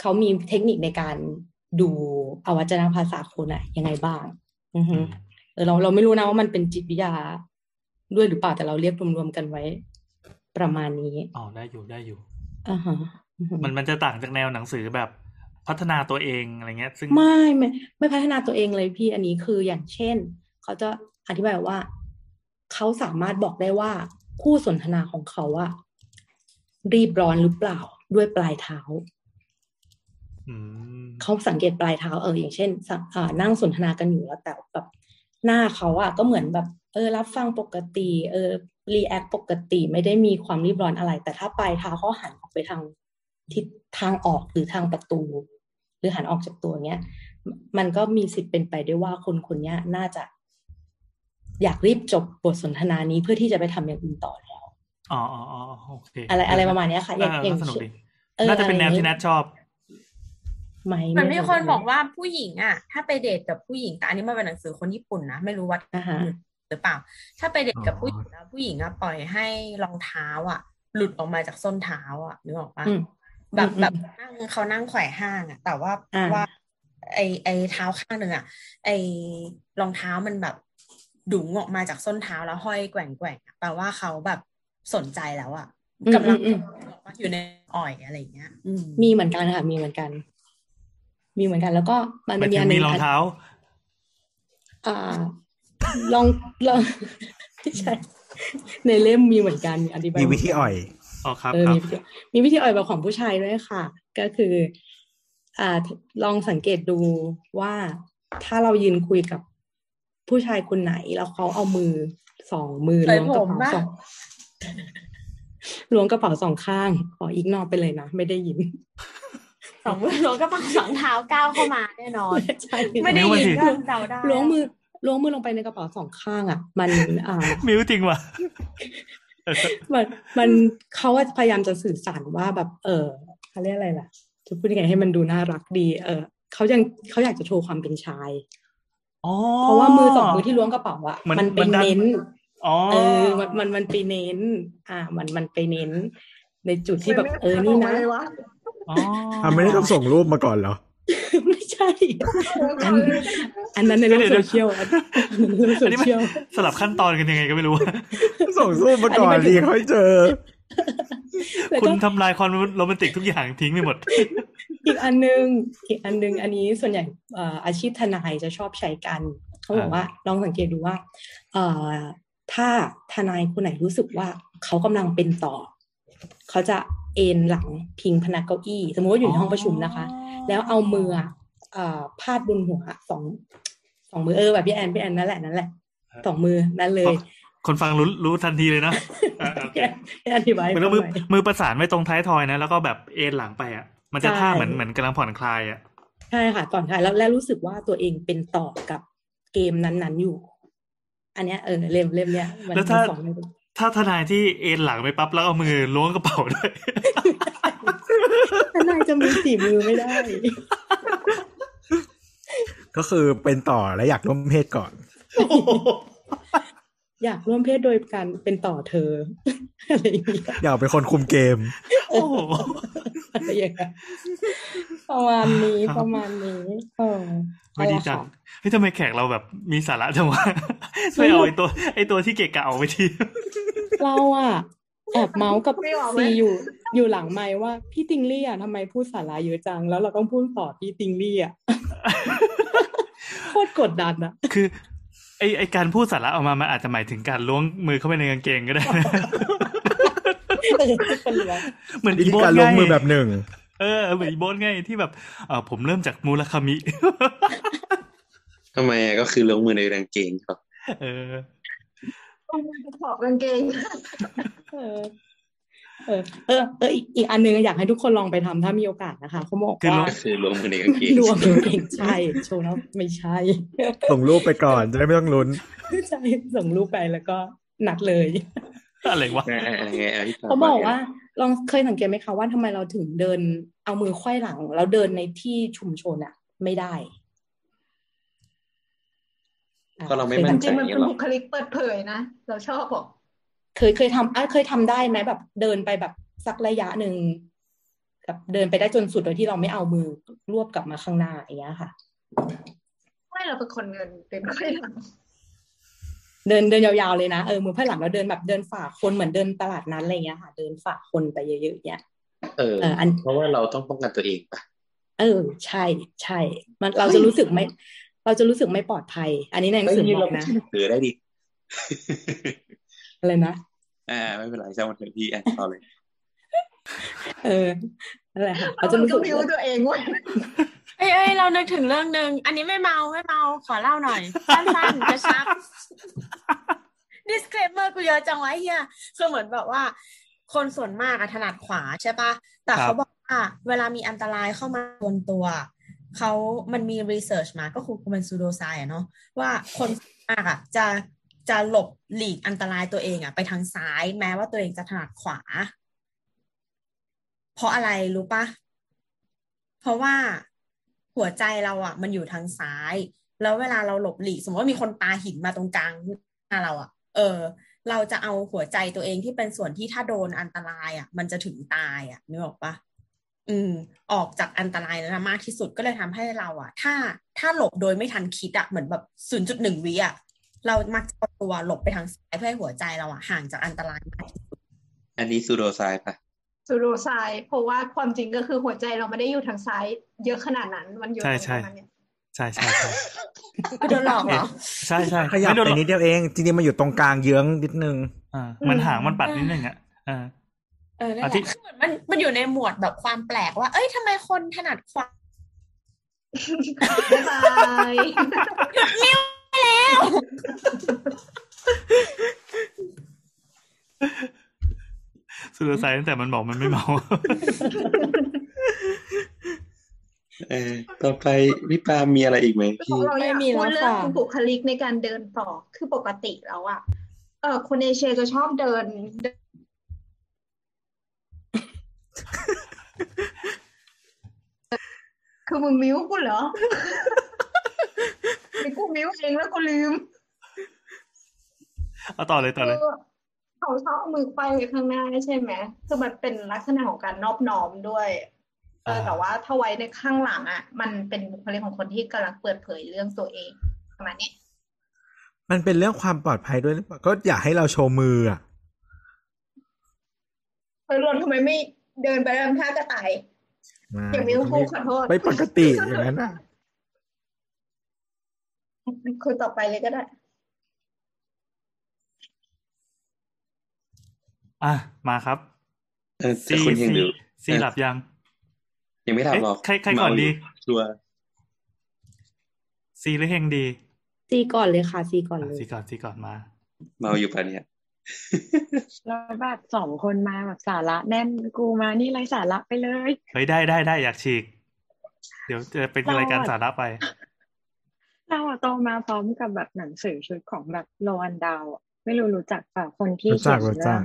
เขามีเทคนิคในการดูอวัจนภาษาคนอะยังไงบ้าง อือฮึเออเราเราไม่รู้นะว่ามันเป็นจิตวิทยาด้วยหรือเปล่าแต่เราเรียกรวมๆกันไว้ ประมาณนี้อ๋อได้อยู่ได้อยู่อ่าฮะอือฮึมันมันจะต่างจากแนวหนังสือแบบ พัฒนาตัวเองอะไรเงี้ย ซึ่งไม่ไม่ไม่พัฒนาตัวเองเลยพี่อันนี้คืออย่างเช่น เขาจะอธิบายว่า เขาสามารถบอกได้ว่าคู่สนทนาของเขาอะรีบร้อนหรือเปล่าด้วยปลายเท้าอืมเขาสังเกตปลายเท้าเอออย่างเช่นสะอ่านั่งสนทนากันอยู่แล้วแต่แบบหน้าเขาอะก็เหมือนแบบ เออ รับฟังปกติ เออ react ปกติไม่ได้มีความรีบร้อนอะไร แต่ถ้าปลายเท้าเขาหันออกไปทางทิศทางออกหรือทางประตู หรือหันออกจากตัวเงี้ย มันก็มีสิทธิ์เป็นไปได้ว่าคนคนเนี้ยน่าจะ อยากรีบจบบทสนทนานี้เพื่อที่จะไปทำอย่างอื่นต่อแล้วอ๋ออ๋ออ๋อโอเคอะไรอะไรประมาณเนี้ยค่ะอย่างเอออย่างก็สนุกดีเออน่าจะเป็นอะไรแนวอย่างที่งี้นัทชอบไหมมันมีไรู้คนบอกว่าผู้หญิงอะ ถ้าไปเดทกับผู้หญิงแต่อันนี้มันเป็นหนังสือคนญี่ปุ่นนะไม่รู้ว่าอ่าฮะหรือเปล่า ถ้าไปเดทกับอ๋อผู้หญิงแล้วผู้หญิงอะปล่อยให้รองเท้าอะ หลุดออกมาจากส้นเท้าอะนึกออกปะอืม แบบอืมแบบนั่งเขานั่งไขว่ห้างอะแต่ว่าอ่าว่า ไอไอเท้าข้างหนึ่งอะไอรองเท้ามันแบบดุ๋งออกมาจากส้นเท้าแล้วห้อยแกว่งแกว่งๆอะแปลว่าเขาแบบสนใจแล้วอะอืมกำลังอืมออกมาอยู่ในอ่อยอะไรอย่างเงี้ยอืมมีเหมือนกันค่ะ มีเหมือนกัน มีเหมือนกัน แล้วก็มันหมายมีถึอังนหมีนึ่งรองเท้า อ่า ลองลองไม่ใช่ในเล่มมีเหมือนกันอธิบายมีวิธีอ่อย อ๋อครับเออครับมีวิธีมีวิธีอ่อยแบบของผู้ชายด้วยค่ะ ก็คือ อ่าลองสังเกตดูว่าถ้าเรายืนคุยกับผู้ชายคนไหนแล้วเขาเอามือสองมือใส่ล้วงกระผมเป๋าปะสองล้วงกระเป๋าสองข้างขออีกนอกไปเลยนะไม่ได้ยินสองมือล้วงกระเป๋าสองเท้าก้าวเข้ามาแน่นอนใช่ไม่ได้นิ้วมันยินสิก็เดาได้ล้วงมือล้วงมือลงไปในกระเป๋าสองข้างอะ มันอ่ามิวจริงว่ะ มันมันเขาอะพยายามจะสื่อสารว่าแบบ เออเขาเรียกอะไรล่ะ จะพูดยังไงให้มันดูน่ารักดี เออเขายังเขาอยากจะโชว์ความเป็นชายอ๋อเพราะว่ามือสองมือที่ล้วงกระเป๋าอะเหมือนมันไปเหมือนดันเน้นอ๋อเออมันมันมันไปเน้น อ่า มันมันไปเน้น ในจุดที่แบบเออนี่นะไม่ได้ทำออกมาเลยวะอ๋อทำไม่ได้ต้องส่งรูปมาก่อนเหรอ ไม่ใช่ อันอันนั้นในโลกโซเชียลอันนั้นในโลกโซอันนี้มันเชียลสลับขั้นตอนกันยังไงก็ไม่รู้ส่งสู้มาก่อนอันนี้ดีมันค่อยเจอแล้วคุก็ณทำลายความโรแมนติกทุกอย่างทิ้งไปหมด อีกอันนึงอีกอันนึง อันนี้ส่วนใหญ่เอ่ออาชีพทนายจะชอบใช้กันเขาบอกว่าลองสังเกตดูว่าเอ่อถ้าทนายคนไหนรู้สึกว่าเขากำลังเป็นต่อ เขาจะ เอนหลังพิงพนักเก้าอี้ สมมติว่าอยู่ในห้องประชุมนะคะ แล้วเอามืออะเอ่อพาดบนหัวสองสองมือเออแบบพี่แอนพี่แอนนั่นแหละนั่นแหละสองมือนั่นเลย คนฟังรู้รู้ทันทีเลยนะอ่าโอเคพี่แอนอธิบายเหมือนกับมือทำไมมือประสานไว้ตรงท้ายทอยนะ แล้วก็แบบเอ็นหลังไปอะ มันจะใช่ท่าเหมือนเหมือนกำลังผ่อนคลายอะใช่ค่ะก่อนค่ะแล้วแล้วรู้สึกว่าตัวเองเป็นต่อกับเกมนั้นๆอยู่ อันเนี้ยเออเล่มเล่มเนี้ยมันแล้วถ้ามันสอนให้ดู ถ้าทนายที่เอ็นหลังไปปั๊บแล้วเอามือล้วงกระเป๋าด้วยทนายจะมีสี่มือไม่ได้ ก็คือเป็นต่อและอยากร่วมเพศก่อน อยากร่วมเพศโดยการเป็นต่อเธออะไรอย่างเงี้ยอยากเป็นคนคุมเกมโอ้โหอะไรอย่างเงี้ยประมาณนี้ครับประมาณนี้เออไม่ดีจังนั่นแหละค่ะเฮ้ยทำไมแขกเราแบบมีสาระจังวะไม่เอาไอตัวไอตัวที่เกะกะออกไปทีเราอะแอบเมาส์กับไม่ออกไหมซีอยู่อยู่หลังไมค์ว่าพี่ติงลี่อะทำไมพูดสาระเยอะจัง แล้วเราต้องพูดต่อพี่ติงลี่อะโคตรกดดันอะคือ ไอไอการพูดสาระออกมามันอาจจะหมายถึงการล้วงมือเข้าไปในกางเกงก็ได้นะเออเป็นเรื่องเหมือนวิอีธีโบการนลงไงมือแบบหนึ่งเออเหมือนอีโบนไงที่แบบเออผมเริ่มจากมูลคามิทำไมอะก็คือลงมือในกางเกงครับเออขอบกางเกง เออเออเออเอออีกอีกอันนึงอยากให้ทุกคนลองไปทำถ้ามีโอกาสนะคะเขาบอกคือลว่างก็คือลงมือในกางเกงรวมเก่งใช่โชว์แล้วไม่ใช่ ส่งรูปไปก่อนจะได้ไม่ต้องลุ้นใช่ส่งรูปไปแล้วก็นัดเลยอะไรวะอ่าอ่าอ่าไงอะพี่ปเขาบอกว่าลองเคยสังเกตไหมคะว่าทำไมเราถึงเดินเอามือไขว้หลัง แล้วเดินในที่ชุมชนอะไม่ได้อะก็เราไม่คยมั่นจใจริงๆมันเงี้เป็ยนหรอบุคลิกเปิดเผยนะ เราชอบบอก เคยเคยทำอะเคยทำได้ไหมแบบ เดินไปแบบสักระยะหนึ่งแบบเดินไปได้จนสุดโดยที่เราไม่เอามือรวบกลับมาข้างหน้าอย่างเงี้ยค่ะไม่เราเป็นคนเงินเป็นค่อยหลังเดินเดินยาวๆเลยนะเออมือไพ่หลังแล้วเดินแบบเดินฝ่าคนเหมือนเดินตลาดนั้นอะไรเงี้ยค่ะ เดินฝ่าคนไปเยอะๆเนี่ยเออเอออันเพราะว่าเราต้องป้องกันตัวเองปะเออ ใช่ใช่ มันเราจะรู้สึกไม่ เราจะรู้สึกไม่ปลอดภัย อันนี้ในหนังสือเฮ้ยบเราอกไม่นะใช่หนังสือได้ดิ อะไรนะอ่าไม่เป็นไรช่างมันเถอะพี่แอนต่อเลย เออนั่นแหละค่ะเราเราจะรู้ก็สึกบิวตัวเองเว้ยเอ้ยเอ้ยเรานึกถึงเรื่องหนึ่งอันนี้ไม่เมาไม่เมาขอเล่าหน่อยสั้นๆกระชับ disclaimer กูเยอะจังวะเฮียคือเหมือนแบบว่า คนส่วนมากอะถนัดขวาใช่ปะแต่ครับเขาบอกว่าเวลามีอันตรายเข้ามาบนตัวเขามันมีรีเสิร์ชมาก็คือเป็นซูโดไซอะเนาะว่าคนส่วนมากอะจะ จะหลบหลีกอันตรายตัวเองอะไปทางซ้าย แม้ว่าตัวเองจะถนัดขวา เพราะอะไรรู้ปะเพราะว่าหัวใจเราอะมันอยู่ทางซ้าย แล้วเวลาเราหลบหลีก สมมติว่ามีคนปาหินมาตรงกลางหน้าเราอะเออ เราจะเอาหัวใจตัวเองที่เป็นส่วนที่ถ้าโดนอันตรายอะมันจะถึงตายอะนึกออกปะอืม ออกจากอันตรายนั้นมากที่สุดก็เลยทำให้เราอะถ้าถ้าหลบโดยไม่ทันคิดอะเหมือนแบบศูนย์จุดหนึ่งวิอะ เรามักจะเอาตัวหลบไปทางซ้ายเพื่อให้หัวใจเราอะห่างจากอันตรายมากที่สุดอันนี้ซูโดไซปะซูโดไซด์เพราะว่าความจริงก็คือหัวใจเราไม่ได้อยู่ทางซ้าย เยอะขนาดนั้น มันอยู่ใช่ตรงใช่นั้นเนี่ยใช่ใช่ใช่กูโดนหลอกเหรอใช่ใช่ขยับไม่โดนไปหรอกนิดเดียวเองจริงๆมันอยู่ตรงกลางเยื้องนิดนึงอ่าเหมันหางมันปัดนิดนึงอะอ่าเออนั่นอาแหทิละคือเหมือนมันมันอยู่ในหมวดแบบความแปลกว่า เอ้ยทำไมคนถนัดขวาบ๊ายบาย สุดท้ายตั้งแต่มันบอกมันไม่เมาเออต่อไปพี่ปามีอะไรอีกไหมขอพี่งเราอยากไม่มีพูดแล้วเรื่องค่ะบุคลิกในการเดินต่อคือปกติแล้วอะเออคนเอเชียจะชอบเดินเดินคือมึงมิ้วกูเหรอไอ้ กูมิ้วเองแล้วกูลืม เอาต่อเลยต่อเลยคือเขาชอบเอามือไขว้ไว้ข้างหน้าใช่ไหมคือมันเป็นลักษณะของการนอบน้อมด้วยเออแต่ว่าถ้าไว้ในข้างหลังอะ มันเป็นบุคลิกของคนที่กำลังเปิดเผยเรื่องตัวเองประมาณนี้มันเป็นเรื่องความปลอดภัยด้วยหรือเปล่าก็อยากให้เราโชว์มืออะเออรอนทำไมไม่เดินไปทำท่ากระต่ายมาอย่างนี้ต้องพูดขอโทษไม่ปกติอย่างนั้นอะ คนต่อไปเลยก็ได้ อะ มาครับเออแต่ซีคุณยังซีดูซีหลับยัง ยังไม่ทำหรอกเอ๊ะใครใครก่อนดีชัวร์ซีหรือเฮงดี ซีก่อนเลยค่ะ ซีก่อนอะเลย ซีก่อนซีก่อนมา เมาอยู่ปะเนี่ยแล้วแบบสองคนมาแบบสาระแน่นกูมานี่ไรสาระไปเลย เฮ้ยได้ได้ได้อยากฉีก เดี๋ยวจะเป็นรายการสาระไป เราอะโตมาพร้อมกับแบบหนังสือชุดของแบบโรอันดาวอะไม่รู้รู้จักเปล่าคนที่รู้จัเขียกนรู้จัเรื่อกง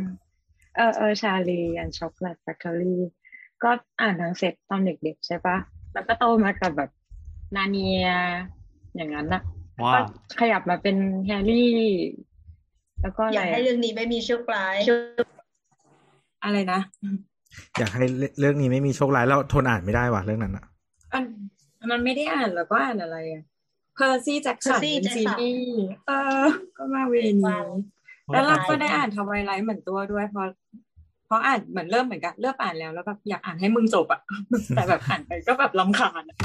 เออเออชาลีอันช็อกโกแลตแฟคทอรี่ก็อ่านทั้งเซตตอนเด็กๆใช่ปะแล้วก็โตมากับแบบนาเนีย อย่างนั้นนะว้าก็วขยับมาเป็นแฮร์รี่ แล้วก็อะอไรยากให้อะเรื่องนี้ไม่มีโชคร้ายอะไรนะ อยากให้เรื่องนี้ไม่มีโชคร้ายแล้วทนอ่านไม่ได้ว่ะเรื่องนั้นอะอันมันไม่ได้อ่านแล้วก็อ่านอะไรอะ เพอร์ซี่แจ็คสัน Percy เป็นซี Jackson รีส์เออ ก็มาเวนี้แล้วเราก็ได้อ่าน Twilight เหมือนตัวด้วยเพราะเพราะอ่านเหมือนเริ่มเหมือนกันเริ่มอ่านแล้วแล้วแบบอยากอ่านให้มึงจบอะแต่แบบอ่านไปก็แบบรำคาญอะ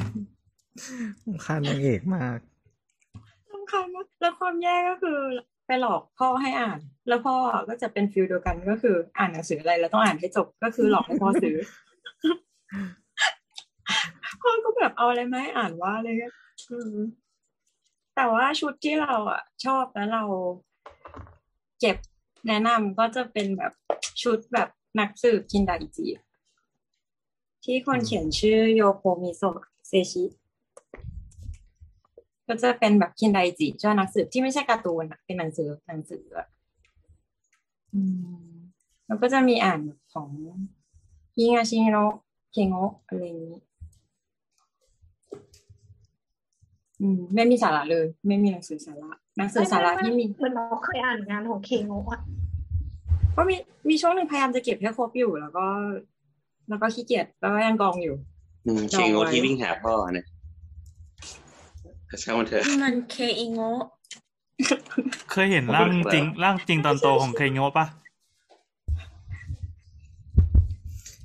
ค่านางเอกมากรำคาญมากแล้วความแย่ก็คือไปหลอกพ่อให้อ่าน แล้วพ่อก็จะเป็น feel เดียวกันก็คืออ่านหนังสืออะไรแล้วต้องอ่านให้จบก็คือหลอกให้พ่อซื้อพ่อก็แบบเอาอะไรมาให้อ่านว่าอะไรเงี้ยอืม แต่ว่าชุดที่เราอะ ชอบแล้วเราเก็บแนะนำก็จะเป็นแบบชุดแบบนักสืบคินดาอิจิที่คนเขียนชื่อโยโคมิโซะเซชิก็จะเป็นแบบคินไดจิเจ้านักสืบที่ไม่ใช่การ์ตูนอะเป็นหนังสือหนังสืออะอืมแล้วก็จะมีอ่านแบบของฮิงาชิโนะเคโงะอะไรอย่างนี้ อืม ไม่มีสาระเลย ไม่มีหนังสือสาระหนังสือสาระที่มีเหมันเราเคยอ่านงานของเคงโงะก็มีมีช่วงหนึ่งพยายามจะเก็บให้ครบอยู่แล้วก็ แล้วก็ขี้เกียจแล้วก็ยังกองอยู่อืมจเคองงโงไว้ที่วิ่งหาพ่อเนี่ยช่างมันเถอะนี่มันเคอิโงะเคยเห็นร่างจริงร่างจริงตอนโตของเคโงะปะ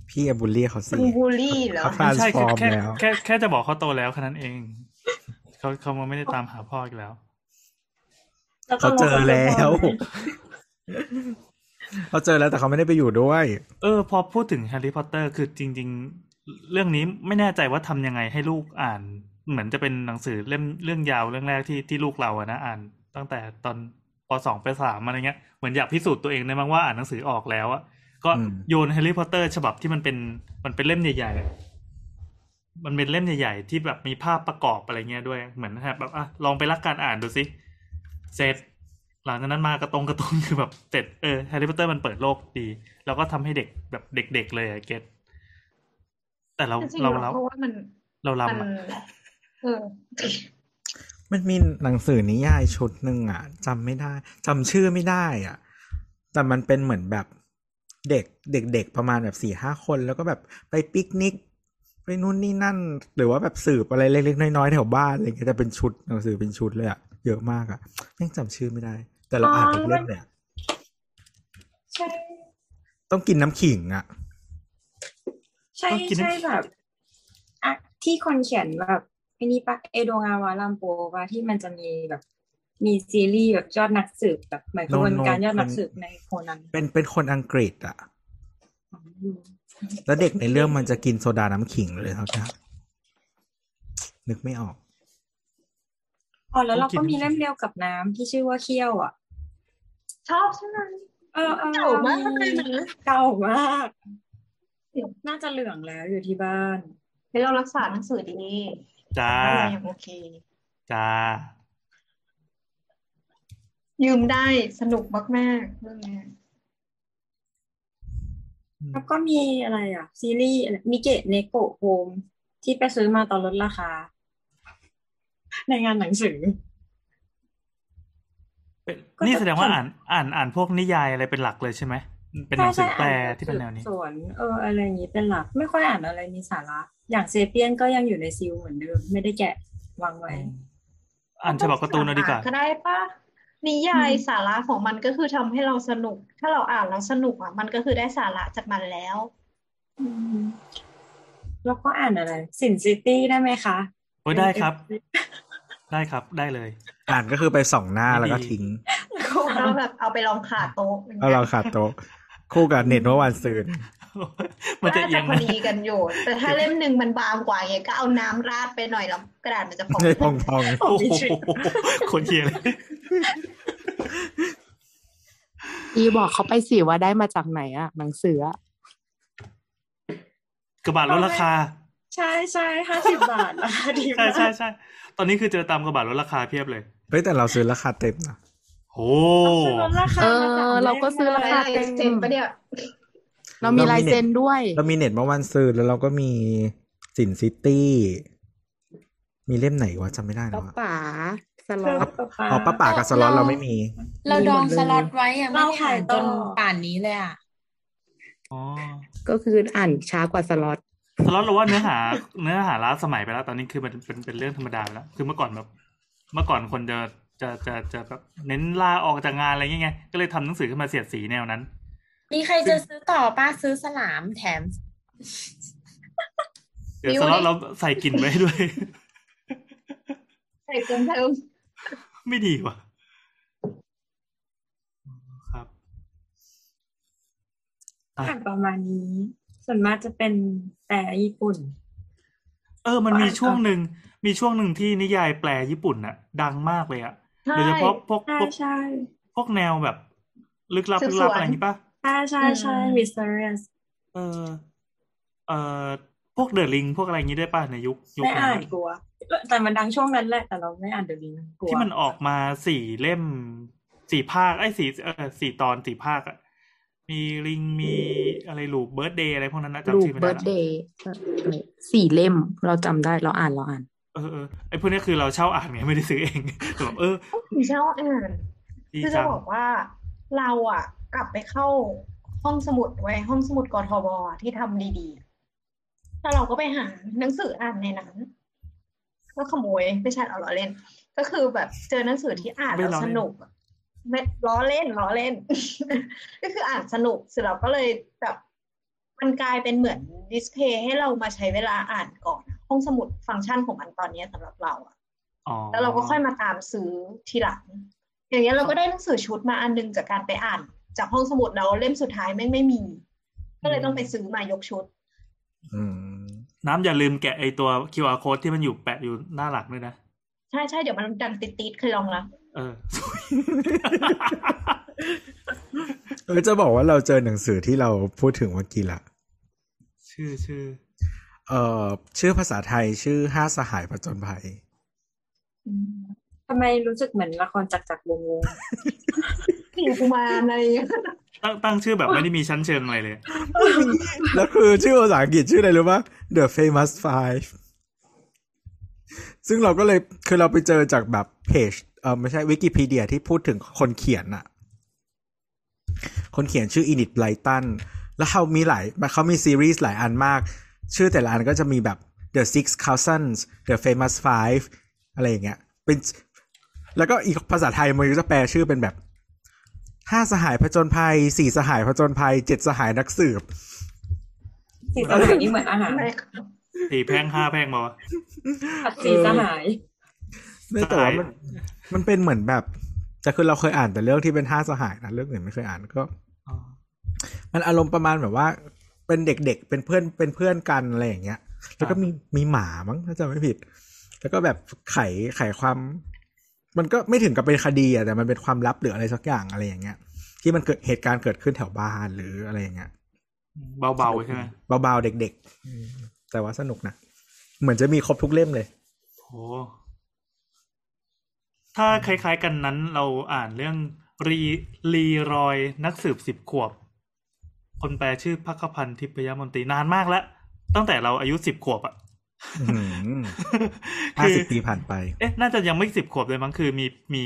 พี่อย่าบูลลี่เขาสิคุณบูลลี่เหรอเขา transform ใช่แค่แล้วแค่แค่จะบอกเขาโตแล้วแค่นั้นเอง เขาเขาไม่ได้ตามหาพ่ออีกแล้วแล้วก็เขาเจอแล้วลงไปเขาเจอแล้วแต่เขาไม่ได้ไปอยู่ด้วย เออ พอพูดถึงแฮร์รี่พอตเตอร์คือจริง ๆ เรื่องนี้ไม่แน่ใจว่าทำยังไงให้ลูกอ่าน เหมือนจะเป็นหนังสือเล่มเรื่องยาวเรื่องแรกที่ที่ลูกเราอะนะอ่าน ตั้งแต่ตอนปสองไปสามอะไรเงี้ยเหมือนอยากพิสูจน์ตัวเองได้มั้งว่าอ่านหนังสือออกแล้วอะก็อืมโยนแฮร์รี่พอตเตอร์ ฉบับที่มันเป็นมันเป็นเล่มใหญ่ๆอะ มันเป็นเล่มใหญ่ๆที่แบบมีภาพประกอบอะไรเงี้ยด้วยเหมือนแบบอะลองไปรักการอ่านดูสิเสร็จหลังจากนั้นมากระตรงกระตุนคือแบบเสร็จเออแฮร์รี่พอตเตอร์มันเปิดโลกดี แล้วก็ทำให้เด็กแบบเด็ก ๆ เลยอะ get แต่เราจริงๆเราหรอเราเพราะว่ามันเรามันลำอะเออมันมีหนังสือนิยายชุดหนึ่งอะจำไม่ได้จำชื่อไม่ได้ อะ แต่มันเป็นเหมือนแบบเด็กเด็กๆประมาณแบบสี่ห้าคน แล้วก็แบบไปปิกนิกไป นู่นนี่นั่น หรือว่าแบบสืบอะไรเล็กๆน้อยๆแถวบ้านอะไรเงี้ยแต่เป็นชุดหนังสือเป็นชุดเลยอะเยอะมากอะยังจำชื่อไม่ได้ แต่เราอ่านทุกเล่มเลยอะใช่ต้องกินน้ำขิงอะใช่ต้องกินน้ำใช่แบบอะที่คนเขียนแบบไอ้นี่ปะเอโดงาวาลัมโปปะที่มันจะมีแบบมีซีรีส์แบบยอดนักสืบแบบเหมือนกระบวน No, no, การยอดนักมันสืบในโคนันเป็นเป็นคนอังกฤษอะ แล้วเด็กในเรื่องมันจะกินโซดาน้ำขิงเลยครับนะนึกไม่ออกอ๋อแล้วเราต้องกิก็นมีเล่มเดียวกับน้ำที่ชื่อว่าเคี้ยวอะ ชอบใช่ไหมเออเออเก่ามากเลยนะเก่ามาก น่าจะเหลืองแล้วอยู่ที่บ้านเฮ้ยเรารักษาหนังสือดีจ้าอะไรอย่างโอเคจ้า ยืมได้สนุกมากๆเรื่องเนี้ย แล้วก็มีอะไรอะ ซีรีส์อะไรมิเกะเนโกะโฮมที่ไปซื้อมาตอนลดราคา ในงานหนังสือเป็นก็จะนี่แสดงว่าทำอ่านอ่านอ่านพวกนิยายอะไรเป็นหลักเลยใช่ไหมเป็นหนังสือแปลที่เป็นแนวนี้สืบสวนเอออะไรอย่างนี้เป็นหลัก ไม่ค่อยอ่านอะไรมีสาระ อย่างเซเปียนก็ยังอยู่ในซิลเหมือนเดิม ไม่ได้แกะวางไว้ อ่านฉบับการ์ตูนเอาดีกว่าก็ได้ปะ นิยายสาระของมันก็คือทำให้เราสนุก ถ้าเราอ่านแล้วสนุกอะ มันก็คือได้สาระจากมันแล้วอืมแล้วก็อ่านอะไร สินซิตี้ได้ไหมคะโอ้ยได้ครับ ได้ครับได้เลย อ่านก็คือไปส่องหน้าแล้วก็ทิ้งเอาแบบเอาไปลองขาโต๊ะเอาเราขาดโต๊ะคู่กับเน็ตเมื่อวันซืน มันจะน่าเอียจะงพอนะดีกันอยู่แต่ถ้าเล่มหนึ่งมันบางกว่าไงก็เอาน้ำราดไปหน่อยแล้วกระดาษมันจะพองไม่พองพองโอ้โหคนเคียเลยอีบอกเขาไปสิว่าได้มาจากไหนอะหนังสืออะกระบาดลดราคา ใช่ใช่ห้าสิบบาทราคาดีใช่มากใช่ใช่ตอนนี้คือเจอตามกระบาดลดราคาเพียบเลยเฮ้ยแต่เราซื้อราคาเต็มนะโอ้ซื้อลดราคาเอมาสมอเราก็ซื้อราได้คาลายเต็เซ็นมปะเนี่ย เรามีลายเซ็นด้วย เรามีเน็ตเมื่อวันซืนแล้วเราก็มีสินซิตี้ มีเล่มไหนวะจำไม่ได้แล้ป้าวอะป๋าสล็เพื่ออตป๊าป๊าอ๋อป้าป่ากับสล็อตเราไม่มี เราดองมีหมดเลยสล็อตไว้ยังไม่เราได้ขาอ่ายนต่จอนป่านนี้เลยอะอ๋อก็คืออ่านช้ากว่าสล็อตสล็อตเราว่าเนื้อหา เนื้อหาล้าสมัยไปแล้ว ตอนนี้คือมันเป็นเป็นเรื่องธรรมดาไปแล้ว คือเมื่อก่อนแบบ เมื่อก่อนคนจะจะจะจะแบบเน้นลาออกจากงานอะไรอย่างเงี้ยก็เลยทำหนังสือขึ้นมาเสียดสีแนวนั้น มีใครจะซื้อต่อป้าซื้อสลามแถม เดี๋ยวสล็อตเราใส่กลิ่นไว้ให้ด้วย ใส่เกินเพิ่มไม่ดีว่ะครับอะอ่านประมาณนี้ ส่วนมากจะเป็นแต่ญี่ปุ่น เออ มันมีอ่านช่วงหนึ่งมีช่วงหนึ่งที่นิยายแปลญี่ปุ่นน่ะ ดังมากเลยอะใช่โดยเฉพาะพวกใช่พวกใช่พวกแนวแบบ ลึกลับสืลึบกสวนลับอะไรอย่างนี้ป่ะ ใช่ใช่ใช่ mysterious เออเออพวกเดอะลิงพวกอะไรอย่างนี้ด้วยป่ะในยุคยุคไม่นั้อ่านนกลัว แต่มันดังช่วงนั้นแหละแต่เราไม่อ่านเดี๋ยวนี้กลัวที่มันออกมาสี่เล่มสี่ภาคไอ้ยสี่เออสี่ตอนสี่ภาคอะมีลิงมีอะไรลูปเบิร์ดเดย์อะไรพวกนั้นนะลูจำกชื่อไม่เบิได้ร์ดละเดย์สี่เล่มเราจำได้เราอ่านเราอ่านเออเออไอ้พวกนี้คือเราเช่าอ่านไงไม่ได้ซื้อเองแต่แบบเออมีเช่าอ่านดีคือจัจะงบอกว่าเราอะ กลับไปเข้าห้องสมุดไว้ห้องสมุดกทบอะที่ทำดีๆ แล้วเราก็ไปหาหนังสืออ่านในนั้นก็ขโมยไม่ใช่เอาล้อเล่น ก็คือแบบเจอหนังสือที่อ่านแล้วสนุกอะไม่ล้อเล่นล้อเล่น ก็คืออ่านสนุกเสร็จเราก็เลยแบบมันกลายเป็นเหมือนดิสเพย์ให้เรามาใช้เวลาอ่านก่อนอะห้องสมุดฟังก์ชันของมันตอนนี้สำหรับเราอะอ๋อแล้วเราก็ค่อยมาตามซื้อทีหลัง อย่างเงี้ยเราก็ได้หนังสือชุดมาอันนึงจากการไปอ่าน จากห้องสมุดแล้วเล่มสุดท้ายไม่งไม่มี ก็เลยต้องไปซื้อมายกชุดอืมน้ำอย่าลืมแกะไอตัว QR code ที่มันอยู่แปะอยู่หน้าหลักด้วยนะ ใช่ใช่เดี๋ยวมันดังติดๆเคยลองแล้วเออเออจะบอกว่าเราเจอหนังสือที่เราพูดถึงเมื่อกี้ละชื่อชื่อเอ่อชื่อภาษาไทยชื่อห้าสหายผจญภัยทำไมรู้สึกเหมือนละครจักรจักรวงศ์วงศ์ ผีกุมารอะไรอย่างเงี้ยตั้งตั้งชื่อแบบไม่ได้มีชั้นเชิงอะไรเลย แล้วคือชื่อภาษาอังกฤษชื่ออะไรรู้ปะ The Famous Five ซึ่งเราก็เลยคือเราไปเจอจากแบบเพจเออไม่ใช่วิกิพีเดียที่พูดถึงคนเขียนอะคนเขียนชื่ออินิ b ไบ g ตันแล้วเขามีหลายเขามีซีรีส์หลายอันมาก ชื่อแต่ละอันก็จะมีแบบ The Six Cousins The Famous Five อะไรอย่างเงี้ยเป็นแล้วก็อีกภาษาไทยมันก็จะแปลชื่อเป็นแบบ ห้าสหายผจญภัยสี่สหายผจญภัยเจ็ดสหายนักสืบสีสหายนี่เหมือนอาหารสี่แพงห้าแพงมาวะผัดสีสหายไม่แต่ว่ามันมันเป็นเหมือนแบบ แต่คือเราเคยอ่านแต่เรื่องที่เป็นห้าสหายนะเรื่องอื่นไม่เคยอ่านก็อ๋อมันอารมณ์ประมาณแบบว่า เป็นเด็กๆเป็นเพื่อนเป็นเพื่อนกันอะไรอย่างเงี้ย แล้วก็มีมีหมามั้งถ้าจำไม่ผิด แล้วก็แบบไขไขความ มันก็ไม่ถึงกับเป็นคดีอะแต่มันเป็นความลับหรืออะไรสักอย่างอะไรอย่างเงี้ย ที่มันเกิดเหตุการณ์เกิดขึ้นแถวบ้านหรืออะไรอย่างเงี้ยเบาๆใช่ไหมเบาๆเด็กๆอืมแต่ว่าสนุกนะเหมือนจะมีครบทุกเล่มเลยโหถ้าคล้ายๆกันนั้นเราอ่านเรื่องรีรีรอยนักสืบสิบขวบ คนแปลชื่อพักพันธ์ทิพยมนตรีนานมากแล้ว ตั้งแต่เราอายุสิบขวบอะ ห้าสิบปีผ่านไป เอ๊ะ น่าจะยังไม่สิบขวบเลยมั้งคือมีมี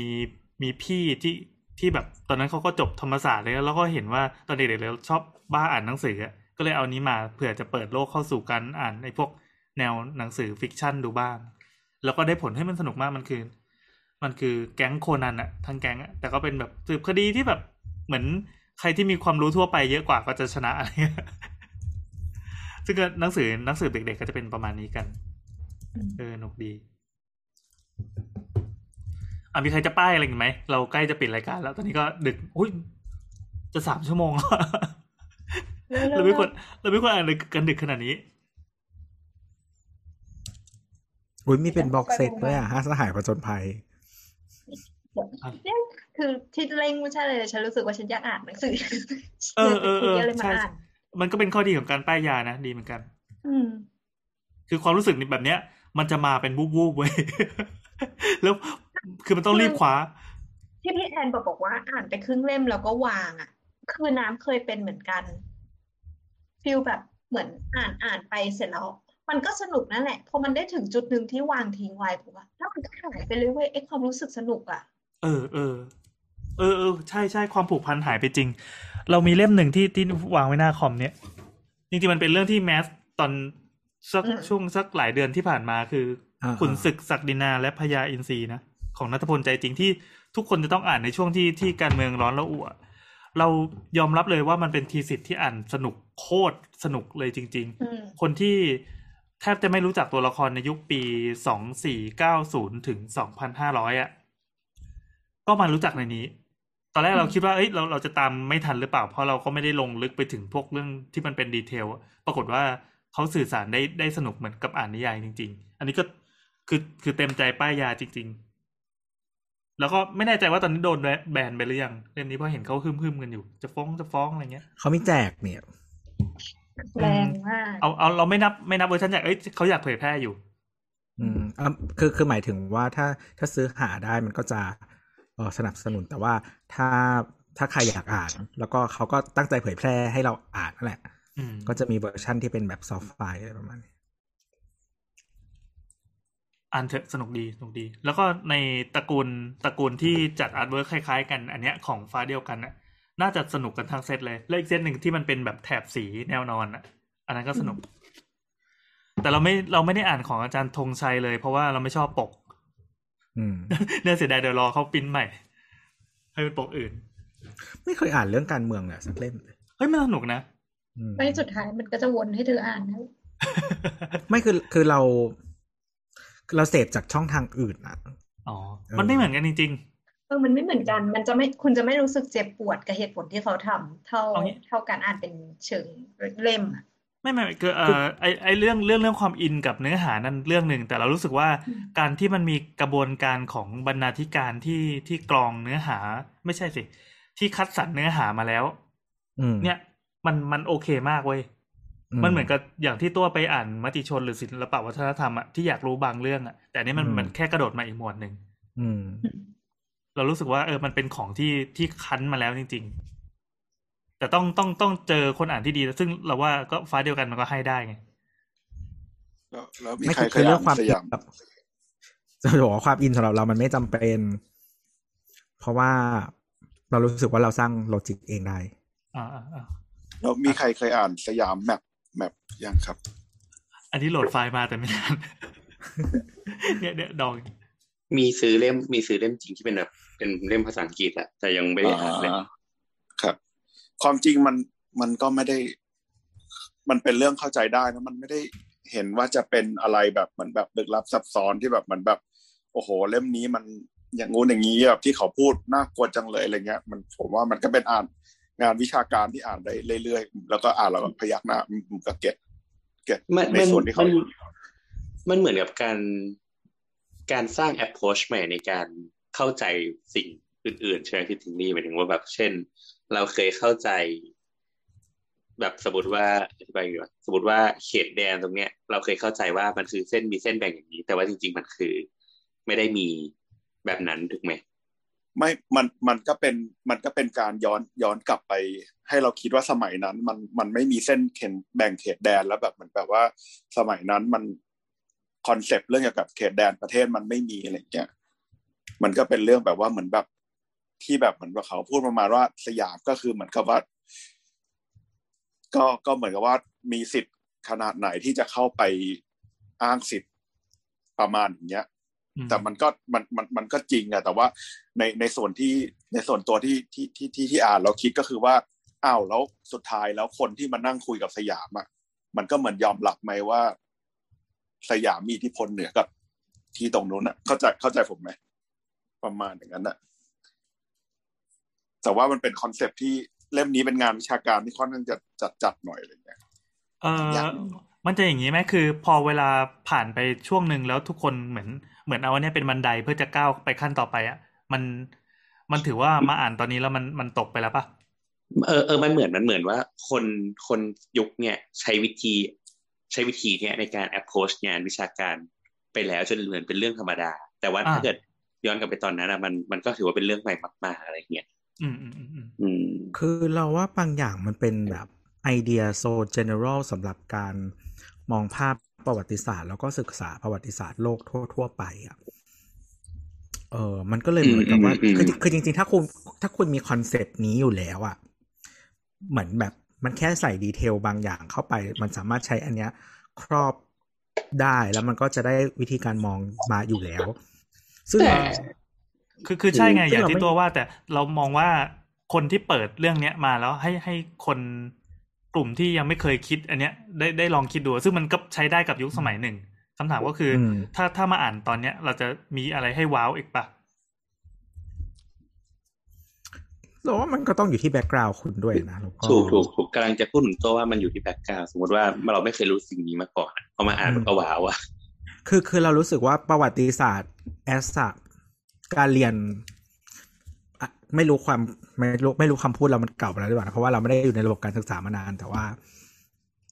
มีพี่ที่ที่แบบตอนนั้นเขาก็จบธรรมศาสตร์เลยแล้วก็เห็นว่าตอนเด็กๆเราชอบบ้าอ่านหนังสืออะก็เลยเอานี้มาเผื่อจะเปิดโลกเข้าสู่การอ่านในพวกแนวหนังสือ fiction ดูบ้าง แล้วก็ได้ผลให้มันสนุกมากมันคือ มันคือแก๊งโคนันอะทั้งแก๊งอะแต่ก็เป็นแบบสืบคดีที่แบบเหมือนใครที่มีความรู้ทั่วไปเยอะกว่าก็จะชนะอะไรเงี้ย ซึ่งก็หนังสือหนังสือเด็กๆก็จะเป็นประมาณนี้กัน เออหนุกดีอะมีใครจะป้ายอะไรอีกไหม เราใกล้จะปิดรายการแล้ว ตอนนี้ก็ดึกอุ้ยจะสามชั่วโมงแล้วเราไม่ควรเราไม่ควรอ่านกันดึกขนาดนี้อุ้ยมีเป็นบ็อกเซตด้วยอะห้าสหายผจญภัยเนี่ยคือที่เร่งไม่ใช่เลยฉันรู้สึกว่าฉันอยากอ่านหนังสือเออเออเออเลยมาใช่อ่าน มันก็เป็นข้อดีของการป้ายยานะ ดีเหมือนกัน อืม คือความรู้สึกแบบเนี้ย มันจะมาเป็นวูบวูบๆเว้ยแล้วคือมันต้องรีบคว้าที่พี่แอนบอกบอกว่า อ่านไปครึ่งเล่มแล้วก็วางอะ คือน้ำเคยเป็นเหมือนกันฟีลแบบเหมือนอ่านอ่านไปเสร็จแล้วมันก็สนุกนั่นแหละพอมันได้ถึงจุดหนึ่งที่วางทิ้งไว้ผมว่าแล้วมันก็หายไปเลยเว้ยไอ้ความรู้สึกสนุกอะ เออเออเออเออใช่ใช่ความผูกพันหายไปจริง เรามีเล่มหนึ่งที่ที่วางไว้หน้าคอมเนี่ยจริงๆมันเป็นเรื่องที่แมสตอนสักอืมช่วงสักหลายเดือนที่ผ่านมาคืออาขุนศึกศักดินาและพญาอินทรีนะของนัทพลใจจริงที่ทุกคนจะต้องอ่านในช่วงที่ที่การเมืองร้อนแล้วอั่วเรายอมรับเลยว่ามันเป็นทีสิทธิ์ที่อ่านสนุกโคตรสนุกเลยจริงๆอืมคนที่แทบจะไม่รู้จักตัวละครในยุคปีสองสี่เก้าศูนย์ถึงสองพันห้าร้อยอะ ก็มารู้จักในนี้ ตอนแรกเราคิดว่าเอ้ยเราเราจะตามไม่ทันหรือเปล่า เพราะเราก็ไม่ได้ลงลึกไปถึงพวกเรื่องที่มันเป็นดีเทลอะปรากฏว่าเขาสื่อสารได้ได้สนุกเหมือนกับอ่านนิยายจริง ๆ อันนี้ก็คือคือเต็มใจป้ายยาจริง ๆ แล้วก็ไม่แน่ใจว่าตอนนี้โดนแบนไปหรือยังเล่มนี้เพราะเห็นเขาฮึ่มๆกันอยู่ จะฟ้องจะฟ้องอะไรเงี้ยเขามีแจกเนี่ยแรงมากเอาเอาเราไม่นับไม่นับเวอร์ชันอยากเอ้ยเขาอยากเผยแพร่อยู่ อืมอะคือคือหมายถึงว่าถ้าถ้าซื้อหาได้มันก็จะเออ สนับสนุนแต่ว่าถ้าถ้าใครอยากอ่าน แล้วก็เขาก็ตั้งใจเผยแพร่ให้เราอ่านนั่นแหละอืมก็จะมีเวอร์ชั่นที่เป็นแบบ soft file อะไรประมาณนี้อ่านเถอะสนุกดีสนุกดี แล้วก็ในตระกูลตระกูลที่จัด artwork คล้ายๆ กัน อันเนี้ยของฟ้าเดียวกันน่ะน่าจะสนุกกันทั้งเซตเลยแล้วอีกเซตหนึ่งที่มันเป็นแบบแถบสีแนวนอนอะ อันนั้นก็สนุก แต่เราไม่เราไม่ได้อ่านของอาจารย์ธงชัยเลย เพราะว่าเราไม่ชอบปกอืม เนี่ยเสียดายเดี๋ยวรอเขาปริ้นใหม่ ให้เป็นปกอื่น ไม่เคยอ่านเรื่องการเมืองเลยสักเล่มเลยเฮ้ยมันสนุกนะอืมไม่สุดท้ายมันก็จะวนให้เธออ่านนะไม่คือคือเรา เราเสพจากช่องทางอื่นอะอ๋อเออมันไม่เหมือนกันจริงเออมันไม่เหมือนกัน มันจะไม่ คุณจะไม่รู้สึกเจ็บปวดกับเหตุผลที่เขาทำเท่าเอางี้เท่าการอ่านเป็นเชิงเล่มอะๆ ไม่ไม่ไม่คือเอ่อไอไอเรื่องเรื่องเรื่องความอินกับเนื้อหานั่นเรื่องหนึ่ง แต่เรารู้สึกว่าอืมการที่มันมีกระบวนการของบรรณาธิการที่ที่กรองเนื้อหา ไม่ใช่สิ ที่คัดสรรเนื้อหามาแล้วอืมเนี่ยมันมันโอเคมากเว้ยมันเหมือนกับอย่างที่ตัวไปอ่านมติชนหรือศิลปวัฒนธรรมอะที่อยากรู้บางเรื่องอะแต่อันนี้มันอืมมันแค่กระโดดมาอีกหมวดหนึ่งอืมเรารู้สึกว่าเออมันเป็นของที่ที่คั้นมาแล้วจริง ๆ แต่ต้องต้องต้องเจอคนอ่านที่ดี ซึ่งเราว่าก็ฟ้าเดียวกันมันก็ให้ได้ไงแล้วแล้วมีไม่ใครคือเคคืยอเรื่อ่าองความนสอินยามแบบจะบอกว่าความอินสำหรับเรามันไม่จำเป็น เพราะว่าเรารู้สึกว่าเราสร้าง logic เองได้อ่าอ่าอ่าแล้วมีใครเคยอ่าน Siam Mapped ยังครับ อันนี้โหลดไฟล์มาแต่ไม่นานเนี่ยเนี่ยดองมีซื้อเล่มมีซื้อเล่มจริงที่เป็นแบบเป็นเล่มภาษาอังกฤษแหละแต่ยังไม่ได้อ่านเลยอ่าครับ ความจริงมันมันก็ไม่ได้ มันเป็นเรื่องเข้าใจได้นะมันไม่ได้เห็นว่าจะเป็นอะไรแบบเหมือนแบบลึกลับซับซ้อนที่แบบเหมือนแบบ โอ้โห เล่มนี้มันอย่างงู้นอย่างนี้แบบที่เขาพูดน่ากลัวจังเลยอะไรเงี้ย มันผมว่ามันก็เป็นอ่านงานวิชาการที่อ่านได้เรื่อยๆแล้วก็อ่านแล้วก็พยักหน้าอืมอืมก็เก็ตเก็ตมันในมันส่วนที่มัเขานมันเหมือนกับการการสร้าง approach ใหม่ในการเข้าใจสิ่งอื่นๆ ใช่ไหมพี่ทิงนี่หมายถึงว่าแบบเช่น เราเคยเข้าใจ แบบสมมติว่าอธิบายอย่างนี้ว่าสมมติว่าเขตแดนตรงเนี้ย เราเคยเข้าใจว่ามันคือเส้นมีเส้นแบ่งอย่างนี้ แต่ว่าจริง ๆ มันคือ ไม่ได้มีแบบนั้นถูกไหมไม่ มัน มันก็เป็น มันก็เป็นการย้อน ย้อนกลับไป ให้เราคิดว่าสมัยนั้น มัน มันไม่มีเส้นเขตแบ่งเขตแดนแล้วแบบเหมือนแบบว่า สมัยนั้นมันคอนเซปต์เรื่องเกี่ยวกับเขตแดนประเทศมันไม่มีอะไรอย่างเงี้ย มันก็เป็นเรื่องแบบว่าเหมือนแบบ ที่แบบเหมือนว่าเขาพูดประมาณว่าสยามก็คือเหมือนกับว่า ก็ก็เหมือนกับว่ามีสิทธิ์ขนาดไหนที่จะเข้าไปอ้างสิทธิ์ประมาณอย่างเงี้ยอืมแต่มันก็มันมันมันก็จริงอะแต่ว่าในในส่วนที่ในส่วนตัวที่ที่ที่ที่ที่อ่านเราคิดก็คือว่าอ้าวแล้วสุดท้ายแล้วคนที่มานั่งคุยกับสยามอะมันก็เหมือนยอมรับไหมว่า สยามมีอิทธิพลเหนือกับ ที่ตรงนู้นอะเข้าใจเข้าใจผมไหมประมาณอย่างนั้นอะ แต่ว่ามันเป็นคอนเซปต์ที่เล่มนี้เป็นงานวิชาการที่ค่อนข้างจะจัดจัดหน่อยอะไรเงี้ยเอออยากมันจะอย่างนี้ไหมคือ พอเวลาผ่านไปช่วงหนึ่งแล้วทุกคนเหมือนเหมือนเอาอันเนี้ยเป็นบันไดเพื่อจะก้าวไปขั้นต่อไปอะมันมันถือว่ามาอ่านตอนนี้แล้วมันมันตกไปแล้วปะเออเออมันเหมือนมันเหมือนว่าคนคนยุคเนี่ยใช้วิธีใช้วิธีเนี่ยในการ approach งานวิชาการไปแล้วจนเหมือนเป็นเรื่องธรรมดา แต่ว่าถ้าเกิดย้อนกลับไปตอนนั้นอะมันมันก็ถือว่าเป็นเรื่องใหม่มากๆอะไรเงี้ย อืมอืมอืมอืมอืมคือเราว่าบางอย่างมันเป็นแบบไอเดียโซ general สำหรับการมองภาพประวัติศาสตร์ แล้วก็ศึกษาประวัติศาสตร์โลกทั่ว ๆ ไปอะเออมันก็เลยเหมือนกับว่าอืมอืมอืมคือคือจริง ๆ ถ้าคุณถ้าคุณมี concept นี้อยู่แล้วอะเหมือนแบบมันแค่ใส่ detail บางอย่างเข้าไป มันสามารถใช้อันเนี้ย ครอบได้แล้วมันก็จะได้วิธีการมองมาอยู่แล้ว ซึ่งแต่ คือคือใช่ไงซึ่งอย่างเราที่ไม่ตัวว่าแต่เรามองว่าคนที่เปิดเรื่องเนี้ยมาแล้วให้ให้คนกลุ่มที่ยังไม่เคยคิด อันเนี้ยได้ได้ลองคิดดู ซึ่งมันก็ใช้ได้กับยุคสมัยหนึ่งคำถามก็คืออมถ้าถ้ามาอ่านตอนเนี้ย เราจะมีอะไรให้ว้าวอีกปะเราว่ามันก็ต้องอยู่ที่แบ็กกราวด์คุณด้วยนะแล้วก็ถูกถูกถูกกำลังจะพูดถึงตัวว่ามันอยู่ที่แบ็กกราวสมมติว่าเราไม่เคยรู้สิ่งนี้มาก่อนอะพอมาอ่านมันก็ว้าวอะคือคือเรารู้สึกว่าประวัติศาสตร์แอสซ การเรียนอะไม่รู้ความไม่รู้ไม่รู้คำพูดเรามันเก่าไปแล้วหรือเปล่านะเพราะว่าเราไม่ได้อยู่ในระบบการศึกษามานาน แต่ว่า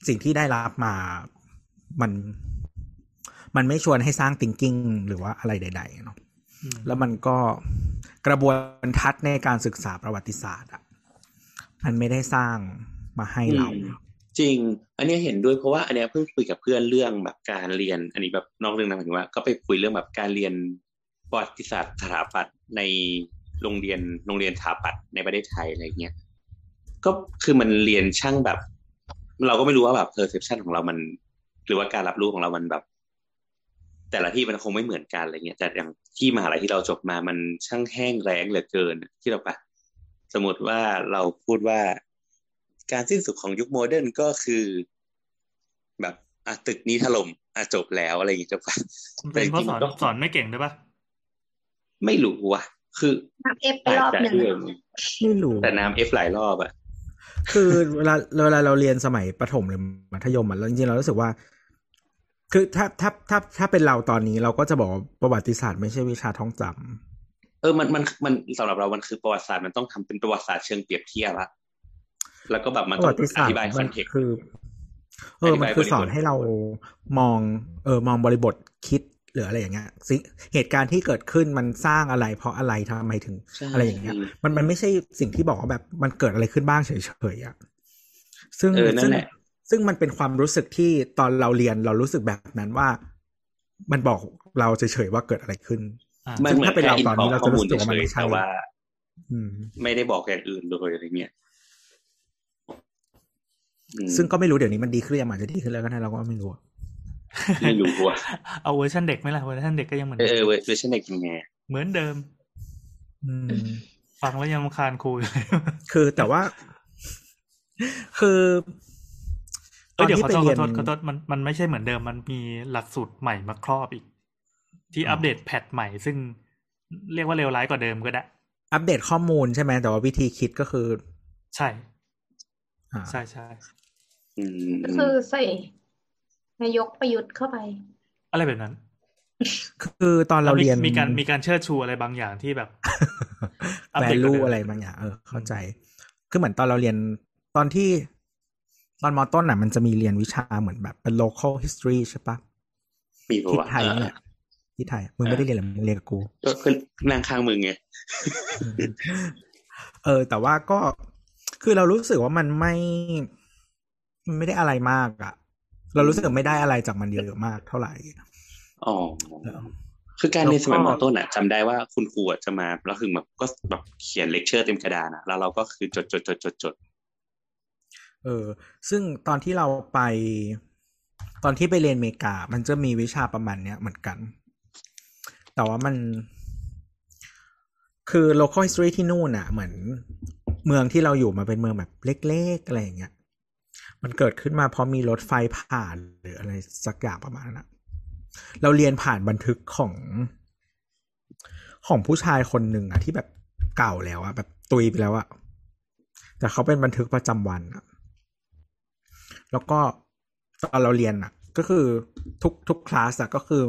สิ่งที่ได้รับมามัน มันไม่ชวนให้สร้าง thinking หรือว่าอะไรใดๆเนาะอืมแล้วมันก็กระบวนทัศน์ในการศึกษาประวัติศาสตร์อะมันไม่ได้สร้างมาให้เราอืมจริง อันเนี้ยเห็นด้วยเพราะว่าอันเนี้ยเพิ่งคุยกับเพื่อนเรื่องแบบการเรียน อันนี้แบบนอกเรื่องนะหมายถึงว่า ก็ไปคุยเรื่องแบบการเรียน ประวัติศาสตร์สถาปัตย์ในโรงเรียนโรงเรียนสถาปัตย์ในประเทศไทยอะไรเงี้ยก็คือมันเรียนช่างแบบ เราก็ไม่รู้ว่าแบบ perception ของเรามัน หรือว่าการรับรู้ของเรามันแบบ แต่ละที่มันคงไม่เหมือนกันอะไรเงี้ยแต่อย่างที่มหาลัยที่เราจบมามันช่างแห้งแล้งเหลือเกินที่เราปะสมมติว่าเราพูดว่าการสิ้นสุดของยุคโมเดิร์นก็คือ แบบอะตึกนี้ถล่มอะจบแล้วอะไรอย่างเงี้ยจบปะมันเป็นเพราะสอนแต่จริงๆก็สอนไม่เก่งด้วยปะ ไม่รู้ว่ะ คือนับเอฟไปรอบหนึ่งาจจะด้วยไม่รู้แต่น้ำเอฟหลายรอบอะคือเวลาเวลาเราเรียนสมัยประถมหรือมัธยมอะแล้วจริงๆเรารู้สึกว่า คือถ้าถ้าถ้าถ้าเป็นเราตอนนี้เราก็จะบอกว่าประวัติศาสตร์ไม่ใช่วิชาท่องจำเออมันมันมันสำหรับเรามันคือประวัติศาสตร์มันต้องทำเป็นประวัติศาสตร์เชิงเปรียบเทียบอะแล้วก็แบบมันปต้ระองวัติศาสตอร์ธิบายคมัอนนเทกต์คือ เออมันคือสอนให้เรามอง เออมองบริบทคิด หรืออะไรอย่างเงี้ยสิเหตุการณ์ที่เกิดขึ้นมันสร้างอะไร เพราะอะไรทำไมถึงอะไรอย่างเงี้ย มันมันไม่ใช่สิ่งที่บอกว่าแบบมันเกิดอะไรขึ้นบ้างเฉยๆอะซึ่งเออนั่ซึ่นงแหละซึ่งมันเป็นความรู้สึกที่ตอนเราเรียนเรารู้สึกแบบนั้นว่า มันบอกเราเฉยๆว่าเกิดอะไรขึ้นอ่ามันเหมือนถ้าเป็นแค่เราอินตอนพอนี้ร์ตเราข้อจะรู้มูลสึกว่ามันเฉยไม่ๆใช่แต่ว่าอืมไม่ได้บอกอย่างอื่นเลยอะไรเงี้ยอืมซึ่งก็ไม่รู้เดี๋ยวนี้มันดีขึ้นหรือยังอาจจะดีขึ้นแล้วก็ได้เราก็ไม่รู้อะ ไม่รู้ว่ะเอาเวอร์ชันเด็กไหมล่ะเวอร์ชันเด็กก็ยังเหมือนเออเดิเอมอเวอร์ชันเด็กยังไงเหมือนเดิม อืมฟังแล้วยังรำคาญครูอยู่เลยคือแต่ว่า คือเอ้ยเดี๋ยวขอไปโทษขเรีอยโทษขอโทษมันมันไม่ใช่เหมือนเดิม มันมีหลักสูตรใหม่มาครอบอีก ที่อัปเดตแพทใหม่ ซึ่งเรียกว่าเลวร้ายกว่าเดิมก็ได้ อัปเดตข้อมูลใช่ไหมแต่ว่าวิธีคิดก็คือ ใช่อ่าใช่ใช่อืมก็คือใส่ นายกประยุทธ์เข้าไป อะไรแบบนั้น คือตอนเรามีเรียนมีการมีการเชิดชูอะไรบางอย่างที่แบบอัปแวเดตกว่าลูเดิมอะไรบางอย่าง เออ เข้าใจ คือเหมือนตอนเราเรียนตอนที่ตอนมอต้นน่ะ มันจะมีเรียนวิชาเหมือนแบบเป็น local history ใช่ปะมีปะที่วะไทยนี่แหละที่ไทยมึงไม่ได้เรียนหรอมึงเรียนกับกูก็คือนั่งข้างมึงไงเออ แต่ว่าก็คือเรารู้สึกว่ามันไม่ มันไม่ได้อะไรมากอะ เรารู้สึกไม่ได้อะไรจากมันเยอะมากเท่าไหร่อ๋อคือการเรียนสมัยแล้วมก็ต้นอะจำได้ว่าคุณครูอะจะมาแล้วคือแบบก็แบบเขียนเลคเชอร์เต็มกระดานอะแล้วเราก็คือจดจดจดจดจดเออ ซึ่งตอนที่เราไป ตอนที่ไปเรียนอเมริกา มันจะมีวิชาประมาณเนี้ยเหมือนกัน แต่ว่ามัน คือ local history ที่นู่นน่ะ เหมือนเมืองที่เราอยู่มาเป็นเมืองแบบเล็กๆอะไรอย่างเงี้ย มันเกิดขึ้นมาเพราะมีรถไฟผ่านหรืออะไรสักอย่างประมาณนั้นเราเรียนผ่านบันทึกของ ของผู้ชายคนหนึ่งอะที่แบบเก่าแล้วอะแบบตุยไปแล้วอะแต่เขาเป็นบันทึกประจำวันอะแล้วก็ตอนเราเรียนอะก็คือทุกทุกคลาสอะก็คือ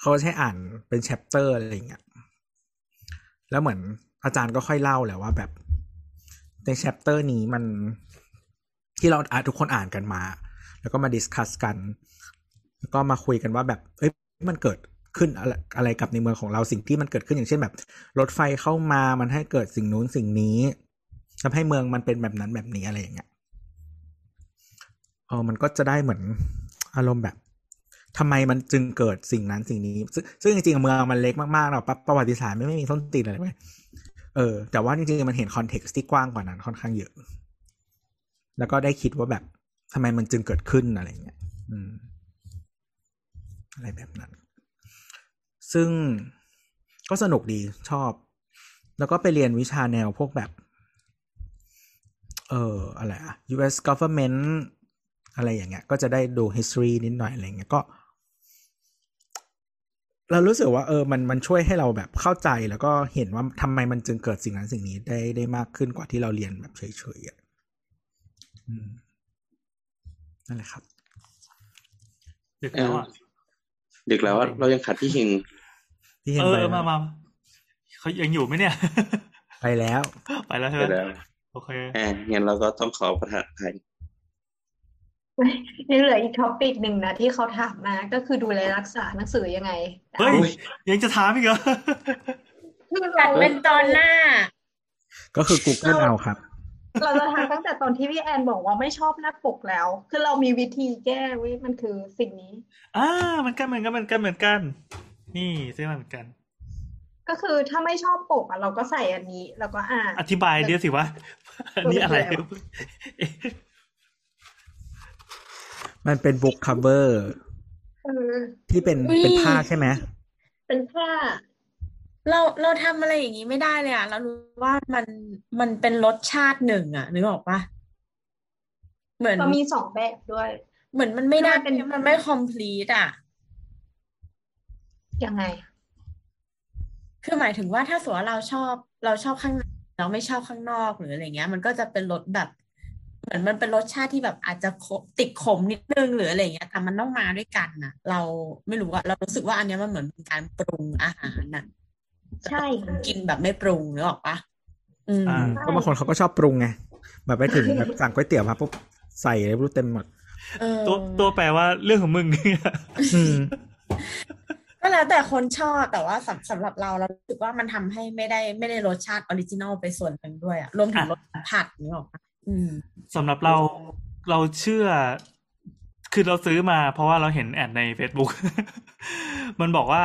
เขาจะให้อ่านเป็น chapter อะไรอย่างเงี้ยแล้วเหมือนอาจารย์ก็ค่อยเล่าแหละว่าแบบใน chapter นี้มัน ที่เราทุกคนอ่านกันมา แล้วก็มา discuss กัน แล้วก็มาคุยกันว่าแบบเอ้ยมันเกิดขึ้นอะไรอะไรกับในเมืองของเราสิ่งที่มันเกิดขึ้นอย่างเช่นแบบ รถไฟเข้ามามันให้เกิดสิ่งนู้นสิ่งนี้ทำให้เมืองมันเป็นแบบนั้นแบบนี้อะไรอย่างเงี้ยเออมันก็จะได้เหมือนอารมณ์แบบทำไมมันจึงเกิดสิ่งนั้นสิ่งนี้ ซึ่งจริงๆเมืองมันเล็กมากๆเนาปประวัติศาสตร์ไม่ไม่มีต้นตีนอะไรเลยเออแต่ว่าจริงๆมันเห็นคอนเท็กซ์ที่กว้างกว่านั้นค่อนข้างเยอะ แล้วก็ได้คิดว่าแบบทำไมมันจึงเกิดขึ้นอะไรเงี้ยอืมอะไรแบบนั้น ซึ่งก็สนุกดีชอบ แล้วก็ไปเรียนวิชาแนวพวกแบบ เอออะไรอะ U.S. government อะไรอย่างเงี้ย ก็จะได้ดู history นิดหน่อยอะไรเงี้ยก็เรารู้สึกว่าเออมันมันช่วยให้เราแบบเข้าใจแล้วก็เห็นว่าทำไมมันจึงเกิดสิ่งนั้นสิ่งนี้ได้ได้มากขึ้นกว่าที่เราเรียนแบบเฉยๆอะ นั่นแหละครับ ดึกแล้วอะดึกแล้วอะเรายังขาดพี่เฮงที่เห็นเออไปเออมามาเขายังอยู่ไหมเนี่ย ไปแล้ว ไปแล้วใช่ไปไหมแล้วโอเคอ่างั้นเราก็ต้องขอประทานอภัยยังเหลืออีกท็อปิกหนึ่งนะที่เขาถามมาก็คือดูแลรักษาหนังสือยังไง เฮ้ยโอ้ยยังจะถามอีกเหรอคือจัเราดเป็นตอนหน้า ก็คือ Google เอาครับ เราจะทำตั้งแต่ตอนที่พี่แอนบอกว่าไม่ชอบหน้าปกแล้ว คือเรามีวิธีแก้เว้ยมันคือสิ่งนี้ อ่ามันกันเหมือนกันเหมือนกันเหมือนกัน นี่ซื้อมาเหมือนกัน ก็คือถ้าไม่ชอบปกอะเราก็ใส่อันนี้ แล้วก็อ่านอธิบายเดียวสิว่าอันนี้อะไรเออมันเป็น book cover เออที่เป็นอุ๊ยเป็นผ้าใช่ไหมเป็นผ้า เราเราทำอะไรอย่างนี้ไม่ได้เลยอะ เรารู้ว่ามันมันเป็นรสชาติหนึ่งอะนึกออกปะเหมือนเรามีสองแบบด้วย เหมือนมันไม่ได้คือมันเป็นมันไม่ complete อะยังไง คือหมายถึงว่าถ้าสมมติว่าเราชอบเราชอบข้างในเราไม่ชอบข้างนอกหรืออะไรเงี้ย มันก็จะเป็นรสแบบ เหมือนมันเป็นรสชาติที่แบบอาจจะขมติดขมนิดนึงหรืออะไรเงี้ยแต่มันต้องมาด้วยกันน่ะ เราไม่รู้อะเรารู้สึกว่าอันเนี้ยมันเหมือนเป็นการปรุงอาหารน่ะ ใช่กินแบบไม่ปรุงนึกออกปะอืมอ่าก็บางคนเขาก็ชอบปรุงไงแบบไปถึงแบบสั่งก๋วยเตี๋ยวมาปุ๊บใส่อะไรไม่รู้เต็มหมดเออตัวตัวแปลว่าเรื่องของมึงเนี่ยอืมก็แล้วแต่คนชอบแต่ว่าสำสำหรับเราเรารู้สึกว่ามันทำให้ไม่ได้ไม่ได้รสชาติ original ไปส่วนหนึ่งด้วยอะรวมถึงรสสัมผัสนึกออกปะอืมสำหรับเราเราเชื่อ คือเราซื้อมาเพราะว่าเราเห็นแอดใน Facebook มันบอกว่า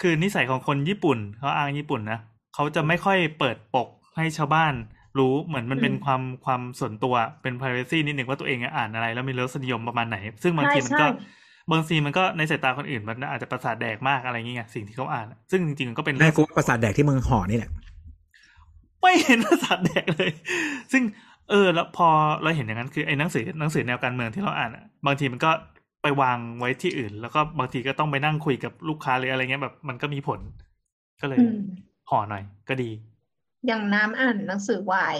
คือนิสัยของคนญี่ปุ่นเขาอ้างญี่ปุ่นนะเขาจะไม่ค่อยเปิดปกให้ชาวบ้านรู้เหมือนมันเป็นอืมความความส่วนตัวเป็น privacy นิดหนึ่งว่าตัวเองอ่านอะไร แล้วมีรสนิยมประมาณไหน ซึ่งบางทีมันก็ใช่ใช่บางทีมันก็ในสายตาคนอื่นมันอาจจะประสาทแดกมากอะไรเงี้ยสิ่งที่เขาอ่าน ซึ่งจริงๆมันก็เป็นได้เรื่องกูประสาทแดกที่มึงห่อนี่แหละไม่เห็นประสาทแดกเลย ซึ่งเออ แล้วพอเราเห็นอย่างนั้นคือไอ้หนังสือหนังสือแนวการเมืองที่เราอ่านอะบางทีมันก็ ไปวางไว้ที่อื่น แล้วก็บางทีก็ต้องไปนั่งคุยกับลูกค้าหรืออะไรเงี้ยแบบ มันก็มีผล ก็เลยอืมห่อหน่อย ก็ดี อย่างน้ำอ่านหนังสือวาย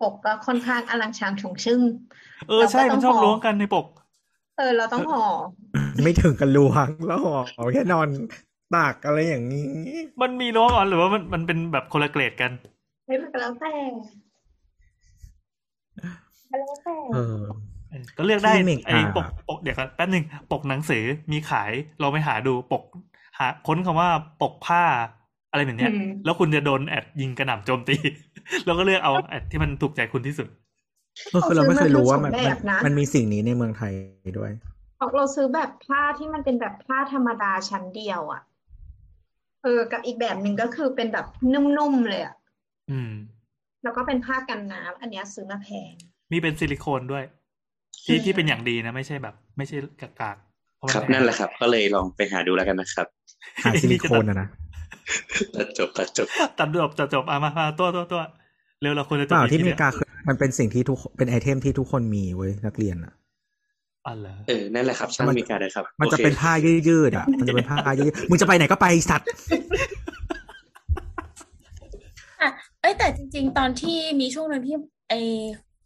ปกก็ค่อนข้างอลังชางชงชึ่งเออใช่เราก็ต้มัอนงชอบห่อล้วงกันในปก เออ เราต้องห่อ ไม่ถึงกันลวงแล้วห่อแค่นอนตากอะไรอย่างนี้ มันมีล้วงอ่อนหรือว่ามันมันเป็นแบบคนละเกรดกันไม่เป็นก็แล้วแต่ก็แล้วแต่เออเออ ก็เลือกได้ที่อเมริกาไอ้ปกปกเดี๋ยวกันแป๊บหนึ่งปกหนังสือมีขายเราไปหาดูปก หาค้นคำว่าปกผ้าอะไรแบบเนี้ยอืมแล้วคุณจะโดนแอดยิงกระหน่ำโจมตี แล้วก็เลือกเอาแอดที่มันถูกใจคุณที่สุดก็คือเราไม่เคยรู้ว่ามันเราซื้อมาทั้งสองแบบนะมันมีสิ่งนี้ในเมืองไทยด้วยเราซื้อแบบผ้าที่มันเป็นแบบผ้าธรรมดาชั้นเดียว อะ เอเออกับอีกแบบหนึ่งก็คือเป็นแบบนุ่มๆเลยอะอืม แล้วก็เป็นผ้ากันน้ำอันเนี้ยซื้อมาแพง มีเป็นซิลิโคนด้วย ที่ที่เป็นอย่างดีนะ ไม่ใช่แบบ ไม่ใช่กากากๆเพราะมัครับพงนั่นแหละครับ ก็เลยลองไปหาดูแล้วกันนะครับหาซิลิโคนอะนะตัดจบตัดจบตัดจบตัดจบอะมามาตัวตัวตัวเร็วเราควรจะจเปบล่าที่อเมเนี้ริกาคือมันเป็นสิ่งที่ทุกเป็น item ที่ทุกคนมีเว้ยนักเรียนอะอ๋อเหรอเออนั่นแหละครับช่างมันมีการเลยครับ มันจะโอคเป็นผ้ายืดๆอะมันจะเป็นผ้ายืดๆมึงจะไปไหนก็ไปสัตว์อะเอ้ยแต่จริง ๆ ตอนที่มีช่วงหนึ่งที่ไอ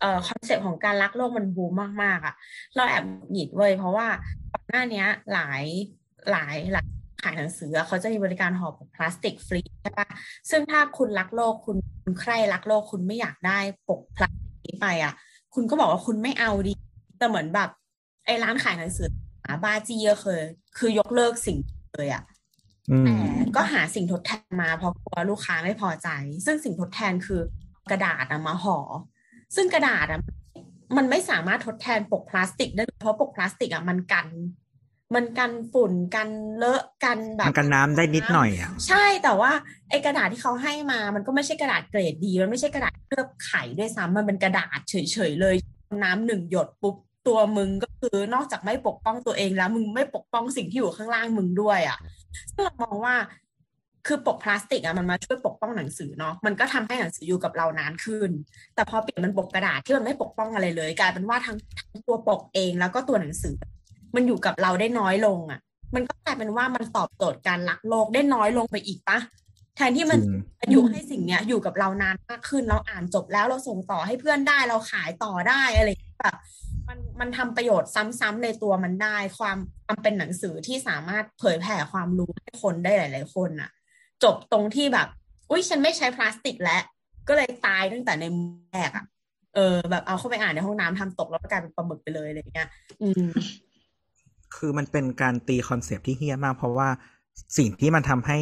เอ่อ concept ของการรักโลกมันบูมมากๆอะ เราแอบหงิดเว้ยเพราะว่าก่อนหน้าเนี้ยหลายหลายหลายขายหนังสืออะเขาจะมีบริการห่อปกพลาสติกฟรีใช่ปะซึ่งถ้าคุณรักโลกคุณคุณใคร่รักโลกคุณไม่อยากได้ปกพลาสติกนี้ไปอะ คุณก็บอกว่าคุณไม่เอาดี แต่เหมือนแบบไอ้ร้านขายหนังสือหาบ้าจี้ก็เคย คือยกเลิกสิ่งเลยอะอืมแต่ก็หาสิ่งทดแทนมาเพราะกลัวลูกค้าไม่พอใจ ซึ่งสิ่งทดแทนคือกระดาษอะมาห่อ ซึ่งกระดาษอะมันไม่สามารถทดแทนปกพลาสติกได้เพราะปกพลาสติกอะมันกัน มันกันฝุ่นกันเลอะกันแบบมันกันน้ำได้นิดหน่อยอะใช่แต่ว่าไอ้กระดาษที่เขาให้มามันก็ไม่ใช่กระดาษเกรดดีมันไม่ใช่กระดาษเคลือบไขด้วยซ้ำมันเป็นกระดาษเฉยๆเลย น้ำหนึ่งหยดปุ๊บตัวมึงก็คือนอกจากไม่ปกป้องตัวเองแล้ว มึงไม่ปกป้องสิ่งที่อยู่ข้างล่างมึงด้วยอะซึ่งเรามองว่า คือปกพลาสติกอะมันมาช่วยปกป้องหนังสือเนาะมันก็ทำให้หนังสืออยู่กับเรานานขึ้น แต่พอเปลี่ยนมันปกกระดาษที่มันไม่ปกป้องอะไรเลย กลายเป็นว่าทั้งทั้งตัวปกเองแล้วก็ตัวหนังสือ มันอยู่กับเราได้น้อยลงอะมันก็กลายเป็นว่ามันตอบโจทย์การรักโลกได้น้อยลงไปอีกปะแทนที่มันจริงจะอยู่ให้สิ่งเนี้ยอยู่กับเรานานมากขึ้นเราอ่านจบแล้วเราส่งต่อให้เพื่อนได้เราขายต่อได้อะไรอย่างเงี้ยแบบมันมันทำประโยชน์ซ้ำๆในตัวมันได้ ความความเป็นหนังสือที่สามารถเผยแผ่ความรู้ให้คนได้หลาย ๆ คนน่ะ จบตรงที่แบบ อุ้ยฉันไม่ใช้พลาสติกแล้วก็เลยตายตั้งแต่ในมือแรกอะ เออ แบบเอาเข้าไปอ่านในห้องน้ำทำตกแล้วก็กลายเป็นปลาหมึกไปเลยอะไรอย่างเงี้ย อืม คือมันเป็นการตีคอนเซปต์ที่เหี้ยมาก เพราะว่าสิ่งที่มันทำให้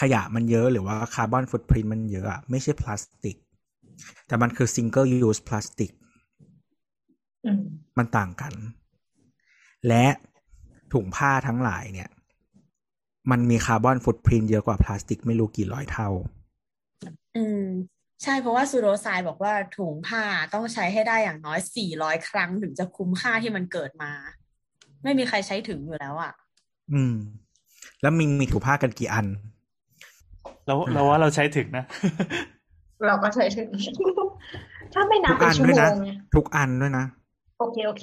ขยะมันเยอะหรือว่า carbon footprint มันเยอะอะไม่ใช่พลาสติก แต่มันคือ single use plastic อืมมันต่างกัน และถุงผ้าทั้งหลายเนี่ย มันมี carbon footprint เยอะกว่าพลาสติกไม่รู้กี่ร้อยเท่า อืม ใช่เพราะว่าซูโดไซบอกว่าถุงผ้าต้องใช้ให้ได้อย่างน้อยสี่ร้อยครั้งถึงจะคุ้มค่าที่มันเกิดมา ไม่มีใครใช้ถึงอยู่แล้วอะ อืม แล้วมีมีถุงผ้ากันกี่อัน เราเราว่าเราใช้ถึงนะ เราก็ใช้ถึง ถ้าไม่นัทุบกเป็อันนชั่วด้วยโมนะงไงทุกอันด้วยนะโอเคโอเค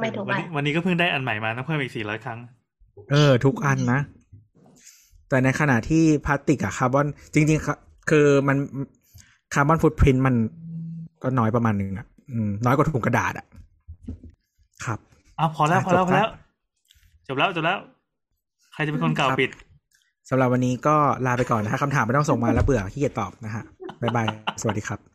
ไม่ถูกวันไปนี้วันนี้ก็เพิ่งได้อันใหม่มาต้องเพิ่มอีกสี่ร้อยครั้ง เออ ทุกอันนะ แต่ในขณะที่พลาสติกอะคาร์บอนจริงๆครับคือมัน carbon footprint มันก็น้อยประมาณนึงอะอืมน้อยกว่าถุงกระดาษอะครับอ้าวพอแล้วอะพอแล้วจบพอครับแล้วจบแล้วจบแล้ว ใครจะเป็นคนกล่าวครับปิดสำหรับวันนี้ก็ลาไปก่อนนะฮะคำถามไม่ต้องส่งมาแล้วเบื่อขี้เกียจตอบนะฮะบ๊ายบาย สวัสดีครับ